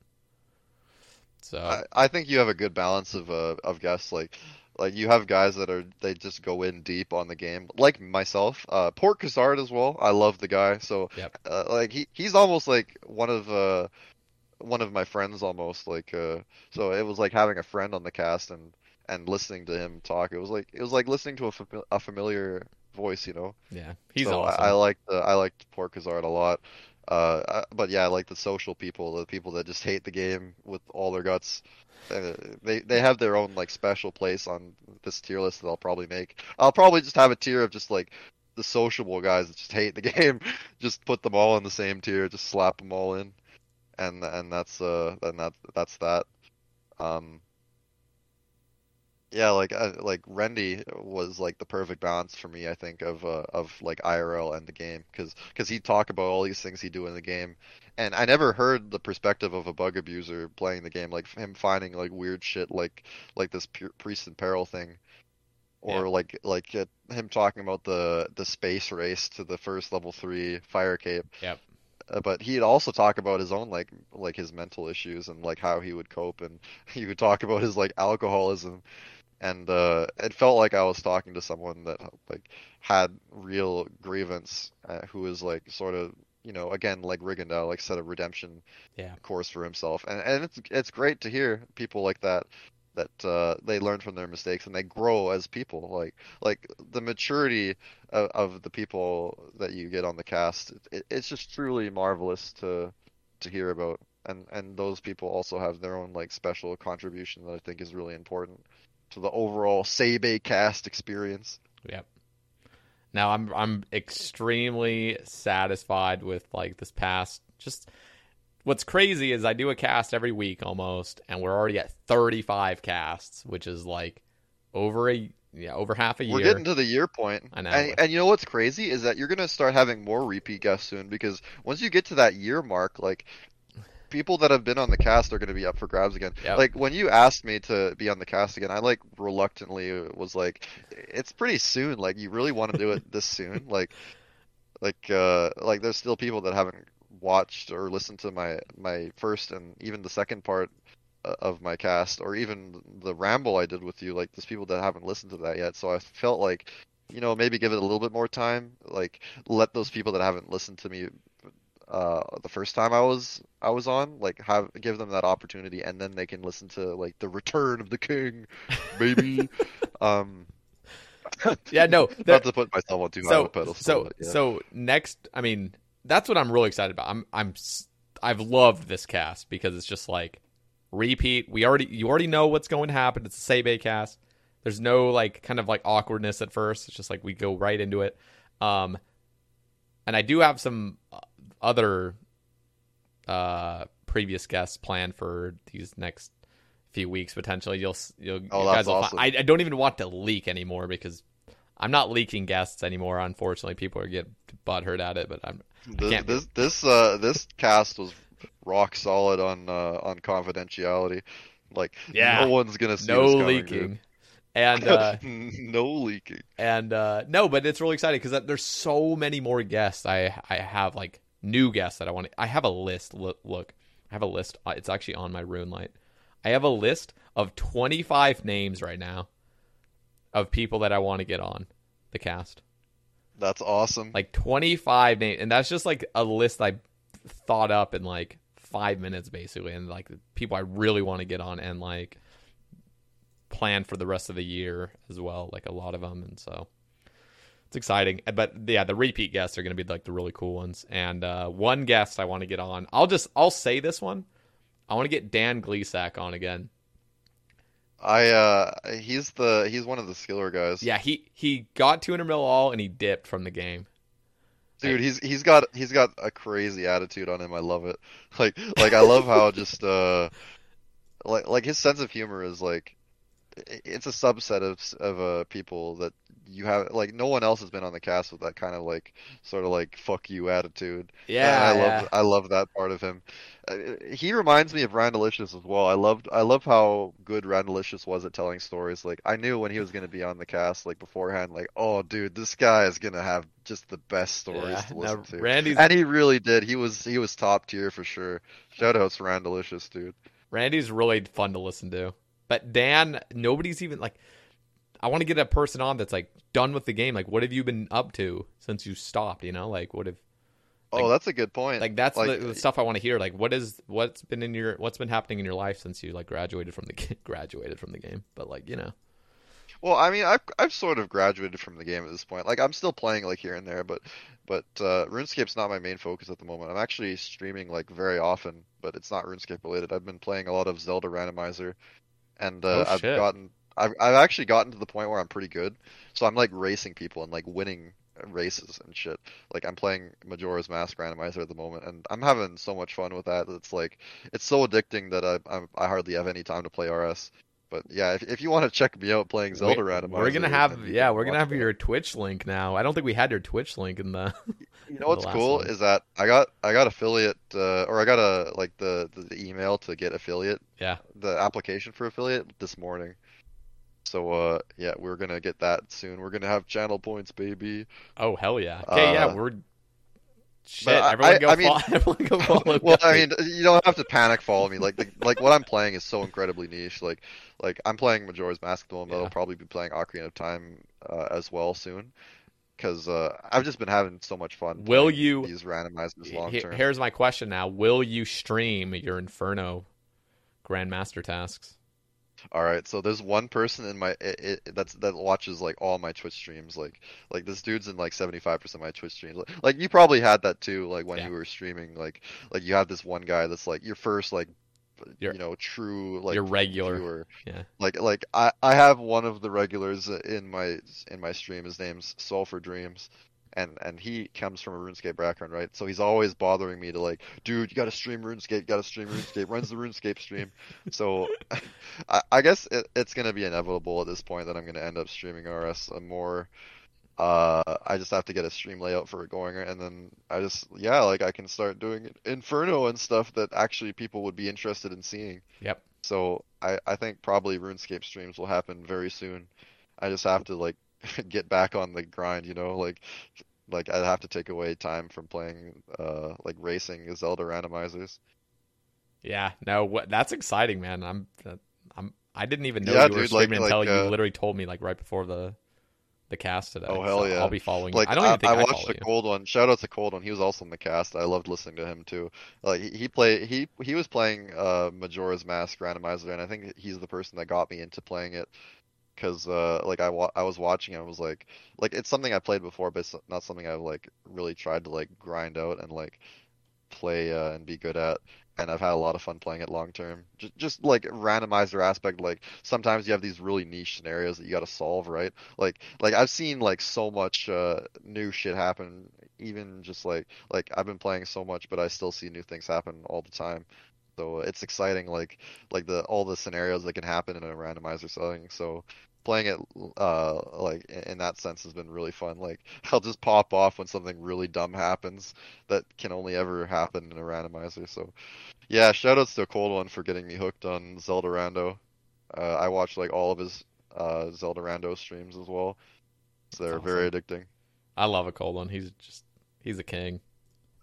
S1: So
S2: I, I think you have a good balance of uh, of guests. Like like you have guys that are they just go in deep on the game, like myself. Uh, Port Khazard as well. I love the guy. So
S1: Yep.
S2: uh, like he he's almost like one of uh one of my friends almost like uh so it was like having a friend on the cast and and listening to him talk. It was like it was like listening to a, fami- a familiar voice, you know.
S1: yeah, he's
S2: so
S1: awesome.
S2: I, I like the I liked Port Khazard a lot. Uh, but yeah, I like the social people, the people that just hate the game with all their guts. Uh, they they have their own like special place on this tier list that I'll probably make. I'll probably just have a tier of just like the sociable guys that just hate the game. just put them all in the same tier, just slap them all in, and and that's uh and that that's that. Um, yeah, like uh, like Rendi was like the perfect balance for me, I think, of uh, of like IRL and the game, because because he'd talk about all these things he'd do in the game, and I never heard the perspective of a bug abuser playing the game, like him finding like weird shit, like like this priest in peril thing, or
S1: Yeah.
S2: like like uh, him talking about the the space race to the first level three fire cape.
S1: Yep.
S2: uh, but he'd also talk about his own like like his mental issues and like how he would cope, and he would talk about his like alcoholism, and uh, it felt like I was talking to someone that like had real grievance, uh, who was like sort of you know again like Rigondeaux like set a redemption
S1: Yeah.
S2: course for himself, and and it's it's great to hear people like that that uh, they learn from their mistakes and they grow as people. Like like the maturity of, of the people that you get on the cast, it, it's just truly marvelous to to hear about. And and those people also have their own like special contribution that I think is really important to the overall Seibe cast experience.
S1: Yep. Now I'm I'm extremely satisfied with like this past just what's crazy is I do a cast every week almost and we're already at 35 casts, which is like over a yeah, over half a year.
S2: We're getting to the year point.
S1: I know.
S2: And, and you know what's crazy is that you're gonna start having more repeat guests soon because once you get to that year mark, like people that have been on the cast are gonna be up for grabs again.
S1: Yep.
S2: Like when you asked me to be on the cast again, I like reluctantly was like, it's pretty soon. Like you really want to do it this soon? Like, like, uh, like there's still people that haven't watched or listened to my my first and even the second part uh, of my cast or even the ramble I did with you like there's people that haven't listened to that yet so I felt like you know maybe give it a little bit more time like let those people that haven't listened to me uh the first time I was I was on like have give them that opportunity and then they can listen to like the return of the king baby um
S1: Yeah, no. there-
S2: not to put myself on too high of a pedestal
S1: so
S2: but yeah.
S1: so next i mean that's what i'm really excited about. I'm i'm i've loved this cast because it's just like repeat we already you already know what's going to happen. It's a Seibe cast. There's no like kind of like awkwardness at first. It's just like we go right into it. Um and i do have some other uh previous guests planned for these next few weeks potentially you'll you'll
S2: Oh,
S1: you guys will
S2: awesome.
S1: find, I, I don't even want to leak anymore because I'm not leaking guests anymore. Unfortunately, people are getting butthurt at it, but I'm
S2: This this this uh this cast was rock solid on uh on confidentiality. Like
S1: Yeah.
S2: no one's gonna see
S1: no
S2: coming,
S1: leaking, and uh,
S2: no leaking.
S1: and uh, no, but it's really exciting because there's so many more guests. I I have like new guests that I want. to I have a list. Look, look, I have a list. Uh, It's actually on my RuneLite. I have a list of 25 names right now of people that I want to get on the cast.
S2: That's awesome.
S1: like 25 names and that's just like a list i thought up in like five minutes basically and like people i really want to get on and like plan for the rest of the year as well like a lot of them and so it's exciting but yeah the repeat guests are going to be like the really cool ones and uh, one guest i want to get on i'll just i'll say this one i want to get dan gleesack on again
S2: I uh he's the he's one of the skiller guys.
S1: yeah he he got 200 mil all and he dipped from the game
S2: Dude, he's he's got he's got a crazy attitude on him. I love it. Like like I love how just uh like like his sense of humor is like it's a subset of of uh people that you have like no one else has been on the cast with that kind of like sort of like fuck you attitude.
S1: yeah
S2: And I
S1: yeah.
S2: love I love that part of him. Uh, he reminds me of Randalicious as well. I loved I love how good Randalicious was at telling stories. Like I knew when he was going to be on the cast like beforehand like oh dude, this guy is going to have just the best stories
S1: Yeah.
S2: to listen to.
S1: randy's
S2: And he really did. He was he was top tier for sure. Shout outs Randalicious, dude.
S1: Randy's really fun to listen to. But Dan, nobody's even like I want to get a person on that's like done with the game. Like what have you been up to since you stopped, you know? Like what have
S2: oh, that's a good point.
S1: like that's
S2: Like,
S1: the, the stuff I want to hear. Like what is what's been in your what's been happening in your life since you like graduated from the graduated from the game. But like, you know.
S2: Well, I mean, I've I've sort of graduated from the game at this point. Like I'm still playing like here and there, but but uh, RuneScape's not my main focus at the moment. I'm actually streaming like very often, but it's not RuneScape related. I've been playing a lot of Zelda Randomizer, and uh,
S1: Oh,
S2: I've gotten I've I've actually gotten to the point where I'm pretty good. So I'm like racing people and like winning races and shit. Like I'm playing Majora's Mask Randomizer at the moment, and I'm having so much fun with that. It's like it's so addicting that I I'm, I hardly have any time to play RS. But yeah, if if you want to check me out playing Zelda
S1: we,
S2: Randomizer,
S1: we're gonna have yeah, we're gonna have
S2: that.
S1: your Twitch link now. I don't think we had your Twitch link in the
S2: You know what's cool
S1: one.
S2: is that I got I got affiliate uh, or I got a like the, the the email to get affiliate
S1: Yeah.
S2: the application for affiliate this morning. So uh yeah, we're gonna get that soon. We're gonna have channel points, baby.
S1: Oh hell yeah. Okay, yeah,
S2: Uh,
S1: we're Shit,
S2: I-
S1: everyone
S2: I-
S1: go
S2: I mean-
S1: follow. Everyone go follow.
S2: well, I mean, you don't have to panic follow me. Like, the, like what I'm playing is so incredibly niche. Like, like I'm playing Majora's Mask at the moment.
S1: Yeah.
S2: I'll probably be playing Ocarina of Time uh, as well soon, because uh, I've just been having so much fun.
S1: Will you-
S2: these randomizers long term?
S1: Here's my question now: Will you stream your Inferno Grandmaster tasks?
S2: All right, so there's one person in my it, it, that's that watches like all my Twitch streams. Like, like this dude's in like 75% of my Twitch streams. Like, like you probably had that too. Like when
S1: Yeah.
S2: you were streaming, like, like you have this one guy that's like your first like,
S1: Your-
S2: you know, true like
S1: your regular.
S2: viewer.
S1: Yeah.
S2: Like like I I have one of the regulars in my in my stream. His name's Sulfur Dreams, and and he comes from a RuneScape background, right? So he's always bothering me to like, dude, you got to stream RuneScape, you got to stream RuneScape. Runs the RuneScape stream. So I, I guess it, it's gonna be inevitable at this point that I'm gonna end up streaming RS more. Uh, I just have to get a stream layout for it going, and then I just yeah, like I can start doing Inferno and stuff that actually people would be interested in seeing.
S1: Yep.
S2: So I, I think probably RuneScape streams will happen very soon. I just have to like get back on the grind, you know, like like I have to take away time from playing uh like racing Zelda randomizers.
S1: Yeah. No. What? That's exciting, man. I'm. I'm. I didn't even know
S2: Yeah,
S1: you were
S2: dude, like-
S1: streaming until
S2: like,
S1: you
S2: uh,
S1: literally told me like right before the the cast today.
S2: Oh hell
S1: So
S2: yeah!
S1: I'll be following.
S2: Like
S1: I don't even think I,
S2: watched the
S1: you.
S2: cold one. Shout out to cold one. He was also in the cast. I loved listening to him too. Like he, he play he he was playing uh Majora's Mask randomizer, and I think he's the person that got me into playing it. Cause uh like I wa I was watching it, I was like like it's something I played before, but it's not something I've like really tried to like grind out and like play uh, and be good at. And I've had a lot of fun playing it long term. Just just like randomizer aspect, like sometimes you have these really niche scenarios that you got to solve, right? Like like I've seen like so much uh new shit happen even just like like I've been playing so much but I still see new things happen all the time. So it's exciting like like the all the scenarios that can happen in a randomizer setting. So playing it uh like in that sense has been really fun. Like I'll just pop off when something really dumb happens that can only ever happen in a randomizer. So yeah, shoutouts to a Cold One for getting me hooked on Zelda Rando. Uh, I watched like all of his uh Zelda Rando streams as well. So they're
S1: That's
S2: very addicting.
S1: I love a cold one. He's just. He's a king.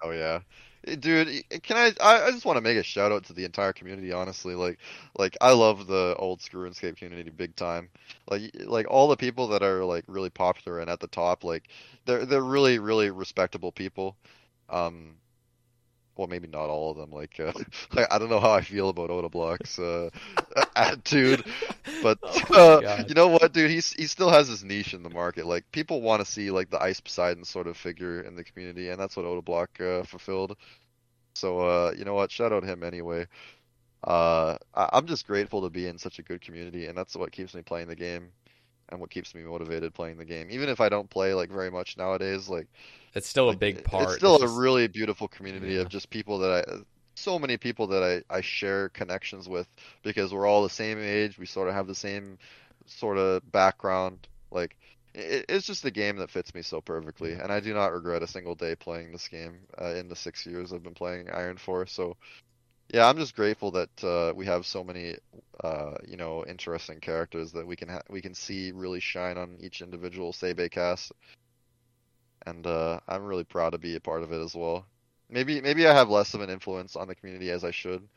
S2: Oh yeah. Dude, can I I just want to make a shout out to the entire community, honestly. Like like I love the old School RuneScape community big time. Like like all the people that are like really popular and at the top, like they're they're really really respectable people. Um well, maybe not all of them. Like, uh, like I don't know how I feel about Odablock's uh, attitude, but
S1: Oh
S2: uh, you know what, dude? He's he still has his niche in the market. Like, people want to see like the Ice Poseidon sort of figure in the community, and that's what Odablock uh, fulfilled. So, uh, you know what? Shout out him anyway. Uh, I, I'm just grateful to be in such a good community, and that's what keeps me playing the game, and what keeps me motivated playing the game. Even if I don't play like very much nowadays, like
S1: It's still a big part.
S2: It's still a
S1: just-
S2: really beautiful community
S1: Yeah.
S2: of just people that I, so many people that I, I share connections with because we're all the same age. We sort of have the same sort of background. Like, it, it's just a game that fits me so perfectly, and I do not regret a single day playing this game uh, in the six years I've been playing Iron Force. So, yeah, I'm just grateful that uh, we have so many, uh, you know, interesting characters that we can ha we can see really shine on each individual Zebe cast and uh, I'm really proud to be a part of it as well. Maybe maybe I have less of an influence on the community as I should,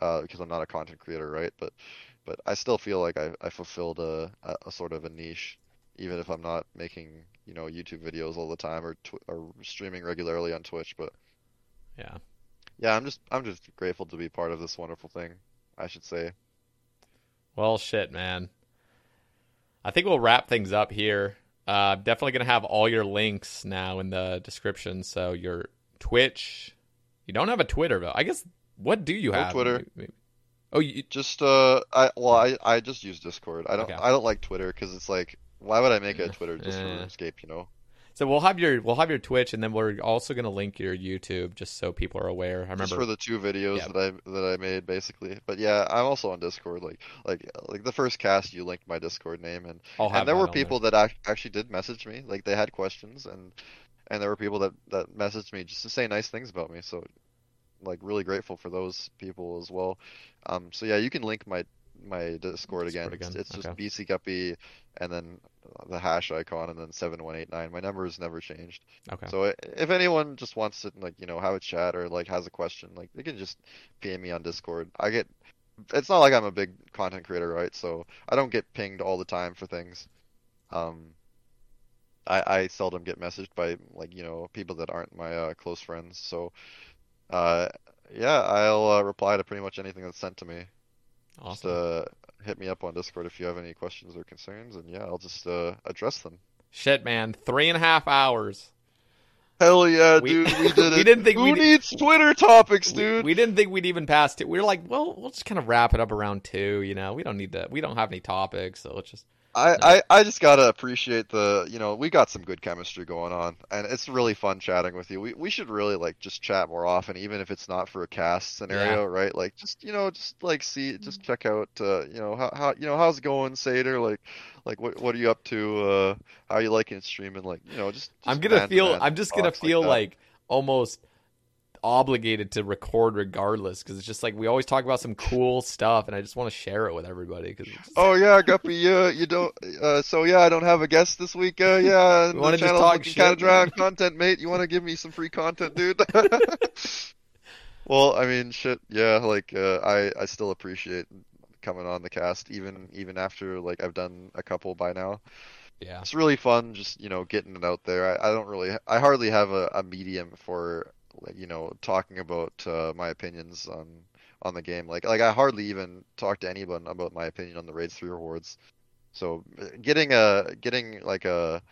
S2: uh, because I'm not a content creator, right? But but I still feel like I, I fulfilled a, a, sort of a niche, even if I'm not making you know YouTube videos all the time or tw or streaming regularly on Twitch. But
S1: Yeah.
S2: yeah, I'm just I'm just grateful to be part of this wonderful thing. I should say.
S1: Well, shit, man. I think we'll wrap things up here. Uh, definitely gonna have all your links now in the description. So your Twitch. You don't have a Twitter though. I guess. What do you
S2: No
S1: have?
S2: Twitter.
S1: Oh, you,
S2: Just uh, I well I I just use Discord. I don't
S1: Okay.
S2: I don't like Twitter because it's like why would I make a Twitter just for
S1: Yeah.
S2: RuneScape? You know.
S1: So we'll have your we'll have your Twitch, and then we're also gonna link your YouTube just so people are aware. I remember.
S2: Just for the two videos
S1: Yeah.
S2: that I that I made basically. But yeah, I'm also on Discord. Like like like the first cast, you linked my Discord name, and and there were people that actually did message me. Like they had questions, and and there were people that that messaged me just to say nice things about me. So like really grateful for those people as well. Um, so yeah, you can link my my Discord again.
S1: Discord again,
S2: It's, it's just
S1: okay.
S2: BC Guppy and then the hash icon and then seven one eight nine. My number has never changed.
S1: Okay.
S2: So if anyone just wants to like you know have a chat or like has a question, like they can just PM me on Discord. I get. It's not like I'm a big content creator, right? So I don't get pinged all the time for things. Um, I I seldom get messaged by like you know people that aren't my uh, close friends. So, uh, yeah, I'll uh, reply to pretty much anything that's sent to me. Just uh, hit me up on Discord if you have any questions or concerns, and yeah, I'll just uh, address them.
S1: Shit, man. Three and a half hours.
S2: Hell yeah,
S1: We-
S2: dude, we did it.
S1: we didn't think
S2: Who needs Twitter topics,
S1: We-
S2: dude?
S1: We, didn't think we'd even pass it. We were like, well, we'll just kind of wrap it up around two. You know, we don't need to. We don't have any topics, so let's just.
S2: I, I, I just gotta appreciate the, you know, we got some good chemistry going on, and it's really fun chatting with you. We we should really like just chat more often, even if it's not for a cast scenario, right? Like just you know, just like see, just check out, uh, you know, how how you know how's it going, Seder? Like like what what are you up to? Uh, how you liking streaming? Like you know, just,
S1: I'm gonna feel. I'm just gonna feel
S2: that.
S1: like almost obligated to record regardless because it's just like we always talk about some cool stuff, and I just want to share it with everybody because.
S2: Oh yeah, Guppy, you you don't. Uh, so yeah, I don't have a guest this week. Uh, yeah,
S1: wanna
S2: the
S1: just
S2: channel's
S1: talk
S2: looking kind of dry on content, mate. You want to give me some free content, dude? well, I mean, shit. Yeah, like uh, I I still appreciate coming on the cast, even even after like I've done a couple by now.
S1: yeah.
S2: It's really fun, just you know, getting it out there. I, I don't really, I hardly have a, a medium for like you know talking about uh, my opinions on on the game. Like like I hardly even talk to anyone about my opinion on the Raids 3 rewards. So uh, getting a getting like a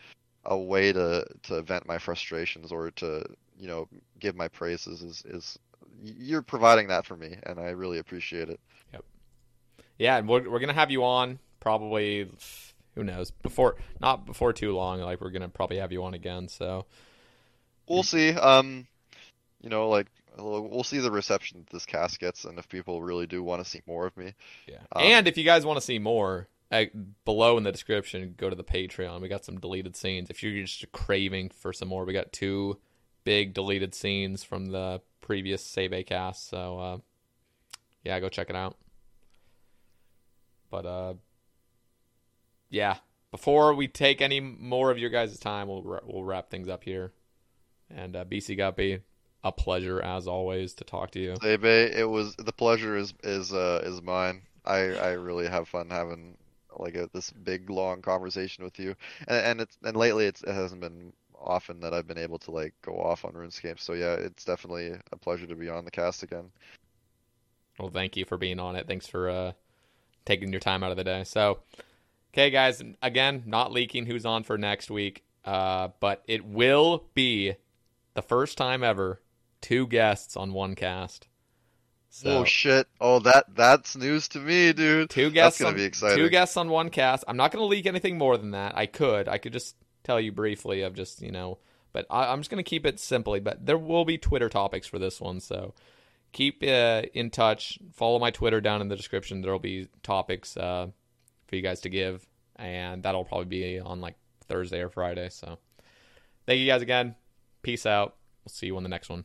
S2: a way to to vent my frustrations or to you know give my praises is is you're providing that for me, and I really appreciate it. Yep.
S1: Yeah, and we're we're gonna have you on probably. Who knows? Before not before too long. Like we're gonna probably have you on again. So
S2: We'll see. Um, you know, like we'll see the reception that this cast gets, and if people really do want to see more of me.
S1: yeah.
S2: Um,
S1: and if you guys want to see more, uh, below in the description, go to the Patreon. We got some deleted scenes. If you're just craving for some more, we got two big deleted scenes from the previous Save A cast. So uh, yeah, go check it out. But uh, yeah. Before we take any more of your guys' time, we'll we'll wrap things up here. And uh, BC Guppy, a pleasure as always to talk to you.
S2: Zebe, it was the pleasure is is uh is mine. I I really have fun having like a, this big long conversation with you, and and it's and lately it's, it hasn't been often that I've been able to like go off on RuneScape. So yeah, it's definitely a pleasure to be on the cast again.
S1: Well, thank you for being on it. Thanks for uh, taking your time out of the day. So, okay, guys, again, not leaking who's on for next week, uh, but it will be the first time ever two guests on one cast. So,
S2: Oh shit! Oh that that's news to me, dude.
S1: two guests
S2: That's gonna
S1: on,
S2: be exciting.
S1: Two guests on one cast. I'm not going to leak anything more than that. I could. I could just tell you briefly of just you know, but I, I'm just going to keep it simply. But there will be Twitter topics for this one, so keep uh, in touch. Follow my Twitter down in the description. There will be topics uh, for you guys to give, and that'll probably be on like Thursday or Friday. So thank you guys again. Peace out. We'll see you on the next one.